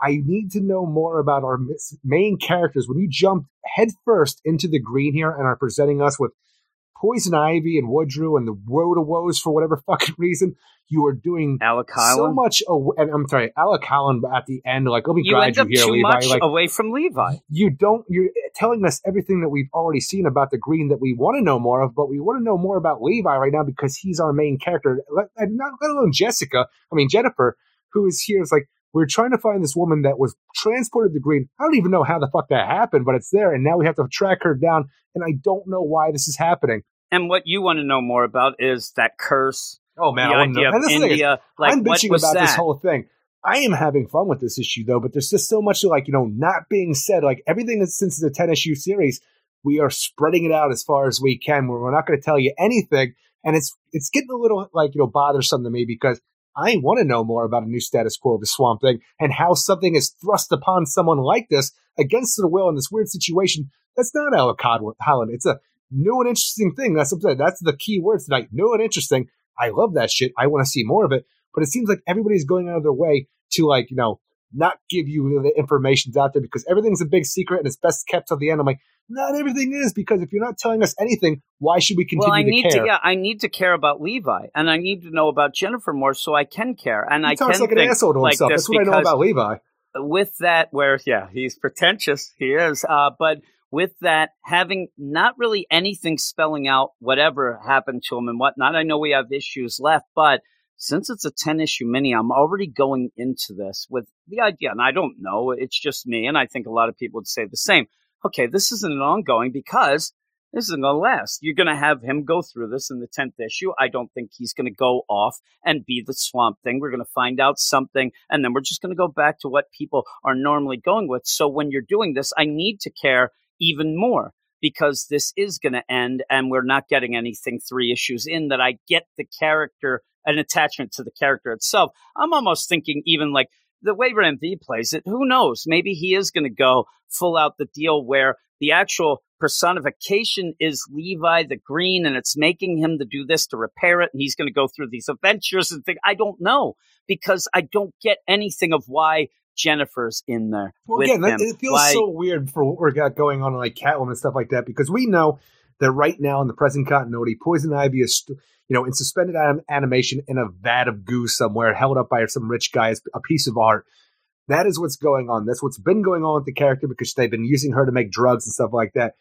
I need to know more about our main characters. When you jump headfirst into the green here and are presenting us with Poison Ivy and Woodrue and the Road of Woes for whatever (laughs) fucking reason, you are doing Alec so much. Aw- and I'm sorry, Alec Holland at the end. Like, let me you guide end you up here, too Levi. much Like, away from Levi. you don't. You're telling us everything that we've already seen about the green that we want to know more of, but we want to know more about Levi right now because he's our main character. Let, and not let alone Jessica. I mean Jennifer, who is here is like we're trying to find this woman that was transported to green. I don't even know how the fuck that happened, but it's there, and now we have to track her down. And I don't know why this is happening. And what you want to know more about is that curse, Oh man, the I wanna know- idea and of this is the thing is, India. Like, I'm what bitching was about that? this whole thing. I am having fun with this issue though, but there's just so much like you know not being said. Like everything is since the ten issue series, we are spreading it out as far as we can. We're not going to tell you anything, and it's it's getting a little like you know bothersome to me because I want to know more about a new status quo of the Swamp Thing and how something is thrust upon someone like this against their will in this weird situation. That's not Alec Holland. It's a new and interesting thing. That's what That's the key words tonight. New and interesting. I love that shit. I want to see more of it. But it seems like everybody's going out of their way to like, you know, not give you the information's out there because everything's a big secret and it's best kept till the end. I'm like, not everything is because if you're not telling us anything, why should we continue well, I to need care? to yeah, I need to care about Levi, and I need to know about Jennifer more so I can care, and he I talks can like an asshole to like himself. That's what I know about Levi. with that where yeah he's pretentious he is uh, but with that having not really anything spelling out whatever happened to him and whatnot i know we have issues left but since it's a 10 issue mini i'm already going into this with the idea and i don't know it's just me and i think a lot of people would say the same okay this isn't an ongoing because this isn't going to last. You're going to have him go through this in the 10th issue. I don't think he's going to go off and be the swamp thing. We're going to find out something, and then we're just going to go back to what people are normally going with. So when you're doing this, I need to care even more because this is going to end and we're not getting anything three issues in that I get the character, an attachment to the character itself. I'm almost thinking even like the way V plays it, who knows? Maybe he is going to go full out the deal where the actual personification is Levi the Green, and it's making him to do this to repair it, and he's going to go through these adventures and think. I don't know because I don't get anything of why Jennifer's in there. Well, again, it feels Why- so weird for what we got going on, like Catwoman and stuff like that, because we know that right now in the present continuity, Poison Ivy is, you know, in suspended anim- animation in a vat of goo somewhere, held up by some rich guy as a piece of art. That is what's going on. That's what's been going on with the character because they've been using her to make drugs and stuff like that.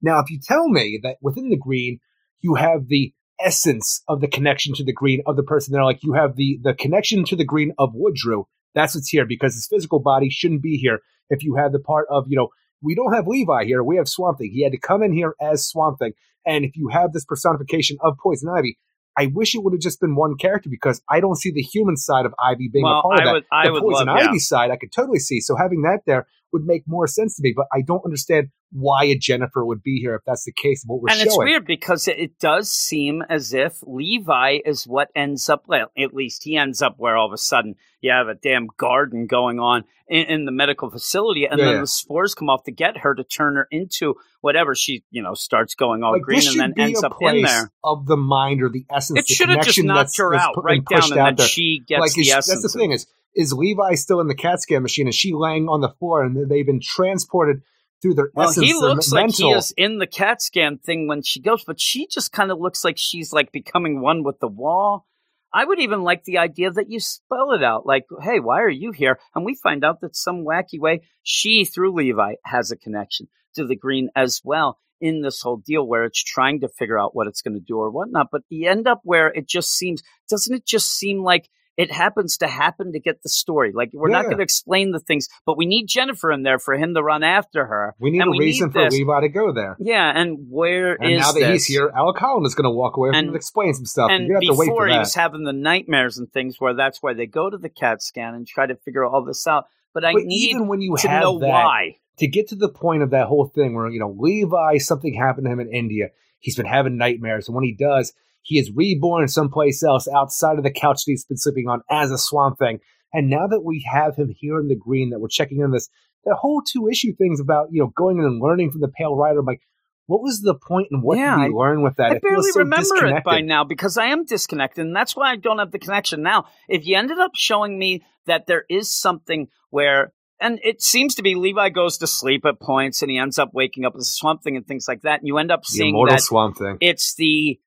Now, if you tell me that within the green, you have the essence of the connection to the green of the person there, like you have the the connection to the green of Woodrue, that's what's here because his physical body shouldn't be here. If you have the part of, you know, we don't have Levi here, we have Swamp Thing. He had to come in here as Swamp Thing. And if you have this personification of Poison Ivy, I wish it would have just been one character because I don't see the human side of Ivy being Well, a part of that. would- I the would Poison love- yeah. Ivy side, I could totally see. So having that there would make more sense to me, but I don't understand why a Jennifer would be here if that's the case what we're and showing. it's weird because it, does seem as if Levi is what ends up, well, at least he ends up where all of a sudden you have a damn garden going on in, in the medical facility, and Yeah, then yeah. the spores come off to get her to turn her into whatever she, you know, starts going all Like, green and then be ends a up in there. of the mind or the essence. It should have just knocked her out put- right down, and then there. she gets like the is, essence. that's the thing is. is Levi still in the CAT scan machine? Is she laying on the floor and they've been transported through their Well, essence? he looks like mental? he is in the CAT scan thing when she goes, but she just kind of looks like she's like becoming one with the wall. I would even like the idea that you spell it out, like, "Hey, why are you here?" And we find out that some wacky way she, through Levi, has a connection to the green as well in this whole deal, where it's trying to figure out what it's going to do or whatnot. But you end up where it just seems, doesn't it just seem like it happens to happen to get the story? Like we're not going to explain the things, but we need Jennifer in there for him to run after her. We need and a we reason need for. Levi to go there. Yeah, and where is And now that this? he's here, Alec Holland is going to walk away And- and explain some stuff. and You're to wait before for he was having the nightmares and things, where that's why they go to the CAT scan and try to figure all this out. But I but need even when you to have know that, why. to get to the point of that whole thing where you know Levi, something happened to him in India. He's been having nightmares, and when he does, he is reborn someplace else outside of the couch that he's been sleeping on as a Swamp Thing. And now that we have him here in the green, that we're checking in this, the whole two issue things about you know going in and learning from the Pale Rider. I'm like, what was the point, and what Yeah, did we learn with that? I It barely so remember it by now because I am disconnected, and that's why I don't have the connection now. If you ended up showing me that there is something where, and it seems to be Levi goes to sleep at points, and he ends up waking up as a swamp thing and things like that, and you end up seeing that Swamp Thing. it's the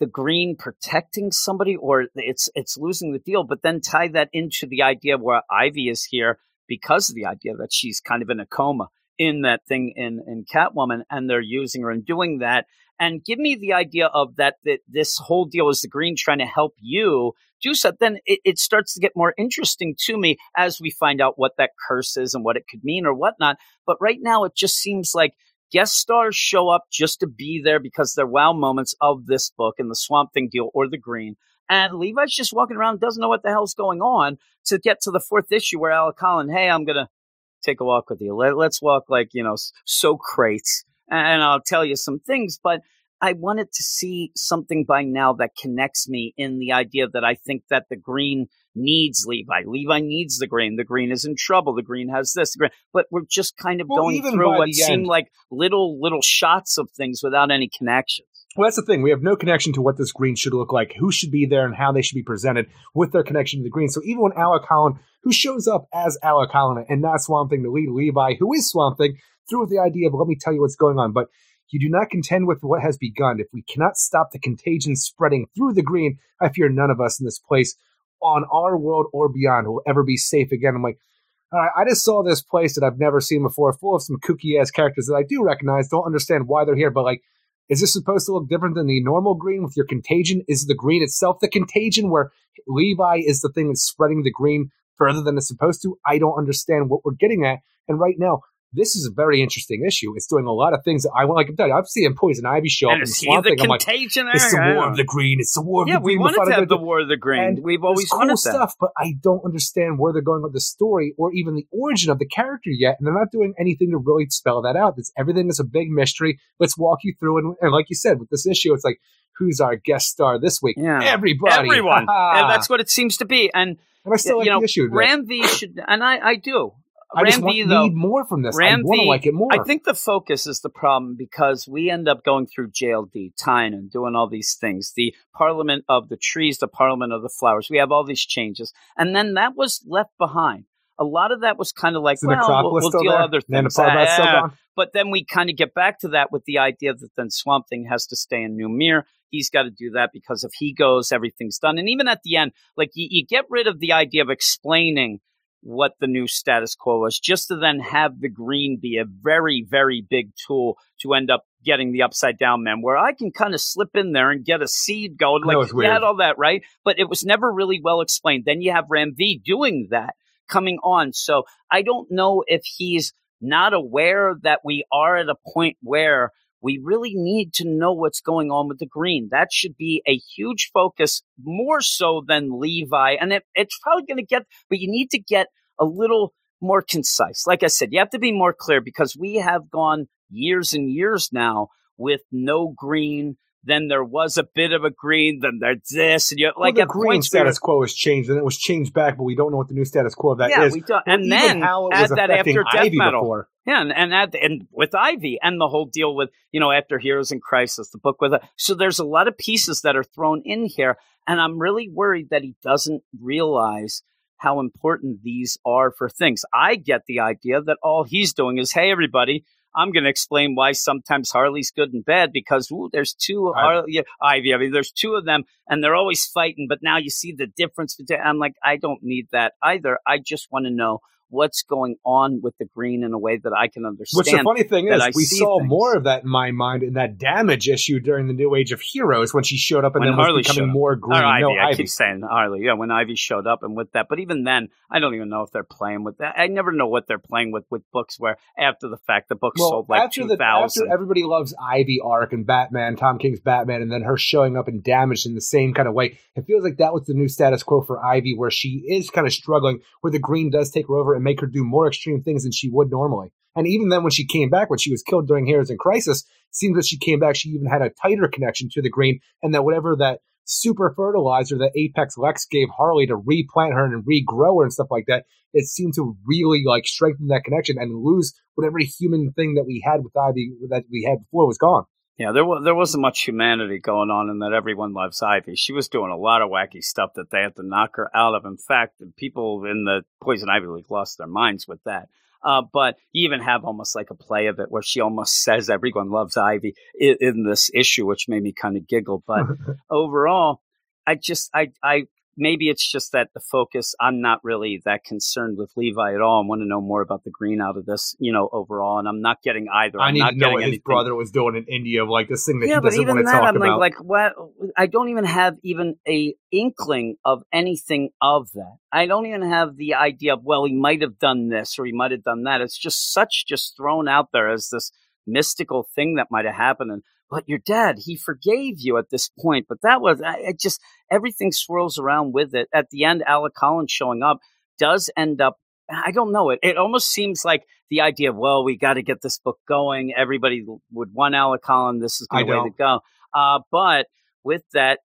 the green protecting somebody or it's it's losing the deal but then tie that into the idea where ivy is here because of the idea that she's kind of in a coma in that thing in in catwoman and they're using her and doing that. And give me the idea of that that this whole deal is the green trying to help you do so then it, it starts to get more interesting to me as we find out what that curse is and what it could mean or whatnot. But right now it just seems like guest stars show up just to be there because they're wow moments of this book and the Swamp Thing deal or the Green. And Levi's just walking around, doesn't know what the hell's going on to get to the fourth issue where Alec Holland, hey, I'm going to take a walk with you. Let, let's walk like, you know, Socrates and I'll tell you some things, but I wanted to see something by now that connects me in the idea that I think that the green needs Levi. Levi needs the green. The green is in trouble. The green has this. The green. But we're just kind of Well, going through what seemed end- like little little shots of things without any connections. Well, that's the thing. We have no connection to what this green should look like, who should be there, and how they should be presented with their connection to the green. So even when Alec Holland, who shows up as Alec Holland and not Swamp Thing to lead Levi, who is Swamp Thing, through with the idea of let me tell you what's going on. But you do not contend with what has begun. If we cannot stop the contagion spreading through the green, I fear none of us in this place on our world or beyond will ever be safe again. I'm like, all right, I just saw this place that I've never seen before, full of some kooky ass characters that I do recognize, don't understand why they're here, but like, is this supposed to look different than the normal green with your contagion? Is the green itself the contagion where Levi is the thing that's spreading the green further than it's supposed to? I don't understand what we're getting at. And right now, this is a very interesting issue. It's doing a lot of things that I want. Like I'm telling you, I'm seeing Poison Ivy show up and in Swamp Thing. I'm like, it's the eh? war of the green. It's the war of yeah, the we green. wanted to have the war of the green. and We've always cool wanted that. stuff, but I don't understand where they're going with the story or even the origin of the character yet. And they're not doing anything to really spell that out. It's everything is a big mystery. Let's walk you through it. And like you said, with this issue, it's like, who's our guest star this week? Yeah. Everybody. Everyone. (laughs) And that's what it seems to be. And And I still like you know, the issue. Ram V should, and I, I do. I just want, though. need more from this. Ram I want to like it more. I think the focus is the problem because we end up going through JLD, and doing all these things. The Parliament of the Trees, the Parliament of the Flowers. We have all these changes. And then that was left behind. A lot of that was kind of like, well, we'll, we'll deal there? other things. Ah, but then we kind of get back to that with the idea that then Swamp Thing has to stay in New Mirror. He's got to do that because if he goes, everything's done. And even at the end, like you, you get rid of the idea of explaining what the new status quo was, just to then have the green be a very, very big tool to end up getting the upside down man, where I can kind of slip in there and get a seed going. Like you had all that, right? But it was never really well explained. Then you have Ram V doing that coming on. So I don't know if he's not aware that we are at a point where we really need to know what's going on with the green. That should be a huge focus, more so than Levi. And it, it's probably going to get, but you need to get a little more concise. Like I said, you have to be more clear because we have gone years and years now with no green. Then there was a bit of a green. Then there's this, and you Well, like the green points we were- status quo has changed, and it was changed back, but we don't know what the new status quo of that is. yeah, we do, and Even then how it add was that affecting after death Ivy metal. before. Yeah, and and, add, and with Ivy and the whole deal with you know after Heroes in Crisis, the book with it. So there's a lot of pieces that are thrown in here, and I'm really worried that he doesn't realize how important these are for things. I get the idea that all he's doing is, hey, everybody. I'm going to explain why sometimes Harley's good and bad because ooh, there's two Ivy. Harley, yeah, Ivy. I mean, there's two of them, and they're always fighting. But now you see the difference. Between, I'm like, I don't need that either. I just want to know what's going on with the green in a way that I can understand. Which the funny thing is, I we saw things. more of that in my mind in that damage issue during the New Age of Heroes when she showed up and When then was becoming more green. Or Ivy, no, I Ivy. keep saying Harley. Yeah, when Ivy showed up and with that, but even then, I don't even know if they're playing with that. I never know what they're playing with with books where after the fact the book Well, sold like after two the after everybody loves Ivy arc and Batman, Tom King's Batman, and then her showing up and damaged in the same kind of way, it feels like that was the new status quo for Ivy, where she is kind of struggling, where the green does take her over and make her do more extreme things than she would normally. And even then, when she came back, when she was killed during Heroes in Crisis, seems that she came back, she even had a tighter connection to the green, and that whatever that super fertilizer that Apex Lex gave Harley to replant her and regrow her and stuff like that, it seemed to really like strengthen that connection and lose whatever human thing that we had with Ivy that we had before was gone. Yeah, there was there wasn't much humanity going on in that everyone loves Ivy. She was doing a lot of wacky stuff that they had to knock her out of. In fact, the people in the Poison Ivy League lost their minds with that. Uh, but you even have almost like a play of it where she almost says everyone loves Ivy in, in this issue, which made me kind of giggle. But (laughs) overall, I just I I maybe it's just that the focus. I'm not really that concerned with Levi at all. I want to know more about the green out of this, you know, overall. And I'm not getting either. I I'm need not to know getting what his brother was doing in India, like this thing that yeah, he but doesn't even want to that, talk I'm about. like, like, what? I don't even have even a inkling of anything of that. I don't even have the idea of, well, he might have done this or he might have done that. It's just such just thrown out there as this mystical thing that might have happened. And but your dad, he forgave you at this point. But that was, I, it just everything swirls around with it. At the end, Alec Holland showing up does end up. I don't know. It it almost seems like the idea of well, we got to get this book going. Everybody would want Alec Holland. This is the I way to go. Uh, but with that,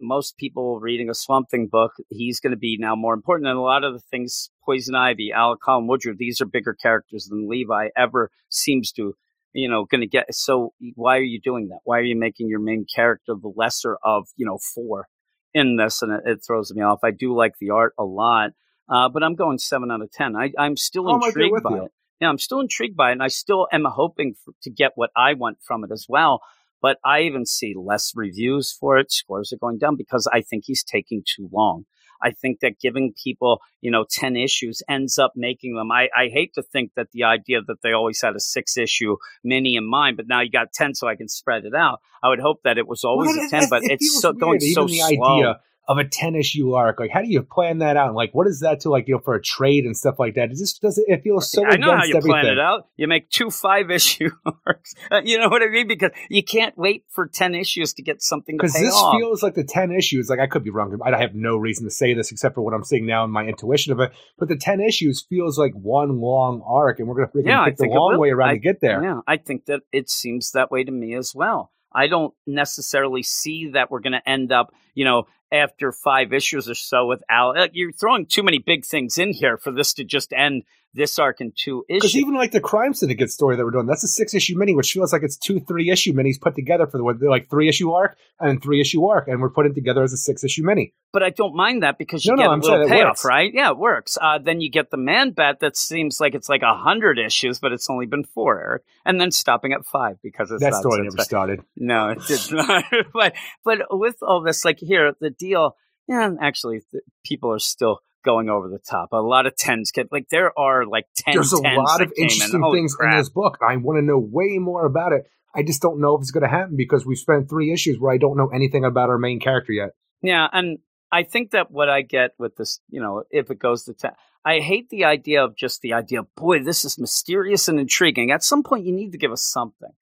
most people reading a Swamp Thing book, he's going to be now more important. And a lot of the things, Poison Ivy, Alec Holland, Woodrue, these are bigger characters than Levi ever seems to, you know, going to get. So why are you doing that? Why are you making your main character the lesser of, you know, four in this? And it, it throws me off. I do like the art a lot, uh, but I'm going seven out of 10. I, I'm still Oh, I'm right there intrigued by you. it. Yeah, I'm still intrigued by it, and I still am hoping for, to get what I want from it as well. But I even see less reviews for it. Scores are going down because I think he's taking too long. I think that giving people, you know, 10 issues ends up making them. I, I hate to think that the idea that they always had a six issue mini in mind, but now you got 10 so I can spread it out. I would hope that it was always Well, a 10, it- but it it's so, going so the slow. idea of a 10 issue arc. Like, how do you plan that out? And like, what is that to like, you know, for a trade and stuff like that? It just does it, feels so I know how you plan it out. You make two five (laughs) issue arcs. (laughs) You know what I mean? Because you can't wait for 10 issues to get something to Because this off. feels like the 10 issues, like I could be wrong. I have no reason to say this except for what I'm seeing now in my intuition of it. But the 10 issues feels like one long arc, and we're going to Yeah, I take the long way around I- to get there. Yeah, I think that it seems that way to me as well. I don't necessarily see that we're going to end up, you know, after five issues or so with Al. You're throwing too many big things in here for this to just end this arc in two issues. Because even like the crime syndicate story that we're doing, that's a six issue mini, which feels like it's two three issue minis put together for the like three issue arc and three issue arc, and we're putting together as a six issue mini. but I don't mind that because you No, no, get a I'm little payoff, right? Yeah, it works. Uh, then you get the Man Bat that seems like it's like a hundred issues, but it's only been four, Eric. And then stopping at five because it's that not story never started. No, it did not. (laughs) but but with all this, like here, the deal, yeah, and actually, people are still going over the top. A lot of tens get like there are like ten. There's a 10s lot of came in. interesting things crap. in this book. I want to know way more about it. I just don't know if it's going to happen because we've spent three issues where I don't know anything about our main character yet. Yeah, and I think that what I get with this, you know, if it goes to ten, I hate the idea of just the idea. of, Boy, this is mysterious and intriguing. At some point, you need to give us something,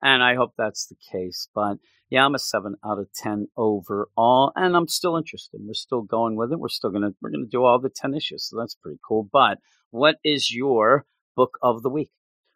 and I hope that's the case. But yeah, I'm a seven out of ten overall, and I'm still interested. We're still going with it. We're still gonna we're gonna do all the ten issues, so that's pretty cool. But what is your book of the week?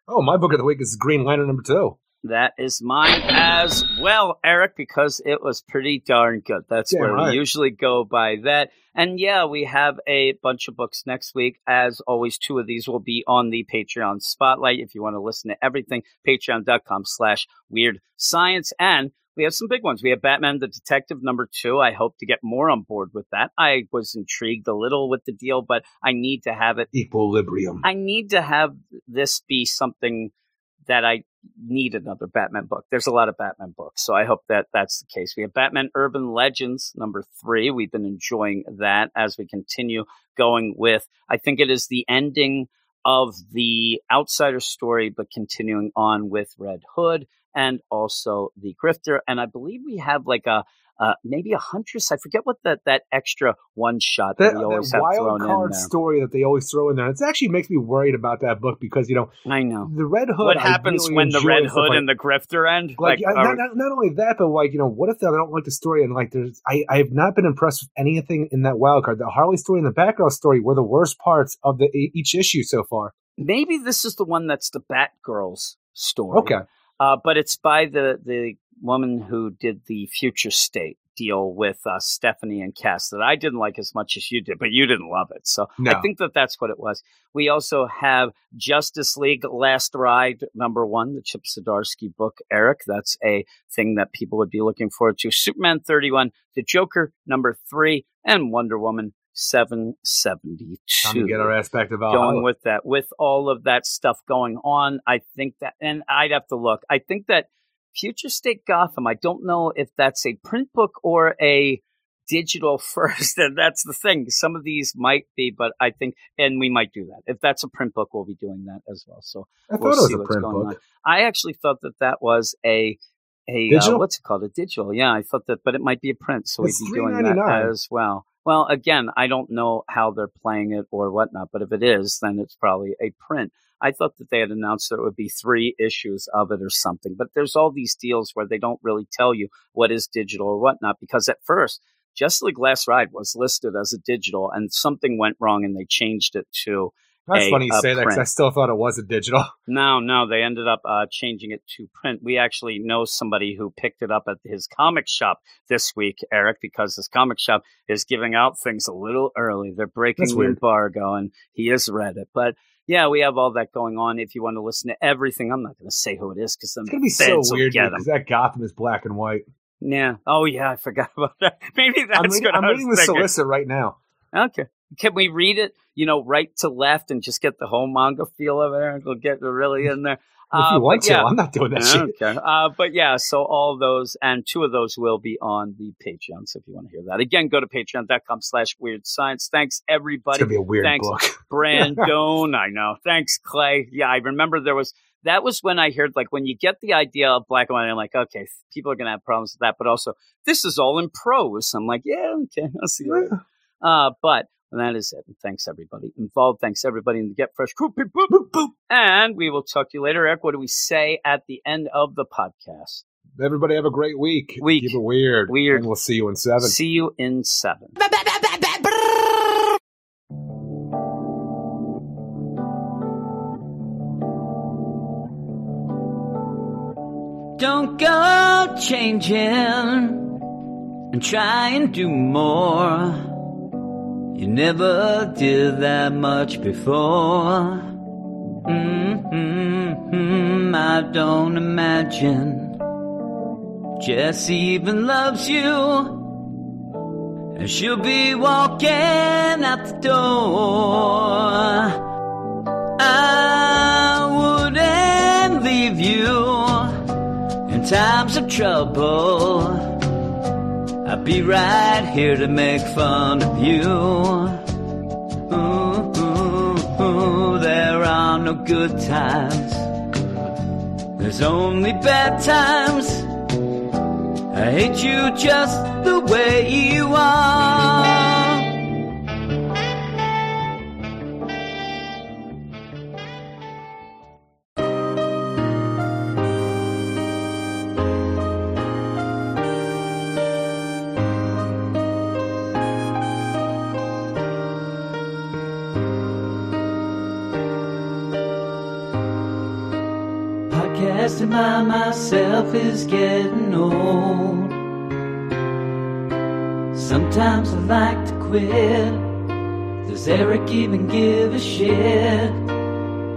Oh, my book of the week is Green Lantern number two. That is mine as well, Eric, because it was pretty darn good. That's Yeah, where right. we usually go by that. And yeah, we have a bunch of books next week. As always, two of these will be on the Patreon spotlight. If you want to listen to everything, patreon.com slash weird science. And we have some big ones. We have Batman the Detective number two. I hope to get more on board with that. I was intrigued a little with the deal, but I need to have it Equilibrium. I need to have this be something that I need another Batman book. There's a lot of Batman books, so I hope that that's the case. We have Batman Urban Legends number three. We've been enjoying that as we continue going with. I think it is the ending of the Outsider story, but continuing on with Red Hood and also the Grifter. And I believe we have like a. Uh, maybe a huntress. I forget what that that extra one shot that, That, we always that have wild thrown in card story that they always throw in there. It actually makes me worried about that book because you know I know. the Red Hood. what I happens really when the Red Hood like- and the Grifter end? like, Like, uh, not, not, not only that, but like you know, what if I don't like the story and like there's I I have not been impressed with anything in that wild card. The Harley story and the Batgirl story were the worst parts of the each issue so far. maybe this is the one that's the Batgirls story. Okay, uh, but it's by the the woman who did the Future State deal with uh, Stephanie and Cass that I didn't like as much as you did, but you didn't love it. So No. I think that that's what it was. We also have Justice League Last Ride number one, the Chip Zdarsky book. Eric, that's a thing that people would be looking forward to. Superman 31, The Joker number three, and Wonder Woman 772 time to get our ass back to going with that with all of that stuff going on i think that and i'd have to look. I think that future state gotham i don't know if that's a print book or a digital (laughs) first and that's the thing. Some of these might be but i think and we might do that. If that's a print book we'll be doing that as well. So I thought we'll it was see a print book. on. i actually thought that that was a a uh, what's it called? A digital yeah i thought that but it might be a print so It's we'd be doing that as well. Well again i don't know how they're playing it or whatnot but if it is then it's probably a print. I thought that they had announced that it would be three issues of it or something but there's all these deals where they don't really tell you what is digital or whatnot because at first just the Last Ride was listed as a digital and something went wrong and they changed it to That's funny you say that 'cause I still thought it was a digital. (laughs) No, no, they ended up uh, changing it to print. We actually know somebody who picked it up at his comic shop this week, Eric, because his comic shop is giving out things a little early. They're breaking the embargo, and he has read it. But yeah, we have all that going on. If you want to listen to everything, I'm not going to say who it is because It's gonna be so weird because that Gotham is black and white. Yeah. Oh yeah, I forgot (laughs) about that. Maybe that's I'm reading, what I'm reading the solicit right now. Okay. Can we read it, you know, right to left and just get the whole manga feel of it? and We'll get really in there. If Uh, you want but yeah. to, I'm not doing that shit. Okay. Uh, but yeah, so all those and two of those will be on the Patreon. So if you want to hear that, again, go to patreon.com slash weird science. Thanks everybody. It's everybody. gonna be a weird Thanks. book. (laughs) Brandon, I know. Thanks, Clay. Yeah, I remember there was that was when I heard like when you get the idea of black and white, I'm like, okay, people are gonna have problems with that, but also this is all in prose. I'm like, yeah, okay, I'll see that. Uh, but that is it. And thanks everybody involved. Thanks everybody in the Get Fresh crew. Beep, boop, boop, boop. And we will talk to you later. Eric, what do we say at the end of the podcast? Everybody have a great week. Week. Keep it weird. Weird. And we'll see you in seven. See you in seven. Don't go changing and try and do more. You never did that much before. Mm-hmm, I don't imagine Jess even loves you. And she'll be walking out the door. I wouldn't leave you in times of trouble. I'd be right here to make fun of you. Ooh, ooh, ooh, there are no good times. There's only bad times. I hate you just the way you are. Myself is getting old. Sometimes I like to quit. Does Eric even give a shit?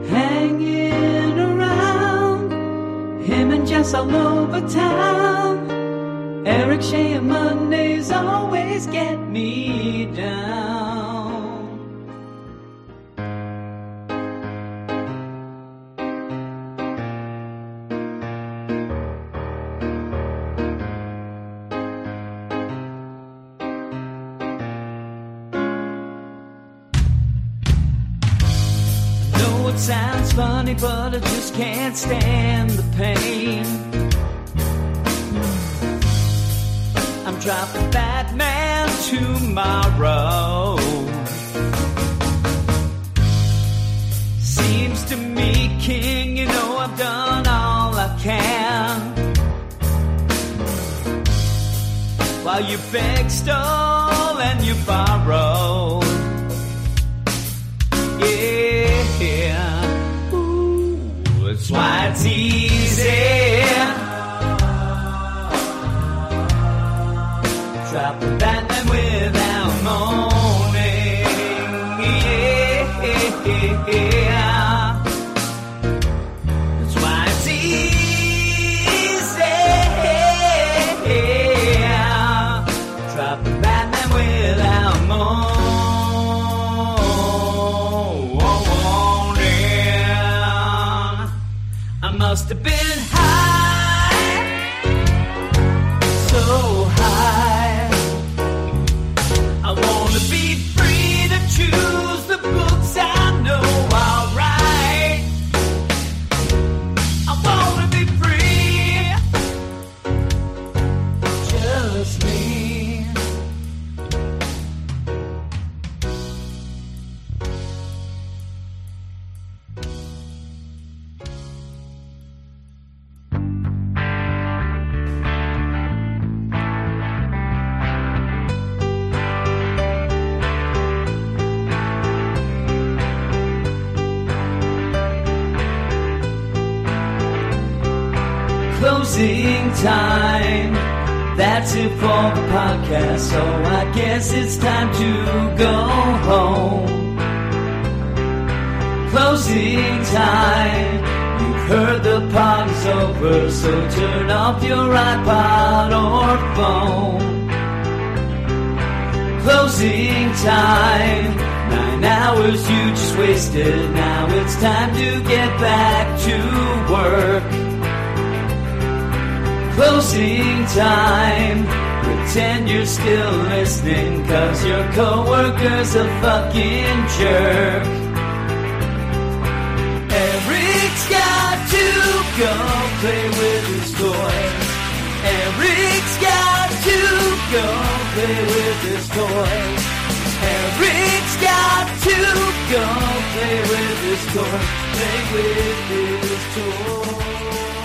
Hanging around, him and Jess all over town. Eric Shea and Mondays always get me down. But I just can't stand the pain. I'm dropping Batman tomorrow. Seems to me, King, you know I've done all I can. While you beg, stole, and you borrow. So turn off your iPod or phone. Closing time. Nine hours you just wasted. Now it's time to get back to work. Closing time. Pretend you're still listening, cause your coworker's a fucking jerk. Play with his toys. Eric's got to go play with his toys. Eric's got to go play with his toys. Play with his toys.